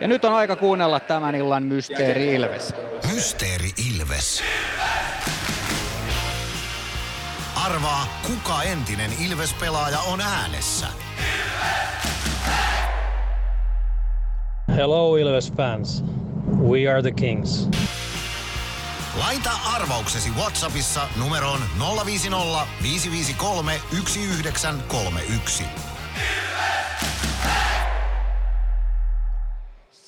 Ja nyt on aika kuunnella tämän illan Mysteeri Ilves. Mysteeri Ilves. Arvaa, kuka entinen Ilves-pelaaja on äänessä. Hello Ilves fans. We are the Kings. Laita arvauksesi Whatsappissa numeroon 050 553 1931.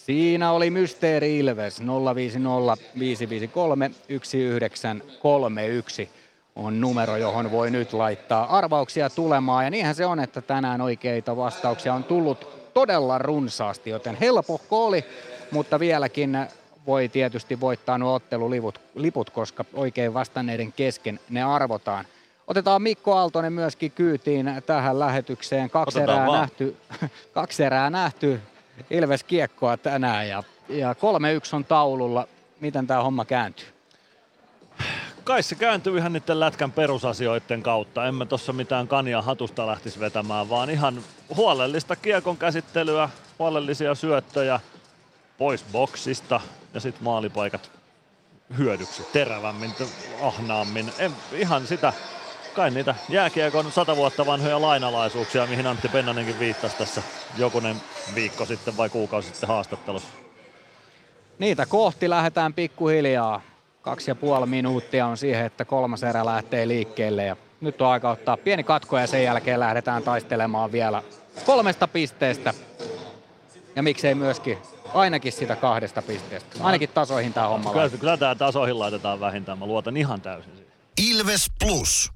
Siinä oli Mysteeri Ilves 050 553 1931 on numero, johon voi nyt laittaa arvauksia tulemaan. Ja niinhän se on, että tänään oikeita vastauksia on tullut todella runsaasti, joten helpohko oli, mutta vieläkin voi tietysti voittaa nuo otteluliput, liput, koska oikein vastanneiden kesken ne arvotaan. Otetaan Mikko Aaltonen myöskin kyytiin tähän lähetykseen. Kaksi erää, nähty, kaksi erää nähty Ilves kiekkoa tänään ja, ja 3-1 on taululla. Miten tämä homma kääntyy? kai se kääntyy ihan niiden lätkän perusasioiden kautta. Emme tuossa mitään kania hatusta lähtisi vetämään, vaan ihan huolellista kiekon käsittelyä, huolellisia syöttöjä pois boksista ja sitten maalipaikat hyödyksi terävämmin, ahnaammin. En, ihan sitä, kai niitä jääkiekon sata vuotta vanhoja lainalaisuuksia, mihin Antti Pennanenkin viittasi tässä jokunen viikko sitten vai kuukausi sitten haastattelussa. Niitä kohti lähdetään pikkuhiljaa. Kaksi ja puoli minuuttia on siihen, että kolmas erä lähtee liikkeelle ja nyt on aika ottaa pieni katko ja sen jälkeen lähdetään taistelemaan vielä kolmesta pisteestä. Ja miksei myöskin ainakin sitä kahdesta pisteestä. Ainakin tasoihin tämä homma Kyllä, kyllä tämä tasoihin laitetaan vähintään. Mä luotan ihan täysin siihen. Ilves Plus.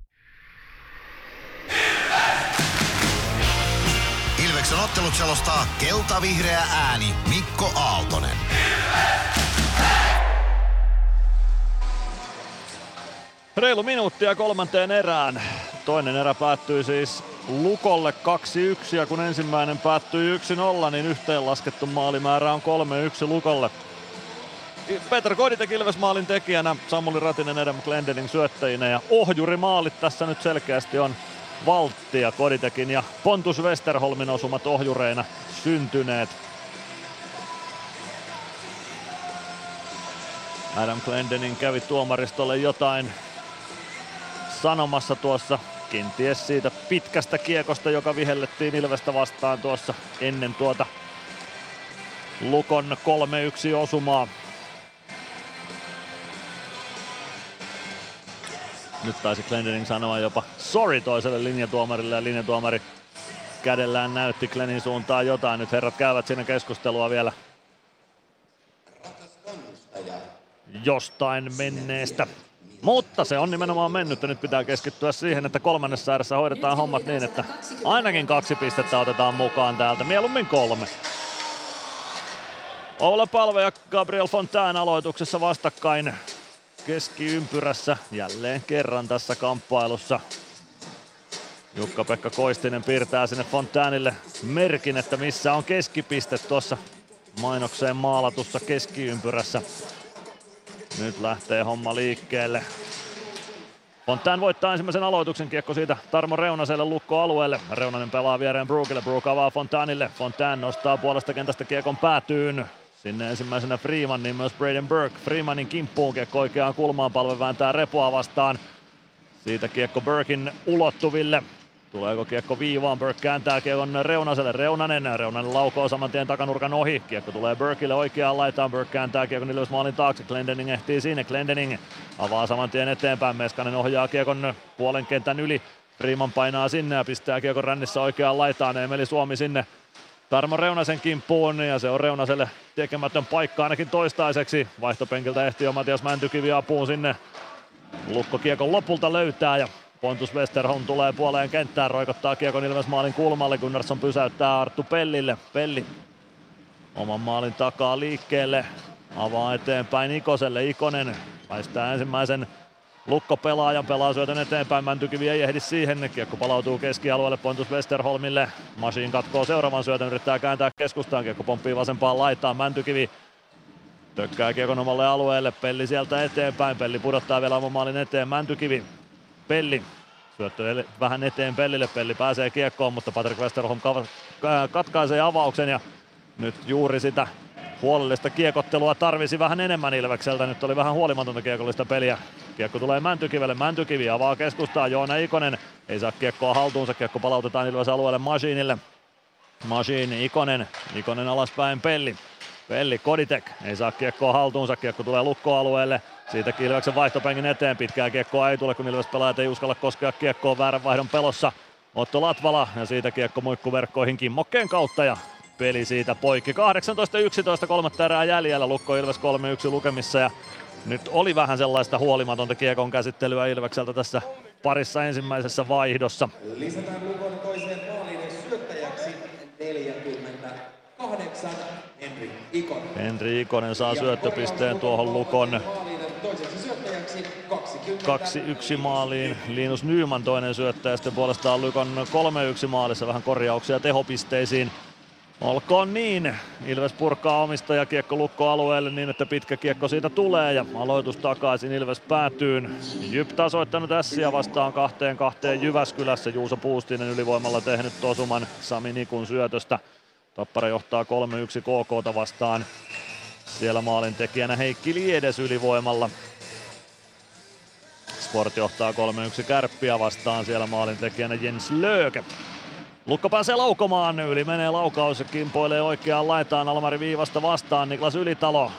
Ilveksen ottelut selostaa kelta-vihreä ääni Mikko Aaltonen. Reilu minuuttia kolmanteen erään. Toinen erä päättyy siis Lukolle 2-1 ja kun ensimmäinen päättyi 1-0, niin yhteenlaskettu maalimäärä on 3-1 Lukolle. Peter Koditek Ilves maalin tekijänä, Samuli Ratinen Adam Glendening syöttäjinä ja ohjurimaalit tässä nyt selkeästi on Valtti ja Koditekin ja Pontus Westerholmin osumat ohjureina syntyneet. Adam Glendening kävi tuomaristolle jotain sanomassa tuossa kenties siitä pitkästä kiekosta, joka vihellettiin Ilvestä vastaan tuossa ennen tuota Lukon 3-1 osumaa. Nyt taisi Glendening sanoa jopa sorry toiselle linjatuomarille ja linjatuomari kädellään näytti Glennin suuntaan jotain. Nyt herrat käyvät siinä keskustelua vielä jostain menneestä mutta se on nimenomaan mennyt ja nyt pitää keskittyä siihen, että kolmannessa ääressä hoidetaan hommat niin, että ainakin kaksi pistettä otetaan mukaan täältä, mieluummin kolme. Oula Palve ja Gabriel Fontaine aloituksessa vastakkain keskiympyrässä jälleen kerran tässä kamppailussa. Jukka-Pekka Koistinen piirtää sinne Fontainille merkin, että missä on keskipiste tuossa mainokseen maalatussa keskiympyrässä. Nyt lähtee homma liikkeelle. Fontaine voittaa ensimmäisen aloituksen kiekko siitä Tarmo Reunaselle lukkoalueelle. Reunanen pelaa viereen Brookille, Brook avaa Fontainille. Fontaine nostaa puolesta kentästä kiekon päätyyn. Sinne ensimmäisenä Freeman, niin myös Braden Burke. Freemanin kimppuun kiekko oikeaan kulmaan palve vääntää repoa vastaan. Siitä kiekko Burkin ulottuville. Tuleeko kiekko viivaan? Burke kääntää kiekon Reunaselle. Reunanen. Reunanen laukoo saman tien takanurkan ohi. Kiekko tulee Burkille oikeaan laitaan. Burke kääntää kiekon Ilves maalin taakse. Glendening ehtii sinne. Glendening avaa saman tien eteenpäin. Meskanen ohjaa kiekon puolen kentän yli. Freeman painaa sinne ja pistää kiekon rännissä oikeaan laitaan. Emeli Suomi sinne Tarmo Reunasen kimppuun ja se on Reunaselle tekemätön paikka ainakin toistaiseksi. Vaihtopenkiltä ehtii jo Matias Mäntykivi apuun sinne. Lukko kiekon lopulta löytää ja Pontus Westerholm tulee puoleen kenttään, roikottaa kiekon Ilves maalin kulmalle. Gunnarsson pysäyttää Arttu Pellille. Pelli oman maalin takaa liikkeelle. Avaa eteenpäin Ikoselle. Ikonen paistaa ensimmäisen Lukko-pelaajan pelaa syötön eteenpäin, Mäntykivi ei ehdi siihen, kiekko palautuu keskialueelle Pontus Westerholmille, Masiin katkoo seuraavan syötön, yrittää kääntää keskustaan, kiekko pomppii vasempaan laitaan, Mäntykivi tökkää kiekon omalle alueelle, Pelli sieltä eteenpäin, Pelli pudottaa vielä oman maalin eteen, Mäntykivi, Pelli. Syöttö vähän eteen Pellille, Pelli pääsee kiekkoon, mutta Patrick Westerholm katkaisee avauksen ja nyt juuri sitä huolellista kiekottelua tarvisi vähän enemmän Ilvekseltä. Nyt oli vähän huolimatonta kiekollista peliä. Kiekko tulee Mäntykivelle. Mäntykivi avaa keskustaa. Joona Ikonen ei saa kiekkoa haltuunsa. Kiekko palautetaan Ilves alueelle Masiinille. Masiin Ikonen. Ikonen alaspäin Pelli. Pelli Koditek ei saa kiekkoa haltuunsa. Kiekko tulee lukkoalueelle. Siitä Ilveksen vaihtopenkin eteen. Pitkää kiekkoa ei tule, kun Ilves pelaajat ei uskalla koskea kiekkoa väärän vaihdon pelossa. Otto Latvala ja siitä kiekko muikkuverkkoihin Kimmokkeen kautta ja peli siitä poikki. 18-11 kolmatta erää jäljellä, Lukko Ilves 3-1 lukemissa ja nyt oli vähän sellaista huolimatonta kiekon käsittelyä Ilvekseltä tässä parissa ensimmäisessä vaihdossa. Lisätään Lukon toiseen maaliin syöttäjäksi 48 Henri Ikonen. Henri Ikonen saa syöttöpisteen tuohon Lukon 2-1 maaliin. Linus Nyman toinen syöttäjä, sitten puolestaan Lukon 3-1 maalissa vähän korjauksia tehopisteisiin. Olkoon niin. Ilves purkaa omistaja kiekko lukko alueelle niin, että pitkä kiekko siitä tulee ja aloitus takaisin Ilves päätyyn. Jyp tasoittanut ässiä vastaan kahteen kahteen Jyväskylässä. Juuso Puustinen ylivoimalla tehnyt tosuman Sami Nikun syötöstä. Tappara johtaa 3-1 KKta vastaan. Siellä maalin tekijänä Heikki Liedes ylivoimalla. Sport johtaa 3-1 kärppiä vastaan. Siellä maalin tekijänä Jens Lööke. Lukko pääsee laukomaan, yli menee laukaus, kimpoilee oikeaan laitaan. Almari Viivasta vastaan, Niklas Ylitalo.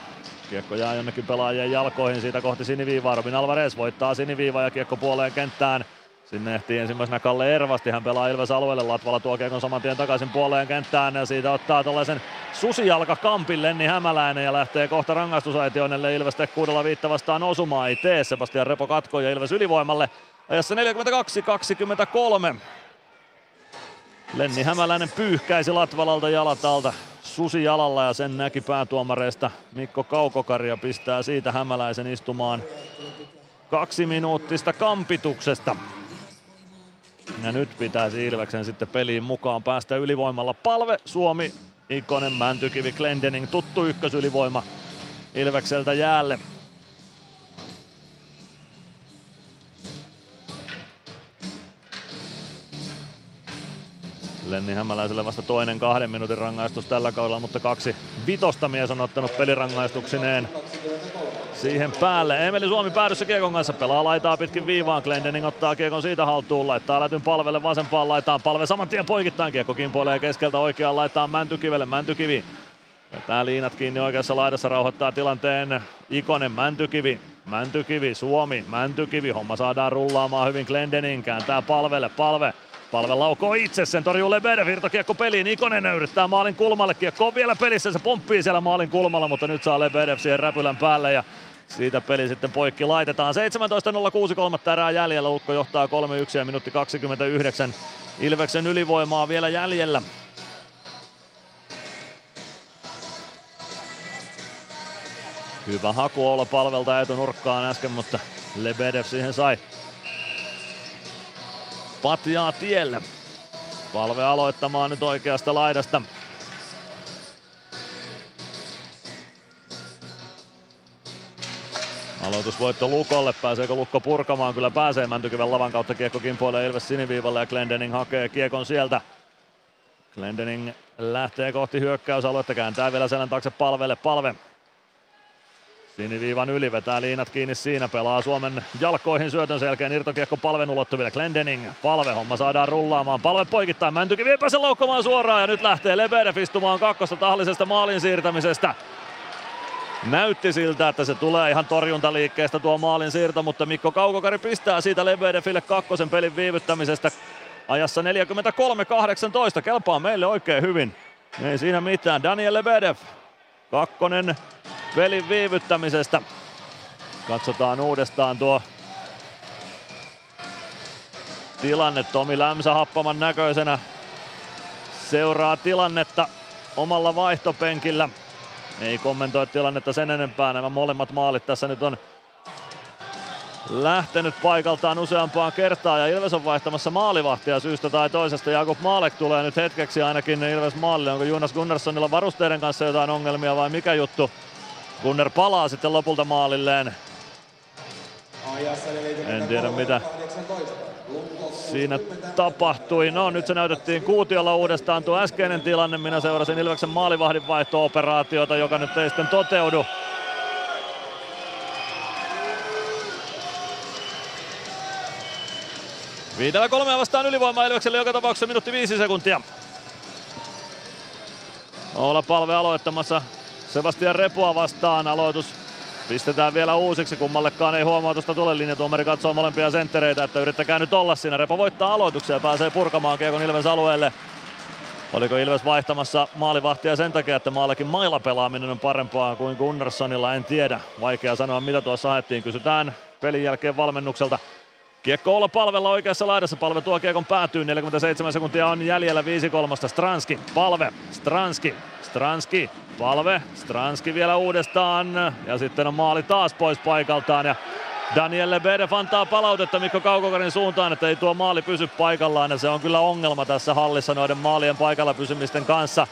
Kiekko jää jonnekin pelaajien jalkoihin. Siitä kohti siniviivaa, Robin Alvarez voittaa siniviivaa ja kiekko puoleen kenttään. Sinne ehtii ensimmäisenä Kalle Ervasti, hän pelaa Ilves alueelle, Latvala tuo kiekon saman tien takaisin puoleen kenttään. Ja siitä ottaa tällaisen susijalkakampin Lenni Hämäläinen ja lähtee kohta rangaistusaitioinelle. Ilves tekkuudella viitta vastaan osumaan, ei tee. Sebastian Repo katko ja Ilves ylivoimalle. Ajassa 42-23. Lenni Hämäläinen pyyhkäisi Latvalalta jalat alta susi jalalla ja sen näki päätuomareista Mikko Kaukokari ja pistää siitä Hämäläisen istumaan kaksi minuuttista kampituksesta. Ja nyt pitäisi Ilveksen sitten peliin mukaan päästä ylivoimalla. Palve, Suomi, Ikonen, Mäntykivi, Glendening, tuttu ykkösylivoima Ilvekseltä jäälle. Lenni Hämäläiselle vasta toinen kahden minuutin rangaistus tällä kaudella, mutta kaksi vitosta mies on ottanut pelirangaistuksineen siihen päälle. Emeli Suomi päädyssä Kiekon kanssa pelaa laitaa pitkin viivaan. Glendening ottaa Kiekon siitä haltuun, laittaa lätyn palvelle vasempaan laitaan. Palve saman tien poikittain Kiekko kimpoilee keskeltä oikeaan laitaan Mäntykivelle. Mäntykivi vetää liinat kiinni oikeassa laidassa, rauhoittaa tilanteen Ikonen Mäntykivi. Mäntykivi, Suomi, Mäntykivi, homma saadaan rullaamaan hyvin Glendening, kääntää palvelle, palve Palve laukoo itse, sen torjuu Lebedev, irtokiekko peliin, Ikonen yrittää maalin kulmalle, kiekko on vielä pelissä, se pomppii siellä maalin kulmalla, mutta nyt saa Lebedev siihen räpylän päälle ja siitä peli sitten poikki laitetaan. 17.06 kolmatta erää jäljellä, Lukko johtaa 3-1 ja minuutti 29. Ilveksen ylivoimaa vielä jäljellä. Hyvä haku olla palvelta etunurkkaan äsken, mutta Lebedev siihen sai patjaa tielle. Palve aloittamaan nyt oikeasta laidasta. Aloitusvoitto Lukolle. Pääseekö Lukko purkamaan? Kyllä pääsee Mäntykiven lavan kautta. Kiekko kimpoilee Ilves siniviivalle ja Glendening hakee kiekon sieltä. Glendening lähtee kohti hyökkäysaluetta. Kääntää vielä selän taakse palvelle. Palve Siniviivan yli vetää liinat kiinni siinä, pelaa Suomen jalkoihin syötön selkeän irtokiekko palven ulottuville. Glendening, palve, homma saadaan rullaamaan. Palve poikittain, Mäntykivi ei pääse laukkomaan suoraan ja nyt lähtee Lebedev istumaan kakkosta tahallisesta maalin siirtämisestä. Näytti siltä, että se tulee ihan torjuntaliikkeestä tuo maalin siirto, mutta Mikko Kaukokari pistää siitä Lebedeville kakkosen pelin viivyttämisestä ajassa 43-18. Kelpaa meille oikein hyvin. Ei siinä mitään. Daniel Lebedev, kakkonen pelin viivyttämisestä. Katsotaan uudestaan tuo tilanne. Tomi Lämsä happaman näköisenä seuraa tilannetta omalla vaihtopenkillä. Ei kommentoi tilannetta sen enempää. Nämä molemmat maalit tässä nyt on lähtenyt paikaltaan useampaan kertaan ja Ilves on vaihtamassa maalivahtia syystä tai toisesta. Jakub Maalek tulee nyt hetkeksi ainakin Ilves maalille. Onko Jonas Gunnarssonilla varusteiden kanssa jotain ongelmia vai mikä juttu? Gunnar palaa sitten lopulta maalilleen. En tiedä mitä siinä tapahtui. No nyt se näytettiin Kuutiolla uudestaan tuo äskeinen tilanne. Minä seurasin Ilveksen maalivahdin vaihto-operaatiota, joka nyt ei sitten toteudu. Viidellä kolmea vastaan ylivoimaa Ilvekselle joka tapauksessa minuutti viisi sekuntia. Olla palve aloittamassa Sebastian Repua vastaan. Aloitus pistetään vielä uusiksi, kummallekaan ei huomautusta tule. Linjatuomari katsoo molempia senttereitä, että yrittäkää nyt olla siinä. Repo voittaa aloituksia ja pääsee purkamaan Kiekon Ilves alueelle. Oliko Ilves vaihtamassa maalivahtia sen takia, että maallekin mailla pelaaminen on parempaa kuin Gunnarssonilla, en tiedä. Vaikea sanoa mitä tuossa haettiin. Kysytään pelin jälkeen valmennukselta. Kiekko olla palvella oikeassa laidassa. Palve tuo kiekon päätyy. 47 sekuntia on jäljellä 5-3. Stranski. Palve. Stranski. Stranski. Palve. Stranski vielä uudestaan. Ja sitten on maali taas pois paikaltaan. Ja Daniel Lebedev antaa palautetta Mikko Kaukokarin suuntaan, että ei tuo maali pysy paikallaan. Ja se on kyllä ongelma tässä hallissa noiden maalien paikalla pysymisten kanssa.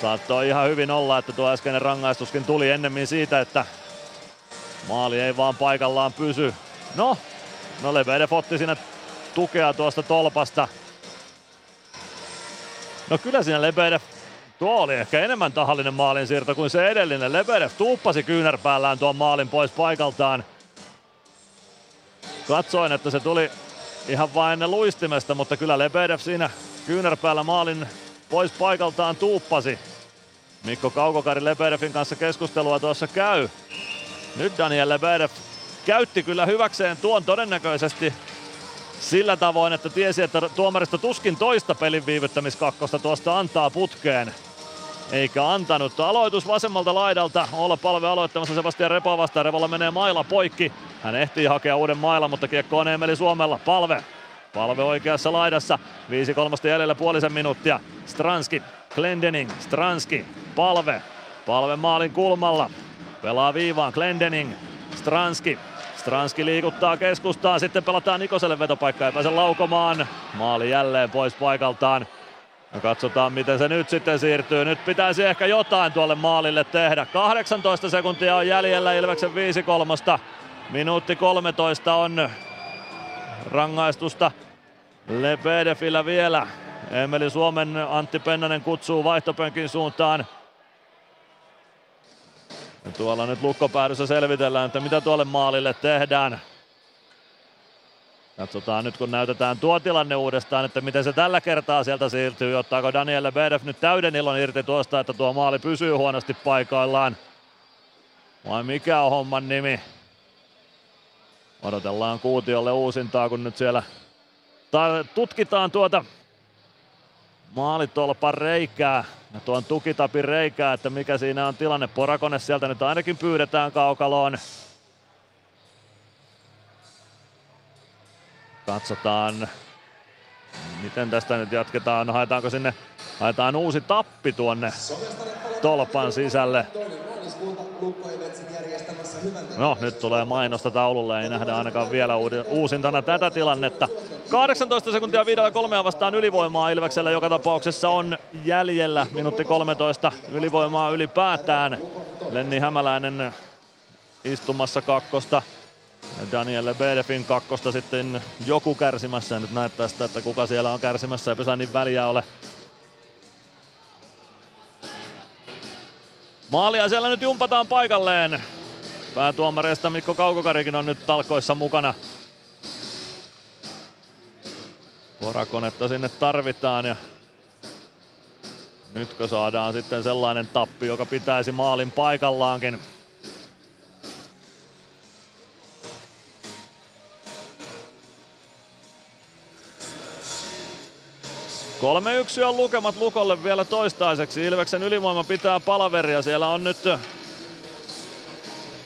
Saattoi ihan hyvin olla, että tuo äskeinen rangaistuskin tuli ennemmin siitä, että maali ei vaan paikallaan pysy. No, No Lebedev otti siinä tukea tuosta tolpasta. No kyllä siinä Lebedev, tuo oli ehkä enemmän tahallinen maalin siirto kuin se edellinen. Lebedev tuuppasi kyynärpäällään tuon maalin pois paikaltaan. Katsoin, että se tuli ihan vain luistimesta, mutta kyllä Lebedev siinä kyynärpäällä maalin pois paikaltaan tuuppasi. Mikko Kaukokari Lebedevin kanssa keskustelua tuossa käy. Nyt Daniel Lebedev käytti kyllä hyväkseen tuon todennäköisesti sillä tavoin, että tiesi, että tuomarista tuskin toista pelin viivyttämiskakkosta tuosta antaa putkeen. Eikä antanut. Aloitus vasemmalta laidalta. Olla palve aloittamassa Sebastian Repo vastaan. Revolla menee maila poikki. Hän ehtii hakea uuden maila, mutta kiekko on Emeli Suomella. Palve. Palve oikeassa laidassa. 5-3 jäljellä puolisen minuuttia. Stranski. Glendening. Stranski. Palve. Palve maalin kulmalla. Pelaa viivaan. Glendening. Stranski. Stranski liikuttaa keskustaan, sitten pelataan Nikoselle vetopaikka, ei pääse laukomaan. Maali jälleen pois paikaltaan. Ja katsotaan miten se nyt sitten siirtyy. Nyt pitäisi ehkä jotain tuolle maalille tehdä. 18 sekuntia on jäljellä Ilveksen 5-3. Minuutti 13 on rangaistusta Lebedefillä vielä. Emeli Suomen Antti Pennanen kutsuu vaihtopönkin suuntaan ja tuolla nyt lukkopäädyssä selvitellään, että mitä tuolle maalille tehdään. Katsotaan nyt kun näytetään tuo tilanne uudestaan, että miten se tällä kertaa sieltä siirtyy. Ottaako Daniel Bedev nyt täyden ilon irti tuosta, että tuo maali pysyy huonosti paikoillaan. Vai mikä on homman nimi? Odotellaan Kuutiolle uusintaa, kun nyt siellä tutkitaan tuota maalitolpan reikää ja tuon tukitapin reikää, että mikä siinä on tilanne. Porakone sieltä nyt ainakin pyydetään kaukaloon. Katsotaan, miten tästä nyt jatketaan. Haetaanko sinne, haetaan uusi tappi tuonne tolpan sisälle. No, nyt tulee mainosta taululle, ei nähdä ainakaan vielä uusintana tätä tilannetta. 18 sekuntia viidellä kolmea vastaan ylivoimaa Ilveksellä joka tapauksessa on jäljellä. Minuutti 13 ylivoimaa ylipäätään. Lenni Hämäläinen istumassa kakkosta. Daniel Bedefin kakkosta sitten joku kärsimässä. Nyt näyttää sitä, että kuka siellä on kärsimässä. Ei pesä niin väliä ole. Maalia siellä nyt jumpataan paikalleen. Päätuomareista Mikko Kaukokarikin on nyt talkoissa mukana. Porakonetta sinne tarvitaan ja nytkö saadaan sitten sellainen tappi, joka pitäisi maalin paikallaankin. Kolme yksi on lukemat Lukolle vielä toistaiseksi. Ilveksen ylivoima pitää palaveria. Siellä on nyt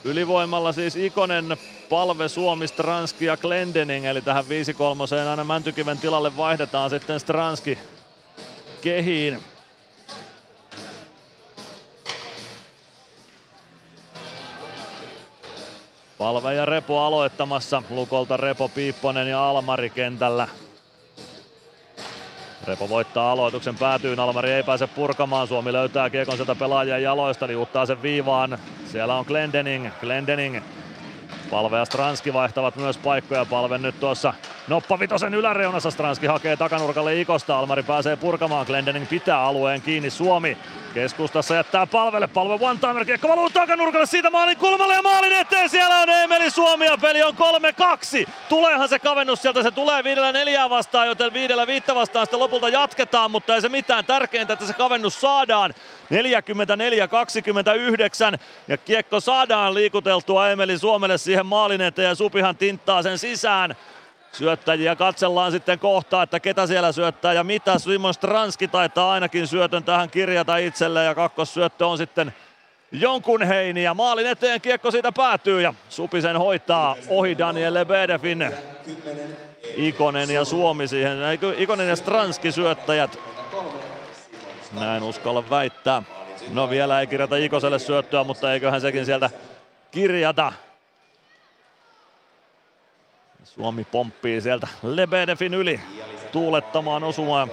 Ylivoimalla siis Ikonen, Palve, Suomi, Stranski ja Glendening, eli tähän 5-3 aina Mäntykiven tilalle vaihdetaan sitten Stranski kehiin. Palve ja Repo aloittamassa. Lukolta Repo, Piipponen ja Almari kentällä. Repo voittaa aloituksen päätyyn, Almari ei pääse purkamaan, Suomi löytää kiekon sieltä pelaajien jaloista, liuttaa sen viivaan. Siellä on Glendening, Glendening Palve ja Stranski vaihtavat myös paikkoja. Palve nyt tuossa Noppa Vitosen yläreunassa. Stranski hakee takanurkalle Ikosta. Almari pääsee purkamaan. Glendening pitää alueen kiinni. Suomi keskustassa jättää palvelle. Palve one timer kiekko valuu takanurkalle siitä maalin kulmalle ja maalin eteen. Siellä on Emeli Suomi ja peli on 3-2. Tuleehan se kavennus sieltä. Se tulee viidellä neljää vastaan, joten viidellä viittä vastaan sitten lopulta jatketaan, mutta ei se mitään tärkeintä, että se kavennus saadaan. 44-29 ja kiekko saadaan liikuteltua Emeli Suomelle siihen maalin eteen ja Supihan tinttaa sen sisään. Syöttäjiä katsellaan sitten kohtaa, että ketä siellä syöttää ja mitä. Simon Stranski taitaa ainakin syötön tähän kirjata itselleen ja kakkossyöttö on sitten jonkun heini ja maalin eteen kiekko siitä päätyy ja Supisen hoitaa ohi Daniel Lebedefin. Ikonen ja Suomi siihen, Ikonen ja Stranski syöttäjät näin uskalla väittää. No vielä ei kirjata Ikoselle syöttöä, mutta eiköhän sekin sieltä kirjata. Suomi pomppii sieltä Lebedefin yli tuulettamaan osumaan.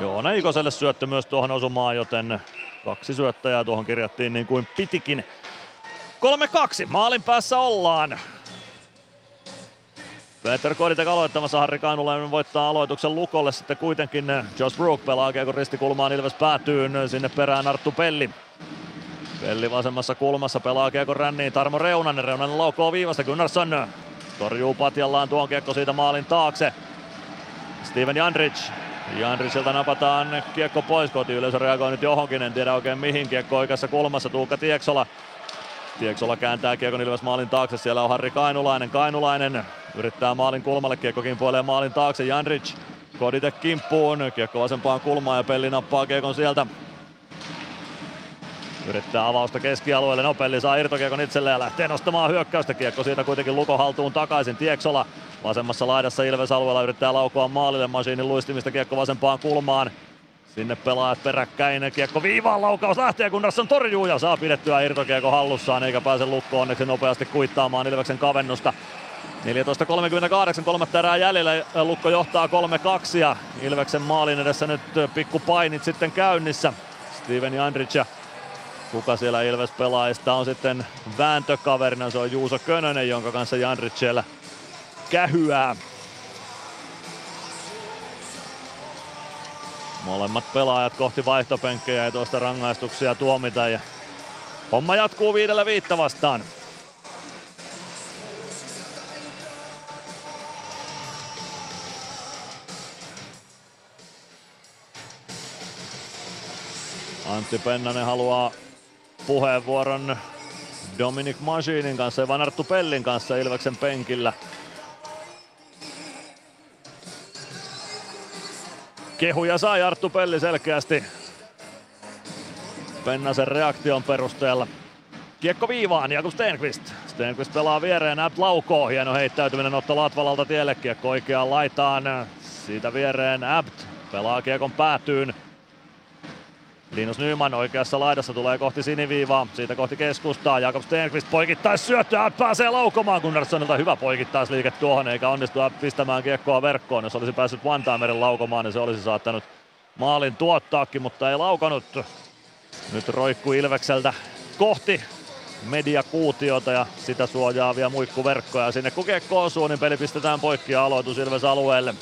Joona Ikoselle syöttö myös tuohon osumaan, joten kaksi syöttäjää tuohon kirjattiin niin kuin pitikin. 3-2, maalin päässä ollaan. Peter Koditek aloittamassa, Harri Kainulainen voittaa aloituksen Lukolle, sitten kuitenkin Josh Brook pelaa kiekon ristikulmaan, Ilves päätyy sinne perään Arttu Pelli. Pelli vasemmassa kulmassa pelaa kiekon ränniin. Tarmo Reunanen, Reunanen laukoo viivasta, Gunnarsson torjuu patjallaan tuon kiekko siitä maalin taakse. Steven Jandrich, Jandrichilta napataan kiekko pois, koti yleisö reagoi nyt johonkin, en tiedä oikein mihin, kiekko oikeassa kulmassa, Tuukka Tieksola. Tieksola kääntää kiekon Ilves maalin taakse, siellä on Harri Kainulainen, Kainulainen yrittää maalin kulmalle, kiekko kimpoilee maalin taakse, Janric Kodite kimppuun, kiekko vasempaan kulmaan ja Pelli nappaa kiekon sieltä. Yrittää avausta keskialueelle, no Pelli saa irtokiekon itselleen ja lähtee nostamaan hyökkäystä. Kiekko siitä kuitenkin Luko haltuun takaisin. Tieksola vasemmassa laidassa Ilves alueella yrittää laukoa maalille. Masiinin luistimista kiekko vasempaan kulmaan. Sinne pelaajat peräkkäin, kiekko viivaan, laukaus lähtee, kun Rasson torjuu ja saa pidettyä irtokiekko hallussaan, eikä pääse lukkoon onneksi nopeasti kuittaamaan Ilveksen kavennusta. 14.38, kolmatta erää jäljellä, Lukko johtaa 3-2 ja Ilveksen maalin edessä nyt pikku painit sitten käynnissä. Steven Jandrich ja kuka siellä Ilves pelaajista on sitten vääntökaverina, se on Juuso Könönen, jonka kanssa Jandrich siellä kähyää. Molemmat pelaajat kohti vaihtopenkkejä ja tuosta rangaistuksia tuomita ja homma jatkuu viidellä viittä vastaan. Antti Pennanen haluaa puheenvuoron Dominic Machinin kanssa ja Vanarttu Pellin kanssa Ilveksen penkillä. Kehuja sai Arttu Pelli selkeästi Pennasen reaktion perusteella. Kiekko viivaan, Jakub Stenqvist. Stenqvist pelaa viereen, Abt laukoo. Hieno heittäytyminen Otto Latvalalta tielle. Kiekko oikeaan laitaan. Siitä viereen Abt pelaa kiekon päätyyn. Linus Nyman oikeassa laidassa tulee kohti siniviivaa, siitä kohti keskustaa. Jakob Stenqvist poikittais syöttöä, pääsee laukomaan Gunnarssonilta. Hyvä poikittaisliike tuohon, eikä onnistu pistämään kiekkoa verkkoon. Jos olisi päässyt one laukomaan, niin se olisi saattanut maalin tuottaakin, mutta ei laukanut. Nyt roikkuu Ilvekseltä kohti mediakuutiota ja sitä suojaavia muikkuverkkoja. Sinne kun kiekko osuu, niin peli pistetään poikki ja aloitus Ilves alueelle.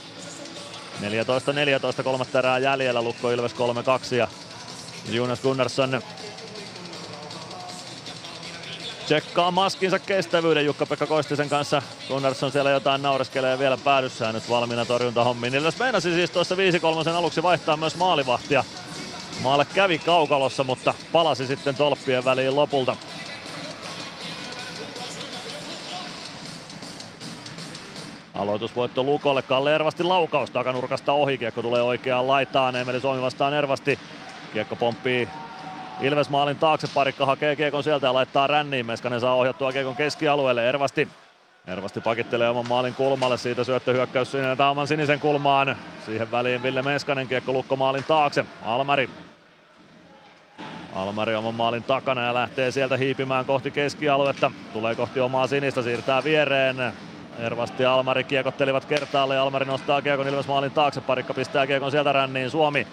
14-14 kolmatta erää jäljellä, Lukko Ilves 3-2 ja Jonas Gunnarsson tsekkaa maskinsa kestävyyden Jukka-Pekka Koistisen kanssa. Gunnarsson siellä jotain naureskelee vielä päädyssään nyt valmiina torjuntahommiin. Ilves meinasi siis tuossa 5-3 aluksi vaihtaa myös maalivahtia. Maalle kävi kaukalossa, mutta palasi sitten tolppien väliin lopulta. Aloitusvoitto Lukolle, Kalle Ervasti laukaus takanurkasta ohi, kiekko tulee oikeaan laitaan, Emeli Suomi vastaan Ervasti Kiekko pomppii Ilves maalin taakse, parikka hakee kiekon sieltä ja laittaa ränniin. Meskanen saa ohjattua kiekon keskialueelle. Ervasti Ervasti pakittelee oman maalin kulmalle, siitä syöttöhyökkäys sinne oman sinisen kulmaan. Siihen väliin Ville Meskanen kiekko lukko maalin taakse. Almari. Almari oman maalin takana ja lähtee sieltä hiipimään kohti keskialuetta. Tulee kohti omaa sinistä, siirtää viereen. Ervasti ja Almari kiekottelivat kertaalle ja Almari nostaa kiekon Ilves maalin taakse. Parikka pistää kiekon sieltä ränniin Suomi.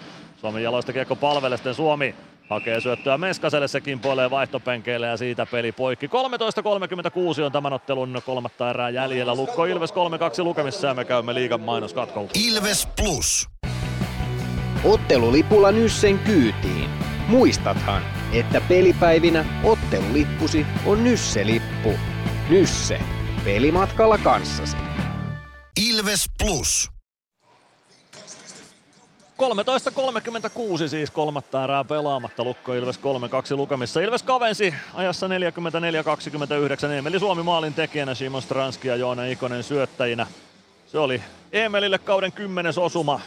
Suomi jaloista kiekko palvelle sitten Suomi. Hakee syöttöä Meskaselle, se kimpoilee vaihtopenkeille ja siitä peli poikki. 13.36 on tämän ottelun kolmatta erää jäljellä. Lukko Ilves 3-2 lukemissa ja me käymme liigan mainoskatkolta. Ilves Plus. Ottelulipulla Nyssen kyytiin. Muistathan, että pelipäivinä ottelulippusi on Nysse-lippu. Nysse. Pelimatkalla kanssasi. Ilves Plus. 13.36 siis kolmatta erää pelaamatta. Lukko Ilves 3-2 lukemissa. Ilves kavensi ajassa 44-29. Emeli Suomi maalin tekijänä, Simon Stranski ja Joona Ikonen syöttäjinä. Se oli Emelille kauden kymmenes osuma.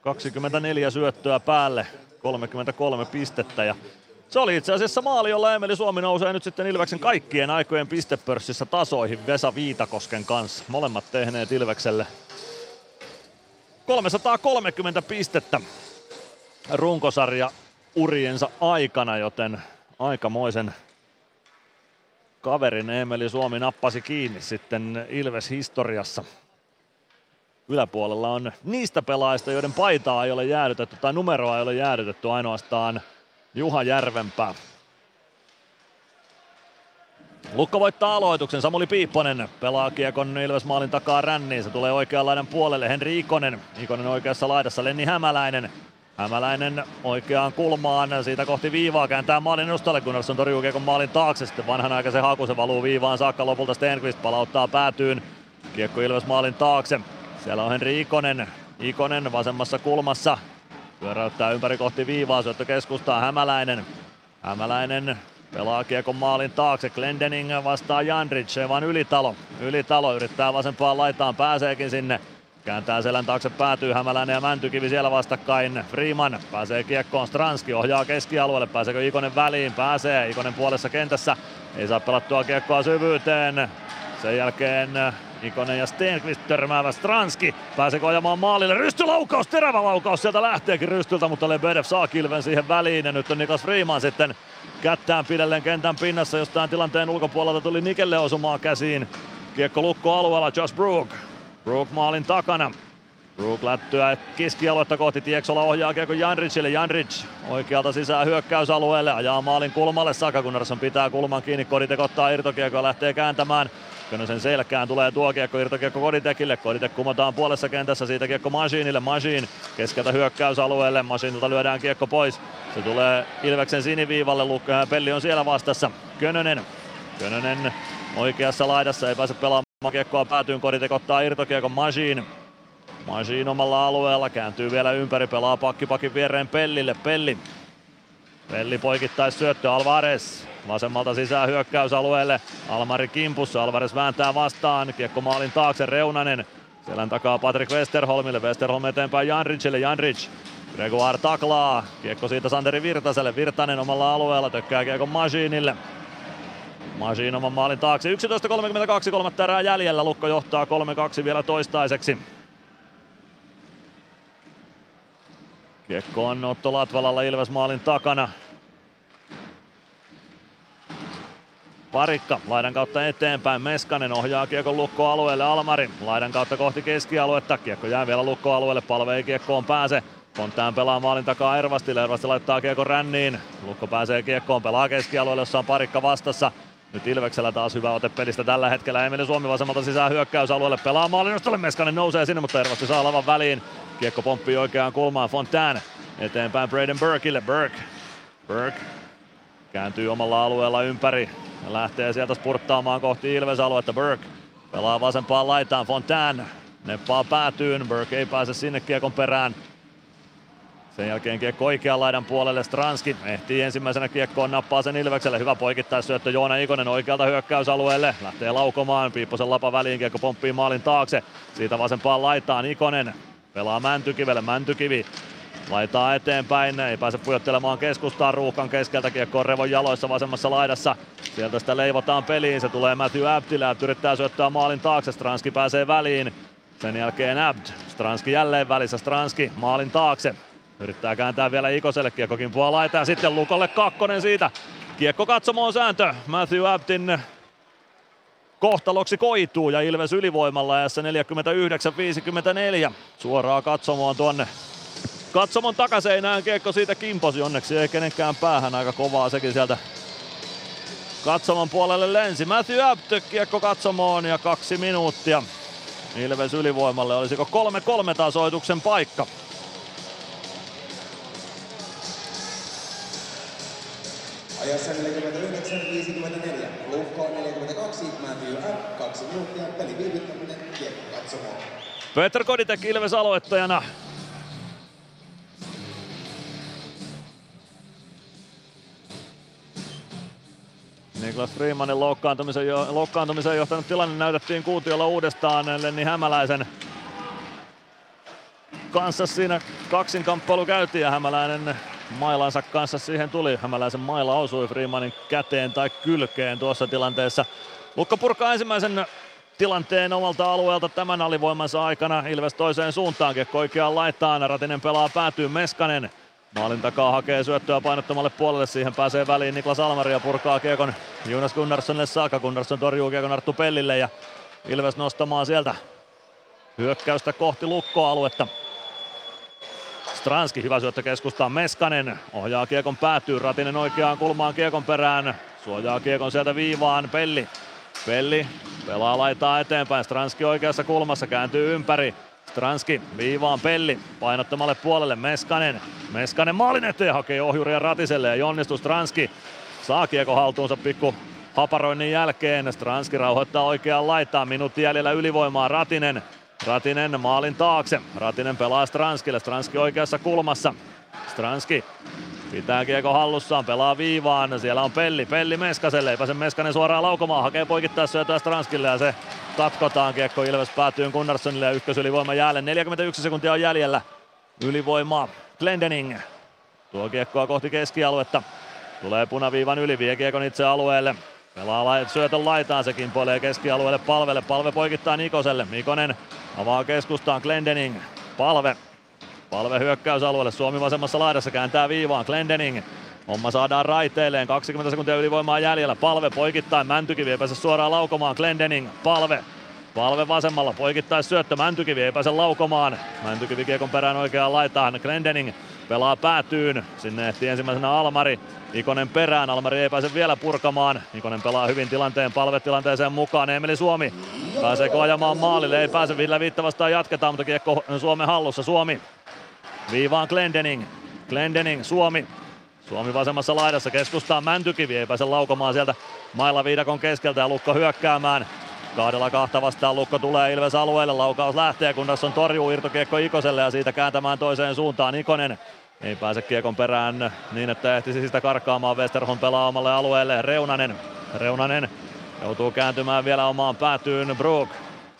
24 syöttöä päälle, 33 pistettä ja se oli itse asiassa maali, jolla Emeli Suomi nousee nyt sitten Ilveksen kaikkien aikojen pistepörssissä tasoihin Vesa Viitakosken kanssa. Molemmat tehneet Ilvekselle 330 pistettä runkosarja uriensa aikana, joten aikamoisen kaverin Emeli Suomi nappasi kiinni sitten Ilves historiassa. Yläpuolella on niistä pelaajista, joiden paitaa ei ole jäädytetty tai numeroa ei ole jäädytetty ainoastaan Juha Järvenpää. Lukko voittaa aloituksen. Samuli Piipponen pelaa kiekon Ilves maalin takaa ränniin. Se tulee oikean laidan puolelle. Henri Ikonen. Ikonen oikeassa laidassa. Lenni Hämäläinen. Hämäläinen oikeaan kulmaan, siitä kohti viivaa kääntää maalin edustalle, Gunnarsson torjuu kiekon maalin taakse, sitten vanhanaikaisen haku, se valuu viivaan saakka lopulta Stenqvist palauttaa päätyyn, kiekko Ilves maalin taakse, siellä on Henri Ikonen, Ikonen vasemmassa kulmassa, pyöräyttää ympäri kohti viivaa, syöttö keskustaa Hämäläinen, Hämäläinen Pelaa kiekon maalin taakse. Glendening vastaa Janric, ei vaan Ylitalo. Ylitalo yrittää vasempaan laitaan, pääseekin sinne. Kääntää selän taakse, päätyy Hämäläinen ja Mäntykivi siellä vastakkain. Freeman pääsee kiekkoon, Stranski ohjaa keskialueelle, pääseekö Ikonen väliin? Pääsee, Ikonen puolessa kentässä. Ei saa pelattua kiekkoa syvyyteen. Sen jälkeen Ikonen ja Stenqvist törmäävä Stranski. Pääseekö ajamaan maalille? Rystylaukaus, terävä laukaus. Sieltä lähteekin rystyltä, mutta Lebedev saa kilven siihen väliin. Ja nyt on Niklas Freeman sitten kättään pidellen kentän pinnassa. Jostain tilanteen ulkopuolelta tuli Nikelle osumaa käsiin. Kiekko lukko alueella, Josh Brook. Brook maalin takana. Brook lättyä keskialuetta kohti Tieksola ohjaa kiekko Janricille. Janric oikealta sisään hyökkäysalueelle, ajaa maalin kulmalle. Saka Gunnarsson pitää kulman kiinni, Koditek ottaa irtokiekko ja lähtee kääntämään. Könösen selkään tulee tuo kiekko, irtokiekko Koditekille. Koditek kumotaan puolessa kentässä, siitä kiekko Masiinille. Masiin keskeltä hyökkäysalueelle, Masiinilta lyödään kiekko pois. Se tulee Ilveksen siniviivalle, Lukka Pelli on siellä vastassa. Könönen, Könönen oikeassa laidassa, ei pääse pelaamaan kiekkoa päätyyn, Koditek ottaa irtokiekon Masiin. Masiin omalla alueella, kääntyy vielä ympäri, pelaa pakkipakin viereen Pellille, Pelli. Pelli poikittais syöttö, Alvarez vasemmalta sisään hyökkäysalueelle. Almari kimpussa, Alvarez vääntää vastaan, kiekko maalin taakse, Reunanen. Selän takaa Patrick Westerholmille, Westerholm eteenpäin Janricille, Janric. Gregoire taklaa, kiekko siitä Santeri Virtaselle, Virtanen omalla alueella, tökkää kiekko Masiinille. Masiin oman maalin taakse, 11.32, kolmatta erää jäljellä, Lukko johtaa 3-2 vielä toistaiseksi. Kiekko on Otto Latvalalla Ilves maalin takana. Parikka laidan kautta eteenpäin. Meskanen ohjaa kiekon lukkoalueelle Almari. Laidan kautta kohti keskialuetta. Kiekko jää vielä lukkoalueelle. Palve ei kiekkoon pääse. Fontään pelaa maalin takaa Ervastille. Ervasti laittaa kiekon ränniin. Lukko pääsee kiekkoon. Pelaa keskialueelle, jossa on parikka vastassa. Nyt Ilveksellä taas hyvä ote pelistä tällä hetkellä. Emeli Suomi vasemmalta sisään hyökkäysalueelle. Pelaa maalin nostolle. Meskanen nousee sinne, mutta Ervasti saa lavan väliin. Kiekko pomppii oikeaan kulmaan. Fontaine eteenpäin Braden Burkeille. Burke. Burke kääntyy omalla alueella ympäri ja lähtee sieltä spurttaamaan kohti Ilves-aluetta. Burke pelaa vasempaan laitaan. Fontaine neppaa päätyyn. Burke ei pääse sinne kiekon perään. Sen jälkeen kiekko oikean laidan puolelle Stranski ehtii ensimmäisenä kiekkoon, nappaa sen Ilvekselle. Hyvä poikittaisyöttö Joona Ikonen oikealta hyökkäysalueelle. Lähtee laukomaan, Piipposen lapa väliin, kiekko pomppii maalin taakse. Siitä vasempaan laitaan Ikonen. Pelaa Mäntykivelle, Mäntykivi Laitaa eteenpäin, ei pääse pujottelemaan keskustaan ruuhkan keskeltä. Kiekko on Revon jaloissa vasemmassa laidassa. Sieltä sitä leivotaan peliin, se tulee Matthew. Abd yrittää syöttää maalin taakse, Stranski pääsee väliin. Sen jälkeen Abd, Stranski jälleen välissä, Stranski maalin taakse. Yrittää kääntää vielä Ikoselle, kiekko kimpuaa laitaan sitten Lukolle kakkonen siitä. Kiekko katsomoon sääntö, Matthew Abdin kohtaloksi koituu ja Ilves ylivoimalla ajassa 49-54. Suoraa katsomoon tuonne katsomon takaseinään kiekko siitä kimposi onneksi ei kenenkään päähän aika kovaa sekin sieltä katsomon puolelle lensi. Matthew Abd kiekko katsomoon ja kaksi minuuttia. Ilves ylivoimalle olisiko 3-3 tasoituksen paikka. Ajassa 49-54, Lukko 42, Matthew F. 2 minuuttia, peli viivyttäminen, kiekko katsomaan. Peter Koditek Ilves aloittajana. Niklas Freemanin loukkaantumisen, jo, loukkaantumisen johtanut tilanne näytettiin kuutiolla uudestaan Lenni Hämäläisen kanssa siinä kaksinkamppailu käytiin ja Hämäläinen mailansa kanssa siihen tuli. Hämäläisen maila osui Freemanin käteen tai kylkeen tuossa tilanteessa. Lukko purkaa ensimmäisen tilanteen omalta alueelta tämän alivoimansa aikana. Ilves toiseen suuntaan, kiekko oikeaan laitaan. Ratinen pelaa päätyy Meskanen. Maalin takaa hakee syöttöä painottomalle puolelle, siihen pääsee väliin Niklas Almari ja purkaa kiekon Jonas Gunnarssonille saakka. Gunnarsson torjuu kiekon Arttu Pellille ja Ilves nostamaan sieltä hyökkäystä kohti lukkoaluetta. Stranski hyvä syöttö keskustaan Meskanen ohjaa kiekon päätyy Ratinen oikeaan kulmaan kiekon perään. Suojaa kiekon sieltä viivaan Pelli. Pelli pelaa laitaa eteenpäin. Stranski oikeassa kulmassa kääntyy ympäri. Stranski viivaan Pelli painottomalle puolelle Meskanen. Meskanen maalin eteen hakee ohjuria Ratiselle ja Jonnistu Stranski saa kiekko haltuunsa pikku haparoinnin jälkeen. Stranski rauhoittaa oikeaan laitaan. Minuutti jäljellä ylivoimaa Ratinen. Ratinen maalin taakse. Ratinen pelaa Stranskille. Stranski oikeassa kulmassa. Stranski pitää kiekko hallussaan, pelaa viivaan. Siellä on Pelli. Pelli Meskaselle. Ei pääse Meskanen suoraan laukomaan. Hakee poikittaa syötyä Stranskille ja se katkotaan. Kiekko Ilves päätyy Gunnarssonille ja ykkösylivoima jäälle. 41 sekuntia on jäljellä. Ylivoimaa Glendening. Tuo kiekkoa kohti keskialuetta. Tulee punaviivan yli, vie kiekon itse alueelle. Pelaa lait, syötön laitaan, se kimpoilee keskialueelle palvelle. Palve poikittaa Nikoselle. Mikonen avaa keskustaan Glendening. Palve. Palve hyökkäysalueelle. Suomi vasemmassa laidassa kääntää viivaan. Glendening. Homma saadaan raiteilleen. 20 sekuntia ylivoimaa jäljellä. Palve poikittain. Mäntykivi ei pääse suoraan laukomaan. Glendening. Palve. Palve vasemmalla. Poikittais syöttö. Mäntykivi ei pääse laukomaan. Mäntykivi kiekon perään oikeaan laitaan. Glendening pelaa päätyyn. Sinne ehti ensimmäisenä Almari. Ikonen perään. Almari ei pääse vielä purkamaan. Ikonen pelaa hyvin tilanteen palvetilanteeseen mukaan. Emeli Suomi pääseekö ajamaan maalille? Ei pääse. Villa Viitta vastaan jatketaan, mutta kiekko Suomen hallussa. Suomi viivaan Glendening. Glendening, Suomi. Suomi vasemmassa laidassa keskustaa Mäntykivi, ei pääse laukomaan sieltä mailla viidakon keskeltä ja Lukko hyökkäämään. Kahdella kahta vastaan Lukko tulee Ilves alueelle, laukaus lähtee, kun on torjuu irtokiekko Ikoselle ja siitä kääntämään toiseen suuntaan Ikonen. Ei pääse kiekon perään niin, että ehtisi sitä karkaamaan. Westerholm pelaa omalle alueelle. Reunanen. Reunanen joutuu kääntymään vielä omaan päätyyn. Brook.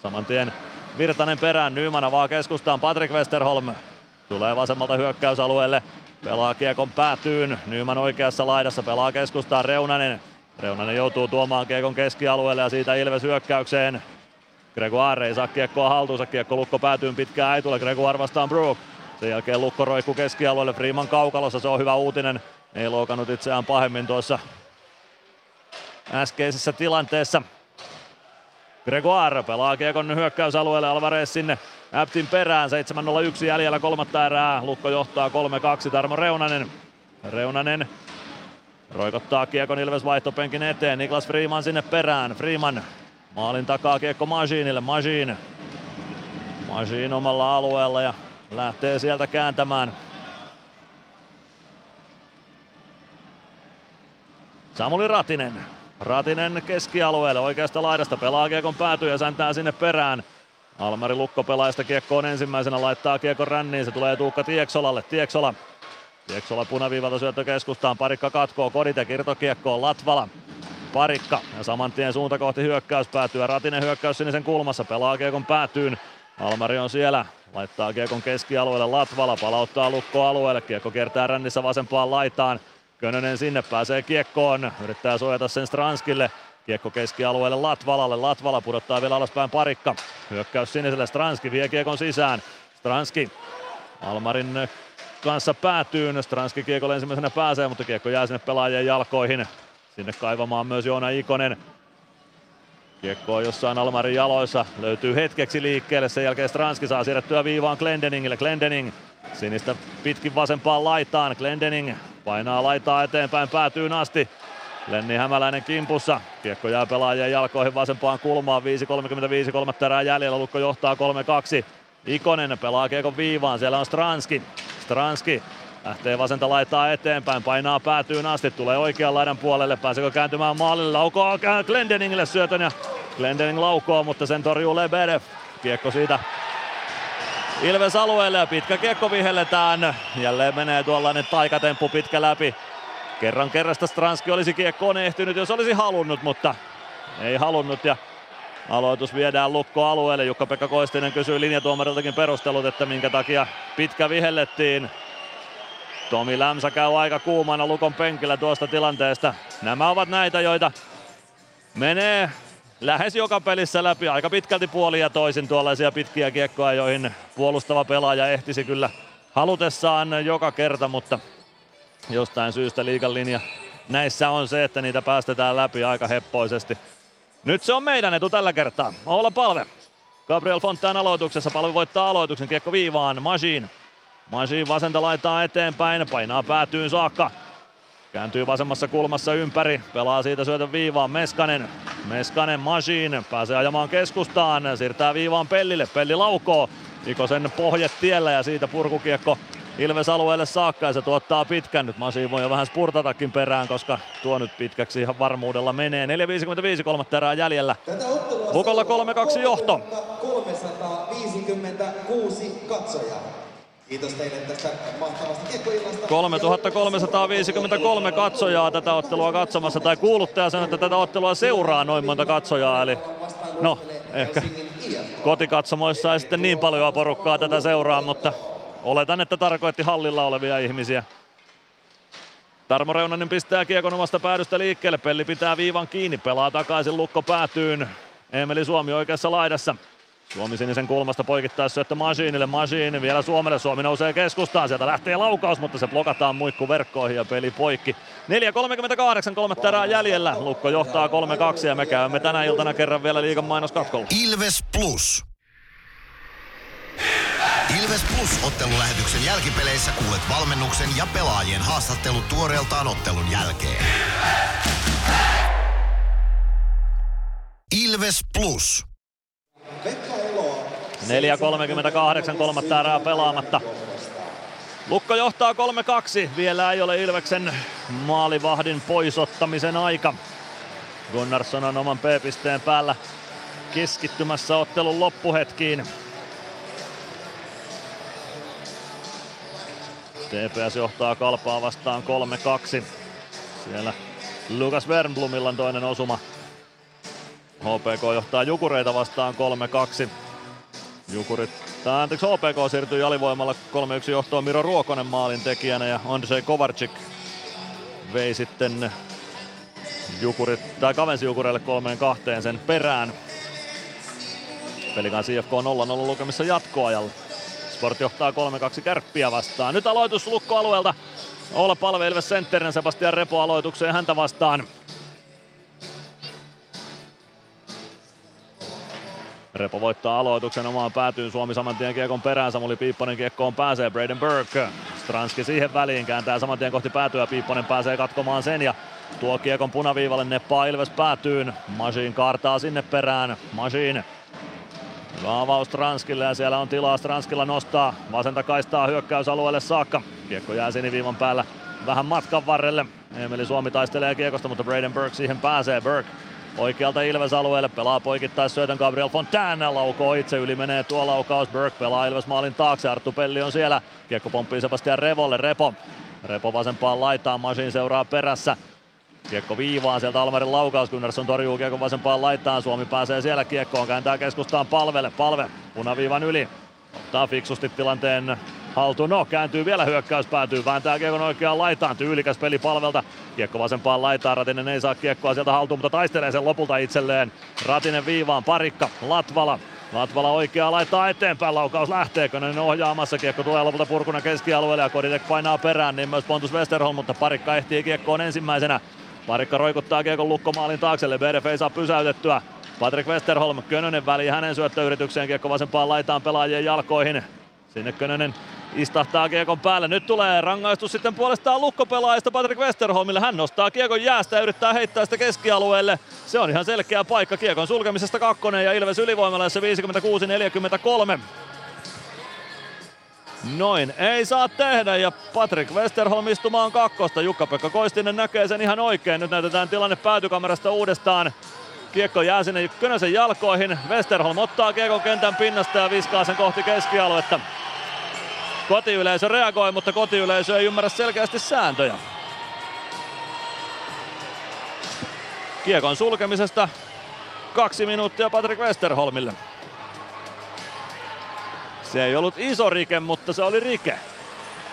Saman tien Virtanen perään. Nyman avaa keskustaan. Patrick Westerholm tulee vasemmalta hyökkäysalueelle. Pelaa kiekon päätyyn. Nyman oikeassa laidassa pelaa keskustaan Reunanen. Reunanen joutuu tuomaan kiekon keskialueelle ja siitä Ilves hyökkäykseen. Gregoire ei saa kiekkoa haltuunsa. Kiekko lukko päätyyn pitkään ei tule. Gregoire vastaan Brook. Sen jälkeen Lukko roikkuu keskialueelle Freeman kaukalossa, se on hyvä uutinen. Ei loukannut itseään pahemmin tuossa äskeisessä tilanteessa. Gregoire pelaa kiekon hyökkäysalueelle, Alvarez sinne Äptin perään, 7.01 jäljellä kolmatta erää, Lukko johtaa 3-2, Tarmo Reunanen. Reunanen roikottaa kiekon Ilves vaihtopenkin eteen, Niklas Freeman sinne perään, Freeman maalin takaa kiekko Majinille, Majin. Majin omalla alueella ja lähtee sieltä kääntämään. Samuli Ratinen. Ratinen keskialueelle oikeasta laidasta pelaa kiekon päätyy ja säntää sinne perään. Almari Lukko pelaa sitä kiekkoon ensimmäisenä, laittaa kiekon ränniin, se tulee Tuukka Tieksolalle. Tieksola Tieksola punaviivalta syöttö keskustaan, parikka katkoo, Kodite kirtokiekkoon, Latvala. Parikka ja saman tien suunta kohti hyökkäys päätyy. Ratinen hyökkäys sinisen kulmassa, pelaa kiekon päätyyn. Almari on siellä, laittaa kiekon keskialueelle Latvala, palauttaa lukko alueelle, kiekko kiertää rännissä vasempaan laitaan. Könönen sinne pääsee kiekkoon, yrittää suojata sen Stranskille. Kiekko keskialueelle Latvalalle, Latvala pudottaa vielä alaspäin parikka. Hyökkäys siniselle, Stranski vie kiekon sisään. Stranski Almarin kanssa päätyy. Stranski kiekolle ensimmäisenä pääsee, mutta kiekko jää sinne pelaajien jalkoihin. Sinne kaivamaan myös Joona Ikonen. Kiekko on jossain Almarin jaloissa. Löytyy hetkeksi liikkeelle. Sen jälkeen Stranski saa siirrettyä viivaan Glendeningille. Glendening sinistä pitkin vasempaan laitaan. Glendening painaa laitaa eteenpäin, päätyy asti. Lenni Hämäläinen kimpussa. Kiekko jää pelaajien jalkoihin vasempaan kulmaan. 5.35, kolmatta erää jäljellä. Lukko johtaa 3-2. Ikonen pelaa kiekon viivaan. Siellä on Stranski. Stranski lähtee vasenta laittaa eteenpäin. Painaa päätyyn asti. Tulee oikean laidan puolelle. Pääseekö kääntymään maalille? Laukoo Glendeningille syötön ja Glendening laukoo, mutta sen torjuu Lebedev. Kiekko siitä Ilves alueelle ja pitkä kiekko vihelletään. Jälleen menee tuollainen taikatemppu pitkä läpi. Kerran kerrasta Stranski olisi kiekkoon ehtynyt, jos olisi halunnut, mutta ei halunnut ja aloitus viedään lukko alueelle. Jukka-Pekka Koistinen kysyy linjatuomariltakin perustelut, että minkä takia pitkä vihellettiin. Tomi Lämsä käy aika kuumana Lukon penkillä tuosta tilanteesta. Nämä ovat näitä, joita menee lähes joka pelissä läpi aika pitkälti puoli ja toisin tuollaisia pitkiä kiekkoja, joihin puolustava pelaaja ehtisi kyllä halutessaan joka kerta, mutta jostain syystä liikan linja näissä on se, että niitä päästetään läpi aika heppoisesti. Nyt se on meidän etu tällä kertaa. Olla palve. Gabriel Fontaine aloituksessa. Palve voittaa aloituksen. Kiekko viivaan. Machine. Machine vasenta laittaa eteenpäin. Painaa päätyyn saakka. Kääntyy vasemmassa kulmassa ympäri. Pelaa siitä syötön viivaan. Meskanen. Meskanen Machine. Pääsee ajamaan keskustaan. Siirtää viivaan Pellille. Pelli laukoo. Ikosen pohjet tiellä ja siitä purkukiekko Ilves alueelle saakka ja se tuottaa pitkän. Nyt Masi voi jo vähän spurtatakin perään, koska tuo nyt pitkäksi ihan varmuudella menee. 4.55 kolmatta erää jäljellä. Lukolla 3-2 johto. 356 katsojaa. Kiitos teille tästä mahtavasta kiekkoillasta. 3353 katsojaa tätä ottelua katsomassa, tai kuuluttaja sanoi, että tätä ottelua seuraa noin monta katsojaa, eli no ehkä kotikatsomoissa ei sitten niin paljon porukkaa tätä seuraa, mutta oletan, että tarkoitti hallilla olevia ihmisiä. Tarmo Reunanen pistää kiekon omasta päädystä liikkeelle, Pelli pitää viivan kiinni, pelaa takaisin lukko päätyyn. Emeli Suomi oikeassa laidassa. Suomi sinisen kulmasta poikittaessa syöttö Masiinille, Masiin vielä Suomelle, Suomi nousee keskustaan, sieltä lähtee laukaus, mutta se blokataan muikku verkkoihin ja peli poikki. 4.38, kolmatta erää jäljellä, Lukko johtaa 3-2 ja me käymme tänä iltana kerran vielä liigan mainoskatkolla. Ilves Plus. Ilves Plus ottelulähetyksen jälkipeleissä kuulet valmennuksen ja pelaajien haastattelut tuoreeltaan ottelun jälkeen. Ilves Plus. 4.38, kolmatta erää pelaamatta. Lukko johtaa 3-2. Vielä ei ole Ilveksen maalivahdin poisottamisen aika. Gunnarsson on oman P-pisteen päällä keskittymässä ottelun loppuhetkiin. TPS johtaa kalpaa vastaan 3-2. Siellä Lukas Wernblomilla on toinen osuma. HPK johtaa Jukureita vastaan 3-2. Jukurit, tai anteeksi HPK siirtyy alivoimalla 3-1 johtoon Miro Ruokonen maalin tekijänä ja Andrzej Kovarczyk vei sitten Jukurit, tai kavensi Jukureille kolmeen kahteen sen perään. Pelikaan IFK 0-0 lukemissa jatkoajalla. Sport johtaa 3-2 kärppiä vastaan. Nyt aloitus lukkoalueelta. Olla palve Ilves Centerin Sebastian Repo aloitukseen häntä vastaan. Repo voittaa aloituksen omaan päätyyn. Suomi saman tien kiekon perään. Samuli Piipponen kiekkoon pääsee. Braden Burke. Stranski siihen väliin kääntää saman tien kohti päätyä. Piipponen pääsee katkomaan sen ja tuo kiekon punaviivalle. Neppaa Ilves päätyyn. Machine kaartaa sinne perään. Machine Hyvä avaus Transkille ja siellä on tilaa Stranskilla nostaa vasenta kaistaa hyökkäysalueelle saakka. Kiekko jää siniviivan päällä vähän matkan varrelle. Emeli Suomi taistelee kiekosta, mutta Braden Burke siihen pääsee. Burke oikealta Ilves alueelle pelaa poikittais syötön Gabriel Fontaine laukoo itse yli menee tuo laukaus. Burke pelaa Ilves maalin taakse. Arttu Pelli on siellä. Kiekko pomppii Sebastian Revolle. Repo. Repo vasempaan laitaan. Masin seuraa perässä. Kiekko viivaan sieltä Almarin laukaus, Gunnarsson torjuu kiekko vasempaan laitaan, Suomi pääsee siellä kiekkoon, kääntää keskustaan palvelle, palve punaviivan yli, ottaa fiksusti tilanteen haltuun, no kääntyy vielä hyökkäys, päätyy, vääntää kiekon oikeaan laitaan, tyylikäs peli palvelta, kiekko vasempaan laitaan, Ratinen ei saa kiekkoa sieltä haltuun, mutta taistelee sen lopulta itselleen, Ratinen viivaan, parikka, Latvala, Latvala oikeaa laittaa eteenpäin, laukaus lähtee, Könönen ohjaamassa, kiekko tulee lopulta purkuna keskialueelle ja Koditek painaa perään, niin myös Pontus Westerholm, mutta parikka ehtii kiekkoon ensimmäisenä. Parikka roikuttaa kiekon lukkomaalin taakse, Lebedev ei saa pysäytettyä. Patrick Westerholm, Könönen väliin hänen syöttöyritykseen, kiekko vasempaan laitaan pelaajien jalkoihin. Sinne Könönen istahtaa kiekon päälle. Nyt tulee rangaistus sitten puolestaan lukkopelaajista Patrick Westerholmille. Hän nostaa kiekon jäästä ja yrittää heittää sitä keskialueelle. Se on ihan selkeä paikka kiekon sulkemisesta kakkonen ja Ilves ylivoimalaisessa 56-43. Noin ei saa tehdä ja Patrick Westerholm istumaan kakkosta. Jukka-Pekka Koistinen näkee sen ihan oikein. Nyt näytetään tilanne päätykamerasta uudestaan. Kiekko jää sinne Könösen jalkoihin. Westerholm ottaa kiekon kentän pinnasta ja viskaa sen kohti keskialuetta. Kotiyleisö reagoi, mutta kotiyleisö ei ymmärrä selkeästi sääntöjä. Kiekon sulkemisesta kaksi minuuttia Patrick Westerholmille. Se ei ollut iso rike, mutta se oli rike.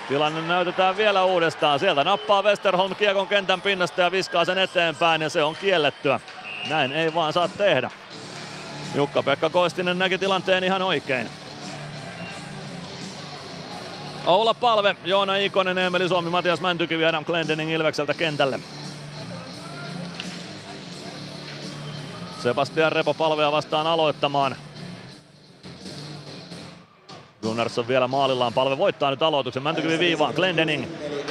Tilanne näytetään vielä uudestaan. Sieltä nappaa Westerholm kiekon kentän pinnasta ja viskaa sen eteenpäin ja se on kiellettyä. Näin ei vaan saa tehdä. Jukka-Pekka Koistinen näki tilanteen ihan oikein. Oula Palve, Joona Ikonen, Emeli Suomi, Matias Mäntykivi, Adam Glendening Ilvekseltä kentälle. Sebastian Repo Palvea vastaan aloittamaan. Gunnarsson vielä maalillaan. Palve voittaa nyt aloituksen. Mäntykivi viivaan. Glendening.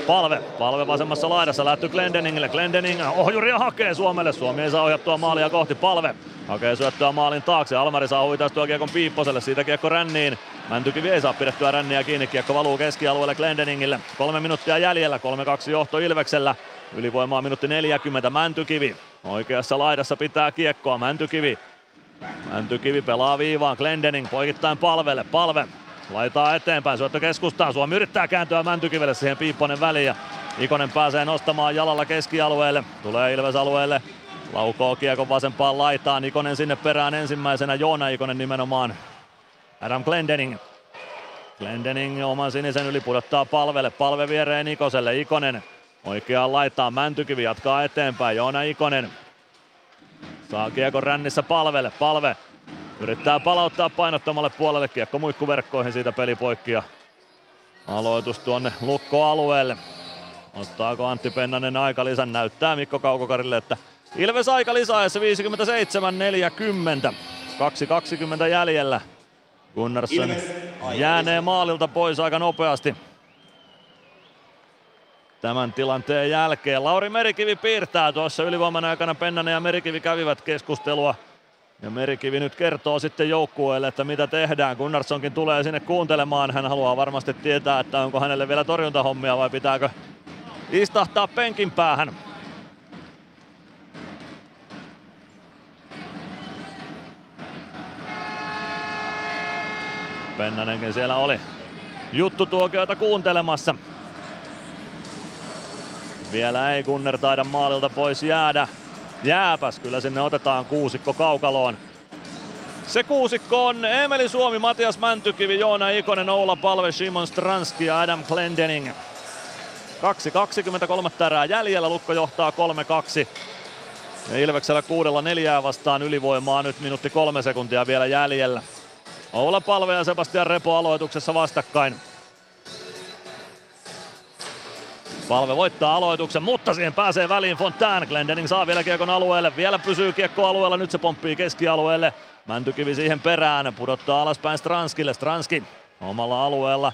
Palve. Palve vasemmassa laidassa. Lähtyy Glendeningille. Glendening ohjuria hakee Suomelle. Suomi ei saa ohjattua maalia kohti. Palve. Hakee syöttöä maalin taakse. Almari saa huitaistua kiekon Piipposelle. Siitä kiekko ränniin. Mäntykivi ei saa pidettyä ränniä kiinni. Kiekko valuu keskialueelle Glendeningille. Kolme minuuttia jäljellä. 3-2 johto Ilveksellä. Ylivoimaa minuutti 40. Mäntykivi. Oikeassa laidassa pitää kiekkoa. Mäntykivi. Mäntykivi pelaa viivaan. Glendening poikittain palvelle. Palve Laitaa eteenpäin, syöttö keskustaan. Suomi yrittää kääntyä Mäntykivelle siihen Piipponen väliin ja Ikonen pääsee nostamaan jalalla keskialueelle. Tulee Ilves alueelle. Laukoo kiekon vasempaan laitaan. Ikonen sinne perään ensimmäisenä. Joona Ikonen nimenomaan. Adam Glendening. Glendening oman sinisen yli pudottaa palvelle. Palve viereen Ikoselle. Ikonen oikeaan laitaan. Mäntykivi jatkaa eteenpäin. Joona Ikonen. Saa kiekon rännissä palvelle. Palve Yrittää palauttaa painottomalle puolelle kiekko muikkuverkkoihin siitä peli poikki ja aloitus tuonne lukkoalueelle. Ottaako Antti Pennanen aika lisän? Näyttää Mikko Kaukokarille, että Ilves aika lisäajassa 57-40. 2.20 jäljellä. Gunnarsson jäänee maalilta pois aika nopeasti. Tämän tilanteen jälkeen Lauri Merikivi piirtää tuossa ylivoiman aikana Pennanen ja Merikivi kävivät keskustelua ja Merikivi nyt kertoo sitten joukkueelle, että mitä tehdään. Gunnarssonkin tulee sinne kuuntelemaan. Hän haluaa varmasti tietää, että onko hänelle vielä torjuntahommia vai pitääkö istahtaa penkin päähän. Pennanenkin siellä oli juttu tuokioita kuuntelemassa. Vielä ei Gunner taida maalilta pois jäädä. Jääpäs, kyllä sinne otetaan kuusikko kaukaloon. Se kuusikko on Emeli Suomi, Matias Mäntykivi, Joona Ikonen, Oula Palve, Simon Stranski ja Adam Glendening. 2.23 tärää jäljellä, Lukko johtaa 3-2. Ja Ilveksellä kuudella neljää vastaan ylivoimaa nyt minuutti kolme sekuntia vielä jäljellä. Oula Palve ja Sebastian Repo aloituksessa vastakkain. Palve voittaa aloituksen, mutta siihen pääsee väliin Fontaine. Glendening saa vielä kiekon alueelle. Vielä pysyy kiekko alueella, nyt se pomppii keskialueelle. Mäntykivi siihen perään, pudottaa alaspäin Stranskille. Stranski omalla alueella.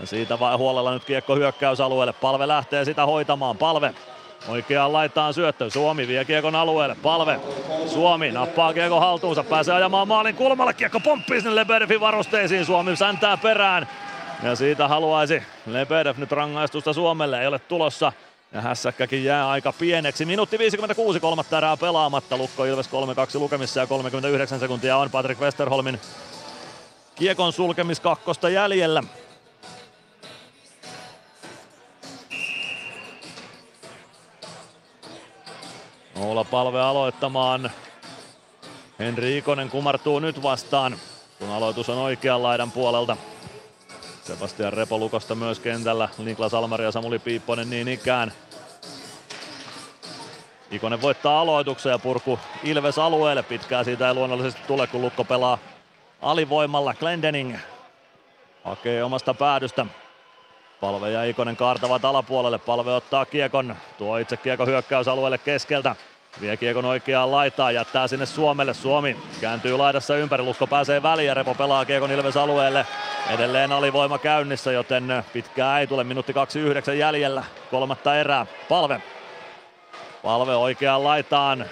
Ja siitä vai huolella nyt kiekko hyökkäysalueelle. Palve lähtee sitä hoitamaan. Palve Oikeaan laitaan syöttö. Suomi vie kiekon alueelle. Palve. Suomi nappaa kiekon haltuunsa. Pääsee ajamaan maalin kulmalle. Kiekko pomppii sinne Lebedevin varusteisiin. Suomi säntää perään. Ja siitä haluaisi Lebedev nyt rangaistusta Suomelle, ei ole tulossa. Ja hässäkkäkin jää aika pieneksi. Minuutti 56, kolmatta erää pelaamatta. Lukko Ilves 3-2 lukemissa ja 39 sekuntia on Patrick Westerholmin kiekon sulkemiskakkosta jäljellä. Oula Palve aloittamaan. Henri Ikonen kumartuu nyt vastaan, kun aloitus on oikean laidan puolelta. Sebastian Repo Lukosta myös kentällä. Niklas Almari ja Samuli Piipponen niin ikään. Ikonen voittaa aloituksen ja purku Ilves alueelle. Pitkää siitä ei luonnollisesti tule, kun Lukko pelaa alivoimalla. Glendening hakee omasta päädystä. Palve ja Ikonen kaartavat alapuolelle. Palve ottaa kiekon. Tuo itse kiekon hyökkäysalueelle keskeltä. Vie kiekon oikeaan laitaan, jättää sinne Suomelle. Suomi kääntyy laidassa ympäri, Lukko pääsee väliin ja Repo pelaa kiekon Ilves alueelle. Edelleen alivoima käynnissä, joten pitkää ei tule. Minuutti 29 jäljellä, kolmatta erää. Palve. Palve oikeaan laitaan.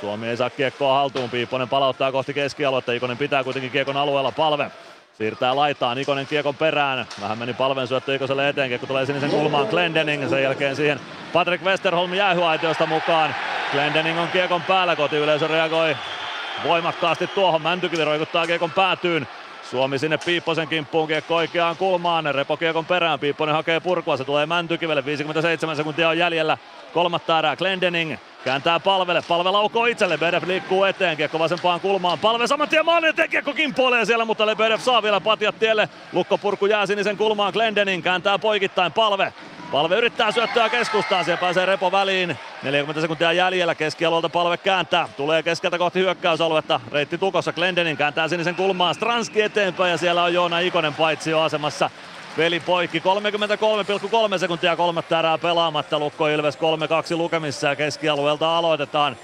Suomi ei saa kiekkoa haltuun, Piipponen palauttaa kohti keskialuetta, Ikonen pitää kuitenkin kiekon alueella. Palve Siirtää laitaan Ikonen kiekon perään. Vähän meni palven syöttö Ikoselle eteen, kiekko tulee sinisen kulmaan Glendening. Sen jälkeen siihen Patrick Westerholm jäähyaitiosta mukaan. Glendening on kiekon päällä, kotiyleisö reagoi voimakkaasti tuohon. Mäntykivi roikuttaa kiekon päätyyn. Suomi sinne Piipposen kimppuun kiekko oikeaan kulmaan. Repo kiekon perään. Piipponen hakee purkua. Se tulee Mäntykivelle. 57 sekuntia on jäljellä. Kolmatta erää Glendening kääntää palvelle. Palve laukoo itselle. Bedev liikkuu eteen. Kiekko vasempaan kulmaan. Palve saman tien eteen. Kiekko kimpoilee siellä, mutta Lebedev saa vielä patjat tielle. Lukko purku jää sinisen kulmaan. Glendening kääntää poikittain. Palve Palve yrittää syöttöä keskustaan, siellä pääsee Repo väliin. 40 sekuntia jäljellä, keskialueelta palve kääntää. Tulee keskeltä kohti hyökkäysaluetta. Reitti tukossa, Glendening kääntää sinisen kulmaan. Stranski eteenpäin ja siellä on Joona Ikonen paitsi jo asemassa. Veli poikki 33,3 sekuntia kolmatta erää pelaamatta. Lukko Ilves 3-2 lukemissa ja keskialueelta aloitetaan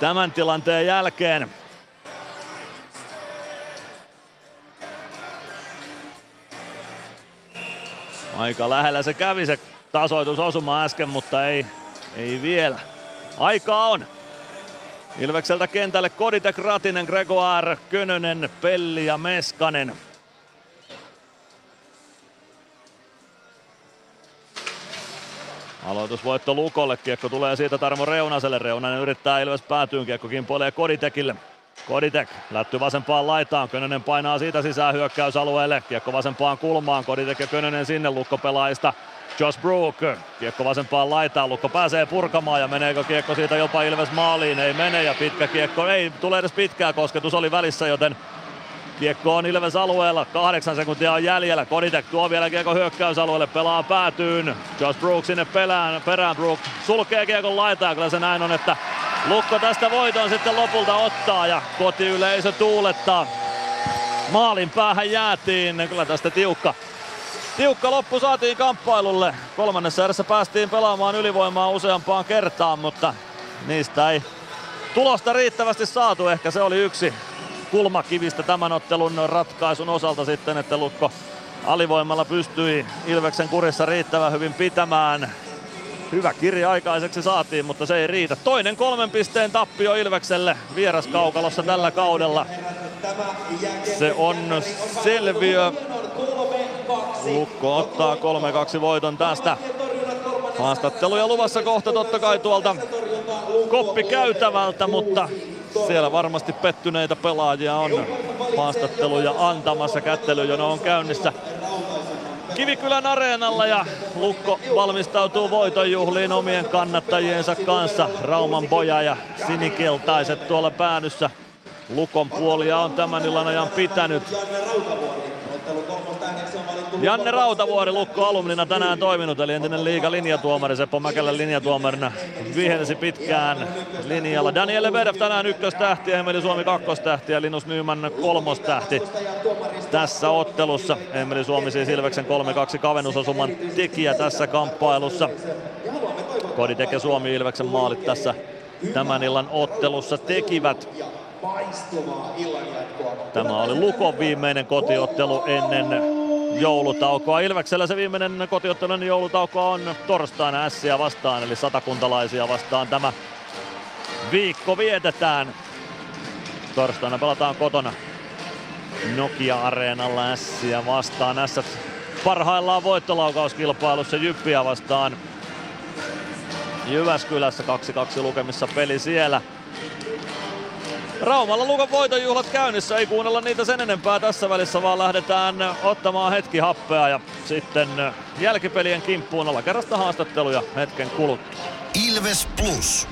tämän tilanteen jälkeen. Aika lähellä se kävi se tasoitusosuma äsken, mutta ei, ei vielä. Aikaa on. Ilvekseltä kentälle Koditek, Ratinen, Gregoire, Könönen, Pelli ja Meskanen. Aloitusvoitto Lukolle, kiekko tulee siitä Tarmo Reunaselle. Reunanen yrittää Ilves päätyyn, kiekko kimpoilee Koditekille. Koditek lätty vasempaan laitaan, Könönen painaa siitä sisään hyökkäysalueelle, kiekko vasempaan kulmaan, Koditek ja Könönen sinne lukkopelaajista. Josh Brook, kiekko vasempaan laitaan, Lukko pääsee purkamaan ja meneekö kiekko siitä jopa Ilves maaliin, ei mene ja pitkä kiekko, ei tule edes pitkää kosketus, oli välissä joten Kiekko on Ilves alueella, kahdeksan sekuntia on jäljellä. Koditek tuo vielä kiekko hyökkäysalueelle, pelaa päätyyn. Josh Brook sinne pelään, perään Brook sulkee kiekon laitaa. Kyllä se näin on, että Lukko tästä voiton sitten lopulta ottaa ja kotiyleisö tuulettaa. Maalin päähän jäätiin, kyllä tästä tiukka Tiukka loppu saatiin kamppailulle. Kolmannessa erässä päästiin pelaamaan ylivoimaa useampaan kertaan, mutta niistä ei tulosta riittävästi saatu. Ehkä se oli yksi kulmakivistä tämän ottelun ratkaisun osalta sitten, että Lukko alivoimalla pystyi Ilveksen kurissa riittävän hyvin pitämään. Hyvä kirja aikaiseksi saatiin, mutta se ei riitä. Toinen kolmen pisteen tappio Ilvekselle vieraskaukalossa tällä kaudella. Se on selviö. Lukko ottaa 3-2 voiton tästä. Haastatteluja luvassa kohta totta kai tuolta koppi käytävältä, mutta siellä varmasti pettyneitä pelaajia on haastatteluja antamassa. Kättelyjono on käynnissä Kivikylän areenalla ja Lukko valmistautuu voitonjuhliin omien kannattajiensa kanssa. Rauman poja ja sinikeltaiset tuolla päädyssä. Lukon puolia on tämän illan ajan pitänyt. Janne Rautavuori Lukko alumnina tänään toiminut, eli entinen liiga linjatuomari Seppo Mäkelän linjatuomarina vihelsi pitkään linjalla. Daniel Lebedev tänään ykköstähti, Emeli Suomi kakkostähti ja Linus Nyman kolmostähti tässä ottelussa. Emeli Suomi siis Ilveksen 3-2 kavennusosuman tekijä tässä kamppailussa. Kodi tekee Suomi Ilveksen maalit tässä tämän illan ottelussa tekivät. Tämä oli Lukon viimeinen kotiottelu ennen joulutaukoa. Ilveksellä se viimeinen kotiottelun joulutauko on torstaina Ässiä vastaan, eli satakuntalaisia vastaan tämä viikko vietetään. Torstaina pelataan kotona Nokia-areenalla Ässiä vastaan. Ässät parhaillaan voittolaukauskilpailussa Jyppiä vastaan. Jyväskylässä 2-2 lukemissa peli siellä. Raumalla Lukan voitonjuhlat käynnissä, ei kuunnella niitä sen enempää tässä välissä, vaan lähdetään ottamaan hetki happea ja sitten jälkipelien kimppuun olla kerrasta haastatteluja hetken kuluttua. Ilves Plus.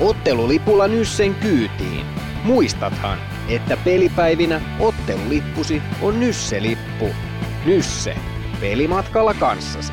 Ottelulipulla Nyssen kyytiin. Muistathan, että pelipäivinä ottelulippusi on Nysse-lippu. Nysse. Pelimatkalla kanssasi.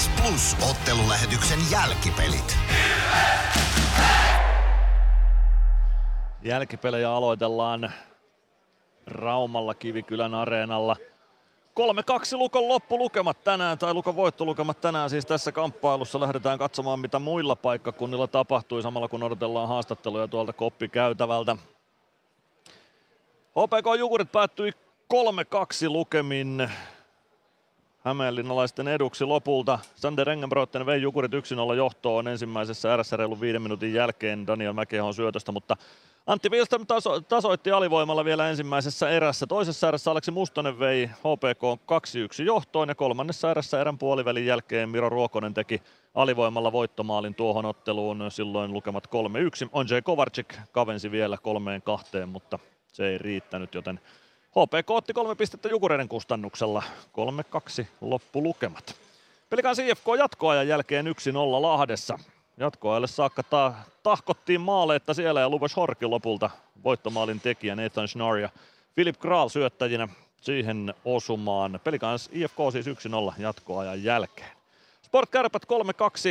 Ilves Plus ottelulähetyksen jälkipelit. Jälkipelejä aloitellaan Raumalla Kivikylän areenalla. 3-2 Lukon loppulukemat tänään, tai Lukon voittolukemat tänään siis tässä kamppailussa. Lähdetään katsomaan, mitä muilla paikkakunnilla tapahtui, samalla kun odotellaan haastatteluja tuolta koppikäytävältä. HPK Jukurit päättyi 3-2 lukemin Hämeenlinnalaisten eduksi lopulta. Sander Engenbrotten vei Jukurit 1-0 johtoon ensimmäisessä erässä reilun viiden minuutin jälkeen Daniel Mäkehon syötöstä, mutta Antti Wilström taso, tasoitti alivoimalla vielä ensimmäisessä erässä. Toisessa erässä Aleksi Mustonen vei HPK 2-1 johtoon ja kolmannessa erässä erän puolivälin jälkeen Miro Ruokonen teki alivoimalla voittomaalin tuohon otteluun. Silloin lukemat 3-1. Onjay Kovarczyk kavensi vielä kolmeen kahteen, mutta se ei riittänyt, joten HPK otti kolme pistettä Jukureiden kustannuksella. 3-2 loppulukemat. Pelikan IFK jatkoajan jälkeen 1-0 Lahdessa. Jatkoajalle saakka ta- tahkottiin maaleetta siellä ja Lubos Horki lopulta voittomaalin tekijä Nathan Schnarr ja Philip Kral syöttäjinä siihen osumaan. Pelikans IFK siis 1-0 jatkoajan jälkeen. Sport Kärpät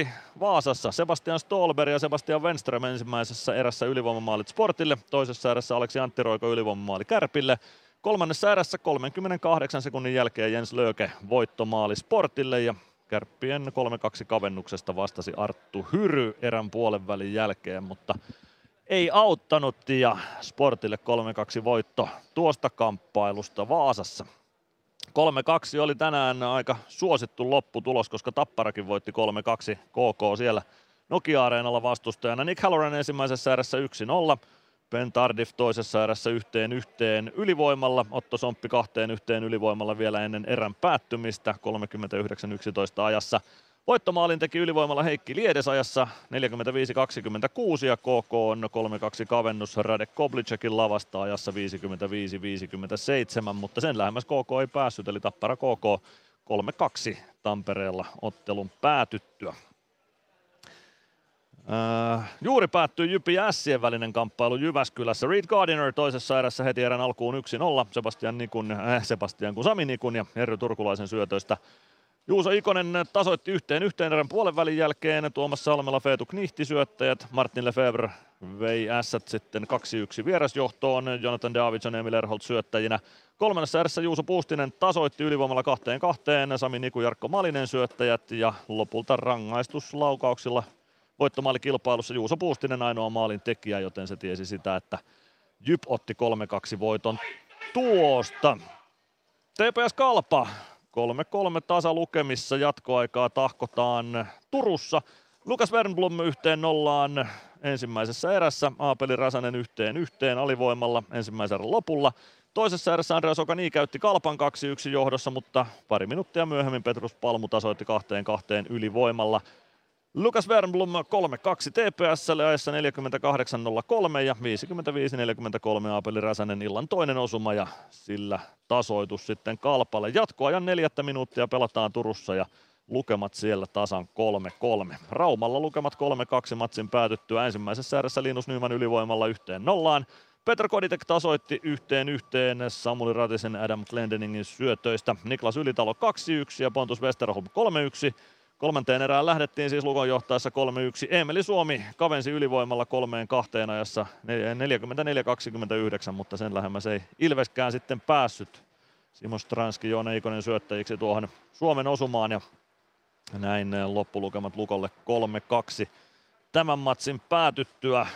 3-2 Vaasassa. Sebastian Stolberg ja Sebastian Wenström ensimmäisessä erässä ylivoimamaalit Sportille. Toisessa erässä Aleksi Antti Roiko ylivoimamaali Kärpille. Kolmannessa erässä 38 sekunnin jälkeen Jens Löke voittomaali Sportille ja Kärppien 3-2 kavennuksesta vastasi Arttu Hyry erän puolen välin jälkeen, mutta ei auttanut ja Sportille 3-2 voitto tuosta kamppailusta Vaasassa. 3-2 oli tänään aika suosittu lopputulos, koska Tapparakin voitti 3-2 KK siellä Nokia-areenalla vastustajana. Nick Halloran ensimmäisessä erässä 1-0. Ben Tardif toisessa erässä yhteen yhteen ylivoimalla, Otto Somppi kahteen yhteen ylivoimalla vielä ennen erän päättymistä 39-11 ajassa. Voittomaalin teki ylivoimalla Heikki Liedes ajassa 45-26 ja KK on 3-2 kavennus Radek Koblicekin lavasta ajassa 55-57, mutta sen lähemmäs KK ei päässyt, eli Tappara KK 3-2 Tampereella ottelun päätyttyä. Äh, juuri päättyi Jypi ja Ässien välinen kamppailu Jyväskylässä. Reed Gardiner toisessa erässä heti erän alkuun 1-0. Sebastian, Nikun, äh, Sebastian kuin Sami Nikun ja Herry Turkulaisen syötöistä. Juuso Ikonen tasoitti yhteen yhteen erän puolen välin jälkeen. Tuomas Salmela, Feetu Knihti syöttäjät. Martin Lefebvre vei ässät sitten 2-1 vierasjohtoon. Jonathan Davidson ja Emil Erholt syöttäjinä. Kolmannessa erässä Juuso Puustinen tasoitti ylivoimalla kahteen kahteen. Sami Niku, Jarkko Malinen syöttäjät ja lopulta rangaistuslaukauksilla voittomaalikilpailussa Juuso Puustinen ainoa maalin tekijä, joten se tiesi sitä, että Jyp otti 3-2 voiton tuosta. TPS Kalpa 3-3 tasalukemissa jatkoaikaa tahkotaan Turussa. Lukas Wernblom yhteen nollaan ensimmäisessä erässä, Aapeli Räsänen yhteen yhteen alivoimalla ensimmäisen lopulla. Toisessa erässä Andreas Okani käytti Kalpan 2-1 johdossa, mutta pari minuuttia myöhemmin Petrus Palmu tasoitti kahteen kahteen ylivoimalla. Lukas Wernblom 3-2 TPSlle ajassa 48.03 ja 55.43 Aapeli Räsänen illan toinen osuma ja sillä tasoitus sitten Kalpalle. Jatkoajan neljättä minuuttia pelataan Turussa ja lukemat siellä tasan 3-3. Raumalla lukemat 3-2 matsin päätyttyä ensimmäisessä erässä Linus Nyman ylivoimalla yhteen nollaan. Petr Koditek tasoitti yhteen yhteen Samuli Ratisen Adam Glendeningin syötöistä. Niklas Ylitalo 2-1 ja Pontus Westerholm 3-1. Kolmanteen erään lähdettiin siis Lukon johtaessa 3-1. Emeli Suomi kavensi ylivoimalla kolmeen kahteen ajassa 44-29, mutta sen lähemmäs ei Ilveskään sitten päässyt. Simo Stranski, Joona Ikonen syöttäjiksi tuohon Suomen osumaan ja näin loppulukemat Lukolle 3-2. Tämän matsin päätyttyä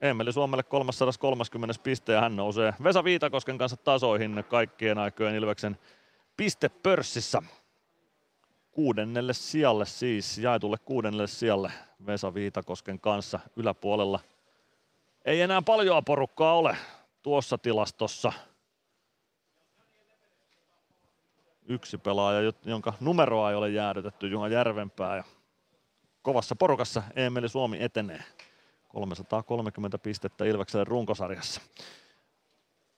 Emeli Suomelle 330 piste ja hän nousee Vesa Viitakosken kanssa tasoihin kaikkien aikojen Ilveksen pistepörssissä. Kuudennelle sijalle siis, jaetulle kuudennelle sijalle Vesa Viitakosken kanssa yläpuolella. Ei enää paljon porukkaa ole tuossa tilastossa. Yksi pelaaja, jonka numeroa ei ole jäädytetty, Juha Järvenpää. Ja kovassa porukassa Emeli Suomi etenee. 330 pistettä Ilvekselle runkosarjassa.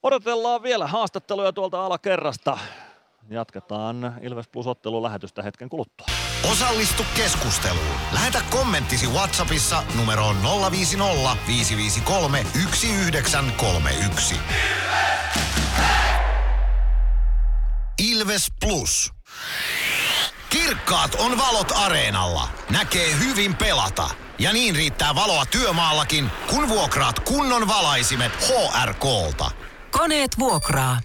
Odotellaan vielä haastatteluja tuolta alakerrasta. Jatketaan Ilves Plus-ottelun lähetystä hetken kuluttua. Osallistu keskusteluun. Lähetä kommenttisi Whatsappissa numeroon 050 553 1931. Ilves Plus. Kirkkaat on valot areenalla. Näkee hyvin pelata. Ja niin riittää valoa työmaallakin, kun vuokraat kunnon valaisimet HRKlta. Koneet vuokraa.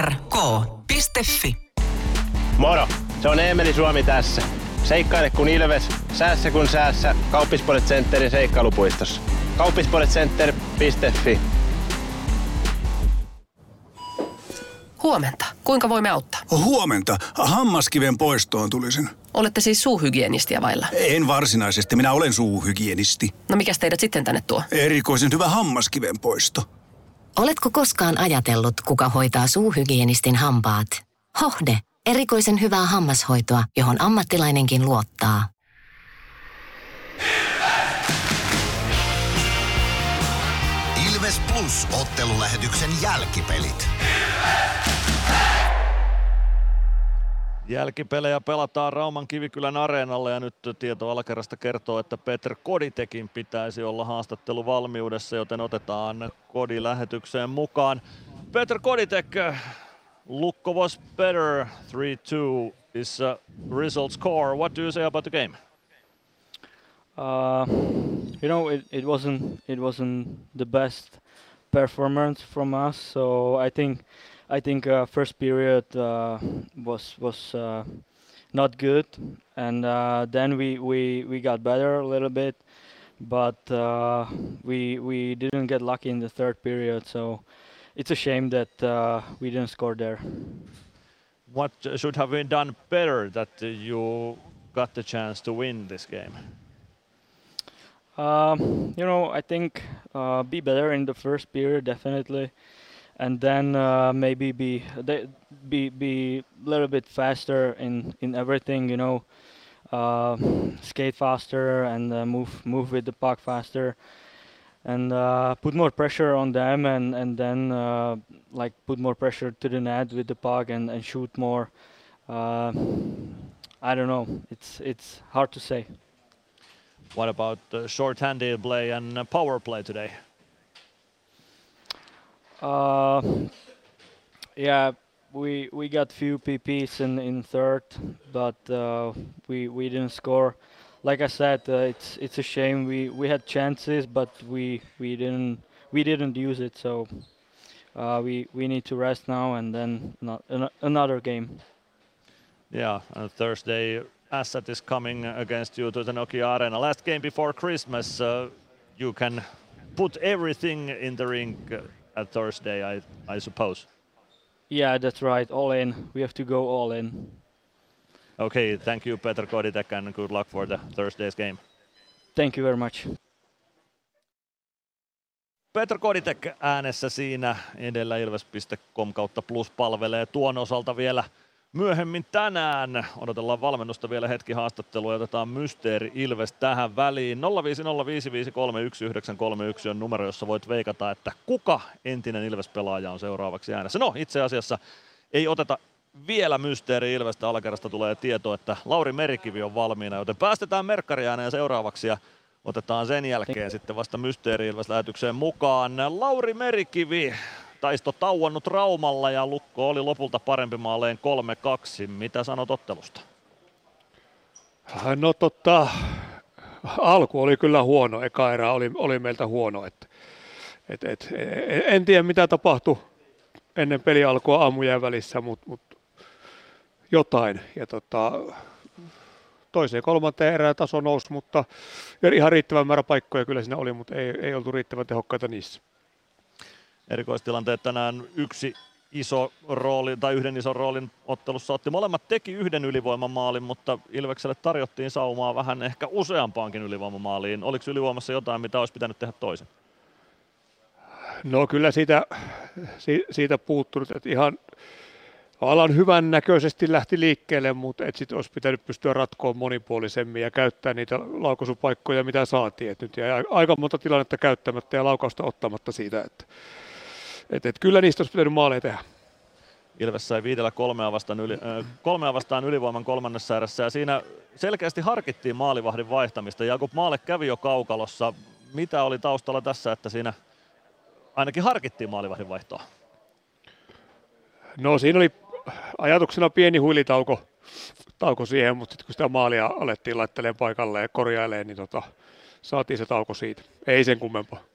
hrk.fi Moro! Se on Eemeli Suomi tässä. Seikkaile kun Ilves, säässä kun säässä. Kauppispoilet Centerin seikkailupuistossa. Kauppispoiletcenter.fi Huomenta. Kuinka voimme auttaa? Huomenta. Hammaskiven poistoon tulisin. Olette siis suuhygienistiä vailla? En varsinaisesti. Minä olen suuhygienisti. No mikä teidät sitten tänne tuo? Erikoisen hyvä hammaskiven poisto. Oletko koskaan ajatellut, kuka hoitaa suuhygienistin hampaat? Hohde. Erikoisen hyvää hammashoitoa, johon ammattilainenkin luottaa. Ilves Plus ottelulähetyksen jälkipelit. Jälkipelejä pelataan Rauman Kivikylän areenalla ja nyt tieto alakerrasta kertoo, että Peter Koditekin pitäisi olla haastattelu valmiudessa, joten otetaan Kodi lähetykseen mukaan. Peter Koditek, Lukko was better 3-2 is a result score. What do you say about the game? Uh, you know, it, it wasn't it wasn't the best performance from us. So I think I think uh, first period uh, was was uh, not good, and uh, then we, we we got better a little bit, but uh, we we didn't get lucky in the third period. So it's a shame that uh, we didn't score there. What should have been done better that you got the chance to win this game? Um, you know, I think uh, be better in the first period definitely, and then uh, maybe be be be a little bit faster in in everything. You know, uh, skate faster and uh, move move with the puck faster, and uh, put more pressure on them, and and then uh, like put more pressure to the net with the puck and, and shoot more. Uh, I don't know. It's it's hard to say. What about uh, short-handed play and power play today? Uh, yeah, we we got few PPs in in third, but uh, we we didn't score. Like I said, uh, it's it's a shame. We we had chances, but we we didn't we didn't use it. So uh, we we need to rest now and then not, an, another game. Yeah, Thursday Asset is coming against you to the Nokia Arena. Last game before Christmas, uh, you can put everything in the ring at Thursday, I, I suppose. Yeah, that's right. All in. We have to go all in. Okay, thank you, Peter Koditek, and good luck for the Thursday's game. Thank you very much. Peter Koditek äänessä siinä edellä ilves.com kautta plus palvelee tuon osalta vielä myöhemmin tänään. Odotellaan valmennusta vielä hetki haastattelua ja otetaan Mysteeri Ilves tähän väliin. 0505531 on numero, jossa voit veikata, että kuka entinen Ilves-pelaaja on seuraavaksi äänessä. No itse asiassa ei oteta vielä Mysteeri Ilvestä alakerrasta tulee tieto, että Lauri Merikivi on valmiina, joten päästetään Merkkari ääneen seuraavaksi ja otetaan sen jälkeen sitten vasta Mysteeri Ilves lähetykseen mukaan. Lauri Merikivi, taisto tauonnut Raumalla ja Lukko oli lopulta parempi maaleen 3-2. Mitä sanot ottelusta? No totta, alku oli kyllä huono, eka erä oli, oli meiltä huono. Et, et, et, en tiedä mitä tapahtui ennen peli alkua aamujen välissä, mutta mut jotain. Ja tota, toiseen kolmanteen erään taso nousi, mutta ihan riittävän määrä paikkoja kyllä siinä oli, mutta ei, ei oltu riittävän tehokkaita niissä. Erikoistilanteet tänään yksi iso rooli tai yhden ison roolin ottelussa otti. Molemmat teki yhden ylivoimamaalin, mutta Ilvekselle tarjottiin saumaa vähän ehkä useampaankin ylivoimamaaliin. Oliko ylivoimassa jotain, mitä olisi pitänyt tehdä toisen? No kyllä siitä, siitä puuttunut, että ihan alan hyvän näköisesti lähti liikkeelle, mutta et sitten olisi pitänyt pystyä ratkoon monipuolisemmin ja käyttää niitä laukaisupaikkoja, mitä saatiin. Et nyt jäi aika monta tilannetta käyttämättä ja laukausta ottamatta siitä, että et, et kyllä niistä olisi pitänyt maaleja tehdä. Ilves sai viidellä kolmea vastaan, yli, äh, kolmea vastaan ylivoiman kolmannessa erässä ja siinä selkeästi harkittiin maalivahdin vaihtamista. Jakub Maale kävi jo kaukalossa. Mitä oli taustalla tässä, että siinä ainakin harkittiin maalivahdin vaihtoa? No siinä oli ajatuksena pieni huilitauko tauko siihen, mutta sitten kun sitä maalia alettiin laittelemaan paikalle ja korjailemaan, niin tota, saatiin se tauko siitä. Ei sen kummempaa.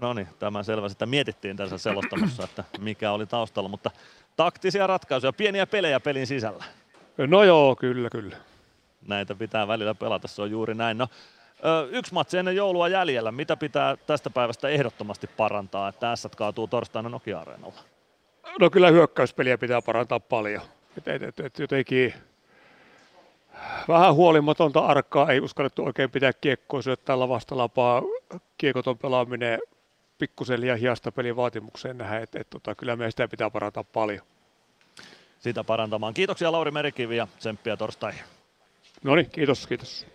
No niin, tämän selvä. Sitä mietittiin tässä selostamossa, että mikä oli taustalla, mutta taktisia ratkaisuja, pieniä pelejä pelin sisällä. No joo, kyllä, kyllä. Näitä pitää välillä pelata, se on juuri näin. No, yksi matsi ennen joulua jäljellä. Mitä pitää tästä päivästä ehdottomasti parantaa, että S kaatuu torstaina Nokia-areenalla? No kyllä hyökkäyspeliä pitää parantaa paljon. Et, et, et, et jotenkin vähän huolimatonta arkkaa, ei uskallettu oikein pitää kiekkoa syöttää lavastalapaa. Kiekoton pelaaminen pikkusen liian hiasta pelin vaatimukseen nähdä, että et, tota, kyllä meidän sitä pitää parantaa paljon. Sitä parantamaan. Kiitoksia Lauri Merikivi ja tsemppiä torstaihin. No niin, kiitos, kiitos.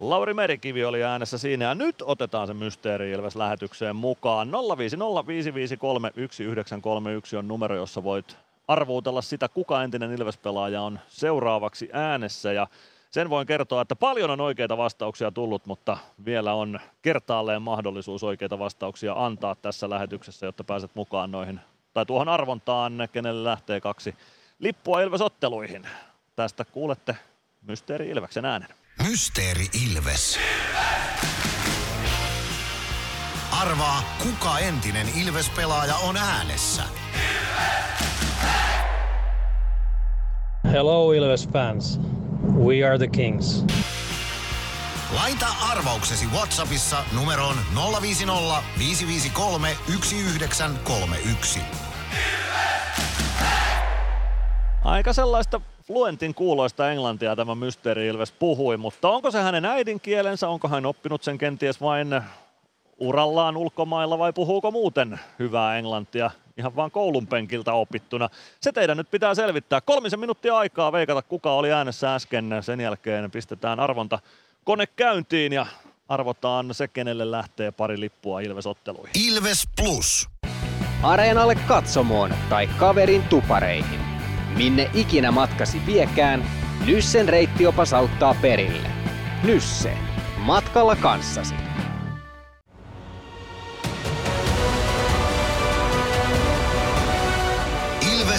Lauri Merikivi oli äänessä siinä ja nyt otetaan se Mysteeri Ilves lähetykseen mukaan. 0505531 on numero, jossa voit arvuutella sitä, kuka entinen Ilves-pelaaja on seuraavaksi äänessä ja sen voin kertoa, että paljon on oikeita vastauksia tullut, mutta vielä on kertaalleen mahdollisuus oikeita vastauksia antaa tässä lähetyksessä, jotta pääset mukaan noihin tai tuohon arvontaan, kenelle lähtee kaksi lippua Ilves-otteluihin. Tästä kuulette Mysteeri Ilveksen äänen. Mysteeri Ilves. Arvaa, kuka entinen Ilves-pelaaja on äänessä. Hello Ilves fans. We are the Kings. Laita arvauksesi Whatsappissa numeroon 050 553 1931. Aika sellaista Fluentin kuuloista englantia tämä Mysteeri Ilves puhui, mutta onko se hänen äidinkielensä, onko hän oppinut sen kenties vain urallaan ulkomailla vai puhuuko muuten hyvää englantia ihan vaan koulun penkiltä opittuna. Se teidän nyt pitää selvittää. Kolmisen minuuttia aikaa veikata, kuka oli äänessä äsken. Sen jälkeen pistetään arvonta kone käyntiin ja arvotaan se, kenelle lähtee pari lippua Ilves-otteluihin. Ilves Plus. Areenalle katsomoon tai kaverin tupareihin. Minne ikinä matkasi viekään, Nyssen reittiopas auttaa perille. Nysse. Matkalla kanssasi.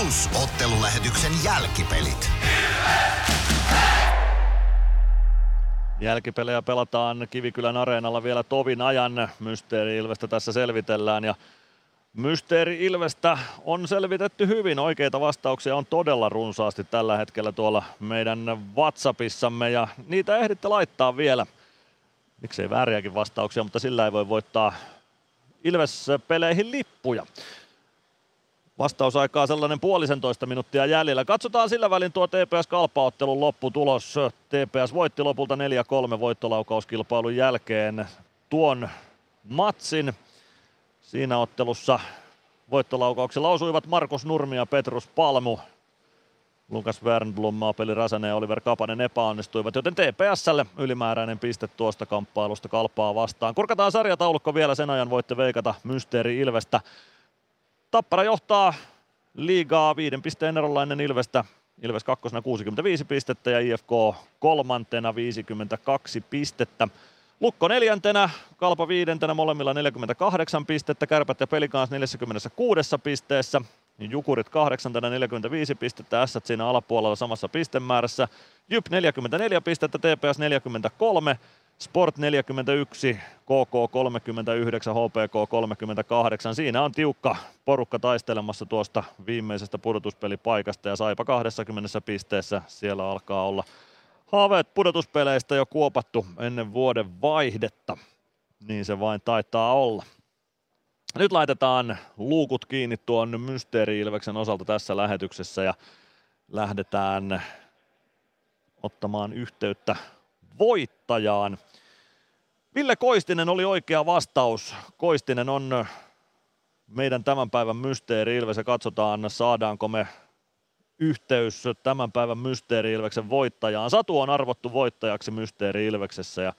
Plus ottelulähetyksen jälkipelit. Jälkipelejä pelataan Kivikylän areenalla vielä tovin ajan. Mysteeri Ilvestä tässä selvitellään ja Mysteeri Ilvestä on selvitetty hyvin. Oikeita vastauksia on todella runsaasti tällä hetkellä tuolla meidän WhatsAppissamme ja niitä ehditte laittaa vielä. Miksei vääriäkin vastauksia, mutta sillä ei voi voittaa Ilves-peleihin lippuja. Vastausaikaa sellainen puolisentoista minuuttia jäljellä. Katsotaan sillä välin tuo TPS-kalpaottelun lopputulos. TPS voitti lopulta 4-3 voittolaukauskilpailun jälkeen tuon matsin. Siinä ottelussa voittolaukauksilla osuivat Markus Nurmi ja Petrus Palmu. Lukas Wernblom, Maapeli Räsänen ja Oliver Kapanen epäonnistuivat, joten TPSlle ylimääräinen piste tuosta kamppailusta kalpaa vastaan. Kurkataan sarjataulukko vielä, sen ajan voitte veikata Mysteeri Ilvestä. Tappara johtaa liigaa viiden pisteen erollainen Ilvestä. Ilves kakkosena 65 pistettä ja IFK kolmantena 52 pistettä. Lukko neljäntenä, Kalpa viidentenä, molemmilla 48 pistettä, Kärpät ja Pelikans 46 pisteessä, Jukurit kahdeksantena 45 pistettä, Ässät siinä alapuolella samassa pistemäärässä, Jyp 44 pistettä, TPS 43, Sport 41, KK 39, HPK 38. Siinä on tiukka porukka taistelemassa tuosta viimeisestä pudotuspelipaikasta ja Saipa 20 pisteessä. Siellä alkaa olla haaveet pudotuspeleistä jo kuopattu ennen vuoden vaihdetta. Niin se vain taitaa olla. Nyt laitetaan luukut kiinni tuon Mysteeri-Ilveksen osalta tässä lähetyksessä ja lähdetään ottamaan yhteyttä voittajaan. Ville Koistinen oli oikea vastaus. Koistinen on meidän tämän päivän mysteeri Ilves ja katsotaan saadaanko me yhteys tämän päivän mysteeri Ilveksen voittajaan. Satu on arvottu voittajaksi mysteeri Ilveksessä ja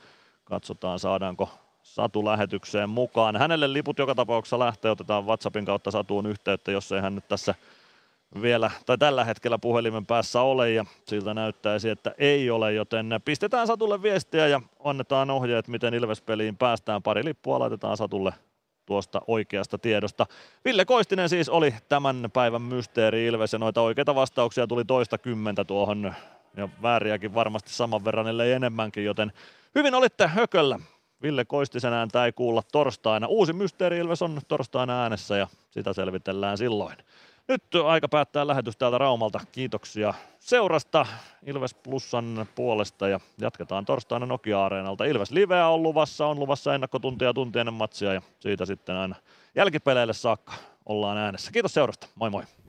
katsotaan saadaanko Satu lähetykseen mukaan. Hänelle liput joka tapauksessa lähtee, otetaan WhatsAppin kautta Satuun yhteyttä, jos ei hän nyt tässä vielä, tai tällä hetkellä puhelimen päässä ole ja siltä näyttäisi, että ei ole, joten pistetään Satulle viestiä ja annetaan ohjeet, miten Ilves-peliin päästään. Pari lippua laitetaan Satulle tuosta oikeasta tiedosta. Ville Koistinen siis oli tämän päivän mysteeri Ilves ja noita oikeita vastauksia tuli toista kymmentä tuohon ja vääriäkin varmasti saman verran, ellei enemmänkin, joten hyvin olitte hököllä. Ville Koistisen ääntä ei kuulla torstaina. Uusi Mysteeri Ilves on torstaina äänessä ja sitä selvitellään silloin. Nyt aika päättää lähetys täältä Raumalta. Kiitoksia seurasta Ilves Plusan puolesta ja jatketaan torstaina Nokia-areenalta. Ilves Liveä on luvassa, on luvassa ennakkotuntia tunti ennen matsia ja siitä sitten aina jälkipeleille saakka ollaan äänessä. Kiitos seurasta, moi moi!